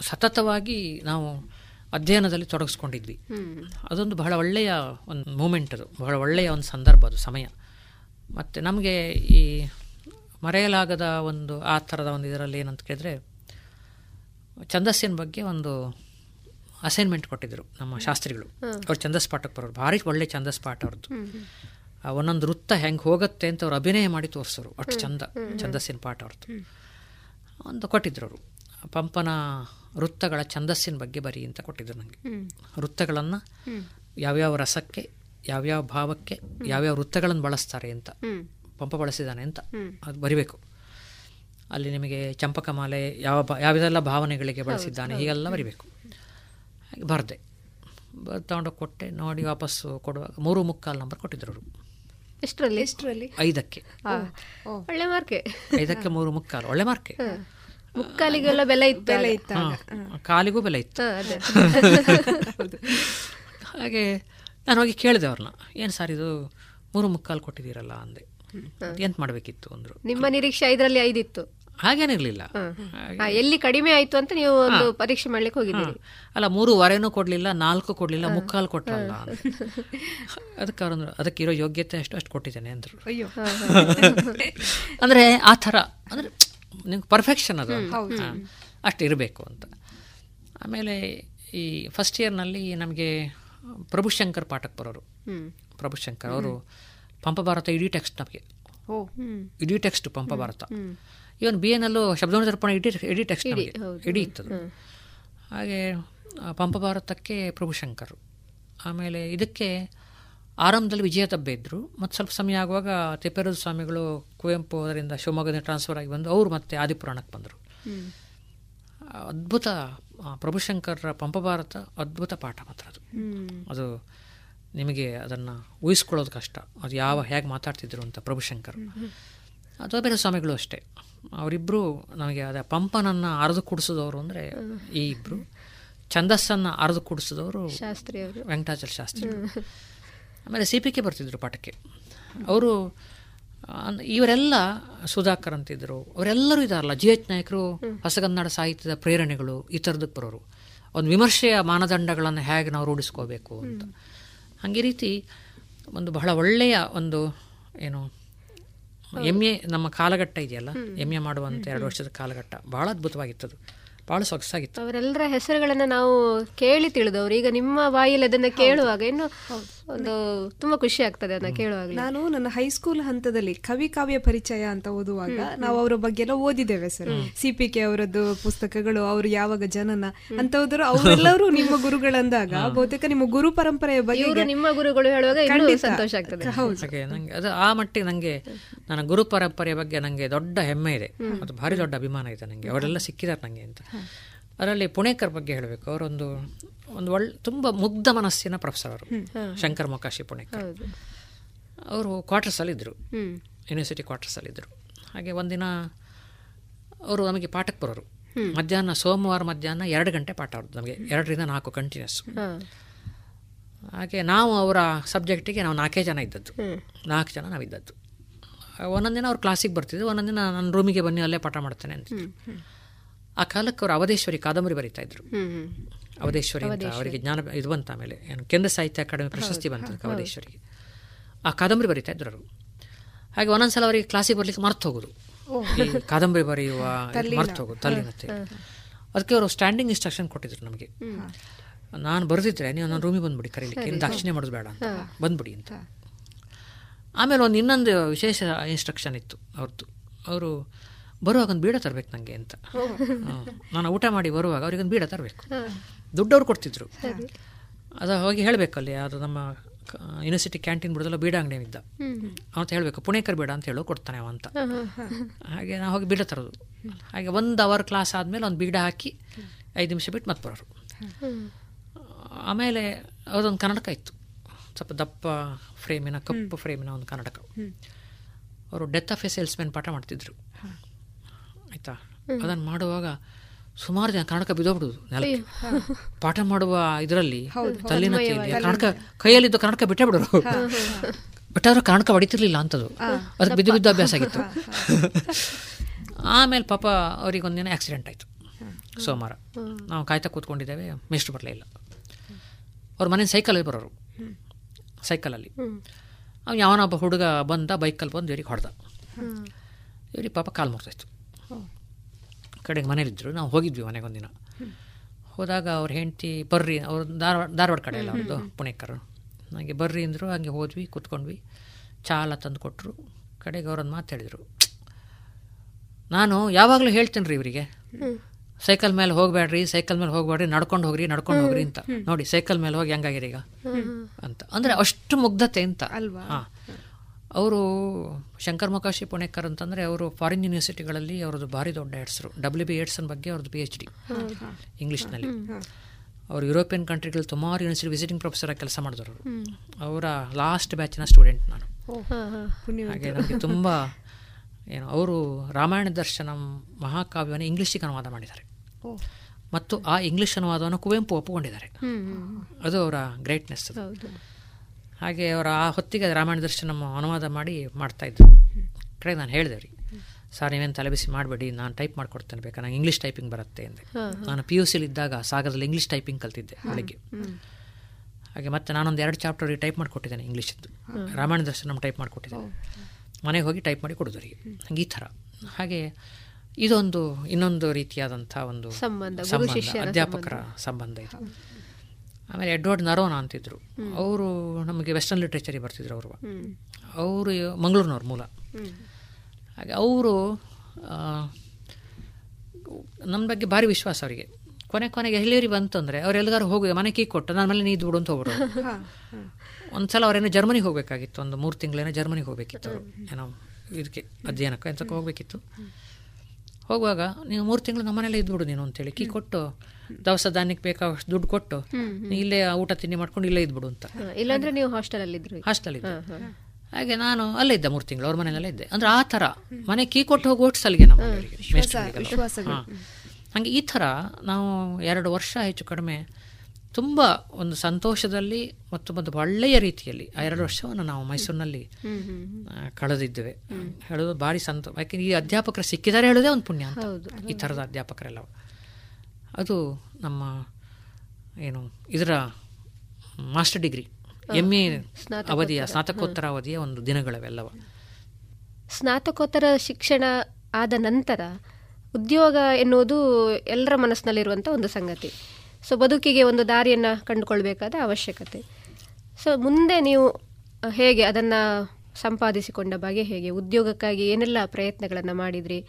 ಸತತವಾಗಿ ನಾವು ಅಧ್ಯಯನದಲ್ಲಿ ತೊಡಗಿಸ್ಕೊಂಡಿದ್ವಿ. ಅದೊಂದು ಬಹಳ ಒಳ್ಳೆಯ ಒಂದು ಮೂಮೆಂಟ್ ಅದು. ಬಹಳ ಒಳ್ಳೆಯ ಒಂದು ಸಂದರ್ಭ ಅದು ಸಮಯ. ಮತ್ತು ನಮಗೆ ಈ ಮರೆಯಲಾಗದ ಒಂದು ಆ ಥರದ ಒಂದು ಇದರಲ್ಲಿ ಏನಂತ ಕೇಳಿದ್ರೆ ಛಂದಸ್ಸಿನ ಬಗ್ಗೆ ಒಂದು ಅಸೈನ್ಮೆಂಟ್ ಕೊಟ್ಟಿದ್ದರು ನಮ್ಮ ಶಾಸ್ತ್ರಿಗಳು. ಅವ್ರು ಛಂದಸ್ ಪಾಠಕ್ಕೆ ಬರೋರು. ಭಾರಿ ಒಳ್ಳೆ ಛಂದಸ್ ಪಾಠ ಅವ್ರದ್ದು. ಒಂದೊಂದು ವೃತ್ತ ಹೆಂಗೆ ಹೋಗುತ್ತೆ ಅಂತ ಅವ್ರು ಅಭಿನಯ ಮಾಡಿ ತೋರಿಸೋರು. ಅಷ್ಟು ಚಂದ. ಛಂದಸ್ಸಿನ ಪಾಠ ಅವ್ರದ್ದು. ಒಂದು ಕೊಟ್ಟಿದ್ರು ಅವರು. ಪಂಪನ ವೃತ್ತಗಳ ಛಂದಸ್ಸಿನ ಬಗ್ಗೆ ಬರೀ ಅಂತ ಕೊಟ್ಟಿದ್ರು ನನಗೆ. ವೃತ್ತಗಳನ್ನು. ಯಾವ್ಯಾವ ರಸಕ್ಕೆ ಯಾವ್ಯಾವ ಭಾವಕ್ಕೆ ಯಾವ್ಯಾವ ವೃತ್ತಗಳನ್ನು ಬಳಸ್ತಾರೆ ಅಂತ. ಪಂಪ ಬಳಸಿದ್ದಾನೆ ಅಂತ ಅದು ಬರಿಬೇಕು. ಅಲ್ಲಿ ನಿಮಗೆ ಚಂಪಕಮಾಲೆ ಯಾವ ಬ ಯಾವುದೆಲ್ಲ ಭಾವನೆಗಳಿಗೆ ಬಳಸಿದ್ದಾನೆ ಹೀಗೆಲ್ಲ ಬರಿಬೇಕು. ಹಾಗೆ ಬರದೆ. ತಗೊಂಡೋಗಿ ಕೊಟ್ಟೆ ನೋಡಿ ವಾಪಸ್ಸು ಕೊಡುವಾಗ ಮೂರು ಮುಕ್ಕಾಲು ನಂಬರ್ ಕೊಟ್ಟಿದ್ರು ಅವರು. ಎಷ್ಟರಲ್ಲಿ? ಎಷ್ಟರಲ್ಲಿ? ಐದಕ್ಕೆ. ಒಳ್ಳೆ ಮಾರ್ಕೆ. ಐದಕ್ಕೆ ಮೂರು ಮುಕ್ಕಾಲು ಒಳ್ಳೆ ಮಾರ್ಕೆ. ಮುಕ್ಕಾಲಿಗೆಲ್ಲ ಬೆಲೆ ಇತ್ತು ಬೆಲೆ. ಇತ್ತು ಕಾಲಿಗೂ ಬೆಲೆ ಇತ್ತು. ಹಾಗೆ ನಾನು ಹೋಗಿ ಕೇಳಿದೆ ಅವ್ರನ್ನ ಏನು ಸರ್ ಇದು ಮೂರು ಮುಕ್ಕಾಲು ಕೊಟ್ಟಿದ್ದೀರಲ್ಲ ಅಂದೆ. ಎಂತ ಮಾಡಬೇಕಿತ್ತು ಅಂದರು. ನಿಮ್ಮ ನಿರೀಕ್ಷೆ ಐದರಲ್ಲಿ ಐದಿತ್ತು. ಹಾಗೇನಿರಲಿಲ್ಲ ಎಲ್ಲಿ ಕಡಿಮೆ ಆಯ್ತು ಅಂತ ನೀವು ಒಂದು ಪರೀಕ್ಷೆ ಮಾಡ್ಲಿಕ್ಕೆ ಹೋಗಿದ್ದೀರಿ. ಅಲ್ಲ ಮೂರುವರೆನೂ ಕೊಡ್ಲಿಲ್ಲ ನಾಲ್ಕು ಕೊಡ್ಲಿಲ್ಲ ಮುಕ್ಕಾಲು ಕೊಟ್ಟಲ್ಲ. ಅದಕ್ಕೆ ಅವ್ರಂದ್ರು ಅದಕ್ಕೆ ಇರೋ ಯೋಗ್ಯತೆ ಅಷ್ಟು ಅಷ್ಟು ಕೊಟ್ಟಿದ್ದೇನೆ ಅಂದ್ರು. ಅಯ್ಯೋ. ಅಂದರೆ ಆ ಥರ ಅಂದ್ರೆ ನಿಮ್ಗೆ ಪರ್ಫೆಕ್ಷನ್ ಅದು. ಅಷ್ಟು ಇರಬೇಕು ಅಂತ. ಆಮೇಲೆ ಈ ಫಸ್ಟ್ ಇಯರ್ನಲ್ಲಿ ನಮಗೆ ಪ್ರಭುಶಂಕರ್ ಪಾಠಕ್ಕೆ ಬರೋರು. ಪ್ರಭುಶಂಕರ್ ಅವರು ಪಂಪಭಾರತ ಇಡೀ ಟೆಕ್ಸ್ಟ್ ನಮಗೆ. ಇಡೀ ಟೆಕ್ಸ್ಟ್ ಪಂಪಭಾರತ. ಹ್ಮ್. ಇವನ್ ಬಿ ಎನಲ್ಲೂ ಶಬ್ದವನ ದರ್ಪಣ ಇಡೀ ಇಡೀ ಟೆಕ್ಸ್ಟ್ ಇಡೀ, ಇತ್ತು ಇತ್ತದು. ಹಾಗೆ ಪಂಪ ಭಾರತಕ್ಕೆ ಪ್ರಭುಶಂಕರ್ ಆಮೇಲೆ ಇದಕ್ಕೆ ಆರಂಭದಲ್ಲಿ ವಿಜಯ ತಬ್ಬೆ ಇದ್ದರು ಮತ್ತು ಸ್ವಲ್ಪ ಸಮಯ ಆಗುವಾಗ ತಿಪ್ಪೇರದ ಸ್ವಾಮಿಗಳು ಕುವೆಂಪು ಅದರಿಂದ ಶಿವಮೊಗ್ಗದಿಂದ ಟ್ರಾನ್ಸ್ಫರ್ ಆಗಿ ಬಂದು ಅವರು ಮತ್ತೆ ಆದಿಪುರಾಣಕ್ಕೆ ಬಂದರು. ಅದ್ಭುತ ಪ್ರಭುಶಂಕರ ಪಂಪ ಭಾರತ ಅದ್ಭುತ ಪಾಠ ಮಾತ್ರ ಅದು. ಅದು ನಿಮಗೆ ಅದನ್ನು ಊಹಿಸ್ಕೊಳ್ಳೋದು ಕಷ್ಟ. ಅದು ಯಾವ ಹೇಗೆ ಮಾತಾಡ್ತಿದ್ರು ಅಂತ ಪ್ರಭುಶಂಕರ್ ಅಥವಾ ಬೇರೆ ಸ್ವಾಮಿಗಳು ಅಷ್ಟೇ. ಅವರಿಬ್ಬರು ನಮಗೆ ಅದೇ ಪಂಪನನ್ನು ಅರೆದು ಕುಡಿಸಿದವರು ಅಂದರೆ ಈ ಇಬ್ಬರು ಛಂದಸ್ಸನ್ನು ಅರೆದು ಕುಡಿಸಿದವರು ಶಾಸ್ತ್ರಿ ಅವರು ವೆಂಕಟಾಚಲ ಶಾಸ್ತ್ರಿ. ಆಮೇಲೆ ಸಿ ಪಿ ಕೆ ಬರ್ತಿದ್ರು ಪಾಠಕ್ಕೆ ಅವರು ಇವರೆಲ್ಲ ಸುಧಾಕರ್ ಅಂತಿದ್ರು. ಅವರೆಲ್ಲರೂ ಇದಾರಲ್ಲ ಜಿ ಎಚ್ ನಾಯಕರು ಹೊಸಗನ್ನಡ ಸಾಹಿತ್ಯದ ಪ್ರೇರಣೆಗಳು ಈ ಥರದಕ್ಕೆ ಬರೋರು. ಒಂದು ವಿಮರ್ಶೆಯ ಮಾನದಂಡಗಳನ್ನು ಹೇಗೆ ನಾವು ರೂಢಿಸ್ಕೋಬೇಕು ಅಂತ. ಹಾಗೆ ರೀತಿ ಒಂದು ಬಹಳ ಒಳ್ಳೆಯ ಒಂದು ಏನು ಎಂ ಎ ನಮ್ಮ ಕಾಲಘಟ್ಟ ಇದೆಯಲ್ಲ? ಎಂ ಎ ಮಾಡುವಂಥ ಎರಡು ವರ್ಷದ ಕಾಲಘಟ್ಟ. ಬಹಳ ಅದ್ಭುತವಾಗಿತ್ತದು. ಭಾಳ ಸೊಗಸಾಗಿತ್ತು. ಅವರೆಲ್ಲರ ಹೆಸರುಗಳನ್ನ ನಾವು ಕೇಳಿ ತಿಳಿದವರು. ಈಗ ನಿಮ್ಮ ಬಾಯಲ್ಲಿ ಅದನ್ನ ಕೇಳುವಾಗ ಇನ್ನು ಒಂದು ತುಂಬಾ ಖುಷಿ ಆಗ್ತದೆ ಅದನ್ನ ಕೇಳುವಾಗ ನಾನು ನನ್ನ ಹೈಸ್ಕೂಲ್ ಹಂತದಲ್ಲಿ ಕವಿ ಕಾವ್ಯ ಪರಿಚಯ ಅಂತ ಓದುವಾಗ ನಾವು ಅವರ ಬಗ್ಗೆ ಎಲ್ಲ ಓದಿದ್ದೇವೆ ಸರ್ ಸಿ ಪಿ ಕೆ ಅವರದ್ದು ಪುಸ್ತಕಗಳು ಅವರು ಯಾವಾಗ ಜನನ ಅಂತ ಹೋದ್ರು ಅವರೆಲ್ಲರೂ ನಿಮ್ಮ ಗುರುಗಳಂದಾಗ ಬಹುತೇಕ ನಿಮ್ಮ ಗುರು ಪರಂಪರೆಯ ಬಗ್ಗೆ ಇವರು ನಿಮ್ಮ ಗುರುಗಳು ಹೇಳುವಾಗ ಇನ್ನೂ ಸಂತೋಷ ಆಗ್ತದೆ. ಹೌದು. ನಂಗೆ ಅದು ಆ ಮಟ್ಟಿಗೆ ನಂಗೆ ನನ್ನ ಗುರು ಪರಂಪರೆಯ ಬಗ್ಗೆ ನಂಗೆ ದೊಡ್ಡ ಹೆಮ್ಮೆ ಇದೆ. ಮತ್ತು ಭಾರಿ ದೊಡ್ಡ ಅಭಿಮಾನ ಇದೆ ನಂಗೆ. ಅವರೆಲ್ಲ ಸಿಕ್ಕಿದ್ದಾರೆ ನಂಗೆ ಅಂತ. ಅದರಲ್ಲಿ ಪುಣೇಕರ್ ಬಗ್ಗೆ ಹೇಳಬೇಕು. ಅವರೊಂದು ಒಂದು ಒಳ್ಳೆ ತುಂಬ ಮುಗ್ಧ ಮನಸ್ಸಿನ ಪ್ರೊಫೆಸರ್ ಅವರು. ಶಂಕರ್ ಮೊಕಾಶಿ ಪುಣೇಕರ್. ಅವರು ಕ್ವಾರ್ಟರ್ಸಲ್ಲಿ ಇದ್ದರು ಹ್ಮ್. ಯೂನಿವರ್ಸಿಟಿ ಕ್ವಾರ್ಟರ್ಸಲ್ಲಿ ಇದ್ದರು ಹಾಗೆ ಒಂದಿನ ಅವರು ನಮಗೆ ಪಾಠಕ್ಕೆ ಬರೋರು. ಮಧ್ಯಾಹ್ನ ಸೋಮವಾರ ಮಧ್ಯಾಹ್ನ ಎರಡು ಗಂಟೆ ಪಾಠ ಅವ್ರದ್ದು ನಮಗೆ ಎರಡರಿಂದ ನಾಲ್ಕು ಕಂಟಿನ್ಯೂಸ್. ಹಾಗೆ ನಾವು ಅವರ ಸಬ್ಜೆಕ್ಟಿಗೆ ನಾವು ನಾಲ್ಕೇ ಜನ ಇದ್ದದ್ದು. ನಾಲ್ಕು ಜನ ನಾವಿದ್ದದ್ದು. ಒಂದೊಂದು ದಿನ ಅವ್ರು ಕ್ಲಾಸಿಗೆ ಬರ್ತಿದ್ರು. ಒಂದೊಂದಿನ ದಿನ ನನ್ನ ರೂಮಿಗೆ ಬನ್ನಿ ಅಲ್ಲೇ ಪಾಠ ಮಾಡ್ತೇನೆ ಅಂತ ಆ ಕಾಲಕ್ಕೆ ಅವರು ಅವಧೇಶ್ವರಿ ಕಾದಂಬರಿ ಬರೀತಾ ಇದ್ರು. ಅವಧೇಶ್ವರಿ ಅಂತ ಅವರಿಗೆ ಜ್ಞಾನ ಇದು ಬಂತ ಆಮೇಲೆ ಏನು ಕೇಂದ್ರ ಸಾಹಿತ್ಯ ಅಕಾಡೆಮಿ ಪ್ರಶಸ್ತಿ ಬಂತು ಅವಧೇಶ್ವರಿಗೆ. ಆ ಕಾದಂಬರಿ ಬರೀತಾ ಇದ್ರು ಅವರು. ಹಾಗೆ ಒಂದೊಂದ್ಸಲ ಅವರಿಗೆ ಕ್ಲಾಸಿಗೆ ಬರ್ಲಿಕ್ಕೆ ಮರ್ತು ಹೋಗುದು. ಕಾದಂಬರಿ ಬರೆಯುವ ಮರ್ತು ಹೋಗುದು ತಲ್ಲಿನತ್ತೆ ಅದಕ್ಕೆ ಅವರು ಸ್ಟ್ಯಾಂಡಿಂಗ್ ಇನ್ಸ್ಟ್ರಕ್ಷನ್ ಕೊಟ್ಟಿದ್ರು ನಮಗೆ. ನಾನು ಬರೆದಿದ್ರೆ ನೀವು ನನ್ನ ರೂಮಿಗೆ ಬಂದ್ಬಿಡಿ ಕರೀಲಿಕ್ಕೆ ಏನು ದಾಕ್ಷಿಣ್ಯ ಮಾಡೋದು ಬೇಡ ಅಂತ. ಬಂದ್ಬಿಡಿ ಅಂತ. ಆಮೇಲೆ ಒಂದು ಇನ್ನೊಂದು ವಿಶೇಷ ಇನ್ಸ್ಟ್ರಕ್ಷನ್ ಇತ್ತು ಅವ್ರದ್ದು. ಅವರು ಬರುವಾಗ ಒಂದು ಬೀಡ ತರಬೇಕು ನನಗೆ ಅಂತ. ನಾನು ಊಟ ಮಾಡಿ ಬರುವಾಗ ಅವ್ರಿಗೊಂದು ಬೀಡ ತರಬೇಕು. ದುಡ್ಡವ್ರು ಕೊಡ್ತಿದ್ರು. ಅದು ಹೋಗಿ ಹೇಳಬೇಕಲ್ಲಿ ಅದು ನಮ್ಮ ಯೂನಿವರ್ಸಿಟಿ ಕ್ಯಾಂಟೀನ್ ಬಿಡೋದಲ್ಲ ಬೀಡ ಅಂಗಡಿ ಇದ್ದ ಅವತ್ತು ಹೇಳಬೇಕು ಪುಣೇಕರ್ ಬೇಡ ಅಂತ ಹೇಳೋ ಕೊಡ್ತಾನೆ ಅವ ಅಂತ. ಹಾಗೆ ನಾವು ಹೋಗಿ ಬೀಡ ತರೋದು. ಹಾಗೆ ಒಂದು ಅವರ್ ಕ್ಲಾಸ್ ಆದಮೇಲೆ ಒಂದು ಬೀಡ ಹಾಕಿ ಐದು ನಿಮಿಷ ಬಿಟ್ಟು ಮತ್ತೆ ಬರೋರು. ಆಮೇಲೆ ಅದೊಂದು ಕನ್ನಡಕ ಇತ್ತು. ಸ್ವಲ್ಪ ದಪ್ಪ ಫ್ರೇಮಿನ ಕಪ್ಪು ಫ್ರೇಮಿನ ಒಂದು ಕನ್ನಡಕ. ಅವರು ಡೆತ್ ಆಫ್ ಎ ಸೇಲ್ಸ್ಮೆನ್ ಪಾಠ ಮಾಡ್ತಿದ್ರು. ಆಯ್ತಾ? ಅದನ್ನು ಮಾಡುವಾಗ ಸುಮಾರು ಜನ ಕನ್ನಡಕ ಬಿದ್ದೋಗ್ಬಿಡುದು ನೆಲಕ್ಕೆ. ಪಾಠ ಮಾಡುವ ಇದರಲ್ಲಿ ತಲ್ಲಿನ ಕನ್ನಡಕ ಕೈಯಲ್ಲಿದ್ದ ಕನ್ನಡಕ ಬಿಟ್ಟೇ ಬಿಡೋರು. ಬಿಟ್ಟಾದ್ರೂ ಕನ್ನಡಕ ಹೊಡಿತಿರ್ಲಿಲ್ಲ ಅಂತದು. ಅದಕ್ಕೆ ಬಿದ್ದು ಬಿದ್ದು ಅಭ್ಯಾಸ ಆಗಿತ್ತು. ಆಮೇಲೆ ಪಾಪ ಅವ್ರಿಗೆ ಒಂದಿನ ಆಕ್ಸಿಡೆಂಟ್ ಆಯಿತು. ಸೋಮವಾರ. ನಾವು ಕಾಯ್ತಾ ಕೂತ್ಕೊಂಡಿದ್ದೇವೆ ಮಿಸ್ಟ್ರು ಬರಲೇ ಇಲ್ಲ. ಅವ್ರ ಮನೆ ಸೈಕಲಲ್ಲಿ ಬರೋರು. ಸೈಕಲಲ್ಲಿ ಅವ್ನು ಯಾವನೊಬ್ಬ ಹುಡುಗ ಬಂದ ಬೈಕಲ್ಲಿ ಬಂದು ಇವ್ರಿಗೆ ಹೊಡೆದ. ಇವ್ರಿಗೆ ಪಾಪ ಕಾಲು ಮುರಿದಾಯ್ತು. ಕಡೆಗೆ ಮನೇಲಿದ್ದರು ನಾವು ಹೋಗಿದ್ವಿ ಮನೆಗೆ ಒಂದಿನ. ಹೋದಾಗ ಅವ್ರ ಹೆಂಡತಿ ಬರ್ರಿ ಅವ್ರು ಧಾರವಾಡ ಧಾರವಾಡ ಕಡೆ ಎಲ್ಲ ಅವ್ರದ್ದು ಪುಣೇಕರು. ಹಾಗೆ ಬರ್ರಿ ಅಂದರು ಹಂಗೆ ಹೋದ್ವಿ ಕೂತ್ಕೊಂಡ್ವಿ. ಚಾಲ ತಂದು ಕೊಟ್ಟರು ಕಡೆಗೆ ಅವ್ರೊಂದು ಮಾತು ಹೇಳಿದರು. ನಾನು ಯಾವಾಗಲೂ ಹೇಳ್ತೀನಿ ರೀ ಇವರಿಗೆ. ಸೈಕಲ್ ಮೇಲೆ ಹೋಗಬೇಡ್ರಿ ಸೈಕಲ್ ಮೇಲೆ ಹೋಗಬೇಡ್ರಿ ನಡ್ಕೊಂಡು ಹೋಗ್ರಿ ನಡ್ಕೊಂಡು ಹೋಗ್ರಿ ಅಂತ. ನೋಡಿ ಸೈಕಲ್ ಮೇಲೆ ಹೋಗಿ ಹೆಂಗಾಗಿರಿ ಈಗ? ಅಂತ. ಅಂದರೆ ಅಷ್ಟು ಮುಗ್ಧತೆ ಅಂತ. ಹಾಂ. ಅವರು ಶಂಕರ್ ಮೊಕಾಶಿ ಪುಣೇಕರ್ ಅಂತಂದರೆ ಅವರು ಫಾರಿನ್ ಯೂನಿವರ್ಸಿಟಿಗಳಲ್ಲಿ ಅವ್ರದ್ದು ಭಾರಿ ದೊಡ್ಡ ಹೆಸರು ಡಬ್ಲ್ಯೂ ಬಿ ಏಡ್ಸನ್ ಬಗ್ಗೆ ಅವ್ರದ್ದು ಪಿ ಎಚ್ ಡಿ ಇಂಗ್ಲೀಷ್ನಲ್ಲಿ ಅವರು ಯುರೋಪಿಯನ್ ಕಂಟ್ರಿಗಳಲ್ಲಿ ಸುಮಾರು ಯೂನಿವರ್ಸಿಟಿ ವಿಸಿಟಿಂಗ್ ಪ್ರೊಫೆಸರ್ ಆಗಿ ಕೆಲಸ ಮಾಡಿದ್ರು ಅವರ. ಲಾಸ್ಟ್ ಬ್ಯಾಚಿನ ಸ್ಟೂಡೆಂಟ್ ನಾನು. ಹಾಗೆ ನನಗೆ ತುಂಬ ಏನು ಅವರು ರಾಮಾಯಣ ದರ್ಶನ ಮಹಾಕಾವ್ಯವನ್ನು ಇಂಗ್ಲೀಷಿಗೆ ಅನುವಾದ ಮಾಡಿದ್ದಾರೆ. ಮತ್ತು ಆ ಇಂಗ್ಲಿಷ್ ಅನುವಾದವನ್ನು ಕುವೆಂಪು ಒಪ್ಪಿಕೊಂಡಿದ್ದಾರೆ. ಅದು ಅವರ ಗ್ರೇಟ್ನೆಸ್ ಅದು. ಹಾಗೆ ಅವರ ಆ ಹೊತ್ತಿಗೆ ರಾಮಾಯಣ ದರ್ಶನ ಅನುವಾದ ಮಾಡಿ ಮಾಡ್ತಾಯಿದ್ರು ಕಡೆ ನಾನು ಹೇಳಿದೆ ರೀ ಸರ್ ನೀವೇನು ತಲೆಬಿಸಿ ಮಾಡಬೇಡಿ ನಾನು ಟೈಪ್ ಮಾಡಿಕೊಡ್ತೇನೆ ಬೇಕಾ? ನಂಗೆ ಇಂಗ್ಲೀಷ್ ಟೈಪಿಂಗ್ ಬರುತ್ತೆ ಅಂದೆ. ನಾನು ಪಿ ಯು ಸಿಲಿದ್ದಾಗ ಸಾಗರದಲ್ಲಿ ಇಂಗ್ಲೀಷ್ ಟೈಪಿಂಗ್ ಕಲ್ತಿದ್ದೆ ಬೆಳಿಗ್ಗೆ ಹಾಗೆ ಮತ್ತೆ ನಾನೊಂದು ಎರಡು ಚಾಪ್ಟರ್ ಟೈಪ್ ಮಾಡಿಕೊಟ್ಟಿದ್ದೇನೆ ಇಂಗ್ಲೀಷದ್ದು ರಾಮಾಯಣ ದರ್ಶನ ಟೈಪ್ ಮಾಡಿಕೊಟ್ಟಿದ್ದೆ ಮನೆಗೆ ಹೋಗಿ ಟೈಪ್ ಮಾಡಿ ಕೊಡೋದರಿಗೆ ನಂಗೆ ಈ ಥರ. ಹಾಗೆ ಇದೊಂದು ಇನ್ನೊಂದು ರೀತಿಯಾದಂಥ ಒಂದು ಸಂಬಂಧ, ಅಧ್ಯಾಪಕರ ಸಂಬಂಧ. ಇದು. ಆಮೇಲೆ ಎಡ್ವರ್ಡ್ ನರೋನ ಅಂತಿದ್ರು. ಅವರು ನಮಗೆ ವೆಸ್ಟರ್ನ್ ಲಿಟ್ರೇಚರಿಗೆ ಬರ್ತಿದ್ರು ಅವರು. ಅವರು ಮಂಗಳೂರಿನವ್ರ ಮೂಲ. ಹಾಗೆ ಅವರು ನಮ್ಮ ಬಗ್ಗೆ ಭಾರಿ ವಿಶ್ವಾಸ ಅವರಿಗೆ. ಕೊನೆ ಕೊನೆಗೆ ಎಲ್ಲಿಯರಿ ಬಂತಂದರೆ ಅವರೆಲ್ಲರೂ ಹೋಗಿ ಮನೆ ಕೀ ಕೊಟ್ಟು ನನ್ನ ಮನೇಲಿ ನೀದು ಬಿಡು ಅಂತ ಹೋಗ್ಬಿಡು ಒಂದ್ಸಲ ಅವರೇನೋ ಜರ್ಮನಿಗೆ ಹೋಗಬೇಕಾಗಿತ್ತು ಒಂದು ಮೂರು ತಿಂಗಳೇನೋ ಜರ್ಮನಿಗೆ ಹೋಗಬೇಕಿತ್ತು ಅವರು. ಏನೋ ಇದಕ್ಕೆ ಅಧ್ಯಯನಕ್ಕೆ ಎಂತಕ್ಕೆ ಹೋಗಬೇಕಿತ್ತು. ಹೋಗುವಾಗ ನೀವು ಮೂರು ತಿಂಗಳು ನಮ್ಮನೇಲೆ ಇದ್ಬಿಡು ನೀನು ಅಂತೇಳಿ ಕೀ ಕೊಟ್ಟು ದವಸ ಧಾನ್ಯಕ್ಕೆ ಬೇಕಾದಷ್ಟು ದುಡ್ಡು ಕೊಟ್ಟು ಇಲ್ಲೇ ಊಟ ತಿಂಡಿ ಮಾಡ್ಕೊಂಡು ಇಲ್ಲೇ ಇದ್ಬಿಡು ಅಂತ. ಇಲ್ಲಾಂದ್ರೆ ನೀವು ಹಾಸ್ಟೆಲ್ ಅಲ್ಲಿ ಇದ್ರಿ. ಹಾಸ್ಟೆಲ್ ಇದ್ದೆ. ಹಾಗೆ ನಾನು ಅಲ್ಲೇ ಇದ್ದೆ ಮೂರು ತಿಂಗಳು ಅವ್ರ ಮನೆಯಲ್ಲೇ ಇದ್ದೆ. ಅಂದ್ರೆ ಆ ಥರ ಮನೆ ಕೀ ಕೊಟ್ಟು ಹೋಗಿ ನಾವು ನಮ್ಮ ಹಂಗೆ ಈ ಥರ ನಾವು ಎರಡು ವರ್ಷ ಹೆಚ್ಚು ಕಡಿಮೆ ತುಂಬ ಒಂದು ಸಂತೋಷದಲ್ಲಿ ಮತ್ತು ಒಂದು ಒಳ್ಳೆಯ ರೀತಿಯಲ್ಲಿ ಆ ಎರಡು ವರ್ಷವನ್ನು ನಾವು ಮೈಸೂರಿನಲ್ಲಿ ಕಳೆದಿದ್ದೇವೆ. ಹೇಳೋದು ಭಾರಿ ಸಂತೋಷ ಯಾಕೆ ಈ ಅಧ್ಯಾಪಕರು ಸಿಕ್ಕಿದ್ದಾರೆ ಹೇಳೋದೇ ಒಂದು ಪುಣ್ಯ ಅಂತ. ಈ ಥರದ ಅಧ್ಯಾಪಕರೆಲ್ಲ. ಅದು ನಮ್ಮ ಏನು ಇದರ ಮಾಸ್ಟರ್ ಡಿಗ್ರಿ. ಎಂ ಎ ಅವಧಿಯ ಸ್ನಾತಕೋತ್ತರ ಅವಧಿಯ ಒಂದು ದಿನಗಳವೆಲ್ಲವ. ಸ್ನಾತಕೋತ್ತರ ಶಿಕ್ಷಣ ಆದ ನಂತರ ಉದ್ಯೋಗ ಎನ್ನುವುದು ಎಲ್ಲರ ಮನಸ್ಸಿನಲ್ಲಿರುವಂಥ ಒಂದು ಸಂಗತಿ. ಸೊ ಬದುಕಿಗೆ ಒಂದು ದಾರಿಯನ್ನು ಕಂಡುಕೊಳ್ಬೇಕಾದ ಅವಶ್ಯಕತೆ. ಸೊ ಮುಂದೆ ನೀವು ಹೇಗೆ ಅದನ್ನು ಸಂಪಾದಿಸಿಕೊಂಡ ಬಗೆ ಹೇಗೆ ಉದ್ಯೋಗಕ್ಕಾಗಿ ಏನೆಲ್ಲ ಪ್ರಯತ್ನಗಳನ್ನು ಮಾಡಿದ್ರಿ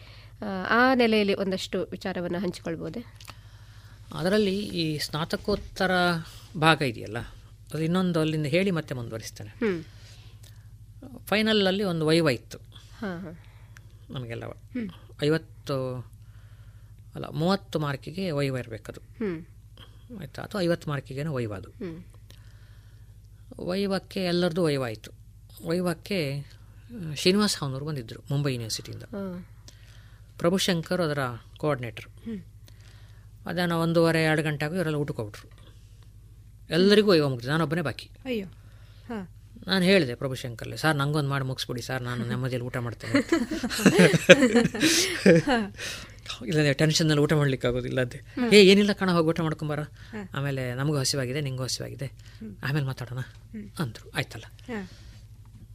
ಆ ನೆಲೆಯಲ್ಲಿ ಒಂದಷ್ಟು ವಿಚಾರವನ್ನು ಹಂಚಿಕೊಳ್ಬೋದೆ? ಅದರಲ್ಲಿ ಈ ಸ್ನಾತಕೋತ್ತರ ಭಾಗ ಇದೆಯಲ್ಲ ಅದು ಇನ್ನೊಂದು ಅಲ್ಲಿಂದ ಹೇಳಿ ಮತ್ತೆ ಮುಂದುವರಿಸ್ತೇನೆ. ಫೈನಲಲ್ಲಿ ಒಂದು ವೈವ ಇತ್ತು ನಮಗೆಲ್ಲ. ಐವತ್ತು ಅಲ್ಲ ಮೂವತ್ತು ಮಾರ್ಕಿಗೆ ವೈವ ಇರಬೇಕದು. ಆಯಿತಾ ಅಥವಾ ಐವತ್ತು ಮಾರ್ಕಿಗೇನೋ ವೈವ ಅದು ವೈವಕ್ಕೆ ಎಲ್ಲರದ್ದು ವೈವ ಆಯಿತು ವೈವಕ್ಕೆ ಶ್ರೀನಿವಾಸ ಹಾವ್ನವ್ರು ಬಂದಿದ್ದರು ಮುಂಬೈ ಯೂನಿವರ್ಸಿಟಿಯಿಂದ. ಪ್ರಭುಶಂಕರ್ ಅದರ ಕೋಆರ್ಡಿನೇಟರ್. ಮಧ್ಯಾಹ್ನ ಒಂದೂವರೆ ಎರಡು ಗಂಟೆ ಆಗೋ ಇವರೆಲ್ಲ ಊಟಕ್ಕೆ ಹೋಗ್ಬಿಟ್ರು. ಎಲ್ಲರಿಗೂ ಅಯ್ಯೋ ಮುಗಿದು ನಾನೊಬ್ಬನೇ ಬಾಕಿ. ಅಯ್ಯೋ ಹಾಂ. ನಾನು ಹೇಳಿದೆ ಪ್ರಭುಶಂಕರ್ಲೆ ಸರ್ ನಂಗೊಂದು ಮಾಡಿ ಮುಗಿಸ್ಬಿಡಿ ಸರ್ ನಾನು ನೆಮ್ಮದಿಯಲ್ಲಿ ಊಟ ಮಾಡ್ತೇನೆ. ಇಲ್ಲದೆ ಟೆನ್ಷನ್ನಲ್ಲಿ ಊಟ ಮಾಡ್ಲಿಕ್ಕೆ ಆಗೋದಿಲ್ಲ ಅದೇ ಏ ಏನಿಲ್ಲ ಕಣ ಹೋಗಿ ಊಟ ಮಾಡ್ಕೊಂಬಾರ ಆಮೇಲೆ ನಮಗೂ ಹಸಿವಾಗಿದೆ ನಿಂಗೂ ಹಸಿವಾಗಿದೆ. ಆಮೇಲೆ ಮಾತಾಡೋಣ ಅಂದರು. ಆಯ್ತಲ್ಲ.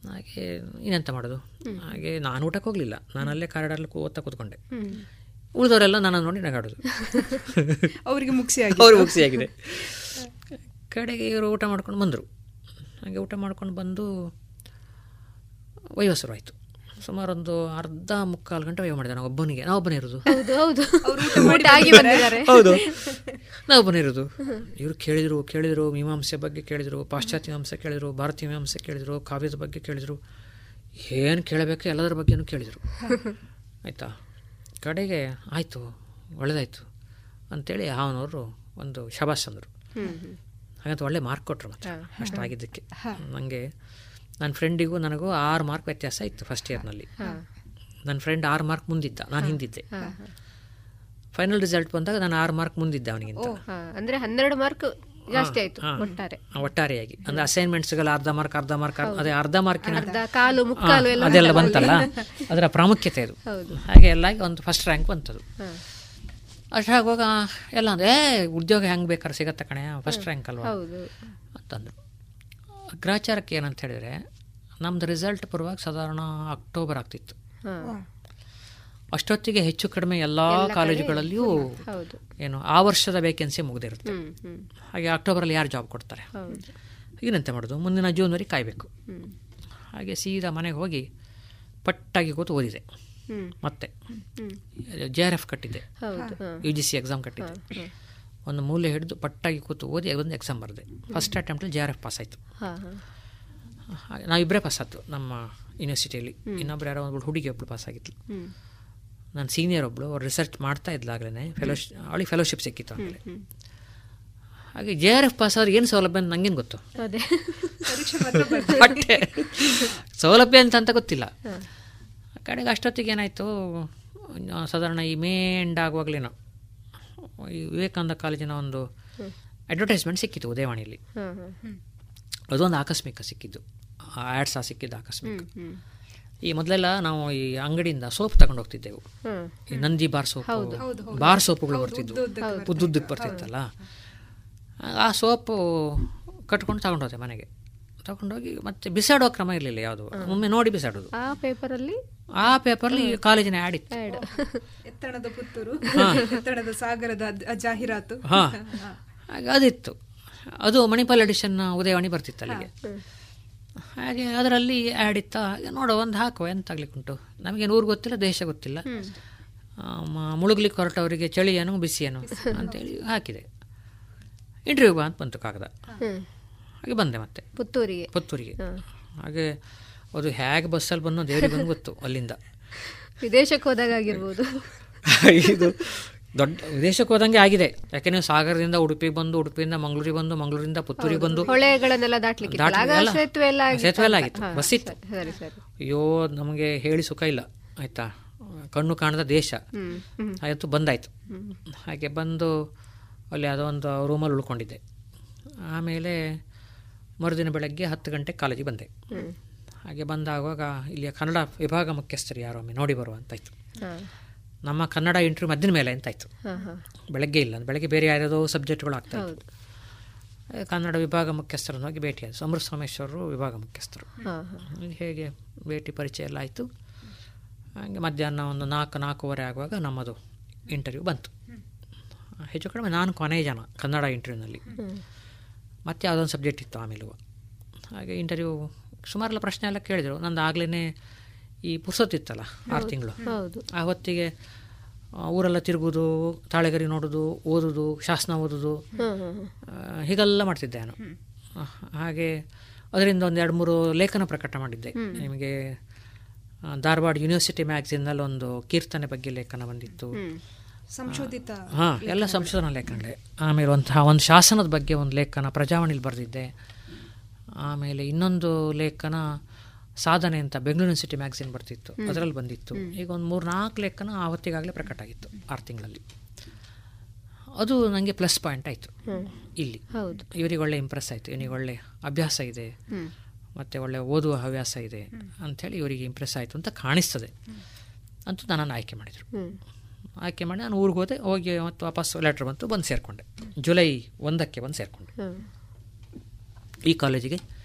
ಹಾಗೆ ಇನ್ನೆಂತ ಮಾಡೋದು? ಹಾಗೆ ನಾನು ಊಟಕ್ಕೆ ಹೋಗಲಿಲ್ಲ. ನಾನು ಅಲ್ಲೇ ಕಾರಿಡಾರ್ಲಿ ಓದ್ತಾ ಕೂತ್ಕೊಂಡೆ. ಉಳಿದವರೆಲ್ಲ ನನ್ನ ನೋಡಿ ನಗಾಡೋದು. ಅವ್ರಿಗೆ ಮುಗಿಸಿ ಅವ್ರು ಮುಗಿಸಿಯಾಗಿದೆ ಕಡೆಗೆ ಇವರು ಊಟ ಮಾಡ್ಕೊಂಡು ಬಂದರು. ಹಾಗೆ ಊಟ ಮಾಡ್ಕೊಂಡು ಬಂದು ವೈವಸರು ಆಯಿತು. ಸುಮಾರು ಒಂದು ಅರ್ಧ ಮುಕ್ಕಾಲು ಗಂಟೆ ವಯೋ ಮಾಡಿದೆ ನಾವು ಒಬ್ಬನಿಗೆ. ನಾವು ಒಬ್ಬನೇ ಇರೋದು. ಹೌದು ನಾವು ಒಬ್ಬನೇ ಇರೋದು. ಇವರು ಕೇಳಿದರು ಕೇಳಿದರು ಮೀಮಾಂಸೆ ಬಗ್ಗೆ ಕೇಳಿದರು ಪಾಶ್ಚಾತ್ಯ ಮೀಮಾಂಸೆ ಕೇಳಿದರು ಭಾರತೀಯ ಮೀಮಾಂಸೆ ಕೇಳಿದರು ಕಾವ್ಯದ ಬಗ್ಗೆ ಕೇಳಿದರು. ಏನು ಕೇಳಬೇಕು ಎಲ್ಲದರ ಬಗ್ಗೆನೂ ಕೇಳಿದರು. ಆಯಿತಾ? ಕಡೆಗೆ ಆಯಿತು ಒಳ್ಳೆದಾಯಿತು ಅಂತೇಳಿ ಅವನವರು ಒಂದು ಶಬಾಸ್ ಅಂದರು. ಹಾಗಂತ ಒಳ್ಳೆ ಮಾರ್ಕ್ ಕೊಟ್ಟರು ಮತ್ತೆ ಅಷ್ಟು ಅಷ್ಟಾಗಿದ್ದಕ್ಕೆ. ನನಗೆ ನನ್ನ ಫ್ರೆಂಡಿಗೂ ನನಗೂ ಆರು ಮಾರ್ಕ್ ವ್ಯತ್ಯಾಸ ಇತ್ತು ಫಸ್ಟ್ ಇಯರ್ನಲ್ಲಿ. ನನ್ನ ಫ್ರೆಂಡ್ ಆರು ಮಾರ್ಕ್ ಮುಂದಿದ್ದ ನಾನು ಹಿಂದಿದ್ದೆ. ಫೈನಲ್ ರಿಸಲ್ಟ್ ಬಂದಾಗ ನಾನು ಆರು ಮಾರ್ಕ್ ಮುಂದಿದ್ದೆ ಅವನಿಗಿಂತ. ಅಂದ್ರೆ ಹನ್ನೆರಡು ಮಾರ್ಕ್ ಜಾಸ್ತಿ ಆಯ್ತು. ಒಟ್ಟಾರೆ. ಒಟ್ಟಾರೆಯಾಗಿ. ಅಂದ್ರೆ ಅಸೈನ್ಮೆಂಟ್ಸ್ಗೆಲ್ಲ ಅರ್ಧ ಮಾರ್ಕ್ ಅರ್ಧ ಮಾರ್ಕ್ ಅದೇ ಅರ್ಧ ಮಾರ್ಕಿನ ಅರ್ಧ ಕಾಲು ಮುಕ್ಕಾಲು ಎಲ್ಲ ಅದೆಲ್ಲ ಬಂತಲ್ಲ? ಅದರ ಪ್ರಾಮುಖ್ಯತೆ ಅದು. ಹೌದು. ಹಾಗೆ ಎಲ್ಲ ಒಂದು ಫಸ್ಟ್ ರ್ಯಾಂಕ್ ಬಂತದು. ಅಷ್ಟು ಆಗುವಾಗ ಎಲ್ಲ ಅಂದ್ರೆ ಏ ಉದ್ಯೋಗ ಹೆಂಗೆ ಬೇಕಾದ್ರೆ ಸಿಗತ್ತೆ ಕಣೆ ಫಸ್ಟ್ ರ್ಯಾಂಕ್ ಅಲ್ವಾ? ಹೌದು. ಅಗ್ರಾಚಾರಕ್ಕೆ ಗ್ರಾಚಾರಕ್ಕೆ ಏನಂತ ಹೇಳಿದ್ರೆ ನಮ್ದು ರಿಸಲ್ಟ್ ಬರುವಾಗ ಸಾಧಾರಣ ಅಕ್ಟೋಬರ್ ಆಗ್ತಿತ್ತು. ಹಾ. ಅಷ್ಟೊತ್ತಿಗೆ ಹೆಚ್ಚು ಕಡಿಮೆ ಎಲ್ಲ ಕಾಲೇಜುಗಳಲ್ಲಿಯೂ. ಏನು ಆ ವರ್ಷದ ವೇಕೆನ್ಸಿ ಮುಗಿದಿರುತ್ತೆ. ಹಾಗೆ ಅಕ್ಟೋಬರಲ್ಲಿ ಯಾರು ಜಾಬ್ ಕೊಡ್ತಾರೆ. ಏನಂತ ಮಾಡೋದು ಮುಂದಿನ ಜೂನ್ವರೆಗೆ ಕಾಯಬೇಕು. ಹಾಗೆ ಸೀದಾ ಮನೆಗೆ ಹೋಗಿ ಪಟ್ಟಾಗಿ ಕೂತು ಓದಿದೆ. ಮತ್ತೆ. ಜೆ ಆರ್ ಎಫ್ ಕಟ್ಟಿದ್ದೆ. ಯು ಜಿ ಸಿ ಎಕ್ಸಾಮ್ ಕಟ್ಟಿದ್ದೆ. ಒಂದು ಮೂಲೆ ಹಿಡಿದು ಪಟ್ಟಾಗಿ ಕೂತು ಓದಿ ಒಂದು ಎಕ್ಸಾಮ್ ಬರೆದೆ ಫಸ್ಟ್ ಅಟೆಂಪ್ಟಲ್ಲಿ ಜೆ ಆರ್ ಎಫ್ ಪಾಸ್ ಆಯಿತು ನಾವಿಬ್ಬರೇ ಪಾಸ್ ಆಯ್ತು ನಮ್ಮ ಯೂನಿವರ್ಸಿಟಿಯಲ್ಲಿ. ಇನ್ನೊಬ್ರು ಯಾರೋ ಒಂದು ಹುಡುಗಿ ಒಬ್ಳು ಪಾಸ್ ಆಗಿತ್ತು. ನನ್ನ ಸೀನಿಯರ್ ಒಬ್ಬಳು ಅವ್ರು ರಿಸರ್ಚ್ ಮಾಡ್ತಾ ಇದ್ಲಾಗ್ಲೇ ಫೆಲೋಶಿಪ್ ಅವಳಿಗೆ ಫೆಲೋಶಿಪ್ ಸಿಕ್ಕಿತ್ತು ಆಮೇಲೆ. ಹಾಗೆ ಜೆ ಆರ್ ಎಫ್ ಪಾಸ್ ಆದ್ರೆ ಏನು ಸೌಲಭ್ಯ ಅಂತ ನಂಗೇನು ಗೊತ್ತು ಅದೇ. ಬಟ್ಟೆ ಸೌಲಭ್ಯ ಅಂತ ಅಂತ ಗೊತ್ತಿಲ್ಲ. ಕಡೆಗೆ ಅಷ್ಟೊತ್ತಿಗೆ ಏನಾಯಿತು ಸಾಧಾರಣ ಈ ಮೇ ಎಂಡ್ ಆಗುವಾಗಲೇನೋ ಈ ವಿವೇಕಾನಂದ ಕಾಲೇಜಿನ ಒಂದು ಅಡ್ವರ್ಟೈಸ್ಮೆಂಟ್ ಸಿಕ್ಕಿತ್ತು ಉದಯವಾಣಿಯಲ್ಲಿ. ಅದೊಂದು ಆಕಸ್ಮಿಕ ಸಿಕ್ಕಿದ್ದು ಆ್ಯಡ್ಸ್ ಆ ಸಿಕ್ಕಿದ್ದು ಆಕಸ್ಮಿಕ. ಈ ಮೊದಲೆಲ್ಲ ನಾವು ಈ ಅಂಗಡಿಯಿಂದ ಸೋಪ್ ತಗೊಂಡು ಹೋಗ್ತಿದ್ದೆವು. ಹ್ಮ್. ಈ ನಂದಿ ಬಾರ್ ಸೋಪ್. ಹೌದು. ಹೌದು, ಹೌದು. ಬಾರ್ ಸೋಪುಗಳು ಬರ್ತಿದ್ವು. ಉದ್ದುದ್ದಕ್ಕೆ ಬರ್ತಿತ್ತಲ್ಲ? ಆ ಸೋಪು ಕಟ್ಕೊಂಡು ತಗೊಂಡೋದೆ ಮನೆಗೆ. ತಗೊಂಡೋಗಿ ಮತ್ತೆ ಬಿಸಾಡೋ ಕ್ರಮ ಇರಲಿಲ್ಲ ಯಾವುದು. ಒಮ್ಮೆ ನೋಡಿ ಬಿಸಾಡೋದು. ಆ ಪೇಪರಲ್ಲಿ? ಆ ಪೇಪರ್ಲಿ ಕಾಲೇಜಿನ ಆ್ಯಡ್ ಇತ್ತು. ಎತ್ತಣದ ಪುತ್ತೂರು. ಎತ್ತಣದ ಸಾಗರದ ಜಾಹೀರಾತು. ಹಾ. ಅದಿತ್ತು. ಅದು ಮಣಿಪಾಲ್ ಎಡಿಷನ್ ಉದಯವಾಣಿ ಬರ್ತಿತ್ತು ಅಲ್ಲಿಗೆ ಹಾಗೆ ಅದರಲ್ಲಿ ಆ್ಯಡ್ ಇತ್ತ ಹಾಗೆ ನೋಡೋ ಒಂದು ಹಾಕುವ ಎಂತ ಆಗ್ಲಿಕ್ಕುಂಟು? ನಮಗೆ ಊರು ಗೊತ್ತಿಲ್ಲ ದೇಶ ಗೊತ್ತಿಲ್ಲ. ಮುಳುಗ್ಲಿಕ್ಕೆ ಹೊರಟವರಿಗೆ ಚಳಿ ಏನು ಬಿಸಿ ಏನು ಅಂತೇಳಿ ಹಾಕಿದೆ. ಇಂಟರ್ವ್ಯೂ ಬಾ ಅಂತ ಬಂತು ಕಾಗದ. ಹ್ಮ್. ಹಾಗೆ ಬಂದೆ ಮತ್ತೆ. ಪುತ್ತೂರಿಗೆ. ಪುತ್ತೂರಿಗೆ. ಹಾಗೆ ಅದು ಹೇಗೆ ಬಸ್ಸಲ್ಲಿ ಬಂದು ದೇವರಿಗೆ ಬಂದು ಗೊತ್ತು ಅಲ್ಲಿಂದ. ವಿದೇಶಕ್ಕೆ ಹೋದಾಗ ಆಗಿರ್ಬೋದು ಇದು ದೊಡ್ಡ ವಿದೇಶಕ್ಕೆ ಹೋದಂಗೆ ಆಗಿದೆ. ಯಾಕೆಂದ್ರೆ ಸಾಗರದಿಂದ ಉಡುಪಿಗೆ ಬಂದು ಉಡುಪಿಯಿಂದ ಮಂಗಳೂರಿಗೆ ಬಂದು ಮಂಗಳೂರಿಂದ ಪುತ್ತೂರಿಗೆ ಬಂದು ಸೇತುವೆ ಎಲ್ಲ ಆಗಿತ್ತು ಬಸ್ ಇತ್ತು. ಅಯ್ಯೋ ನಮಗೆ ಹೇಳಿ ಸುಖ ಇಲ್ಲ. ಆಯ್ತಾ? ಕಣ್ಣು ಕಾಣದ ದೇಶ. ಆಯಿತು ಬಂದಾಯ್ತು. ಹಾಗೆ ಬಂದು ಅಲ್ಲಿ ಯಾವುದೋ ಒಂದು ರೂಮಲ್ಲಿ ಉಳ್ಕೊಂಡಿದ್ದೆ. ಆಮೇಲೆ ಮರುದಿನ ಬೆಳಗ್ಗೆ ಹತ್ತು ಗಂಟೆಗೆ ಕಾಲೇಜಿಗೆ ಬಂದೆ. ಹಾಗೆ ಬಂದಾಗುವಾಗ ಇಲ್ಲಿಯ ಕನ್ನಡ ವಿಭಾಗ ಮುಖ್ಯಸ್ಥರು ಯಾರೋ ಒಮ್ಮೆ ನೋಡಿ ಬರುವಂತಾಯ್ತು. ನಮ್ಮ ಕನ್ನಡ ಇಂಟರ್ವ್ಯೂ ಮದ್ದಿನ ಮೇಲೆ ಅಂತಾಯಿತು ಹಾ. ಬೆಳಗ್ಗೆ ಇಲ್ಲ. ಬೆಳಗ್ಗೆ ಬೇರೆ ಯಾರ್ಯಾವುದೋ ಸಬ್ಜೆಕ್ಟ್ಗಳು ಆಗ್ತಾ ಇತ್ತು ಕನ್ನಡ ವಿಭಾಗ ಮುಖ್ಯಸ್ಥರನ್ನು ಹೋಗಿ ಭೇಟಿಯಾದ ಅಮೃತ ಸೋಮೇಶ್ವರರು ವಿಭಾಗ ಮುಖ್ಯಸ್ಥರು. ಹೇಗೆ ಭೇಟಿ ಪರಿಚಯ ಎಲ್ಲ ಆಯಿತು. ಹಾಗೆ ಮಧ್ಯಾಹ್ನ ಒಂದು ನಾಲ್ಕು ನಾಲ್ಕೂವರೆ ಆಗುವಾಗ ನಮ್ಮದು ಇಂಟರ್ವ್ಯೂ ಬಂತು. ಹೆಚ್ಚು ಕಡಿಮೆ ನಾನು ಕೊನೆಯ ಜನ ಕನ್ನಡ ಇಂಟರ್ವ್ಯೂನಲ್ಲಿ ಮತ್ತೆ ಯಾವುದೊಂದು ಸಬ್ಜೆಕ್ಟ್ ಇತ್ತು ಆಮೇಲೂ ಹಾಗೆ ಇಂಟರ್ವ್ಯೂ ಸುಮಾರೆಲ್ಲ ಪ್ರಶ್ನೆ ಎಲ್ಲ ಕೇಳಿದರು. ನಂದು ಆಗ್ಲೇ ಈ ಪುರ್ಸೊತ್ತಿತ್ತಲ್ಲ ಆರು ತಿಂಗಳು. ಆ ಹೊತ್ತಿಗೆ ಊರೆಲ್ಲ ತಿರುಗೋದು ತಾಳೆಗರಿ ನೋಡೋದು ಓದೋದು ಶಾಸನ ಓದೋದು ಹೀಗೆಲ್ಲ ಮಾಡ್ತಿದ್ದೆ ನಾನು. ಹಾಗೆ ಅದರಿಂದ ಒಂದು ಎರಡು ಮೂರು ಲೇಖನ ಪ್ರಕಟ ಮಾಡಿದ್ದೆ. ನಿಮಗೆ ಧಾರವಾಡ ಯೂನಿವರ್ಸಿಟಿ ಮ್ಯಾಗ್ಝಿನ್ನಲ್ಲಿ ಒಂದು ಕೀರ್ತನೆ ಬಗ್ಗೆ ಲೇಖನ ಬಂದಿತ್ತು. ಸಂಶೋಧಿತ ಹಾಂ ಎಲ್ಲ ಸಂಶೋಧನಾ ಲೇಖನಗಳೇ. ಆಮೇಲೆ ಒಂದು ಒಂದು ಶಾಸನದ ಬಗ್ಗೆ ಒಂದು ಲೇಖನ ಪ್ರಜಾವಾಣಿಲಿ ಬರೆದಿದ್ದೆ. ಆಮೇಲೆ ಇನ್ನೊಂದು ಲೇಖನ ಸಾಧನೆ ಅಂತ ಬೆಂಗಳೂರು ಸಿಟಿ ಮ್ಯಾಗ್ಝಿನ್ ಬರ್ತಿತ್ತು. ಅದರಲ್ಲಿ ಬಂದಿತ್ತು. ಈಗ ಒಂದು ಮೂರು ನಾಲ್ಕು ಲೆಕ್ಕನ ಆ ಹೊತ್ತಿಗಾಗಲೇ ಪ್ರಕಟ ಆಗಿತ್ತು ಆರು ತಿಂಗಳಲ್ಲಿ. ಅದು ನನಗೆ ಪ್ಲಸ್ ಪಾಯಿಂಟ್ ಆಯಿತು. ಇಲ್ಲಿ. ಹೌದು. ಇವರಿಗೆ ಒಳ್ಳೆ ಇಂಪ್ರೆಸ್ ಆಯಿತು. ಇವನಿಗೆ ಒಳ್ಳೆ ಅಭ್ಯಾಸ ಇದೆ. ಮತ್ತು ಒಳ್ಳೆ ಓದುವ ಹವ್ಯಾಸ ಇದೆ ಅಂಥೇಳಿ ಇವರಿಗೆ ಇಂಪ್ರೆಸ್ ಆಯಿತು ಅಂತ ಕಾಣಿಸ್ತದೆ. ಅಂತೂ ನನ್ನನ್ನು ಆಯ್ಕೆ ಮಾಡಿದರು. ಆಯ್ಕೆ ಮಾಡಿ ನಾನು ಊರಿಗೆ ಹೋದೆ ಹೋಗಿ ಮತ್ತು ವಾಪಸ್ ಲೆಟ್ರ್ ಬಂತು ಬಂದು ಸೇರಿಕೊಂಡೆ. ಜುಲೈ ಒಂದಕ್ಕೆ ಬಂದು ಸೇರಿಕೊಂಡೆ. ಈ ಕಾಲೇಜಿಗೆ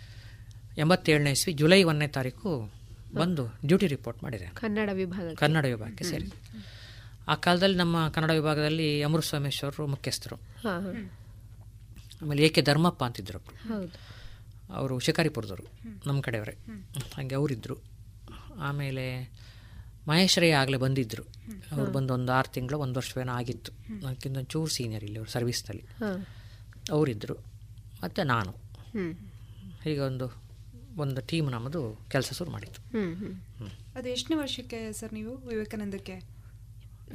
ಎಂಬತ್ತೇಳನೇ ಇಸ್ವಿ ಜುಲೈ ಒಂದನೇ ತಾರೀಕು ಬಂದು ಡ್ಯೂಟಿ ರಿಪೋರ್ಟ್ ಮಾಡಿದೆ. ಕನ್ನಡ ವಿಭಾಗ ಕನ್ನಡ ವಿಭಾಗಕ್ಕೆ ಸೇರಿ. ಆ ಕಾಲದಲ್ಲಿ ನಮ್ಮ ಕನ್ನಡ ವಿಭಾಗದಲ್ಲಿ ಅಮೃತ ಸ್ವಾಮೇಶ್ವರರು ಮುಖ್ಯಸ್ಥರು. ಆಮೇಲೆ ಎ ಕೆ ಧರ್ಮಪ್ಪ ಅಂತಿದ್ರು ಅವರು. ಶಿಕಾರಿಪುರದವರು ನಮ್ಮ ಕಡೆಯವರೇ. ಹಾಗೆ ಅವರಿದ್ದರು ಆಮೇಲೆ ಮಹೇಶ್ವರಯ್ಯ ಆಗಲೇ ಬಂದಿದ್ದರು ಅವ್ರು ಬಂದು ಒಂದು ಆರು ತಿಂಗಳು ಒಂದು ವರ್ಷವೇನೋ ಆಗಿತ್ತು. ನನಗಿಂತ ಚೂರು ಸೀನಿಯರ್ ಇಲ್ಲಿ ಅವರು ಸರ್ವಿಸ್ನಲ್ಲಿ. ಅವರಿದ್ದರು ಮತ್ತು ನಾನು. ಹೀಗೆ ಒಂದು ಒಂದು ಟೀಮ್ ನಮ್ಮದು ಕೆಲಸ ಶುರು ಮಾಡಿತ್ತು. ಅದು ಎಷ್ಟನೇ ವರ್ಷಕ್ಕೆ ಸರ್ ನೀವು ವಿವೇಕಾನಂದಕ್ಕೆ?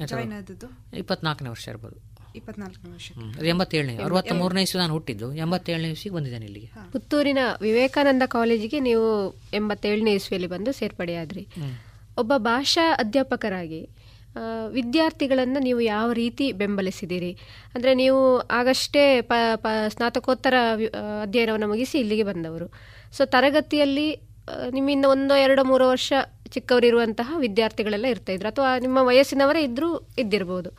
ಜಾಯ್ನ್ ಆದದ್ದು? ಇಪ್ಪತ್ನಾಲ್ಕನೇ ವರ್ಷ ಇರ್ಬೋದು. ಇಪ್ಪತ್ನಾಲ್ಕನೇ ಎಂಬತ್ತೇಳನೇ ಅರವತ್ತ ಮೂರನೇ ಇಸ್ವಿ ನಾನು ಹುಟ್ಟಿದ್ದು. ಎಂಬತ್ತೇಳನೇ ಇಸ್ವಿಗೆ ಬಂದಿದ್ದೇನೆ ಇಲ್ಲಿಗೆ. ಪುತ್ತೂರಿನ ವಿವೇಕಾನಂದ ಕಾಲೇಜಿಗೆ ನೀವು ಎಂಬತ್ತೇಳನೇ ಇಸ್ವಿಯಲ್ಲಿ ಬಂದು ಸೇರ್ಪಡೆಯಾದ್ರಿ. ಒಬ್ಬ ಭಾಷಾ ಅಧ್ಯಾಪಕರಾಗಿ ಆ, ವಿದ್ಯಾರ್ಥಿಗಳನ್ನು ನೀವು ಯಾವ ರೀತಿ ಬೆಂಬಲಿಸಿದ್ದೀರಿ? ಅಂದರೆ ನೀವು ಆಗಷ್ಟೇ ಪ ಪ ಸ್ನಾತಕೋತ್ತರ ಅಧ್ಯಯನವನ್ನು ಮುಗಿಸಿ ಇಲ್ಲಿಗೆ ಬಂದವರು. ಸೊ ತರಗತಿಯಲ್ಲಿ ನಿಮ್ಮಿಂದ ಒಂದೋ ಎರಡೋ ಮೂರು ವರ್ಷ ಚಿಕ್ಕವರಿರುವಂತಹ ವಿದ್ಯಾರ್ಥಿಗಳೆಲ್ಲ ಇರ್ತಾ ಇದ್ರು. ಅಥವಾ ನಿಮ್ಮ ವಯಸ್ಸಿನವರೇ ಇದ್ರೂ ಇದ್ದಿರ್ಬೋದು.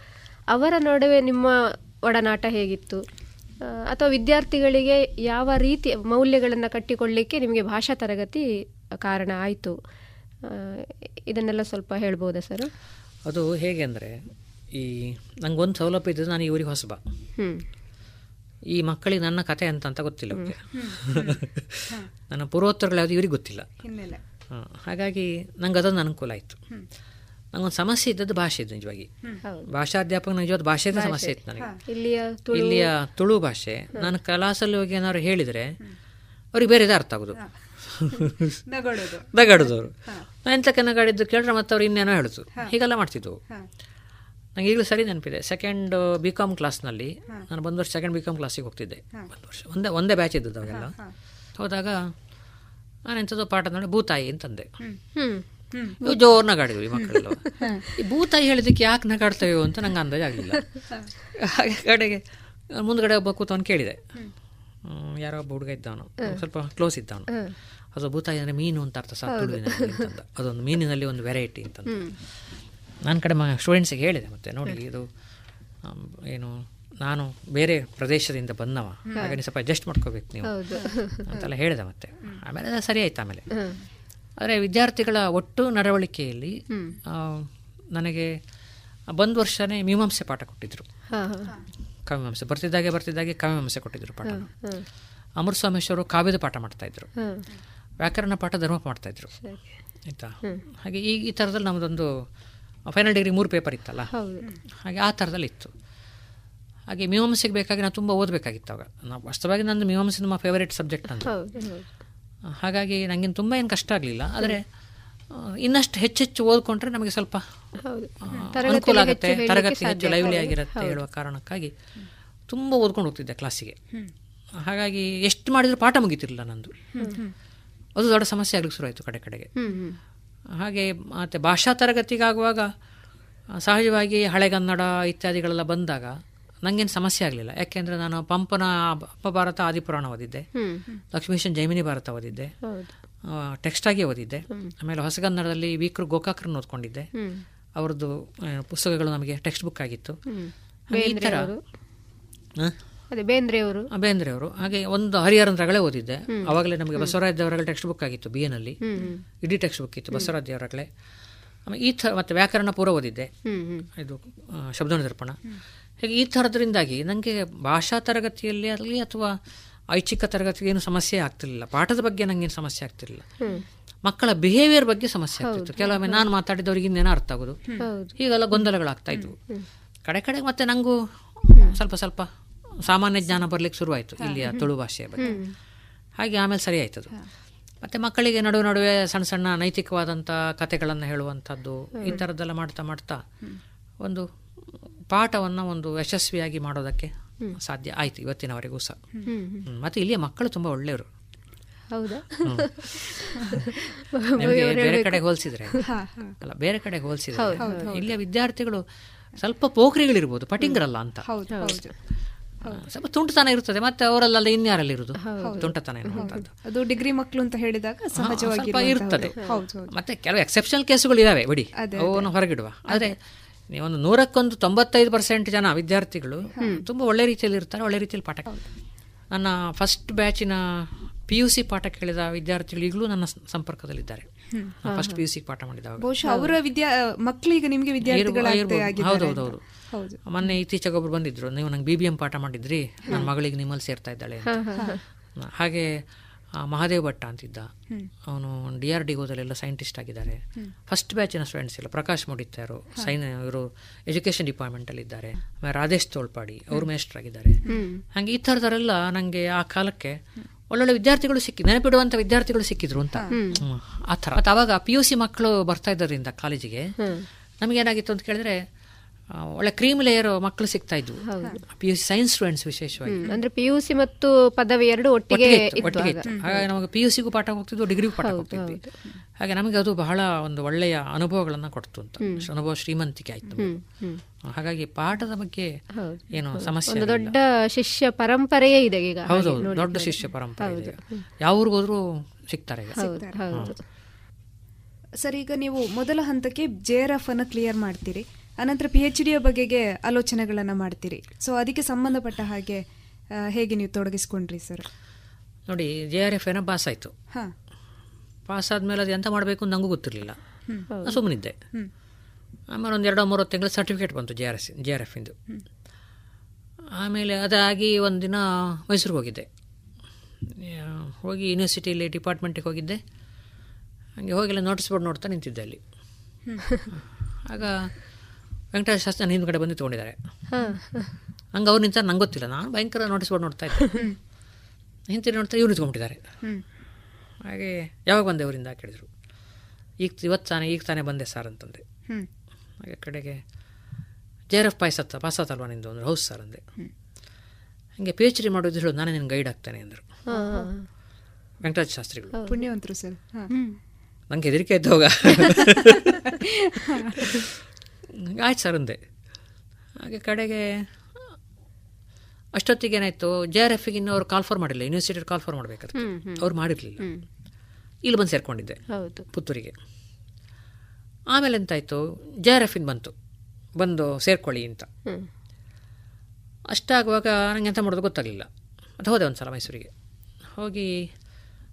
ಅವರ ನಡುವೆ ನಿಮ್ಮ ಒಡನಾಟ ಹೇಗಿತ್ತು? ಅಥವಾ ವಿದ್ಯಾರ್ಥಿಗಳಿಗೆ ಯಾವ ರೀತಿ ಮೌಲ್ಯಗಳನ್ನು ಕಟ್ಟಿಕೊಳ್ಳಿಕ್ಕೆ ನಿಮಗೆ ಭಾಷಾ ತರಗತಿ ಕಾರಣ ಆಯಿತು? ಇದನ್ನೆಲ್ಲ ಸ್ವಲ್ಪ ಹೇಳ್ಬೋದಾ ಸರ್? ಅದು ಹೇಗೆ ಅಂದರೆ ಈ ಒಂದು ಸೌಲಭ್ಯ ಇದ್ದದ್ದು ನಾನು ಇವರಿಗೆ ಹೊಸಬ. ಈ ಮಕ್ಕಳಿಗೆ ನನ್ನ ಕತೆ ಅಂತ ಅಂತ ಗೊತ್ತಿಲ್ಲ ಅವ್ರಿಗೆ. ನನ್ನ ಪೂರ್ವೋತ್ತರಗಳು ಯಾವುದು ಇವ್ರಿಗೆ ಗೊತ್ತಿಲ್ಲ. ಹಾಗಾಗಿ ನಂಗೆ ಅದೊಂದು ಅನುಕೂಲ ಆಯಿತು. ನಂಗೊಂದು ಸಮಸ್ಯೆ ಇದ್ದದ್ದು ಭಾಷೆ ಇದ್ದು ನಿಜವಾಗಿ. ಹೌದು. ಭಾಷಾಧ್ಯಾಪಕ ನಿಜವಾದ ಭಾಷೆ. ಸಮಸ್ಯೆ ಇತ್ತು ನನಗೆ. ಇಲ್ಲಿಯ ತುಳು. ಇಲ್ಲಿಯ ತುಳು ಭಾಷೆ. ನಾನು ಕಲಾಸಲ್ಲಿ ಹೋಗಿ ಏನಾದ್ರು ಹೇಳಿದರೆ ಅವ್ರಿಗೆ ಬೇರೆದೇ ಅರ್ಥ ಆಗೋದು. ನಗೊಳ್ಳೋದು ದಗಾಡೋದವರು ನಾನು ಎಂತಕ್ಕೆ ನಗಾಡಿದ್ದು ಕೇಳಿದ್ರೆ ಮತ್ತೆ ಅವ್ರು ಇನ್ನೇನೋ ಹೇಳುದು. ಹೀಗೆಲ್ಲ ಮಾಡ್ತಿದ್ವು ಹಾ. ನಂಗೆ ಈಗಲೂ ಸರಿ ನೆನಪಿದೆ. ಸೆಕೆಂಡ್ ಬಿ ಕಾಮ್ ಕ್ಲಾಸ್ನಲ್ಲಿ ನಾನು ಒಂದು ವರ್ಷ ಸೆಕೆಂಡ್ ಬಿ ಕಾಮ್ ಕ್ಲಾಸಿಗೆ ಹೋಗ್ತಿದ್ದೆ. ಒಂದು ವರ್ಷ ಒಂದೇ ಒಂದೇ ಬ್ಯಾಚ್ ಇದ್ದದ್ದು ಅವೆಲ್ಲ. ಹೋದಾಗ ನಾನು ಎಂಥದ್ದು ಪಾಠ ನೋಡಿ ಭೂತಾಯಿ ಅಂತಂದೆ. ಹ್ಮ್. ಇವು ಜೋರ್ ನಗಾಡಿದ್ವಿ ಈ ಮಕ್ಕಳೆಲ್ಲ. ಈ ಭೂತಾಯಿ ಹೇಳಿದಕ್ಕೆ ಯಾಕೆ ನಗಾಡ್ತೇವೆ ಅಂತ ನಂಗೆ ಅಂದಾಜು ಆಗಲಿಲ್ಲ. ಹಾಗೆ ಕಡೆಗೆ ಮುಂದ್ಗಡೆ ಒಬ್ಬ ಕೂತವನು ಕೇಳಿದೆ. ಹ್ಮ್, ಯಾರೋ ಒಬ್ಬ ಹುಡುಗ ಇದ್ದವನು. ಸ್ವಲ್ಪ ಕ್ಲೋಸ್ ಇದ್ದವನು. ಅದು ಭೂತಾಯಿ ಅಂದರೆ ಮೀನು ಅಂತ ಅರ್ಥ ಸಾಕು ಅದೊಂದು ಮೀನಿನಲ್ಲಿ ಒಂದು ವೆರೈಟಿ ಅಂತಂದ. ನನ್ನ ಕಡೆ ಮ ಸ್ಟೂಡೆಂಟ್ಸಿಗೆ ಹೇಳಿದೆ ಮತ್ತೆ ನೋಡಿ ಇದು ಏನು ನಾನು ಬೇರೆ ಪ್ರದೇಶದಿಂದ ಬಂದವ ಹಾಗೆ ನೀವು ಸ್ವಲ್ಪ ಅಡ್ಜಸ್ಟ್ ಮಾಡ್ಕೋಬೇಕು ನೀವು. ಅಂತೆಲ್ಲ ಹೇಳಿದೆ ಮತ್ತೆ. ಆಮೇಲೆ ಸರಿ ಆಯ್ತು ಆಮೇಲೆ. ಆದರೆ ವಿದ್ಯಾರ್ಥಿಗಳ ಒಟ್ಟು ನಡವಳಿಕೆಯಲ್ಲಿ ನನಗೆ ಬಂದ ವರ್ಷನೇ ಮೀಮಾಂಸೆ ಪಾಠ ಕೊಟ್ಟಿದ್ರು. ಕವಿಮಾಂಸೆ. ಬರ್ತಿದ್ದಾಗೆ ಬರ್ತಿದ್ದಾಗೆ ಕವಿಮಾಂಸೆ ಕೊಟ್ಟಿದ್ರು ಪಾಠ. ಅಮೃತಸ್ವಾಮೇಶ್ವರು ಕಾವ್ಯದ ಪಾಠ ಮಾಡ್ತಾ ಇದ್ರು. ವ್ಯಾಕರಣ ಪಾಠ ಧರ್ಮ ಮಾಡ್ತಾ ಇದ್ರು. ಆಯ್ತಾ? ಹಾಗೆ ಈ ಈ ಥರದಲ್ಲಿ ನಮ್ಮದೊಂದು ಫೈನಲ್ ಡಿಗ್ರಿ ಮೂರು ಪೇಪರ್ ಇತ್ತಲ್ಲ. ಹಾಗೆ ಆ ಥರದಲ್ಲಿ ಇತ್ತು ಹಾಗೆ ಮೀಮಾಂಸೆಗೆ ಬೇಕಾಗಿ ನಾನು ತುಂಬ ಓದಬೇಕಾಗಿತ್ತು ಅವಾಗ ನಾವು ವಾಸ್ತವವಾಗಿ ನಂದು ಮೀಮಾಂಸೆ ನಮ್ಮ ಫೇವರೇಟ್ ಸಬ್ಜೆಕ್ಟ್ ಅಂತ ಹಾಗಾಗಿ ನನಗೇನು ತುಂಬ ಏನು ಕಷ್ಟ ಆಗಲಿಲ್ಲ. ಆದರೆ ಇನ್ನಷ್ಟು ಹೆಚ್ಚೆಚ್ಚು ಓದ್ಕೊಂಡ್ರೆ ನಮಗೆ ಸ್ವಲ್ಪ ಅನುಕೂಲ ಆಗುತ್ತೆ. ತರಗತಿ ಹೆಚ್ಚು ಲೈವ್ಲಿ ಆಗಿರುತ್ತೆ ಹೇಳುವ ಕಾರಣಕ್ಕಾಗಿ ತುಂಬ ಓದ್ಕೊಂಡು ಹೋಗ್ತಿದ್ದೆ ಕ್ಲಾಸಿಗೆ ಹಾಗಾಗಿ ಎಷ್ಟು ಮಾಡಿದರೂ ಪಾಠ ಮುಗಿತಿರಲಿಲ್ಲ ನಂದು. ಅದು ದೊಡ್ಡ ಸಮಸ್ಯೆ ಆಗ್ಲಿಕ್ಕೆ ಶುರುವಾಯಿತು ಕಡೆ ಕಡೆಗೆ. ಹಾಗೆ ಮತ್ತು ಭಾಷಾ ತರಗತಿಗಾಗುವಾಗ ಸಹಜವಾಗಿ ಹಳೆಗನ್ನಡ ಇತ್ಯಾದಿಗಳೆಲ್ಲ ಬಂದಾಗ ನನಗೇನು ಸಮಸ್ಯೆ ಆಗಲಿಲ್ಲ. ಯಾಕೆಂದರೆ ನಾನು ಪಂಪನ ಅಪಭಾರತ ಆದಿಪುರಾಣ ಓದಿದ್ದೆ. ಲಕ್ಷ್ಮೀಶನ್ ಜೈಮಿನಿ ಭಾರತ ಓದಿದ್ದೆ. ಹೌದು. ಟೆಕ್ಸ್ಟ್ ಆಗಿ ಓದಿದ್ದೆ. ಆಮೇಲೆ ಹೊಸಗನ್ನಡದಲ್ಲಿ ವೀಕ್ರು ಗೋಕಾಕ್ರನ್ನ ಓದ್ಕೊಂಡಿದ್ದೆ. ಅವ್ರದ್ದು ಪುಸ್ತಕಗಳು ನಮಗೆ ಟೆಕ್ಸ್ಟ್ ಬುಕ್ ಆಗಿತ್ತು. ಈ ಥರ? ಅದೇ ಬೇಂದ್ರೆಯವರು. ಅವರು ಹಾಗೆ ಒಂದು ಹರಿಹರನ್ ರಗಳೆ ಓದಿದ್ದೆ. ಅವಾಗಲೇ ನಮಗೆ ಬಸವರಾಜ್ ದೇವರಗಳ ಟೆಕ್ಸ್ಟ್ ಬುಕ್ ಆಗಿತ್ತು ಬಿ ಎನಲ್ಲಿ. ಇಡೀ ಟೆಕ್ಸ್ಟ್ ಬುಕ್ ಇತ್ತು ಬಸವರಾಜ್ ದೇವರಗಳೆ. ಆಮೇಲೆ ಈ ಥರ ಮತ್ತು ವ್ಯಾಕರಣ ಪೂರ್ವ ಓದಿದ್ದೆ. ಇದು ಶಬ್ದನ ಶಬ್ದ ನಿರೂಪಣ ಹೀಗೆ ಈ ಥರದ್ರಿಂದಾಗಿ ನನಗೆ ಭಾಷಾ ತರಗತಿಯಲ್ಲಿ ಆಗಲಿ ಅಥವಾ ಐಚ್ಛಿಕ ತರಗತಿಗೆ ಏನು ಸಮಸ್ಯೆ ಆಗ್ತಿರ್ಲಿಲ್ಲ. ಪಾಠದ ಬಗ್ಗೆ ನನಗೇನು ಸಮಸ್ಯೆ ಆಗ್ತಿರ್ಲಿಲ್ಲ. ಮಕ್ಕಳ ಬಿಹೇವಿಯರ್ ಬಗ್ಗೆ ಸಮಸ್ಯೆ ಆಗ್ತಿತ್ತು. ಕೆಲವೊಮ್ಮೆ ನಾನು ಮಾತಾಡಿದವ್ರಿಗೆ ಇನ್ನೇನೋ ಅರ್ಥ ಆಗೋದು. ಹೀಗೆಲ್ಲ ಗೊಂದಲಗಳಾಗ್ತಾ ಇದ್ವು. ಕಡೆ ಕಡೆ ಮತ್ತೆ ನನಗೂ ಸ್ವಲ್ಪ ಸ್ವಲ್ಪ ಸಾಮಾನ್ಯ ಜ್ಞಾನ ಬರ್ಲಿಕ್ಕೆ ಶುರುವಾಯಿತು ಇಲ್ಲಿಯ ತುಳು ಭಾಷೆಯ ಬಗ್ಗೆ. ಹಾಗೆ ಆಮೇಲೆ ಸರಿ ಆಯ್ತದು ಮತ್ತೆ ಮಕ್ಕಳಿಗೆ ನಡುವೆ ನಡುವೆ ಸಣ್ಣ ಸಣ್ಣ ನೈತಿಕವಾದಂತಹ ಕಥೆಗಳನ್ನು ಹೇಳುವಂಥದ್ದು ಈ ಥರದ್ದೆಲ್ಲ ಮಾಡ್ತಾ ಮಾಡ್ತಾ ಒಂದು ಪಾಠವನ್ನು ಒಂದು ಯಶಸ್ವಿಯಾಗಿ ಮಾಡೋದಕ್ಕೆ ಸಾಧ್ಯ ಆಯ್ತು ಇವತ್ತಿನವರೆಗೂ ಸಹ. ಮತ್ತೆ ಇಲ್ಲಿಯ ಮಕ್ಕಳು ತುಂಬಾ ಒಳ್ಳೆಯವರು. ಹೌದಾ? ಬೇರೆ. ಕಡೆ ಹೋಲಿಸಿದ್ರೆ. ಅಲ್ಲ ಬೇರೆ ಕಡೆ ಹೋಲಿಸಿದ್ರೆ. ಇಲ್ಲಿಯ ವಿದ್ಯಾರ್ಥಿಗಳು ಸ್ವಲ್ಪ ಪೋಖ್ರಿಗಳಿರ್ಬೋದು ಪಟಿಂಗ್ರಲ್ಲ ಅಂತ. ಸ್ವಲ್ಪ ತುಂಟತನ ಇರುತ್ತದೆ ಮತ್ತೆ ಅವರಲ್ಲ ಇನ್ಯಾರಲ್ಲಿ ಇರುವುದು ತುಂಟತನ ಅದು ಡಿಗ್ರಿ ಮಕ್ಕಳು ಅಂತ ಹೇಳಿದಾಗ ಸಹಜವಾಗಿ ಸ್ವಲ್ಪ ಇರ್ತದೆ. ಹೌದು ಹೌದು. ಮತ್ತೆ ಕೆಲವು ಎಕ್ಸೆಪ್ಷನಲ್ ಕೇಸುಗಳು ಇದಾವೆ ಬಿಡಿ. ಅವನ್ನು ಹೊರಗಿಡುವ. ಆದರೆ ನೀವೊಂದು ನೂರಕ್ಕೊಂದು ತೊಂಬತ್ತೈದು ಪರ್ಸೆಂಟ್ ಜನ ವಿದ್ಯಾರ್ಥಿಗಳು ತುಂಬ ಒಳ್ಳೆ ರೀತಿಯಲ್ಲಿ ಇರ್ತಾರೆ ಒಳ್ಳೆ ರೀತಿಯಲ್ಲಿ ಪಾಠ. ನನ್ನ ಫಸ್ಟ್ ಬ್ಯಾಚಿನ ಪಿ ಯು ಸಿ ಪಾಠ ಕೇಳಿದ ವಿದ್ಯಾರ್ಥಿಗಳು ಈಗಲೂ ನನ್ನ ಸಂಪರ್ಕದಲ್ಲಿದ್ದಾರೆ. ಫಸ್ಟ್ ಪಿ ಯು ಸಿ ಪಾಠ ಮಾಡಿದಾಗ ಬಹುಶಃ ಅವರ ವಿದ್ಯಾ ಮಕ್ಕಳೀಗ ನಿಮಗೆ ಮೊನ್ನೆ ಇತ್ತೀಚೆಗೆ ಒಬ್ರು ಬಂದಿದ್ರು. ನೀವು ನಂಗೆ ಬಿ ಬಿ ಎಂ ಪಾಠ ಮಾಡಿದ್ರಿ ನನ್ನ ಮಗಳಿಗೆ ನಿಮ್ಮಲ್ಲಿ ಸೇರ್ತಾ ಇದ್ದಾಳೆ ಹಾಗೆ ಮಹಾದೇವ್ ಭಟ್ಟ ಅಂತಿದ್ದ. ಅವನು ಡಿ ಆರ್ ಡಿ ಸೈಂಟಿಸ್ಟ್ ಆಗಿದ್ದಾರೆ. ಫಸ್ಟ್ ಬ್ಯಾಚಿನ ಸ್ಟೂಡೆಂಟ್ಸ್ ಇಲ್ಲ ಪ್ರಕಾಶ್ ಮುಡಿತಾರು ಸೈನ್ ಇವರು ಎಜುಕೇಶನ್ ಡಿಪಾರ್ಟ್ಮೆಂಟ್ ಅಲ್ಲಿ ಇದ್ದಾರೆ. ಆಮೇಲೆ ರಾಧೇಶ್ ತೋಳ್ಪಾಡಿ ಅವರು ಮೇಸ್ಟರ್ ಆಗಿದ್ದಾರೆ. ಹಂಗೆ ಹಾಗೆ ಈ ಥರದವರೆಲ್ಲ ನನಗೆ ಆ ಕಾಲಕ್ಕೆ ಒಳ್ಳೊಳ್ಳೆ ವಿದ್ಯಾರ್ಥಿಗಳು ಸಿಕ್ಕಿ ನೆನಪಿಡುವಂಥ ವಿದ್ಯಾರ್ಥಿಗಳು ಸಿಕ್ಕಿದ್ರು ಅಂತ. ಆ ಥರ. ಮತ್ತು ಅವಾಗ ಪಿ ಯು ಸಿ ಮಕ್ಕಳು ಬರ್ತಾ ಇದ್ದರಿಂದ ಕಾಲೇಜಿಗೆ ನಮಗೇನಾಗಿತ್ತು ಅಂತ ಕೇಳಿದ್ರೆ ಒಳ್ಳೆ ಕ್ರೀಮ್ ಲೇಯರ್ ಮಕ್ಕಳು ಸಿಗ್ತಾ ಇದ್ವು. P U C science students ವಿಶೇಷವಾಗಿ. ಅಂದ್ರೆ ಪಿ ಯು ಸಿ ಮತ್ತು ಪದವಿ ಎರಡು ಒಟ್ಟಿಗೆ ಒಟ್ಟಿಗೆ ಇತ್ತು, ಹಾಗಾಗಿ ನಮಗೆ ಪಿ ಯು ಸಿಗೂ ಪಾಠ ಹೋಗ್ತಿದ್ವು ಡಿಗ್ರಿಗೂ ಪಾಠ ಹೋಗ್ತಿದ್ವಿ. ಹಾಗೆ ನಮಗೆ ಅದು ಬಹಳ ಒಂದು ಒಳ್ಳೆಯ ಅನುಭವಗಳನ್ನು ಕೊಡ್ತು ಅಂತ. ಅನುಭವ ಶ್ರೀಮಂತಿಕೆ ಆಯ್ತು. ಹಾಗಾಗಿ ಪಾಠದ ಬಗ್ಗೆ ಏನು ಸಮಸ್ಯೆ ಒಂದು ದೊಡ್ಡ ಶಿಷ್ಯ ಪರಂಪರೆಯೇ ಇದೆ ಈಗ ಹೌದು ಹೌದೌದು ದೊಡ್ಡ ಶಿಷ್ಯ ಪರಂಪರೆ ಇದೆ ಯಾವ್ರಿಗೋದ್ರೂ ಯಾವ ಊರಿಗೆ ಹೋದ್ರೂ ಸಿಗ್ತಾರೆ ಈಗ. ಸರ್ ಈಗ ನೀವು ಮೊದಲ ಹಂತಕ್ಕೆ ಜೆ ಆರ್ ಎಫ್ ಅನ್ನು ಕ್ಲಿಯರ್ ಮಾಡ್ತೀರಿ. ಅನಂತರ ಪಿ ಎಚ್ ಡಿಯ ಬಗೆಗೆ ಆಲೋಚನೆಗಳನ್ನು ಮಾಡ್ತೀರಿ. ಸೊ ಅದಕ್ಕೆ ಸಂಬಂಧಪಟ್ಟ ಹಾಗೆ ಹೇಗೆ ನೀವು ತೊಡಗಿಸ್ಕೊಂಡ್ರಿ ಸರ್ ನೋಡಿ ಜೆ ಆರ್ ಎಫ್ ಏನೋ ಪಾಸ್ ಆಯಿತು. ಹಾ. ಪಾಸ್ ಆದಮೇಲೆ ಅದು ಎಂತ ಮಾಡಬೇಕು ಅಂತ ನಂಗೂ ಗೊತ್ತಿರಲಿಲ್ಲ. ನಾನು ಸುಮ್ಮನಿದ್ದೆ ಹ್ಮ್. ಆಮೇಲೆ ಒಂದು ಎರಡು ಮೂರು ತಿಂಗಳ ಸರ್ಟಿಫಿಕೇಟ್ ಬಂತು J R S J R F ಇಂದು. ಆಮೇಲೆ ಅದಾಗಿ ಒಂದು ದಿನ ಮೈಸೂರಿಗೆ ಹೋಗಿದ್ದೆ. ಹೋಗಿ ಯೂನಿವರ್ಸಿಟಿಯಲ್ಲಿ ಡಿಪಾರ್ಟ್ಮೆಂಟಿಗೆ ಹೋಗಿದ್ದೆ. ಹಾಗೆ ಹೋಗಿಲ್ಲ ನೋಟಿಸ್ ಬೋರ್ಡ್ ನೋಡ್ತಾ ನಿಂತಿದ್ದೆ ಅಲ್ಲಿ. ಆಗ ವೆಂಕಟೇಶ ಶಾಸ್ತ್ರಿ ನನ್ನ ಹಿಂದ್ಗಡೆ ಬಂದು ತೊಗೊಂಡಿದ್ದಾರೆ. ಹಾಂ ಹಂಗೆ ಅವ್ರು ನಿಂತಾರೆ ನಂಗೆ ಗೊತ್ತಿಲ್ಲ. ನಾನು ಭಯಂಕರ ನೋಟಿಸ್ ಬೋರ್ಡ್ ನೋಡ್ತಾ ಇದ್ದೆ. ಹಿಂತಿರು ನೋಡ್ತಾ ಇವ್ರು ನಿಂತ್ಕೊಂಡಿದ್ದಾರೆ. ಹಾಗೆ ಯಾವಾಗ ಬಂದೆ ಅವರಿಂದ ಕೇಳಿದರು. ಈಗ ಇವತ್ತು ತಾನೇ ಈಗ ತಾನೇ ಬಂದೆ ಸರ್ ಅಂತಂದೆ. ಹ್ಞೂ ಹಾಗೆ ಕಡೆಗೆ ಜೆ ಆರ್ ಎಫ್ ಪಾಯ್ಸತ್ತ ಪಾಸಾತಲ್ವಾ ನಿಂದು ಅಂದ್ರೆ ಹೌದು ಸರ್ ಅಂದೆ. ಹಂಗೆ ಪಿ ಎಚ್ ಡಿ ಮಾಡೋದು ಹೇಳೋದು ನಾನೇ ನಿನ್ನ ಗೈಡ್ ಆಗ್ತಾನೆ ಅಂದರು. ವೆಂಕಟರಾಜ ಶಾಸ್ತ್ರಿಗಳು. ಪುಣ್ಯವಂತರು ಸರ್ ಹಾ. ನಂಗೆ ಹೆದರಿಕೆ ಆಯ್ತು ಹೋಗ ಆಯ್ತು ಸರ್ ಅಂದೆ. ಹಾಗೆ ಕಡೆಗೆ ಅಷ್ಟೊತ್ತಿಗೆ ಏನಾಯ್ತು ಜೆ ಆರ್ ಎಫ್ಗೆ ಇನ್ನೂ ಅವ್ರು ಕಾಲ್ ಫಾರ್ ಮಾಡಿಲ್ಲ ಯೂನಿವರ್ಸಿಟಿ ಕಾಲ್ ಫಾರ್ ಮಾಡಬೇಕಾದ್ರೆ. ಅವ್ರು ಮಾಡಿರಲಿಲ್ಲ. ಇಲ್ಲಿ ಬಂದು ಸೇರಿಕೊಂಡಿದ್ದೆ ಹೌದು. ಪುತ್ತೂರಿಗೆ. ಆಮೇಲೆ ಎಂತಾಯಿತು ಜೆ ಆರ್ ಎಫಿನ ಬಂತು. ಬಂದು ಸೇರ್ಕೊಳ್ಳಿ ಅಂತ. ಅಷ್ಟಾಗುವಾಗ ನನಗೆ ಎಂತ ಮಾಡೋದು ಗೊತ್ತಾಗಲಿಲ್ಲ. ಅದು ಹೋದೆ ಒಂದು ಸಲ ಮೈಸೂರಿಗೆ. ಹೋಗಿ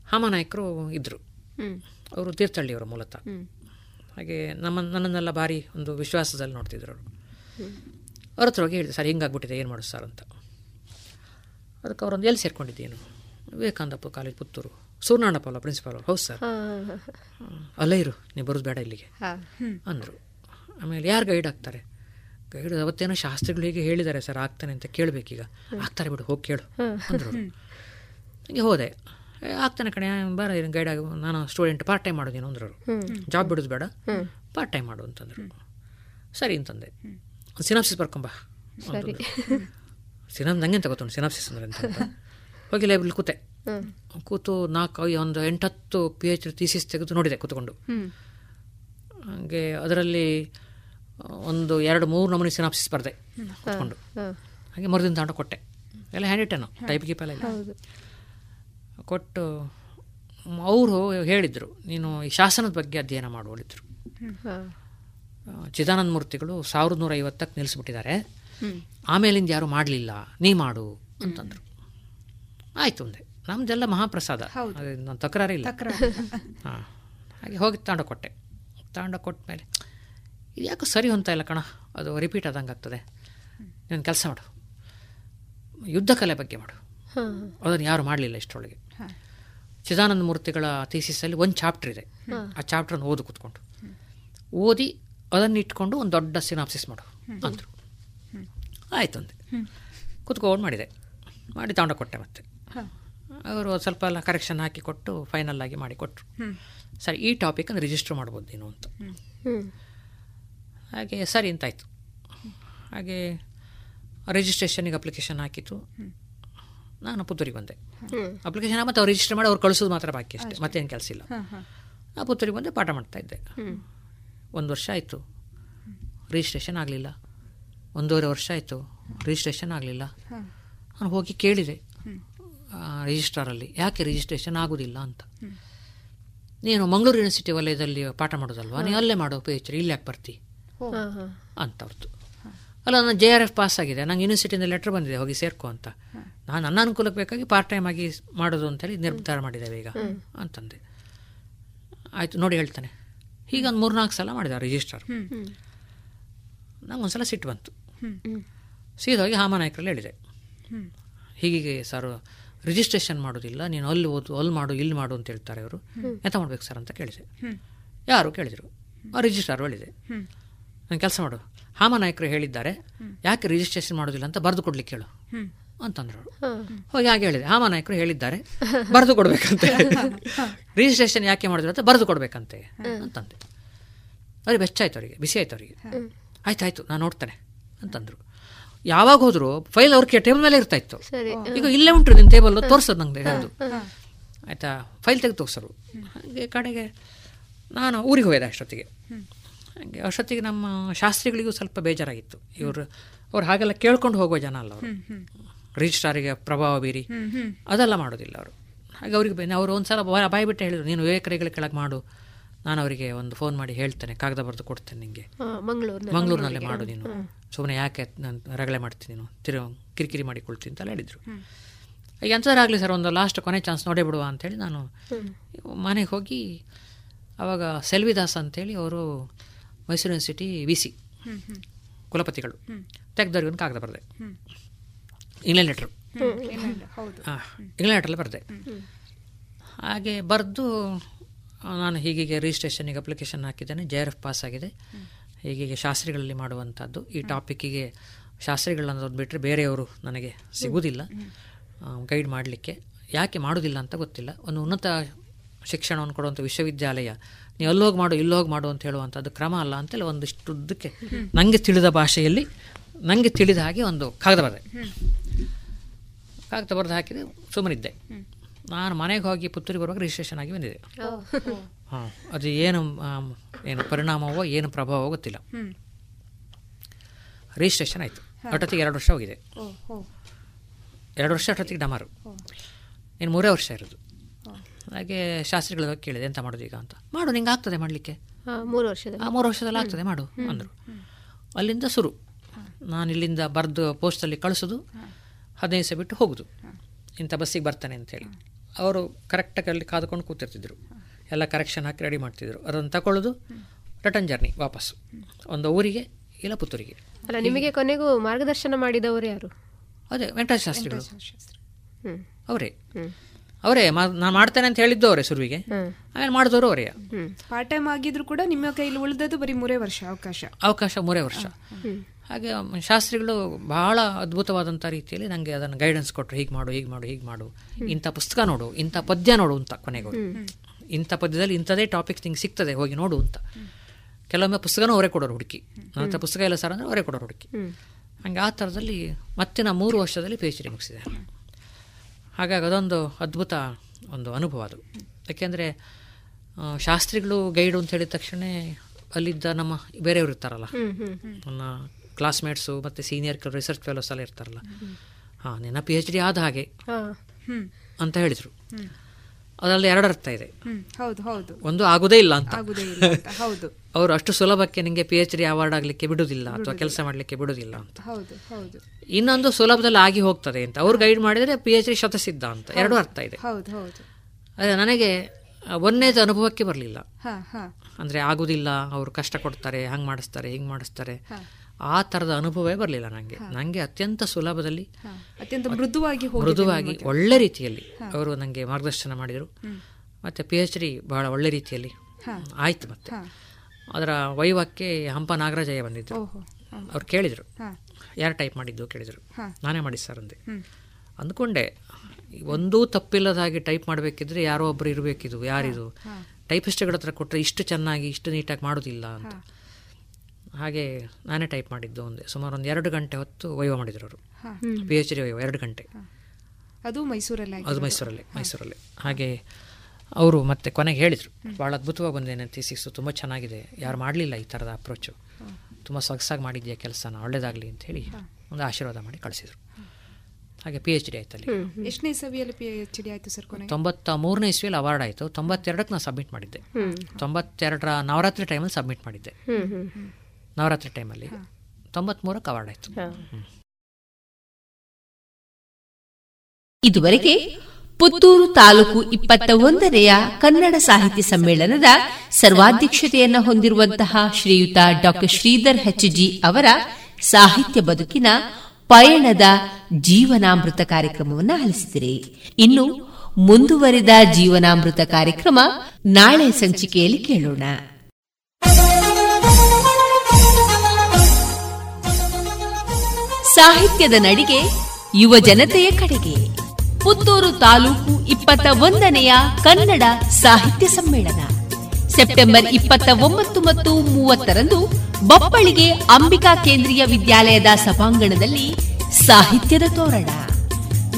ಹಾಮನಾಯಕರು ಇದ್ದರು. ಅವರು ತೀರ್ಥಹಳ್ಳಿಯವರು ಮೂಲತಃ. ಹಾಗೆ ನಮ್ಮ ನನ್ನನ್ನೆಲ್ಲ ಭಾರಿ ಒಂದು ವಿಶ್ವಾಸದಲ್ಲಿ ನೋಡ್ತಿದ್ರು ಅವರು. ಅವ್ರ ಹತ್ರ ಹೋಗಿ ಹೇಳಿದೆ ಸರ್ ಹಿಂಗಾಗ್ಬಿಟ್ಟಿದೆ ಏನು ಮಾಡೋದು ಸರ್? ಅಂತ. ಅದಕ್ಕೆ ಅವರೊಂದು ಎಲ್ಲಿ ಸೇರ್ಕೊಂಡಿದ್ದೇನು ವಿವೇಕಾನಂದಪ್ಪ ಕಾಲೇಜ್ ಪುತ್ತೂರು. ಸೂರ್ನಾಣಪ್ಪ ಅಲ್ಲ ಪ್ರಿನ್ಸಿಪಾಲ್ ಹೌದು ಸರ್. ಅಲ್ಲೇ ಇರು ನೀವು ಬರೋದು ಬೇಡ ಇಲ್ಲಿಗೆ. ಅಂದರು. ಆಮೇಲೆ ಯಾರು ಗೈಡ್ ಆಗ್ತಾರೆ? ಗೈಡ್ ಅವತ್ತೇನೋ ಶಾಸ್ತ್ರಿಗಳು ಹೀಗೆ ಹೇಳಿದ್ದಾರೆ ಸರ್ ಆಗ್ತಾನೆ ಅಂತ ಕೇಳಬೇಕೀಗ. ಆಗ್ತಾರೆ ಬಿಡು ಹೋಗಿ ಕೇಳು. ಅಂದರು ಹೀಗೆ ಹೋದೆ. ಆಗ್ತಾನೆ ಕಣೆ ಬರ ಗೈಡ್ ಆಗಿ ನಾನು ಸ್ಟೂಡೆಂಟ್ ಪಾರ್ಟ್ ಟೈಮ್ ಮಾಡೋದು ಅಂದ್ರು ಅಂದ್ರೆ ಜಾಬ್ ಬಿಡೋದು ಬೇಡ. ಪಾರ್ಟ್ ಟೈಮ್ ಮಾಡು ಅಂತಂದರು ಸರಿ ಅಂತಂದೆ. ಸಿನಾಪ್ಸಿಸ್ ಬರ್ಕೊಂಬ. ಸರಿ. ಸಿನಾಪ್ ನಂಗೆ ಅಂತ ಗೊತ್ತು ಸಿನಾಪ್ಸಿಸ್ ಅಂದ್ರೆ ಅಂತ. ಹೋಗಿ ಲೈಬ್ರಲ್ಲಿ ಕೂತೆ. ಕೂತು ನಾಲ್ಕು ಒಂದು ಎಂಟತ್ತು ಪಿ ಎಚ್ ಡಿ ಥೀಸಿಸ್ ತೆಗೆದು ನೋಡಿದೆ ಕೂತ್ಕೊಂಡು. ಹಂಗೆ ಅದರಲ್ಲಿ ಒಂದು ಎರಡು ಮೂರು ನಮೂನಿ ಸಿನಾಪ್ಸಿಸ್ ಬರೆದೆ ಕೂತ್ಕೊಂಡು. ಹಾಗೆ ಮರುದಿನ ತಾಂಡ ಕೊಟ್ಟೆ. ಎಲ್ಲ ಹ್ಯಾಂಡ್ ಟೈಪ್ ಗೀಪ್ ಎಲ್ಲ ಕೊಟ್ಟು ಅವರು ಹೇಳಿದರು ನೀನು ಈ ಶಾಸನದ ಬಗ್ಗೆ ಅಧ್ಯಯನ ಮಾಡುವಳಿದ್ರು. ಚಿದಾನಂದ ಮೂರ್ತಿಗಳು ಸಾವಿರದ ನೂರ ಐವತ್ತಕ್ಕೆ ನಿಲ್ಲಿಸ್ಬಿಟ್ಟಿದ್ದಾರೆ ಆಮೇಲಿಂದ ಯಾರು ಮಾಡಲಿಲ್ಲ ನೀ ಮಾಡು ಅಂತಂದರು. ಆಯಿತು ಅಂದೆ. ನಮ್ದೆಲ್ಲ ಮಹಾಪ್ರಸಾದ. ಹೌದು. ಅದು ನನ್ನ ತಕರಾರೇ ಇಲ್ಲ. ತಕರಾರು. ಹಾಂ. ಹಾಗೆ ಹೋಗಿ ತಾಂಡ ಕೊಟ್ಟೆ. ತಾಂಡ ಕೊಟ್ಟ ಮೇಲೆ ಇದು ಯಾಕೋ ಸರಿ ಹೊಂತ ಇಲ್ಲ ಕಣ ಅದು ರಿಪೀಟ್ ಆದಂಗೆ ಆಗ್ತದೆ. ನೀನು ಕೆಲಸ ಮಾಡು. ಯುದ್ಧ ಕಲೆ ಬಗ್ಗೆ ಮಾಡು. ಅದನ್ನು ಯಾರು ಮಾಡಲಿಲ್ಲ ಇಷ್ಟರೊಳಗೆ. ಚಿದಾನಂದ ಮೂರ್ತಿಗಳ ಥೀಸಿಸಲ್ಲಿ ಒಂದು ಚಾಪ್ಟರ್ ಇದೆ. ಆ ಚಾಪ್ಟರ್ನ ಓದು ಕೂತ್ಕೊಂಡು. ಓದಿ ಅದನ್ನು ಇಟ್ಕೊಂಡು ಒಂದು ದೊಡ್ಡ ಸಿನಾಪ್ಸಿಸ್ ಮಾಡು ಅಂದರು. ಆಯಿತು ಅಂದೆ. ಕೂತ್ಕೊಂಡು ಮಾಡಿದೆ. ಮಾಡಿ ತಗೊಂಡು ಕೊಟ್ಟೆ ಮತ್ತೆ. ಅವರು ಸ್ವಲ್ಪ ಎಲ್ಲ ಕರೆಕ್ಷನ್ ಹಾಕಿ ಕೊಟ್ಟು ಫೈನಲ್ ಆಗಿ ಮಾಡಿ ಕೊಟ್ಟರು ಸರಿ ಈ ಟಾಪಿಕನ್ನು ರಿಜಿಸ್ಟರ್ ಮಾಡ್ಬೋದು ನೀನು ಅಂತ. ಹಾಗೆ ಸರಿ ಅಂತಾಯ್ತು ಹಾಗೆ ರಿಜಿಸ್ಟ್ರೇಷನಿಗೆ ಅಪ್ಲಿಕೇಶನ್ ಹಾಕಿತ್ತು ನಾನು ಪುತ್ತೂರಿಗೆ ಬಂದೆ. ಅಪ್ಲಿಕೇಶನ್ ಮತ್ತು ಅವ್ರು ರಿಜಿಸ್ಟರ್ ಮಾಡಿ ಅವ್ರು ಕಳಿಸೋದು ಮಾತ್ರ ಬಾಕಿ ಅಷ್ಟೇ ಮತ್ತೇನು ಕೆಲಸ ಇಲ್ಲ. ನಾನು ಪುತ್ತೂರಿಗೆ ಬಂದೆ ಪಾಠ ಮಾಡ್ತಾ ಇದ್ದೆ. ಒಂದು ವರ್ಷ ಆಯಿತು. ರಿಜಿಸ್ಟ್ರೇಷನ್ ಆಗಲಿಲ್ಲ. ಒಂದೂವರೆ ವರ್ಷ ಆಯಿತು. ರಿಜಿಸ್ಟ್ರೇಷನ್ ಆಗಲಿಲ್ಲ. ನಾನು ಹೋಗಿ ಕೇಳಿದೆ. ರಿಜಿಸ್ಟ್ರಾರಲ್ಲಿ ಯಾಕೆ ರಿಜಿಸ್ಟ್ರೇಷನ್ ಆಗೋದಿಲ್ಲ ಅಂತ. ನೀನು ಮಂಗಳೂರು ಯೂನಿವರ್ಸಿಟಿ ವಲಯದಲ್ಲಿ ಪಾಠ ಮಾಡೋದಲ್ವಾ? ನೀವು ಅಲ್ಲೇ ಮಾಡೋ ಪಿ ಎಚ್ ಡಿ ಇಲ್ಲಿ ಯಾಕೆ ಬರ್ತಿ? ಅಂತವ್ರದ್ದು ಹಾಂ ಅಂತ ಅವ್ರದ್ದು ಅಲ್ಲ ನಾನು ಜೆ ಆರ್ ಎಫ್ ಪಾಸ್ ಆಗಿದೆ. ನಂಗೆ ಯೂನಿವರ್ಸಿಟಿಯಿಂದ ಲೆಟ್ರ್ ಬಂದಿದೆ ಹೋಗಿ ಸೇರ್ಕೊ ಅಂತ. ನಾನು ನನ್ನ ಅನುಕೂಲಕ್ಕೆ ಬೇಕಾಗಿ ಪಾರ್ಟ್ ಟೈಮ್ ಆಗಿ ಮಾಡೋದು ಅಂತೇಳಿ ನಿರ್ಧಾರ ಮಾಡಿದ್ದೇವೆ ಈಗ ಅಂತಂದೆ. ಆಯಿತು ನೋಡಿ ಹೇಳ್ತಾನೆ. ಹೀಗೆ ಒಂದು ಮೂರ್ನಾಲ್ಕು ಸಲ ಮಾಡಿದ ರಿಜಿಸ್ಟರ್ ನಂಗೆ ಒಂದ್ಸಲ ಸಿಟ್ಟು ಬಂತು. ಸೀದಾಗಿ ಹಾಮನಾಯಕರಲ್ಲಿ ಹೇಳಿದೆ. ಹೀಗೆ ಸರ್ ರಿಜಿಸ್ಟ್ರೇಷನ್ ಮಾಡೋದಿಲ್ಲ ನೀನು ಅಲ್ಲಿ ಓದು ಅಲ್ಲಿ ಮಾಡು ಇಲ್ಲಿ ಮಾಡು ಅಂತ ಹೇಳ್ತಾರೆ ಅವರು. ಎಂತ ಮಾಡ್ಬೇಕು ಸರ್ ಅಂತ ಕೇಳಿದೆ. ಯಾರು ಕೇಳಿದರು? ಆ ರಿಜಿಸ್ಟ್ರಾರ್ ಹೇಳಿದೆ. ನಾನು ಕೆಲಸ ಮಾಡು. ಹಾಮನಾಯಕರು ಹೇಳಿದ್ದಾರೆ. ಯಾಕೆ ರಿಜಿಸ್ಟ್ರೇಷನ್ ಮಾಡೋದಿಲ್ಲ ಅಂತ ಬರೆದು ಕೊಡ್ಲಿಕ್ಕೆ ಹೇಳು ಅಂತಂದ್ರು ಅವ್ರು. ಹೋಗಿ ಹಾಗೆ ಹೇಳಿದೆ. ಹಾಮನಾಯಕರು ಹೇಳಿದ್ದಾರೆ. ಬರೆದು ಕೊಡ್ಬೇಕಂತೆ. ರಿಜಿಸ್ಟ್ರೇಷನ್ ಯಾಕೆ ಮಾಡಿದ್ರು ಅಂತ ಬರೆದು ಕೊಡ್ಬೇಕಂತೆ ಅಂತಂದೆ. ಅವ್ರಿಗೆ ಆಯ್ತು ಅವರಿಗೆ. ಬಿಸಿ ಆಯ್ತು ಅವರಿಗೆ. ಆಯ್ತು ಆಯ್ತು ನಾನು ನೋಡ್ತೇನೆ ಅಂತಂದ್ರು. ಯಾವಾಗ ಹೋದ್ರು ಫೈಲ್ ಅವ್ರ ಟೇಬಲ್ ಮೇಲೆ ಇರ್ತಾ ಇತ್ತು. ಈಗ ಇಲ್ಲೇ ಉಂಟು ನಿಮ್ಮ ಟೇಬಲ್ ತೋರಿಸೋದು ನಂಗೆ ಹೇಳೋದು ಆಯ್ತಾ? ಫೈಲ್ ತೆಗೆದು ತೋರಿಸೋರು. ಹಾಗೆ ಕಡೆಗೆ ನಾನು ಊರಿಗೆ ಹೋದೆ ಅಷ್ಟೊತ್ತಿಗೆ. ಹಾಗೆ ಅಷ್ಟೊತ್ತಿಗೆ ನಮ್ಮ ಶಾಸ್ತ್ರಿಗಳಿಗೂ ಸ್ವಲ್ಪ ಬೇಜಾರಾಗಿತ್ತು. ಇವರು ಅವ್ರು ಹಾಗೆಲ್ಲ ಕೇಳ್ಕೊಂಡು ಹೋಗೋ ಜನ ಅಲ್ಲ ಅವರು. ರಿಜಿಸ್ಟ್ರಾರಿಗೆ ಪ್ರಭಾವ ಬೀರಿ. ಅದೆಲ್ಲ ಮಾಡೋದಿಲ್ಲ ಅವರು. ಹಾಗೆ ಅವ್ರಿಗೆ ಅವರು ಒಂದು ಸಲ ಬಾಯಿ ಬಿಟ್ಟು ಹೇಳಿದ್ರು ನೀನು ವಿವೇಕರಿಗಳ ಕೆಳಗೆ ಮಾಡು. ನಾನು ಅವರಿಗೆ ಒಂದು ಫೋನ್ ಮಾಡಿ ಹೇಳ್ತೇನೆ ಕಾಗದ ಬರೆದು ಕೊಡ್ತೇನೆ ನಿಮಗೆ ಮಂಗಳೂರಿನಲ್ಲಿ. ಮಂಗಳೂರಿನ ಮಂಗಳೂರಿನಲ್ಲೇ ಮಾಡು ನೀನು. ಸುಮ್ಮನೆ ಯಾಕೆ ನಾನು ರಗಳೆ ಮಾಡ್ತೀನಿ ನೀನು? ತಿರು ಕಿರಿಕಿರಿ ಮಾಡಿಕೊಳ್ತೀನಿ ಅಂತೆಲ್ಲ ಹೇಳಿದರು. ಈಗ ಎಂಥದಾಗಲಿ ಸರ್ ಒಂದು ಲಾಸ್ಟ್ ಕೊನೆ ಚಾನ್ಸ್ ನೋಡೇ ಬಿಡುವ ಅಂತೇಳಿ ನಾನು ಮನೆಗೆ ಹೋಗಿ ಆವಾಗ ಸೆಲ್ವಿದಾಸ್ ಅಂತೇಳಿ ಅವರು ಮೈಸೂರು ಯೂನಿವರ್ಸಿಟಿ ವಿ ಸಿ ಕುಲಪತಿಗಳು. ತೆಗ್ದವ್ರಿಗೆ ಒಂದು ಕಾಗದ ಬರೆದೆ. ಇಂಗ್ಲೆಂಡ್ ಲೆಟ್ರು ಹೌದು. ಹಾಂ ಇಂಗ್ಲೆಂಡ್ ಲೆಟ್ರಲ್ಲಿ ಬರೆದೆ ಹಾಗೆ ಬರೆದು ನಾನು ಹೀಗೀಗೆ ರಿಜಿಸ್ಟ್ರೇಷನಿಗೆ ಅಪ್ಲಿಕೇಶನ್ ಹಾಕಿದ್ದೇನೆ ಜೆ ಆರ್ ಎಫ್ ಪಾಸ್ ಆಗಿದೆ. ಹೀಗೆ ಶಾಸ್ತ್ರಿಗಳಲ್ಲಿ ಮಾಡುವಂಥದ್ದು. ಈ ಟಾಪಿಕ್ಕಿಗೆ ಶಾಸ್ತ್ರಿಗಳನ್ನೋದು ಬಿಟ್ಟರೆ ಬೇರೆಯವರು ನನಗೆ ಸಿಗುವುದಿಲ್ಲ. ಗೈಡ್ ಮಾಡಲಿಕ್ಕೆ. ಯಾಕೆ ಮಾಡೋದಿಲ್ಲ ಅಂತ ಗೊತ್ತಿಲ್ಲ. ಒಂದು ಉನ್ನತ ಶಿಕ್ಷಣವನ್ನು ಕೊಡುವಂಥ ವಿಶ್ವವಿದ್ಯಾಲಯ ನೀವು ಅಲ್ಲೋಗಿ ಹೋಗಿ ಮಾಡು ಇಲ್ಲೋಗಿ ಹೋಗಿ ಮಾಡು ಅಂತ ಹೇಳುವಂಥದ್ದು ಕ್ರಮ ಅಲ್ಲ ಅಂತೇಳಿ ಒಂದಿಷ್ಟು ಉದ್ದಕ್ಕೆ ನನಗೆ ತಿಳಿದ ಭಾಷೆಯಲ್ಲಿ ನನಗೆ ತಿಳಿದ ಹಾಗೆ ಒಂದು ಕಾಗದ ಬರೆದೆ. ಕಾಗದ ಬರೆದು ಹಾಕಿದೆ ಸುಮ್ಮನಿದ್ದೆ. ನಾನು ಮನೆಗೆ ಹೋಗಿ ಪುತ್ತೂರಿಗೆ ಬರುವಾಗ ರಿಜಿಸ್ಟ್ರೇಷನ್ ಆಗಿ ಬಂದಿದೆ. ಹಾಂ ಅದು ಏನು ಏನು ಪರಿಣಾಮವೋ ಏನು ಪ್ರಭಾವವೋ ಗೊತ್ತಿಲ್ಲ. ರಿಜಿಸ್ಟ್ರೇಷನ್ ಆಯಿತು. ಅಷ್ಟೊತ್ತಿಗೆ ಎರಡು ವರ್ಷ ಹೋಗಿದೆ. ಎರಡು ವರ್ಷ ಅಷ್ಟೊತ್ತಿಗೆ ಡಮಾರು. ಇನ್ನು ಮೂರೇ ವರ್ಷ ಇರೋದು. ಹಾಗೆ ಶಾಸ್ತ್ರಿಗಳ ಕೇಳಿದೆ ಎಂತ ಮಾಡೋದು ಈಗ ಅಂತ. ಮಾಡು ನಿಂಗೆ ಆಗ್ತದೆ ಮಾಡಲಿಕ್ಕೆ. ಮೂರು ವರ್ಷದ ಆ ಮೂರು ವರ್ಷದಲ್ಲಿ ಆಗ್ತದೆ ಮಾಡು ಅಂದರು. ಅಲ್ಲಿಂದ ಶುರು. ನಾನು ಇಲ್ಲಿಂದ ಬರೆದು ಪೋಸ್ಟಲ್ಲಿ ಕಳಿಸೋದು. ಹದಿನೈದು ದಿವಸ ಬಿಟ್ಟು ಹೋಗೋದು. ಇಂಥ ಬಸ್ಸಿಗೆ ಬರ್ತಾನೆ ಅಂತೇಳಿ ಅವರು ಕರೆಕ್ಟಾಗಿ ಅಲ್ಲಿ ಕಾದುಕೊಂಡು ಕೂತಿರ್ತಿದ್ರು. ಎಲ್ಲ ಕರೆಕ್ಷನ್ ಹಾಕಿ ರೆಡಿ ಮಾಡ್ತಿದ್ರು. ಅದನ್ನು ತಗೊಳ್ಳೋದು ರಿಟರ್ನ್ ಜರ್ನಿ ವಾಪಸ್ಸು. ಒಂದು ಊರಿಗೆ ಇಲ್ಲ ಪುತ್ತೂರಿಗೆ. ಅಲ್ಲ ನಿಮಗೆ ಕೊನೆಗೂ ಮಾರ್ಗದರ್ಶನ ಮಾಡಿದವರು ಯಾರು? ಅದೇ ವೆಂಕಟೇಶ ಶಾಸ್ತ್ರಿಗಳು. ಹ್ಮ್. ಅವರೇ. ಅವರೇ ನಾನು ಮಾಡ್ತೇನೆ ಅಂತ ಹೇಳಿದ್ದು ಅವರೇ ಶುರುವಿಗೆ. ಆಮೇಲೆ ಮಾಡಿದವರು ಅವರೇ. ಪಾರ್ಟ್ ಟೈಮ್ ಆಗಿದ್ರು ಕೂಡ ನಿಮ್ಮ ಕೈಲಿ ಉಳಿದದ್ದು ಬರೀ ಮೂರೇ ವರ್ಷ ಅವಕಾಶ. ಅವಕಾಶ ಮೂರೇ ವರ್ಷ. ಹಾಗೆ ಶಾಸ್ತ್ರಿಗಳು ಬಹಳ ಅದ್ಭುತವಾದಂಥ ರೀತಿಯಲ್ಲಿ ನನಗೆ ಅದನ್ನು ಗೈಡೆನ್ಸ್ ಕೊಟ್ಟರು ಹೀಗೆ ಮಾಡು ಹೀಗೆ ಮಾಡು ಹೀಗೆ ಮಾಡು. ಇಂಥ ಪುಸ್ತಕ ನೋಡು ಇಂಥ ಪದ್ಯ ನೋಡು ಅಂತ ಕೊನೆಗೂ. ಇಂಥ ಪದ್ಯದಲ್ಲಿ ಇಂಥದೇ ಟಾಪಿಕ್ ನಿಂಗೆ ಸಿಗ್ತದೆ ಹೋಗಿ ನೋಡು ಅಂತ. ಕೆಲವೊಮ್ಮೆ ಪುಸ್ತಕನೂ ಅವರೇ ಕೊಡೋರು ಹುಡುಕಿ. ನನ್ನ ಪುಸ್ತಕ ಇಲ್ಲ ಸರ್ ಅಂದರೆ ಅವರೇ ಕೊಡೋರು ಹುಡುಕಿ. ಹಂಗೆ ಆ ಥರದಲ್ಲಿ ಮತ್ತೆ ನಾನು ಮೂರು ವರ್ಷದಲ್ಲಿ ಪಿ ಎಚ್ ಡಿ ಮುಗಿಸಿದೆ ಹಾಗಾಗಿ ಅದೊಂದು ಅದ್ಭುತ ಒಂದು ಅನುಭವ ಅದು. ಯಾಕೆಂದರೆ ಶಾಸ್ತ್ರಿಗಳು ಗೈಡು ಅಂತ ಹೇಳಿದ ತಕ್ಷಣ ಅಲ್ಲಿದ್ದ ನಮ್ಮ ಬೇರೆಯವರು ಇರ್ತಾರಲ್ಲ. ನನ್ನ ಕ್ಲಾಸ್ಮೇಟ್ಸು ಮತ್ತು ಸೀನಿಯರ್ ರಿಸರ್ಚ್ ಫೆಲೋಸ್ ಎಲ್ಲ ಇರ್ತಾರಲ್ಲ. ಹಾಂ ನಿನ್ನ ಪಿ ಎಚ್ ಡಿ ಆದ ಹಾಗೆ ಅಂತ ಹೇಳಿದರು. ಅದರಲ್ಲಿ ಎರಡು ಅರ್ಥ ಇದೆ. ಒಂದು ಆಗುದೇ ಇಲ್ಲ ಅಂತ. ಹೌದು. ಅವರು ಅಷ್ಟು ಸುಲಭಕ್ಕೆ ನಿಮಗೆ ಪಿ ಎಚ್ ಡಿ ಅವಾರ್ಡ್ ಆಗಲಿಕ್ಕೆ ಬಿಡುವುದಿಲ್ಲ ಅಥವಾ ಕೆಲಸ ಮಾಡಲಿಕ್ಕೆ ಬಿಡುವುದಿಲ್ಲ ಅಂತ. ಹೌದು ಹೌದು. ಇನ್ನೊಂದು ಸುಲಭದಲ್ಲಿ ಆಗಿ ಹೋಗ್ತದೆ ಅಂತ. ಅವ್ರು ಗೈಡ್ ಮಾಡಿದರೆ ಪಿ ಎಚ್ ಡಿ ಶತಸಿದ್ಧ ಅಂತ. ಎರಡು ಅರ್ಥ ಇದೆ. ಅದೇ ನನಗೆ ಒಂದನೇದು ಅನುಭವಕ್ಕೆ ಬರಲಿಲ್ಲ. ಅಂದರೆ ಆಗುದಿಲ್ಲ ಅವರು ಕಷ್ಟ ಕೊಡ್ತಾರೆ ಹಂಗೆ ಮಾಡಿಸ್ತಾರೆ ಹಿಂಗೆ ಮಾಡಿಸ್ತಾರೆ. ಹಾ. ಆ ಥರದ ಅನುಭವವೇ ಬರಲಿಲ್ಲ ನನಗೆ ನನಗೆ ಅತ್ಯಂತ ಸುಲಭದಲ್ಲಿ ಅತ್ಯಂತ ಮೃದುವಾಗಿ ಮೃದುವಾಗಿ. ಒಳ್ಳೆ ರೀತಿಯಲ್ಲಿ ಅವರು ನನಗೆ ಮಾರ್ಗದರ್ಶನ ಮಾಡಿದರು. ಮತ್ತು ಪಿ ಎಚ್ ಡಿ ಬಹಳ ಒಳ್ಳೆ ರೀತಿಯಲ್ಲಿ ಆಯ್ತು ಮತ್ತೆ. ಅದರ ವೈವಕ್ಕೆ ಹಂಪ ನಾಗರಾಜಯ್ಯ ಬಂದಿದ್ದರು. ಅವ್ರು ಕೇಳಿದರು. ಯಾರು ಟೈಪ್ ಮಾಡಿದ್ದು ಕೇಳಿದರು. ನಾನೇ ಮಾಡಿ ಸರ್ ಅಂದೆ. ಅಂದ್ಕೊಂಡೆ ಒಂದೂ ತಪ್ಪಿಲ್ಲದ ಹಾಗೆ ಟೈಪ್ ಮಾಡಬೇಕಿದ್ರೆ ಯಾರೋ ಒಬ್ಬರು ಇರಬೇಕಿದು ಯಾರಿದು. ಟೈಪಿಸ್ಟ್ಗಳ ಹತ್ರ ಕೊಟ್ಟರೆ ಇಷ್ಟು ಚೆನ್ನಾಗಿ ಇಷ್ಟು ನೀಟಾಗಿ ಮಾಡೋದಿಲ್ಲ ಅಂತ. ಹಾಗೆ ನಾನೇ ಟೈಪ್ ಮಾಡಿದ್ದು ಒಂದು. ಸುಮಾರು ಒಂದು ಎರಡು ಗಂಟೆ ಹೊತ್ತು ವೈವ ಮಾಡಿದ್ರು ಅವರು. ಪಿ ಎಚ್ ಡಿ ವೈವ ಎರಡು ಗಂಟೆ. ಅದು ಮೈಸೂರಲ್ಲಿ ಅದು. ಮೈಸೂರಲ್ಲಿ ಮೈಸೂರಲ್ಲಿ. ಹಾಗೆ ಅವರು ಮತ್ತೆ ಕೊನೆಗೆ ಹೇಳಿದರು ಭಾಳ ಅದ್ಭುತವಾಗಿ ಬಂದೇನೆ ಥೀಸಿಕ್ಸು ತುಂಬ ಚೆನ್ನಾಗಿದೆ. ಯಾರು ಮಾಡಲಿಲ್ಲ ಈ ಥರದ ಅಪ್ರೋಚು ತುಂಬ ಸೊಗಸಾಗಿ ಮಾಡಿದ್ಯಾ ಕೆಲಸನ ಒಳ್ಳೇದಾಗಲಿ ಅಂತ ಹೇಳಿ ಒಂದು ಆಶೀರ್ವಾದ ಮಾಡಿ ಕಳಿಸಿದರು. ಹಾಗೆ ಪಿ ಎಚ್ ಡಿ ಆಯ್ತು ಅಲ್ಲಿ. ಎಷ್ಟನೇ ಸವಿಯಲ್ಲಿ ಪಿ ಎಚ್ ಡಿ ಆಯ್ತು ಸರ್ ಕೊನೆಗೆ? ತೊಂಬತ್ತ ಮೂರನೇ ಇಸ್ವಿಯಲ್ಲಿ ಅವಾರ್ಡ್ ಆಯಿತು. ತೊಂಬತ್ತೆರಡಕ್ಕೆ ನಾನು ಸಬ್ಮಿಟ್ ಮಾಡಿದ್ದೆ. ತೊಂಬತ್ತೆರಡರ ನವರಾತ್ರಿ ಟೈಮಲ್ಲಿ ಸಬ್ಮಿಟ್ ಮಾಡಿದ್ದೆ. ನವರಾತ್ರಿ ಟೈಮಲ್ಲಿ. ತೊಂಬತ್ಮೂರಕ್ಕೆ ಅವಾರ್ಡ್ ಆಯಿತು. ಇದುವರೆಗೆ ಪುತ್ತೂರು ತಾಲೂಕು ಇಪ್ಪತ್ತ ಒಂದನೆಯ ಕನ್ನಡ ಸಾಹಿತ್ಯ ಸಮ್ಮೇಳನದ ಸರ್ವಾಧ್ಯಕ್ಷತೆಯನ್ನು ಹೊಂದಿರುವಂತಹ ಶ್ರೀಯುತ ಡಾಕ್ಟರ್ ಶ್ರೀಧರ್ ಹೆಚ್ ಜಿ ಅವರ ಸಾಹಿತ್ಯ ಬದುಕಿನ ಪಯಣದ ಜೀವನಾಮೃತ ಕಾರ್ಯಕ್ರಮವನ್ನು ಆಲಿಸಿದಿರಿ. ಇನ್ನು ಮುಂದುವರಿದ ಜೀವನಾಮೃತ ಕಾರ್ಯಕ್ರಮ ನಾಳೆ ಸಂಚಿಕೆಯಲ್ಲಿ ಕೇಳೋಣ. ಸಾಹಿತ್ಯದ ನಡಿಗೆ ಯುವ ಜನತೆಯ ಕಡೆಗೆ. ಪುತ್ತೂರು ತಾಲೂಕು ಇಪ್ಪತ್ತ ಒಂದನೆಯ ಕನ್ನಡ ಸಾಹಿತ್ಯ ಸಮ್ಮೇಳನ. ಸೆಪ್ಟೆಂಬರ್ ಇಪ್ಪತ್ತ ಒಂಬತ್ತು ಮತ್ತು ಮೂವತ್ತರಂದು ಬಪ್ಪಳಿಗೆ ಅಂಬಿಕಾ ಕೇಂದ್ರೀಯ ವಿದ್ಯಾಲಯದ ಸಭಾಂಗಣದಲ್ಲಿ ಸಾಹಿತ್ಯದ ತೋರಣ.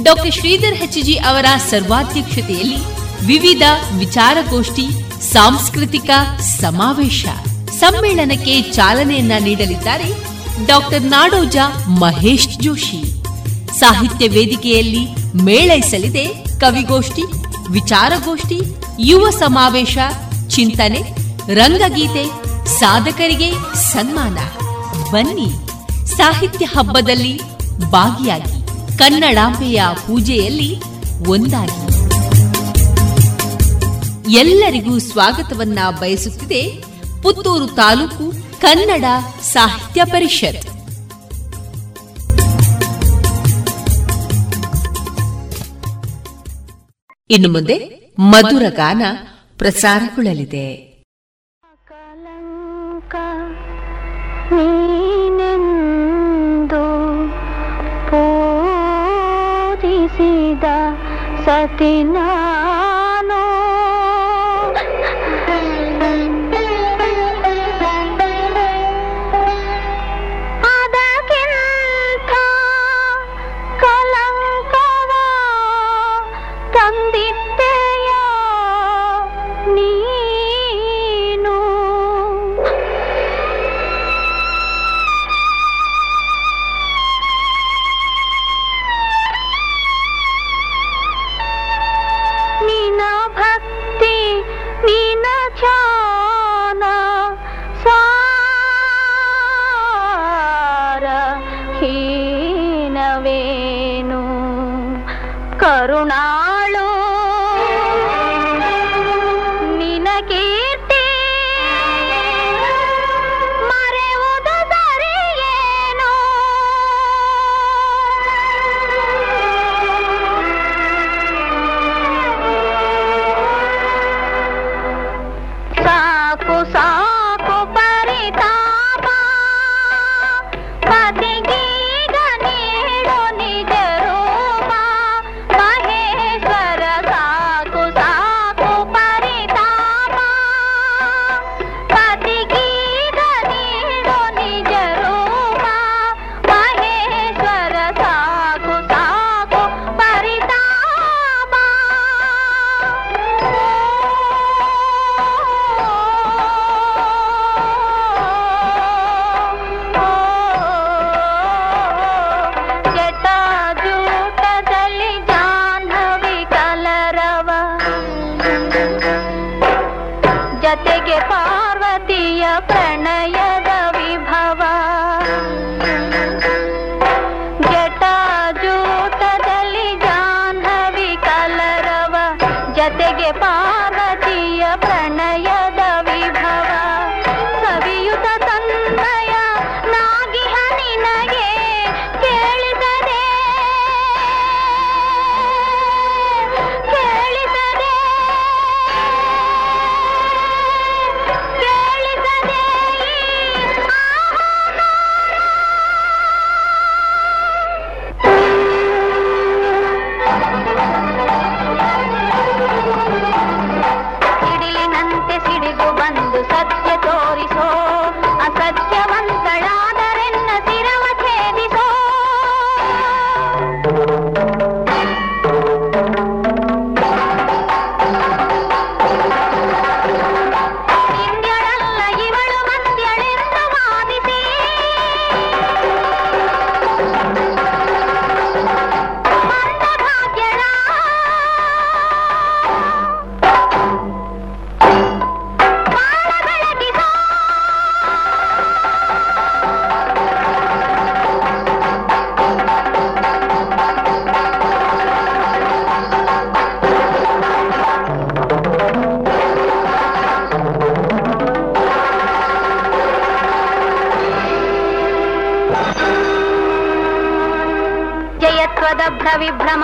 ಡಾಕ್ಟರ್ ಶ್ರೀಧರ್ ಹೆಚ್ಜಿ ಅವರ ಸರ್ವಾಧ್ಯಕ್ಷತೆಯಲ್ಲಿ ವಿವಿಧ ವಿಚಾರಗೋಷ್ಠಿ, ಸಾಂಸ್ಕೃತಿಕ ಸಮಾವೇಶ. ಸಮ್ಮೇಳನಕ್ಕೆ ಚಾಲನೆಯನ್ನ ನೀಡಲಿದ್ದಾರೆ ಡಾಕ್ಟರ್ ನಾಡೋಜ ಮಹೇಶ್ ಜೋಶಿ. ಸಾಹಿತ್ಯ ವೇದಿಕೆಯಲ್ಲಿ ಮೇಳೈಸಲಿದೆ ಕವಿಗೋಷ್ಠಿ, ವಿಚಾರಗೋಷ್ಠಿ, ಯುವ ಸಮಾವೇಶ, ಚಿಂತನೆ, ರಂಗಗೀತೆ, ಸಾಧಕರಿಗೆ ಸನ್ಮಾನ. ಬನ್ನಿ, ಸಾಹಿತ್ಯ ಹಬ್ಬದಲ್ಲಿ ಭಾಗಿಯಾಗಿ. ಕನ್ನಡಾಂಬೆಯ ಪೂಜೆಯಲ್ಲಿ ಒಂದಾಗಿ. ಎಲ್ಲರಿಗೂ ಸ್ವಾಗತವನ್ನ ಬಯಸುತ್ತಿದೆ ಪುತ್ತೂರು ತಾಲೂಕು ಕನ್ನಡ ಸಾಹಿತ್ಯ ಪರಿಷತ್. ಇನ್ನು ಮುಂದೆ ಮಧುರ ಗಾನ ಪ್ರಸಾರಗೊಳ್ಳಲಿದೆ. ನೀನೆಂದು ಪೂಜಿಸಿದ ಸತಿ ವಿಭ್ರಮಾಂಧ ವಿಭ್ರಮ